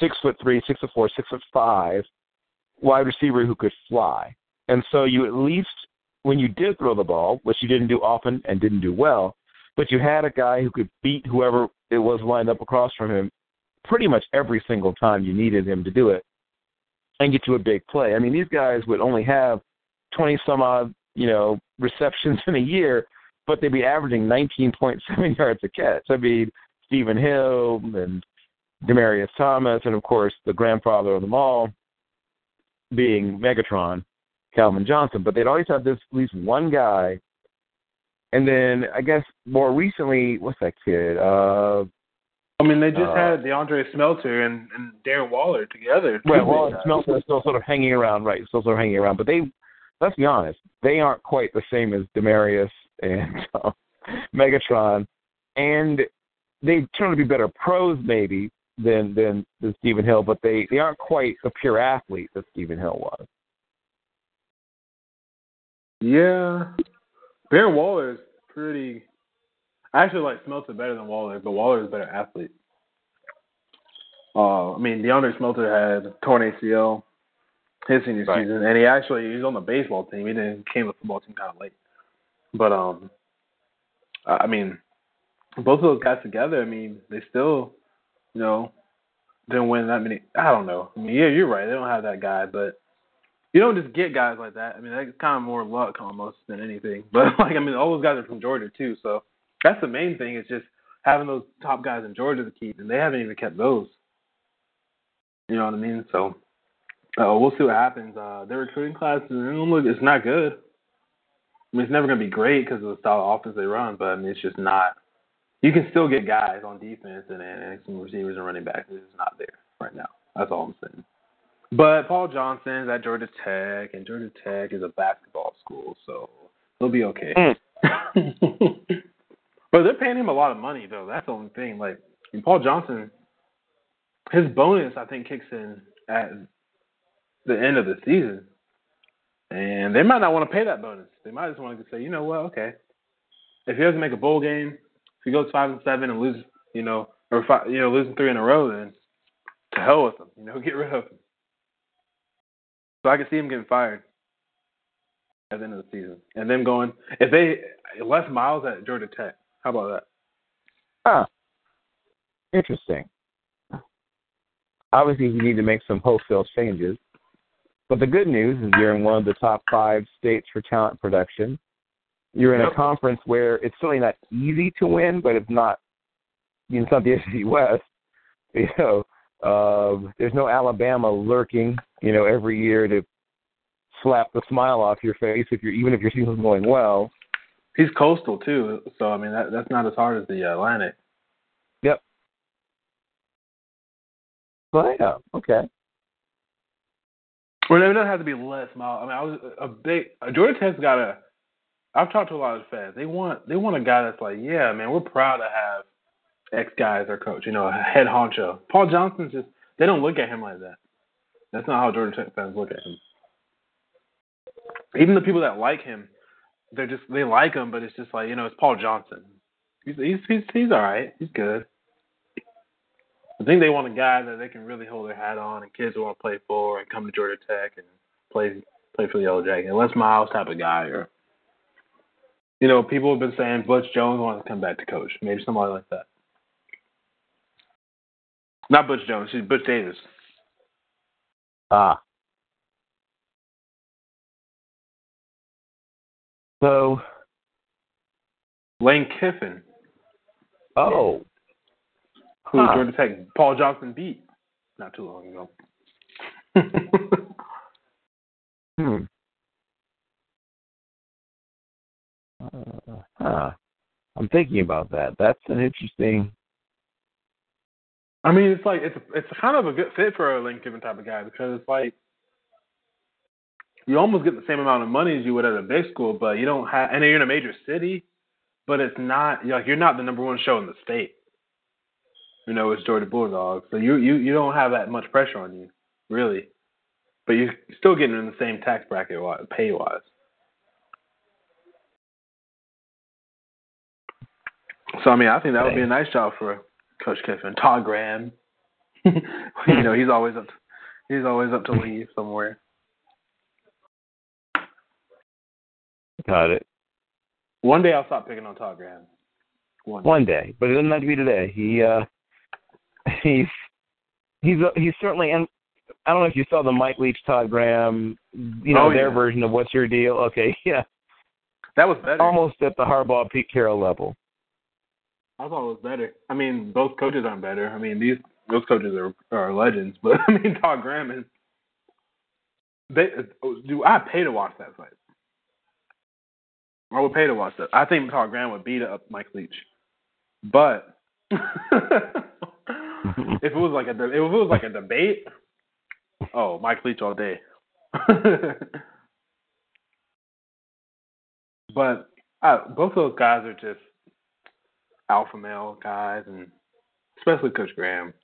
Speaker 3: six foot three, six foot four, six foot five wide receiver who could fly. And so you at least when you did throw the ball, which you didn't do often and didn't do well, but you had a guy who could beat whoever it was lined up across from him pretty much every single time you needed him to do it and get you a big play. I mean, these guys would only have 20 some odd, you know, receptions *laughs* in a year, but they'd be averaging 19.7 *laughs* yards a catch. I mean, Stephen Hill and Demaryius Thomas, and of course the grandfather of them all being Megatron, Calvin Johnson. But they'd always have this at least one guy. And then I guess more recently, what's that kid? Uh
Speaker 4: I mean, they just
Speaker 3: Uh,
Speaker 4: had DeAndre Smelter and, and Darren Waller together.
Speaker 3: Well, well, Smelter is still sort of hanging around, right? Still sort of hanging around, but they, let's be honest, they aren't quite the same as Demaryius and *laughs* uh, Megatron, and they turn to be better pros maybe than than than Stephen Hill, but they they aren't quite the pure athlete that Stephen Hill was.
Speaker 4: Yeah. Darren Waller is pretty. I actually like Smelter better than Waller, but Waller is a better athlete. Uh, I mean, DeAndre Smelter had torn ACL his senior
Speaker 3: Right.
Speaker 4: season, and he actually he's on the baseball team. He didn't came to the football team kind of late, but um, I mean, both of those guys together. I mean, they still, you know, didn't win that many. I don't know. I mean, yeah, you're right. They don't have that guy, but you don't just get guys like that. I mean, that's kind of more luck almost than anything. *laughs* But like, I mean, all those guys are from Georgia too, so that's the main thing. Is just having those top guys in Georgia to keep, and they haven't even kept those. You know what I mean? So, uh, we'll see what happens. Uh, their recruiting class it's not good. I mean, it's never going to be great because of the style of offense they run, but I mean, it's just not. You can still get guys on defense and, and some receivers and running backs. It's just not there right now. That's all I'm saying. But Paul Johnson's at Georgia Tech, and Georgia Tech is a basketball school, so he'll be okay. Hmm. *laughs* but they're paying him a lot of money, though. That's the only thing. Like, and Paul Johnson, his bonus, I think, kicks in at the end of the season. And they might not want to pay that bonus. They might just want to say, you know what, okay. If he doesn't make a bowl game, if he goes five and seven and loses, you know, or five, you know, losing three in a row, then to hell with him. You know, *laughs* get rid of him. So I can see him getting fired at the end of the season, and them going if they Les Miles at Georgia Tech. How about that?
Speaker 3: Huh. Interesting. Obviously, you need to make some wholesale changes. But the good news is you're in one of the top five states for talent production. You're in a conference where it's certainly not easy to win, but it's not. You know, it's not the *laughs* SEC West. You know, uh, there's no Alabama lurking. You know, every year to slap the smile off your face if you're even if your season's going well.
Speaker 4: He's coastal too, so I mean that that's not as hard as the Atlantic.
Speaker 3: Yep. Well, yeah. Okay.
Speaker 4: Well, it doesn't have to be less. I mean, I was a big Georgia Tech's got a. I've talked to a lot of fans. They want they want a guy that's like, yeah, man, we're proud to have X guy as our coach. You know, a head honcho. Paul Johnson's just they don't look at him like that. That's not how Georgia Tech fans look at him. Even the people that like him, they're just they like him, but it's just like you know, it's Paul Johnson. He's he's he's, he's all right. He's good. I think they want a guy that they can really hold their hat on, and kids want to play for, and come to Georgia Tech and play play for the Yellow Jacket. Les Miles type of guy, or you know, people have been saying Butch Jones wants to come back to coach. Maybe somebody like that. Not Butch Jones. She's Butch Davis.
Speaker 3: Ah. So,
Speaker 4: Lane Kiffin,
Speaker 3: oh,
Speaker 4: who
Speaker 3: Huh.
Speaker 4: Georgia Tech Paul Johnson beat not too long ago. *laughs*
Speaker 3: hmm. Uh, huh. I'm thinking about that. That's an interesting.
Speaker 4: I mean, it's like it's it's kind of a good fit for a Kiffin type of guy because it's like you almost get the same amount of money as you would at a big school, but you don't have, and you're in a major city, but it's not like you're not the number one show in the state. You know, it's Georgia Bulldogs, so you you you don't have that much pressure on you, really, but you're still getting in the same tax bracket pay wise. So I mean, I think that would be a nice job for Coach Kiffin. Todd Graham, *laughs* you know, he's always up. To, he's always up to leave somewhere.
Speaker 3: Got it.
Speaker 4: One day I'll stop picking on Todd Graham. One. Day.
Speaker 3: One day, but it doesn't have to be today. He uh, he's he's a, he's certainly and I don't know if you saw the Mike Leach Todd Graham, you know
Speaker 4: Oh,
Speaker 3: their
Speaker 4: yeah.
Speaker 3: version of what's your deal. Okay, *laughs* yeah,
Speaker 4: That was better.
Speaker 3: almost at the Harbaugh Pete Carroll level.
Speaker 4: I thought it was better. I mean, both coaches aren't better. I mean, these those coaches are are legends, *laughs* but I mean, Todd Graham and they do. I pay to watch that fight. I would pay to watch that. I think Todd Graham would beat up Mike Leach, but *laughs* if it was like a if it was like a debate, oh, Mike Leach all day. *laughs* but uh, both those guys are just alpha male guys, and especially Coach Graham.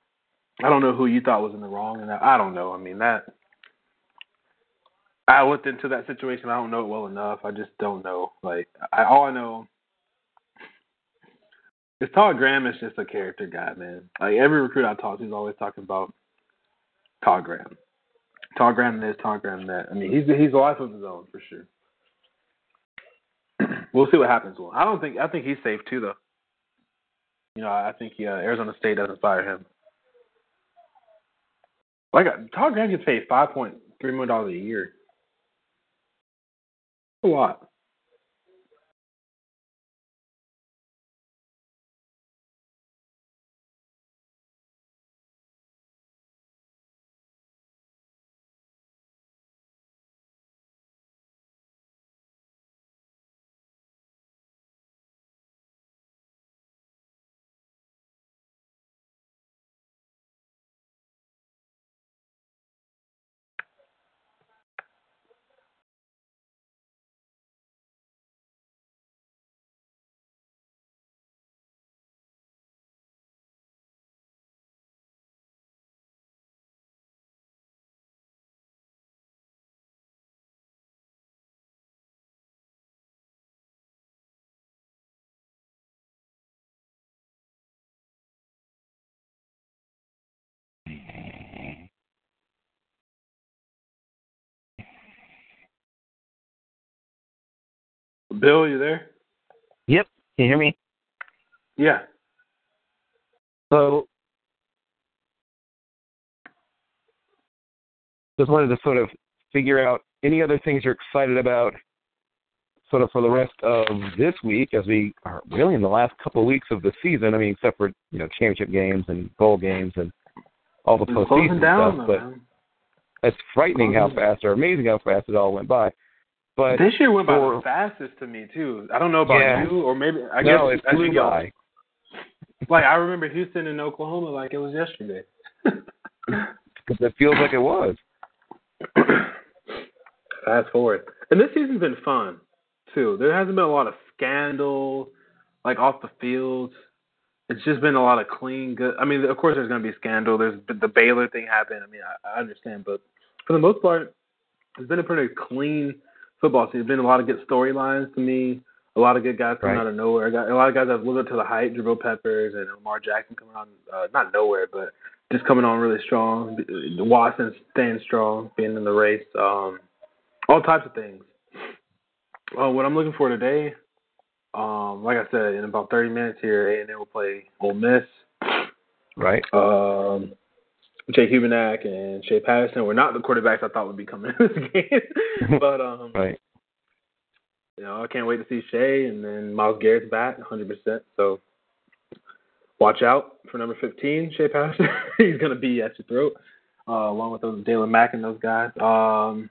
Speaker 4: I don't know who you thought was in the wrong, and I don't know. I mean that. I looked into that situation. I don't know it well enough. I just don't know. Like I, all I know is Todd Graham is just a character guy, man. Like every recruit I talk to, he's always talking about Todd Graham. Todd Graham this, Todd Graham that. I mean, he's he's a life of his own for sure. *clears throat* we'll see what happens him. I don't think I think he's safe too, though. You know, I think uh, Arizona State doesn't fire him. Like uh, Todd Graham gets paid five point three million dollars a year. A lot. Bill, you there?
Speaker 3: Yep, can you hear me?
Speaker 4: Yeah.
Speaker 3: So just wanted to sort of figure out any other things you're excited about sort of for the rest of this week as we are really in the last couple of weeks of the season. I mean, except for, you know, championship games and bowl games and all the postseason
Speaker 4: down,
Speaker 3: stuff.
Speaker 4: though,
Speaker 3: But
Speaker 4: man.
Speaker 3: it's frightening how fast or amazing how fast it all went by. But
Speaker 4: This year went by
Speaker 3: for-
Speaker 4: the fastest to me too. I don't know about
Speaker 3: Yeah.
Speaker 4: you, or maybe I
Speaker 3: no,
Speaker 4: guess
Speaker 3: it flew by.
Speaker 4: Like I remember Houston and Oklahoma like it was yesterday. *laughs*
Speaker 3: Because it feels like it was. *coughs*
Speaker 4: Fast forward, and this season's been fun too. There hasn't been a lot of scandal, like off the field. It's just been a lot of clean, good. I mean, of course, there's going to be scandal. There's the Baylor thing happened. I mean, I, I understand, but for the most part, it's been a pretty clean football season. There's been a lot of good storylines to me. A lot of good guys coming
Speaker 3: Right.
Speaker 4: out of nowhere. Got a lot of guys that have lived up to the hype. Jabril Peppers and Lamar Jackson coming on, uh, not nowhere, but just coming on really strong. Watson staying strong, being in the race. Um, all types of things. Uh, what I'm looking for today, um, like I said, in about 30 minutes here, A&M will play Ole Miss.
Speaker 3: Right?
Speaker 4: Um, Jake Hubenak and Shea Patterson were not the quarterbacks I thought would be coming *laughs* in this game, *laughs* but um,
Speaker 3: Right.
Speaker 4: you know, I can't wait to see Shea, and then Myles Garrett's back 100%. So watch out for number 15, Shea Patterson. *laughs* He's going to be at your throat, uh, along with those Jalen Mack and those guys. Um,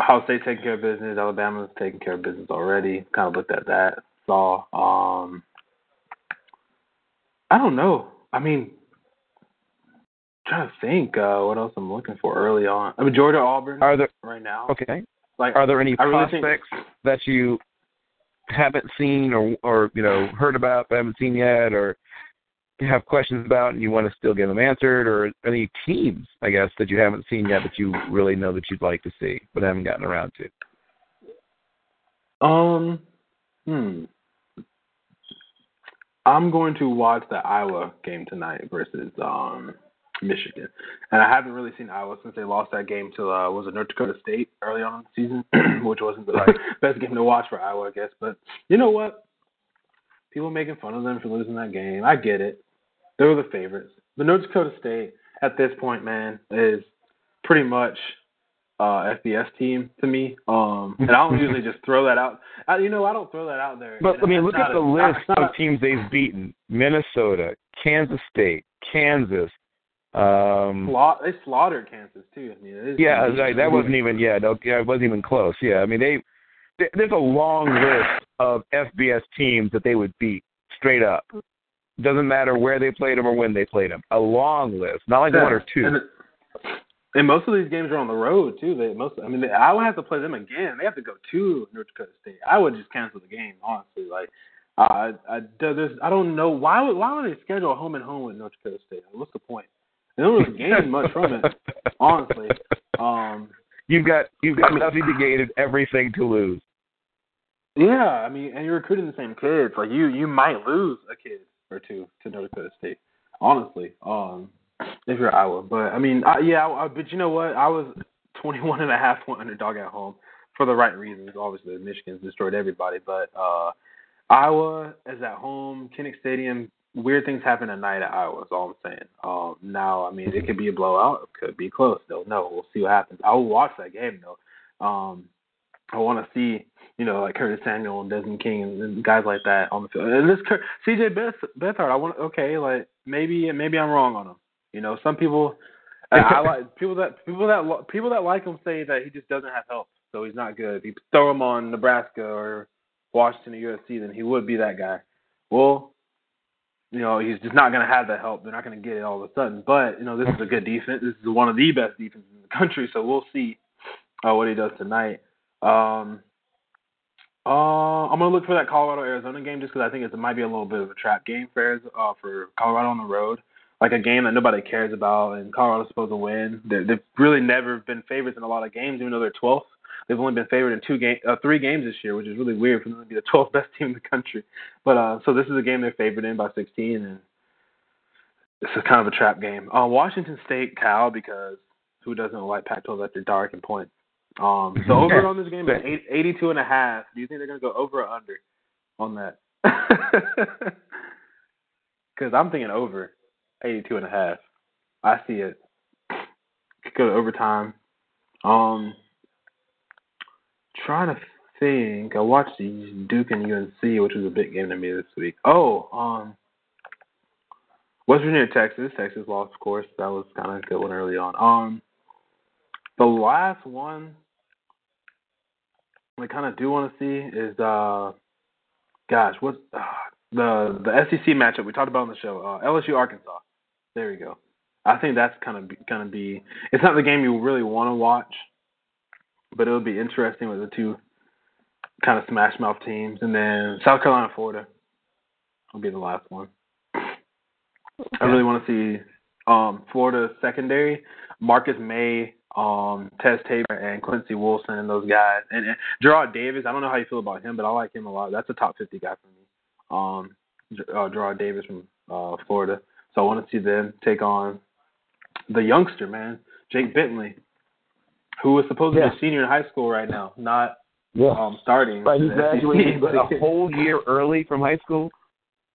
Speaker 4: Ohio State taking care of business. Alabama's taking care of business already. Kind of looked at that. Saw. Um, I don't know. I mean, trying to think uh, what else I'm looking for early on. I mean, Georgia Auburn
Speaker 3: Are there
Speaker 4: right now.
Speaker 3: okay?
Speaker 4: Like,
Speaker 3: Are there any
Speaker 4: I really think-
Speaker 3: prospects that you haven't seen or or you know heard about but haven't seen yet, or you have questions about and you want to still get them answered, or any teams I guess that you haven't seen yet that you really know that you'd like to see but haven't gotten around to?
Speaker 4: Um, hmm. I'm going to watch the Iowa game tonight versus um Michigan, and I haven't really seen Iowa since they lost that game to uh, was it North Dakota State early on in the season, *clears throat* which wasn't the *laughs*
Speaker 3: Right.
Speaker 4: best game to watch for Iowa, I guess. But you know what? People making fun of them for losing that game. I get it. They were the favorites. But North Dakota State, at this point, man, is pretty much uh FBS team to me. Um and I don't usually just throw that out. I, you know, I don't throw that out there.
Speaker 3: But I mean, look at the
Speaker 4: a-
Speaker 3: list of teams they've beaten: Minnesota, Kansas State, Kansas. Um,
Speaker 4: Sla- they slaughtered Kansas too. I mean,
Speaker 3: yeah, like, that wasn't even yeah, no, yeah, it wasn't even close. Yeah, I mean they, they there's a long list of FBS teams that they would beat straight up. Doesn't matter where they played them or when they played them. A long list, not like one or two.
Speaker 4: And, and most of these games are on the road too. They most, I mean, they, I would have to play them again. They have to go to North Dakota State. I would just cancel the game, honestly. Like, uh, I, there's, I don't know why would why would they schedule a home and home with North Dakota State? What's the point? They don't really gain *laughs* much from it, honestly. Um,
Speaker 3: You've got you've got nothing to gain and everything to lose.
Speaker 4: Yeah, I mean, and you're recruiting the same kids. Like you, you might lose a kid or two to North Dakota State. Honestly, um, if you're Iowa, but I mean, I, yeah, I, but you know what? I was 21 and a half point underdog at home for the right reasons. Obviously, Michigan's destroyed everybody, but uh, Iowa is at home, Kinnick Stadium. Weird things happen at night at Iowa. Is all I'm saying. Um, now, I mean, it could be a blowout. It could be close. Don't know. We'll see what happens. I will watch that game though. Um, I want to see, you know, like Curtis Samuel and Desmond King and, guys like that on the field. And this CJ Beth Beathard, I want okay, like maybe maybe I'm wrong on him. You know, some people, I, I like *laughs* people that people that people that like him say that he just doesn't have help, so he's not good. If you throw him on Nebraska or Washington or USC, then he would be that guy. Well, you know, he's just not going to have the help. They're not going to get it all of a sudden. But you know, this is a good defense. This is one of the best defenses in the country. So we'll see uh, what he does tonight. Um, uh, I'm gonna look for that Colorado Arizona game just because I think it might be a little bit of a trap game for uh, for Colorado on the road, like a game that nobody cares about, and Colorado's supposed to win. They're, they've really never been favorites in a lot of games, even though they're 12th. They've only been favored in two game, uh, three games this year, which is really weird for them to be the *laughs* 12th best team in the country. But uh, so this is a game they're favored in by 16, and this is kind of a trap game. Uh, Washington State, Cal, because who doesn't like Pac-12 after dark and points? Um, the *laughs* over on this game is eight, 82 and a half. Do you think they're going to go over or under on that? *laughs* Because I'm thinking over 82 and a half. I see it. Could go to overtime. Um, trying to think. I watched Duke and UNC, which was a big game to me this week. Oh, um, West Virginia, Texas. Texas lost, of course. That was kind of a good one early on. Um, the last one I kind of do want to see is, uh, gosh, what's uh, the the SEC matchup we talked about on the show? Uh, LSU Arkansas. There we go. I think that's kind of going to be. It's not the game you really want to watch, but it would be interesting with the two kind of smash mouth teams, and then South Carolina, Florida will be the last one. I really want to see um, Florida secondary, Marcus Maye, um, Tabor, and Quincy Wilson, and those guys, and, and Jarrad Davis. I don't know how you feel about him, but I like him a lot. That's a top fifty guy for me. Um, uh, Jarrad Davis from uh, Florida. So I want to see them take on the youngster man, Jake Bentley, who is supposed to be a senior in high school right now, not
Speaker 3: Yeah.
Speaker 4: um, starting.
Speaker 3: Right, *laughs* he graduated a *laughs* whole year early from high school.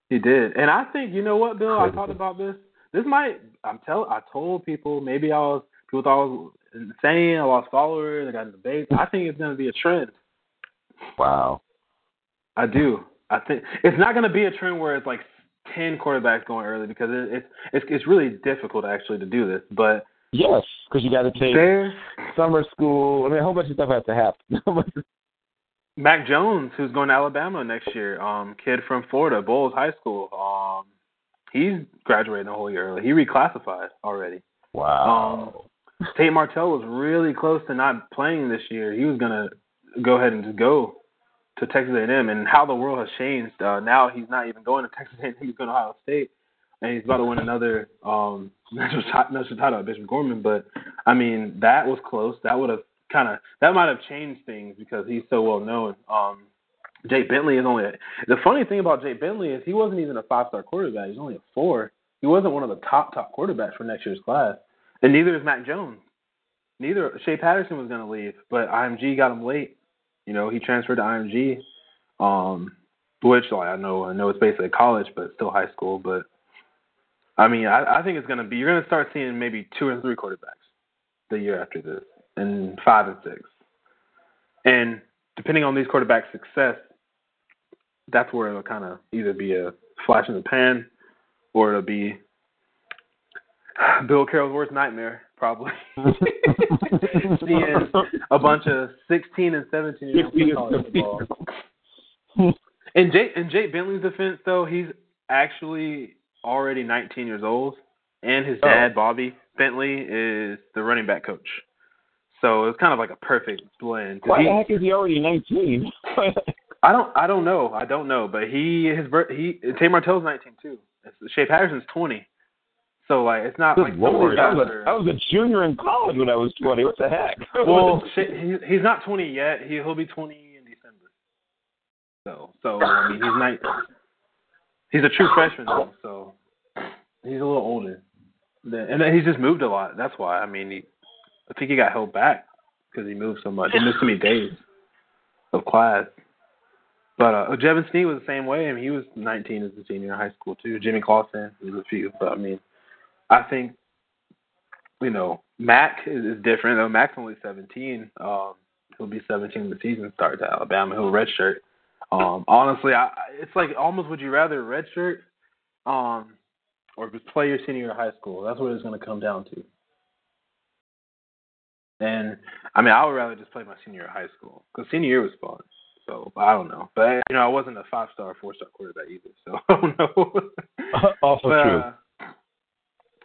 Speaker 4: He did, and I think you know what, Bill. I
Speaker 3: Crazy.
Speaker 4: talked about this. This might. I'm tell. I told people maybe I was. People thought I was insane. I lost followers. I got in debates. I think it's going to be a trend.
Speaker 3: Wow.
Speaker 4: I do. I think it's not going to be a trend where it's like ten quarterbacks going early because it, it's it's it's really difficult actually to do this. But
Speaker 3: Yes, because you got to take
Speaker 4: there,
Speaker 3: summer school. I mean, a whole bunch of stuff has to happen. *laughs*
Speaker 4: Mac Jones, who's going to Alabama next year, um, kid from Florida, Bolles High School. Um, he's graduating a whole year early. He reclassified already.
Speaker 3: wow.
Speaker 4: Tate Martell was really close to not playing this year. He was gonna go ahead and just go to Texas A&M, and how the world has changed. Uh, now he's not even going to Texas A&M; he's going to Ohio State, and he's about to win another um, national ti- national title Bishop Gorman. But I mean, that was close. That would have kind of that might have changed things because he's so well known. Um, Jake Bentley is only a, the funny thing about Jay Bentley is he wasn't even a five star quarterback. He's only a four. He wasn't one of the top top quarterbacks for next year's class. And neither is Mac Jones. Neither Shea Patterson was going to leave, but IMG got him late. You know, he transferred to IMG, um, which like, I know I know it's basically college, but still high school. But I mean, I, I think it's going to be. You're going to start seeing maybe two or three quarterbacks the year after this, and five and six. And depending on these quarterbacks' success, that's where it'll kind of either be a flash in the pan, or it'll be Bill Carroll's worst nightmare, probably. *laughs* Seeing a bunch of 16 and 17 year olds. In Jake in Jake Bentley's defense, though, he's actually already 19 years old, and his oh. dad, oh. Bobby Bentley, is the running back coach. So it's kind of like a perfect blend.
Speaker 3: Why the heck is he already 19? *laughs*
Speaker 4: I don't I don't know I don't know, but he his he Tate Martell's 19 too. Shea Patterson's 20. So like it's not
Speaker 3: Good
Speaker 4: like
Speaker 3: Lord, I was, a, I was a junior in college when I was 20. What the heck? *laughs*
Speaker 4: well, he, he's not 20 yet. He he'll be 20 in December. So so I mean he's not he's a true *coughs* freshman though. So he's a little older. And he's just moved a lot. That's why. I mean, he, I think he got held back because he moved so much. He missed so many days of class. But uh, Jevan Snead was the same way. I mean, he was 19 as a senior in high school too. Jimmy Clausen was a few. But I mean, I think you know Mac is, is different. Though Mac's only 17. Um, he'll be 17 when the season starts at Alabama. He'll redshirt. Um, honestly, I, it's like almost would you rather redshirt um, or just play your senior year of high school? That's what it's going to come down to. And I mean, I would rather just play my senior year of high school because senior year was fun. So I don't know, but you know, I wasn't a five star, four star quarterback either, so *laughs* I don't know. *laughs*
Speaker 3: also
Speaker 4: but,
Speaker 3: true.
Speaker 4: Uh,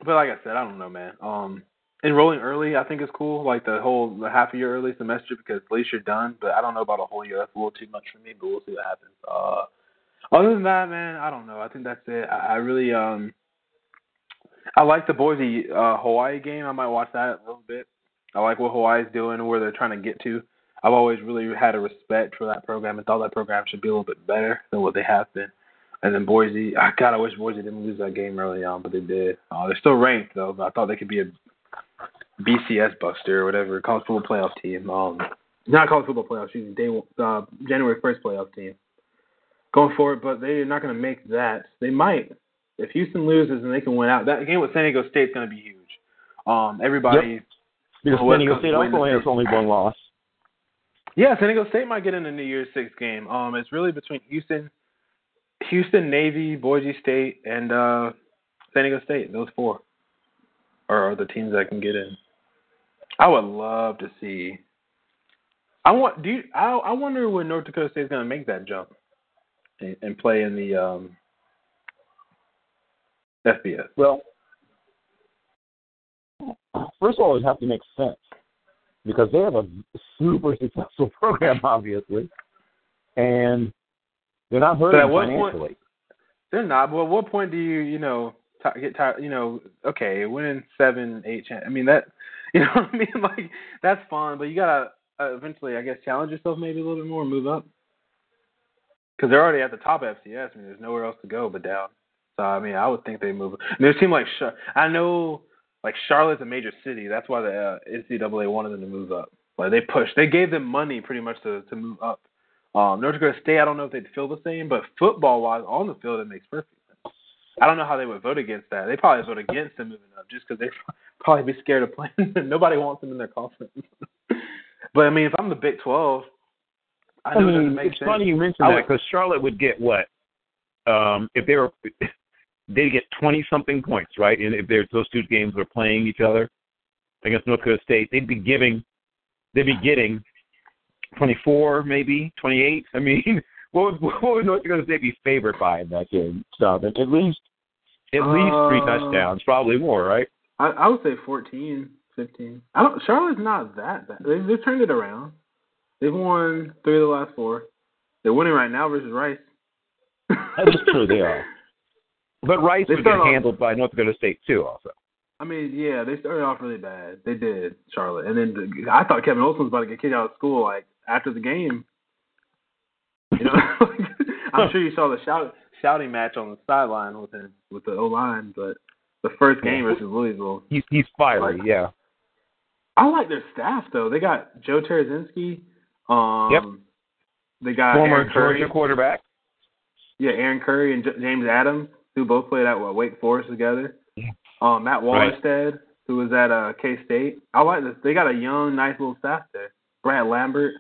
Speaker 4: but like I said, I don't know, man. Um, enrolling early, I think is cool. Like the whole the half a year early semester because at least you're done. But I don't know about a whole year. That's a little too much for me. But we'll see what happens. Uh, other than that, man, I don't know. I think that's it. I, I really um, I like the Boise uh, Hawaii game. I might watch that a little bit. I like what Hawaii's doing where they're trying to get to. I've always really had a respect for that program and thought that program should be a little bit better than what they have been. And then Boise, I God, I wish Boise didn't lose that game early on, but they did. Uh, they're still ranked though, but I thought they could be a BCS buster or whatever, college football playoff team. Um, not college football playoff, excuse me, day uh, January first playoff team. Going for it, but they're not going to make that. They might if Houston loses and they can win out. That game with San Diego State's going to be huge. Um, everybody.
Speaker 3: Yep. Because San Diego State also has only one loss.
Speaker 4: Yeah, San Diego State might get in the New Year's Six game. Um, it's really between Houston, Houston, Navy, Boise State, and uh, San Diego State. Those four are the teams that can get in. I would love to see. I want. Do you? I I wonder when North Dakota State is going to make that jump and, and play in the um, FBS.
Speaker 3: Well, first of all, it have to make sense because they have a super successful *laughs* program, obviously, and they're not hurting financially.
Speaker 4: Point, they're not. But at what point do you, you know, t- get tired? You know, okay, winning seven, eight. I mean that. *laughs* You know what I mean? Like that's fun, but you gotta uh, eventually, I guess, challenge yourself maybe a little bit more, move up. Because they're already at the top of FCS. I mean, there's nowhere else to go but down. So I mean, I would think they move. I mean, it seemed like I know like Charlotte's a major city. That's why the uh, NCAA wanted them to move up. Like they pushed, they gave them money pretty much to to move up. Um, North Dakota State, I don't know if they'd feel the same, but football wise, on the field, it makes perfect. I don't know how they would vote against that. They probably vote against them moving up just because they *laughs* probably be scared of playing. *laughs* Nobody wants them in their conference. *laughs* but I mean, if I'm the Big Twelve, I, know
Speaker 3: I mean,
Speaker 4: it
Speaker 3: it's
Speaker 4: sense.
Speaker 3: funny you mention that because Charlotte would get what um, if they were they get 20 something points, right? And if those two games were playing each other against North Dakota State, they'd be giving, they'd be getting 24, maybe 28. I mean, what would, *laughs* what would North Dakota State be favored by in that game? So at least, at least three
Speaker 4: uh,
Speaker 3: touchdowns, probably more, right?
Speaker 4: I, I would say 14, 15. I don't. Charlotte's not that bad. They, they've turned it around. They've won three of the last four. They're winning right now versus Rice. *laughs*
Speaker 3: That's true. They are. But Rice
Speaker 4: they
Speaker 3: would get
Speaker 4: off,
Speaker 3: handled by North Dakota State too, also.
Speaker 4: I mean, yeah, they started off really bad. They did, Charlotte, and then the, I thought Kevin Olsen was about to get kicked out of school like after the game. You know, *laughs* I'm sure you saw the shout, shouting match on the sideline with him with the O line, but the first game versus Louisville,
Speaker 3: he's he's fiery,
Speaker 4: like,
Speaker 3: yeah.
Speaker 4: I like their staff though. They got Joe Tereshinski. Um,
Speaker 3: yep.
Speaker 4: They got
Speaker 3: former
Speaker 4: Aaron Curry.
Speaker 3: Georgia quarterback.
Speaker 4: Yeah, Aaron Curry and J- James Adams who both played at what, Wake Forest together. Um, Matt Wallerstedt, right. who was at uh, K State. I like this. They got a young, nice little staff there. Brad Lambert,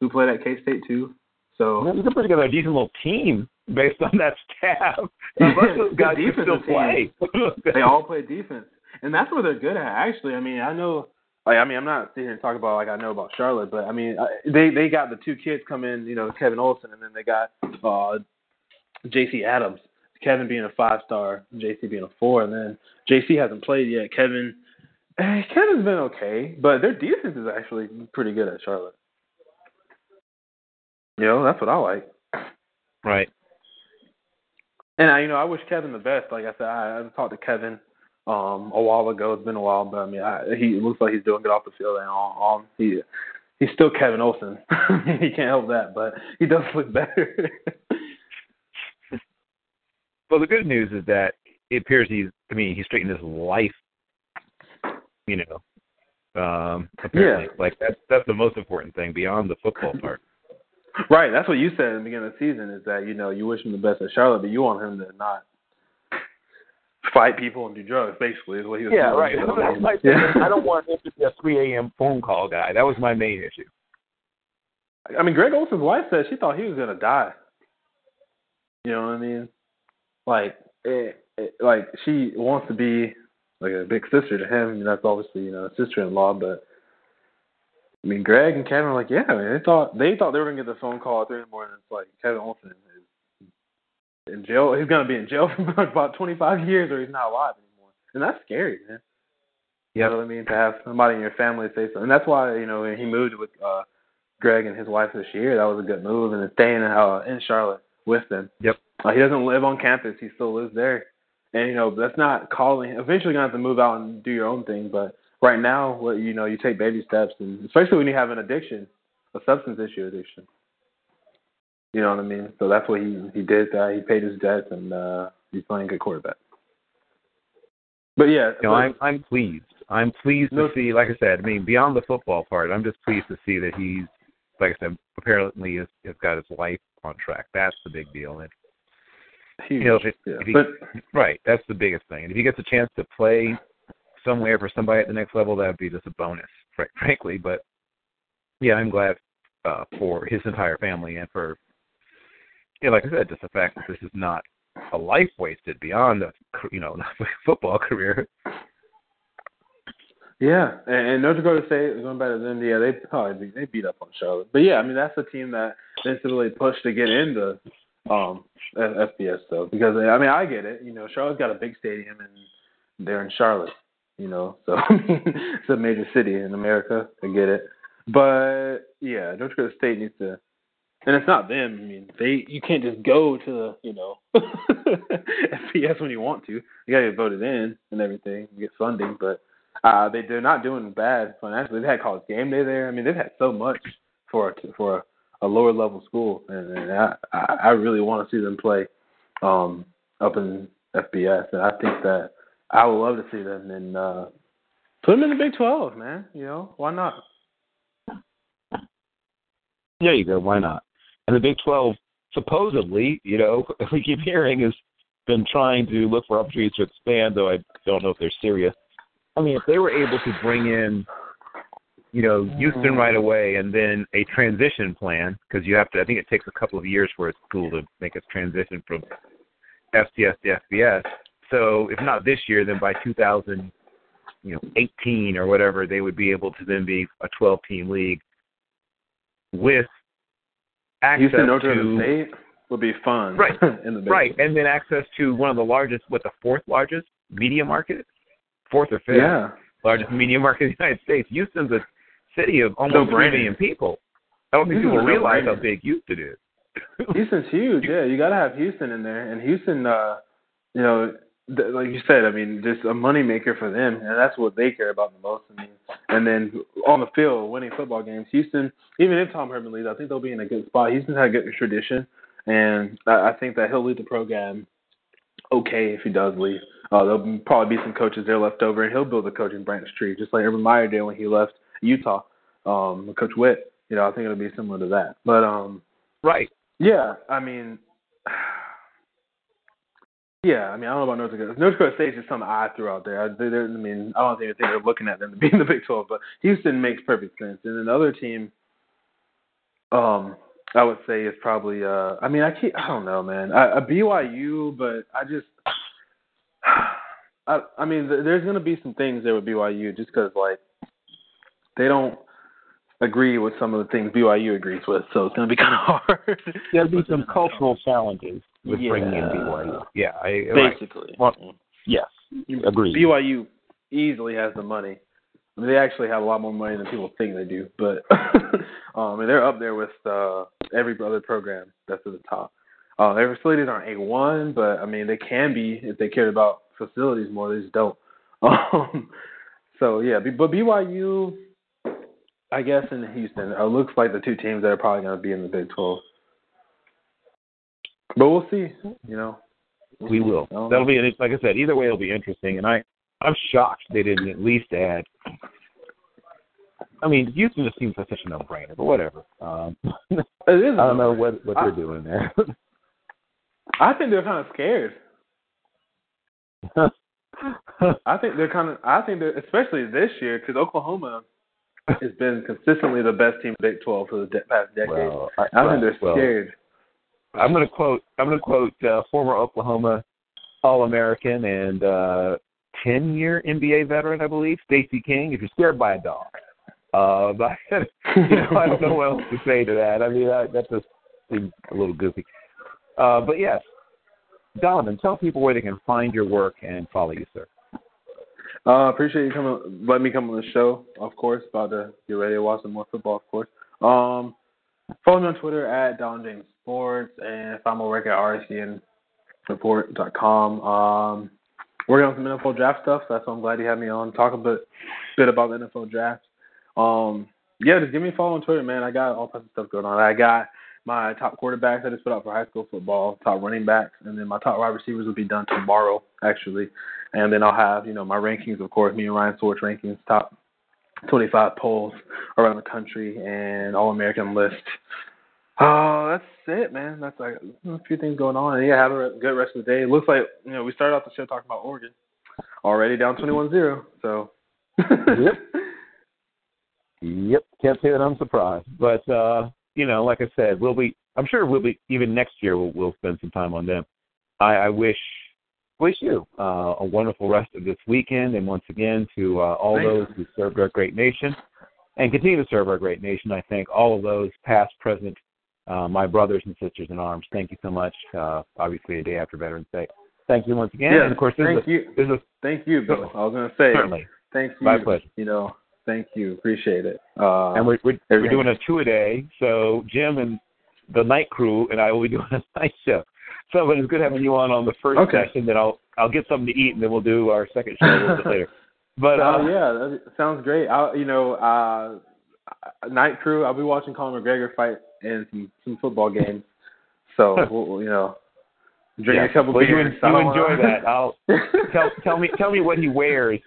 Speaker 4: who played at K State too. So
Speaker 3: they're putting together a decent little team based on that staff. *laughs* those guys still play.
Speaker 4: they all play defense, and that's what they're good at. Actually, I mean, I know. Like, I mean, I'm not sitting here and talking about like I know about Charlotte, but I mean, they they got the two kids come in, you know, Kevin Olsen, and then they got uh J.C. Adams. Kevin being a five star, J.C. being a four, and then J.C. hasn't played yet. Kevin, eh, Kevin's been okay, but their defense is actually pretty good at Charlotte. You know, that's what I like.
Speaker 3: Right.
Speaker 4: And I, you know, I wish Kevin the best. Like I said, I, I talked to Kevin um a while ago. It's been a while, but I mean, I, he looks like he's doing good off the field and on. on he he's still Kevin Olsen. *laughs* he can't help that, but he does look better. *laughs*
Speaker 3: well, the good news is that it appears he's. I mean, he's straightened his life. You know, um, apparently,
Speaker 4: yeah.
Speaker 3: like that's that's the most important thing beyond the football *laughs* part.
Speaker 4: Right, that's what you said in the beginning of the season is that you know you wish him the best at Charlotte, but you want him to not fight people and do drugs. Basically, is what he was.
Speaker 3: Yeah, right. *laughs* That's my yeah. I don't want him to be a 3 a.m. phone call guy. That was my main issue.
Speaker 4: I mean, Greg Olsen's wife said she thought he was gonna die. You know what I mean? Like, it, it, like she wants to be like a big sister to him. I mean, that's obviously you know a sister-in-law, but I mean, Greg and Kevin like, yeah, man. They thought they thought they were gonna get the phone call at three in the morning. It's like Kevin Olsen is in jail. He's gonna be in jail *laughs* for about 25 years, or he's not alive anymore. And that's scary, man. You know what I mean? To have somebody in your family say something, and that's why you know he moved with uh Greg and his wife this year. That was a good move, and staying uh, in Charlotte with them.
Speaker 3: Yep.
Speaker 4: Uh, he doesn't live on campus. He still lives there, and you know that's not calling. Eventually, gonna have to move out and do your own thing, but right now, what you know, you take baby steps, and especially when you have an addiction, a substance issue addiction. You know what I mean? So that's what he he did. That he paid his debts, and uh, he's playing good quarterback. But yeah,
Speaker 3: you know, I'm I'm pleased. I'm pleased no, to see. Like I said, I mean, beyond the football part, I'm just pleased to see that he's, like I said, apparently has, has got his life on track. That's the big deal. And
Speaker 4: huge,
Speaker 3: you know, if,
Speaker 4: yeah.
Speaker 3: if he,
Speaker 4: but,
Speaker 3: right, that's the biggest thing. And if he gets a chance to play somewhere for somebody at the next level, that would be just a bonus, frankly. But yeah, I'm glad uh, for his entire family and for, yeah, like I said, just the fact that this is not a life wasted beyond a, you know, *laughs* football career.
Speaker 4: Yeah, and, and North Dakota State is going to them, yeah, they probably they beat up on Charlotte. But yeah, I mean that's a team that really pushed to get into um FBS though, because I mean I get it. You know, Charlotte's got a big stadium and they're in Charlotte you know. *laughs* So I mean, it's a major city in America. I get it, but yeah, North Dakota State needs to, and it's not them. I mean, they you can't just go to the you know *laughs* FBS when you want to. You gotta get voted in and everything, you get funding, but uh they they're not doing bad financially. They've had college game day there. I mean, they've had so much for a, for a, a lower level school, and, and I I really want to see them play um up in FBS, and I think that I would love to see them and uh, put them in the Big Twelve, man. You know, why not?
Speaker 3: There you go. Why not? And the Big Twelve, supposedly, you know, *laughs* we keep hearing has been trying to look for opportunities to expand. Though I don't know if they're serious. I mean, if they were able to bring in, you know, Houston right away, and then a transition plan, because you have to. I think it takes a couple of years for a school to make a transition from FCS to FBS so if not this year, then by 2000, you know, 18 or whatever, they would be able to then be a 12 team league with access
Speaker 4: Houston, North
Speaker 3: to
Speaker 4: State would be fun,
Speaker 3: right? *laughs*
Speaker 4: in the
Speaker 3: right, and then access to one of the largest, what the fourth largest media market, fourth or fifth
Speaker 4: yeah.
Speaker 3: largest media market in the United States. Houston's a city of almost three million people. I don't think
Speaker 4: Houston's
Speaker 3: people realize how big Houston is.
Speaker 4: Houston's huge. *laughs* Yeah, you got to have Houston in there, and Houston, uh, you know, like you said, I mean, just a money maker for them, and that's what they care about the most. I mean, and then on the field, winning football games. Houston, even if Tom Herman leaves, I think they'll be in a good spot. Houston's had a good tradition, and I think that he'll lead the program okay if he does leave. Uh, there'll probably be some coaches there left over, and he'll build a coaching branch tree, just like Urban Meyer did when he left Utah. Um, Coach Witt, you know, I think it'll be similar to that. But um,
Speaker 3: right,
Speaker 4: yeah, I mean Yeah, I mean, I don't know about North Dakota. North Dakota State is something I threw out there. I, I mean, I don't think they're looking at them to be in the *laughs* Big 12, but Houston makes perfect sense. And another team, um, I would say is probably. uh I mean, I can't. I don't know, man. I, a BYU, but I just. *sighs* I, I mean, there's going to be some things there with BYU just because, like, they don't agree with some of the things BYU agrees with, so it's going to be kind of *laughs* hard.
Speaker 3: There'll be some cultural challenges with
Speaker 4: yeah.
Speaker 3: bringing in BYU. Yeah, I,
Speaker 4: basically.
Speaker 3: Right. Well, yes, agreed.
Speaker 4: BYU easily has the money. I mean, they actually have a lot more money than people think they do, but *laughs* um, and they're up there with uh, every other program that's at the top. Uh, their facilities aren't A one, but I mean they can be if they cared about facilities more. They just don't. *laughs* Um, so yeah, but BYU, I guess in Houston, it looks like the two teams that are probably going to be in the Big Twelve. But we'll see. You know,
Speaker 3: we will. That'll be like I said. Either way, it'll be interesting. And I, I'm shocked they didn't at least add. I mean, Houston just seems like such a no-brainer, but whatever. Um, *laughs*
Speaker 4: it is.
Speaker 3: I don't know what what they're doing there.
Speaker 4: I think they're kind of scared. I think they're kind of. *laughs* I think they're especially this year because Oklahoma has been consistently the best team in Big Twelve for the de- past decade.
Speaker 3: Well, I,
Speaker 4: I
Speaker 3: right,
Speaker 4: think they're
Speaker 3: well,
Speaker 4: scared.
Speaker 3: I'm going to quote. I'm going to quote uh, former Oklahoma All-American and uh, 10-year NBA veteran, I believe, Stacey King. If you're scared by a dog, *laughs* uh, but you know, I don't know what else to say to that. I mean, that just seems a little goofy. Uh, but yes, Donovan, tell people where they can find your work and follow you, sir.
Speaker 4: Uh, appreciate you coming, Let me come on the show. Of course, about to get ready to watch some more football. Of course. Um, follow me on Twitter at Don James Sports, and find my work at rscnreport.com. Um, working on some NFL draft stuff. So that's why I'm glad you had me on. Talk a bit, bit about the NFL draft. Um, yeah, just give me a follow on Twitter, man. I got all types of stuff going on. I got my top quarterbacks I just put out for high school football, top running backs, and then my top wide receivers will be done tomorrow, actually. And then I'll have, you know, my rankings, of course, me and Ryan Swartz rankings, top 25 polls around the country, and All American list. Oh, that's it, man. That's like a few things going on. And yeah, have a good rest of the day. It looks like, you know, we started off the show talking about Oregon. Already down 21 0. So.
Speaker 3: yep. *laughs* Yep. Can't say that I'm surprised. But, uh, you know, like I said, we'll be. I'm sure we'll be even next year. We'll, we'll spend some time on them. I, I wish wish you uh, a wonderful rest of this weekend, and once again to uh, all
Speaker 4: Thanks.
Speaker 3: those who served our great nation and continue to serve our great nation. I thank all of those, past, present, uh, my brothers and sisters in arms. Thank you so much. Uh, obviously, a day after Veterans Day. Thank you once again.
Speaker 4: Yeah,
Speaker 3: and of course,
Speaker 4: thank
Speaker 3: a,
Speaker 4: you.
Speaker 3: A,
Speaker 4: Thank you, Bill. I was gonna say
Speaker 3: certainly.
Speaker 4: thank you.
Speaker 3: My pleasure.
Speaker 4: You know, thank you. Appreciate it. Uh,
Speaker 3: and we're we're, we're doing a two a day. So Jim and the night crew and I will be *laughs* doing a night show. So, but it's good having you on on the first
Speaker 4: Okay.
Speaker 3: session. Then I'll I'll get something to eat, and then we'll do our second show a little bit later. *laughs* But uh,
Speaker 4: Oh yeah, that sounds great. I, you know, uh, night crew. I'll be watching Conor McGregor fight in some some football games. So *laughs* we'll, you know, drink
Speaker 3: yeah.
Speaker 4: a couple
Speaker 3: well, you,
Speaker 4: beers. I
Speaker 3: you enjoy
Speaker 4: wanna-
Speaker 3: that. I'll *laughs* tell tell me tell me what he wears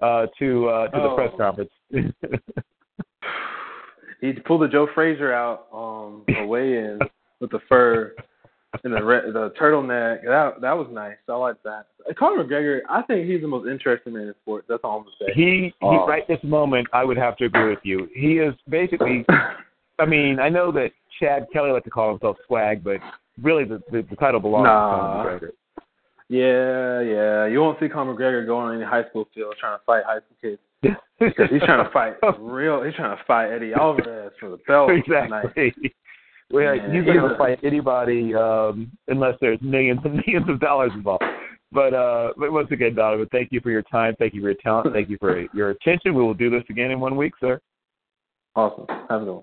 Speaker 3: uh, to uh, to the
Speaker 4: Oh.
Speaker 3: press conference. *laughs*
Speaker 4: he pulled the Joe Frazier out um away in with the fur and the re- the turtleneck. That that was nice. I like that. Conor McGregor, I think he's the most interesting man in sports. That's all I'm gonna say.
Speaker 3: he he
Speaker 4: Oh.
Speaker 3: right this moment, I would have to agree with you. He is basically. I mean, I know that Chad Kelly liked to call himself swag, but really the the, the title belongs
Speaker 4: Nah.
Speaker 3: to Conor McGregor.
Speaker 4: yeah, yeah. You won't see Conor McGregor going on any high school field trying to fight high school kids. Because he's trying to fight *laughs* real. He's trying to fight Eddie Alvarez for the belt tonight.
Speaker 3: exactly. Well,
Speaker 4: Yeah,
Speaker 3: he's
Speaker 4: he's
Speaker 3: not going to fight anybody um, unless there's millions and *laughs* millions of dollars involved. But uh, but once again, Donovan, thank you for your time. Thank you for your talent. Thank you for your attention. We will do this again in one week, sir.
Speaker 4: Awesome. Have a good one.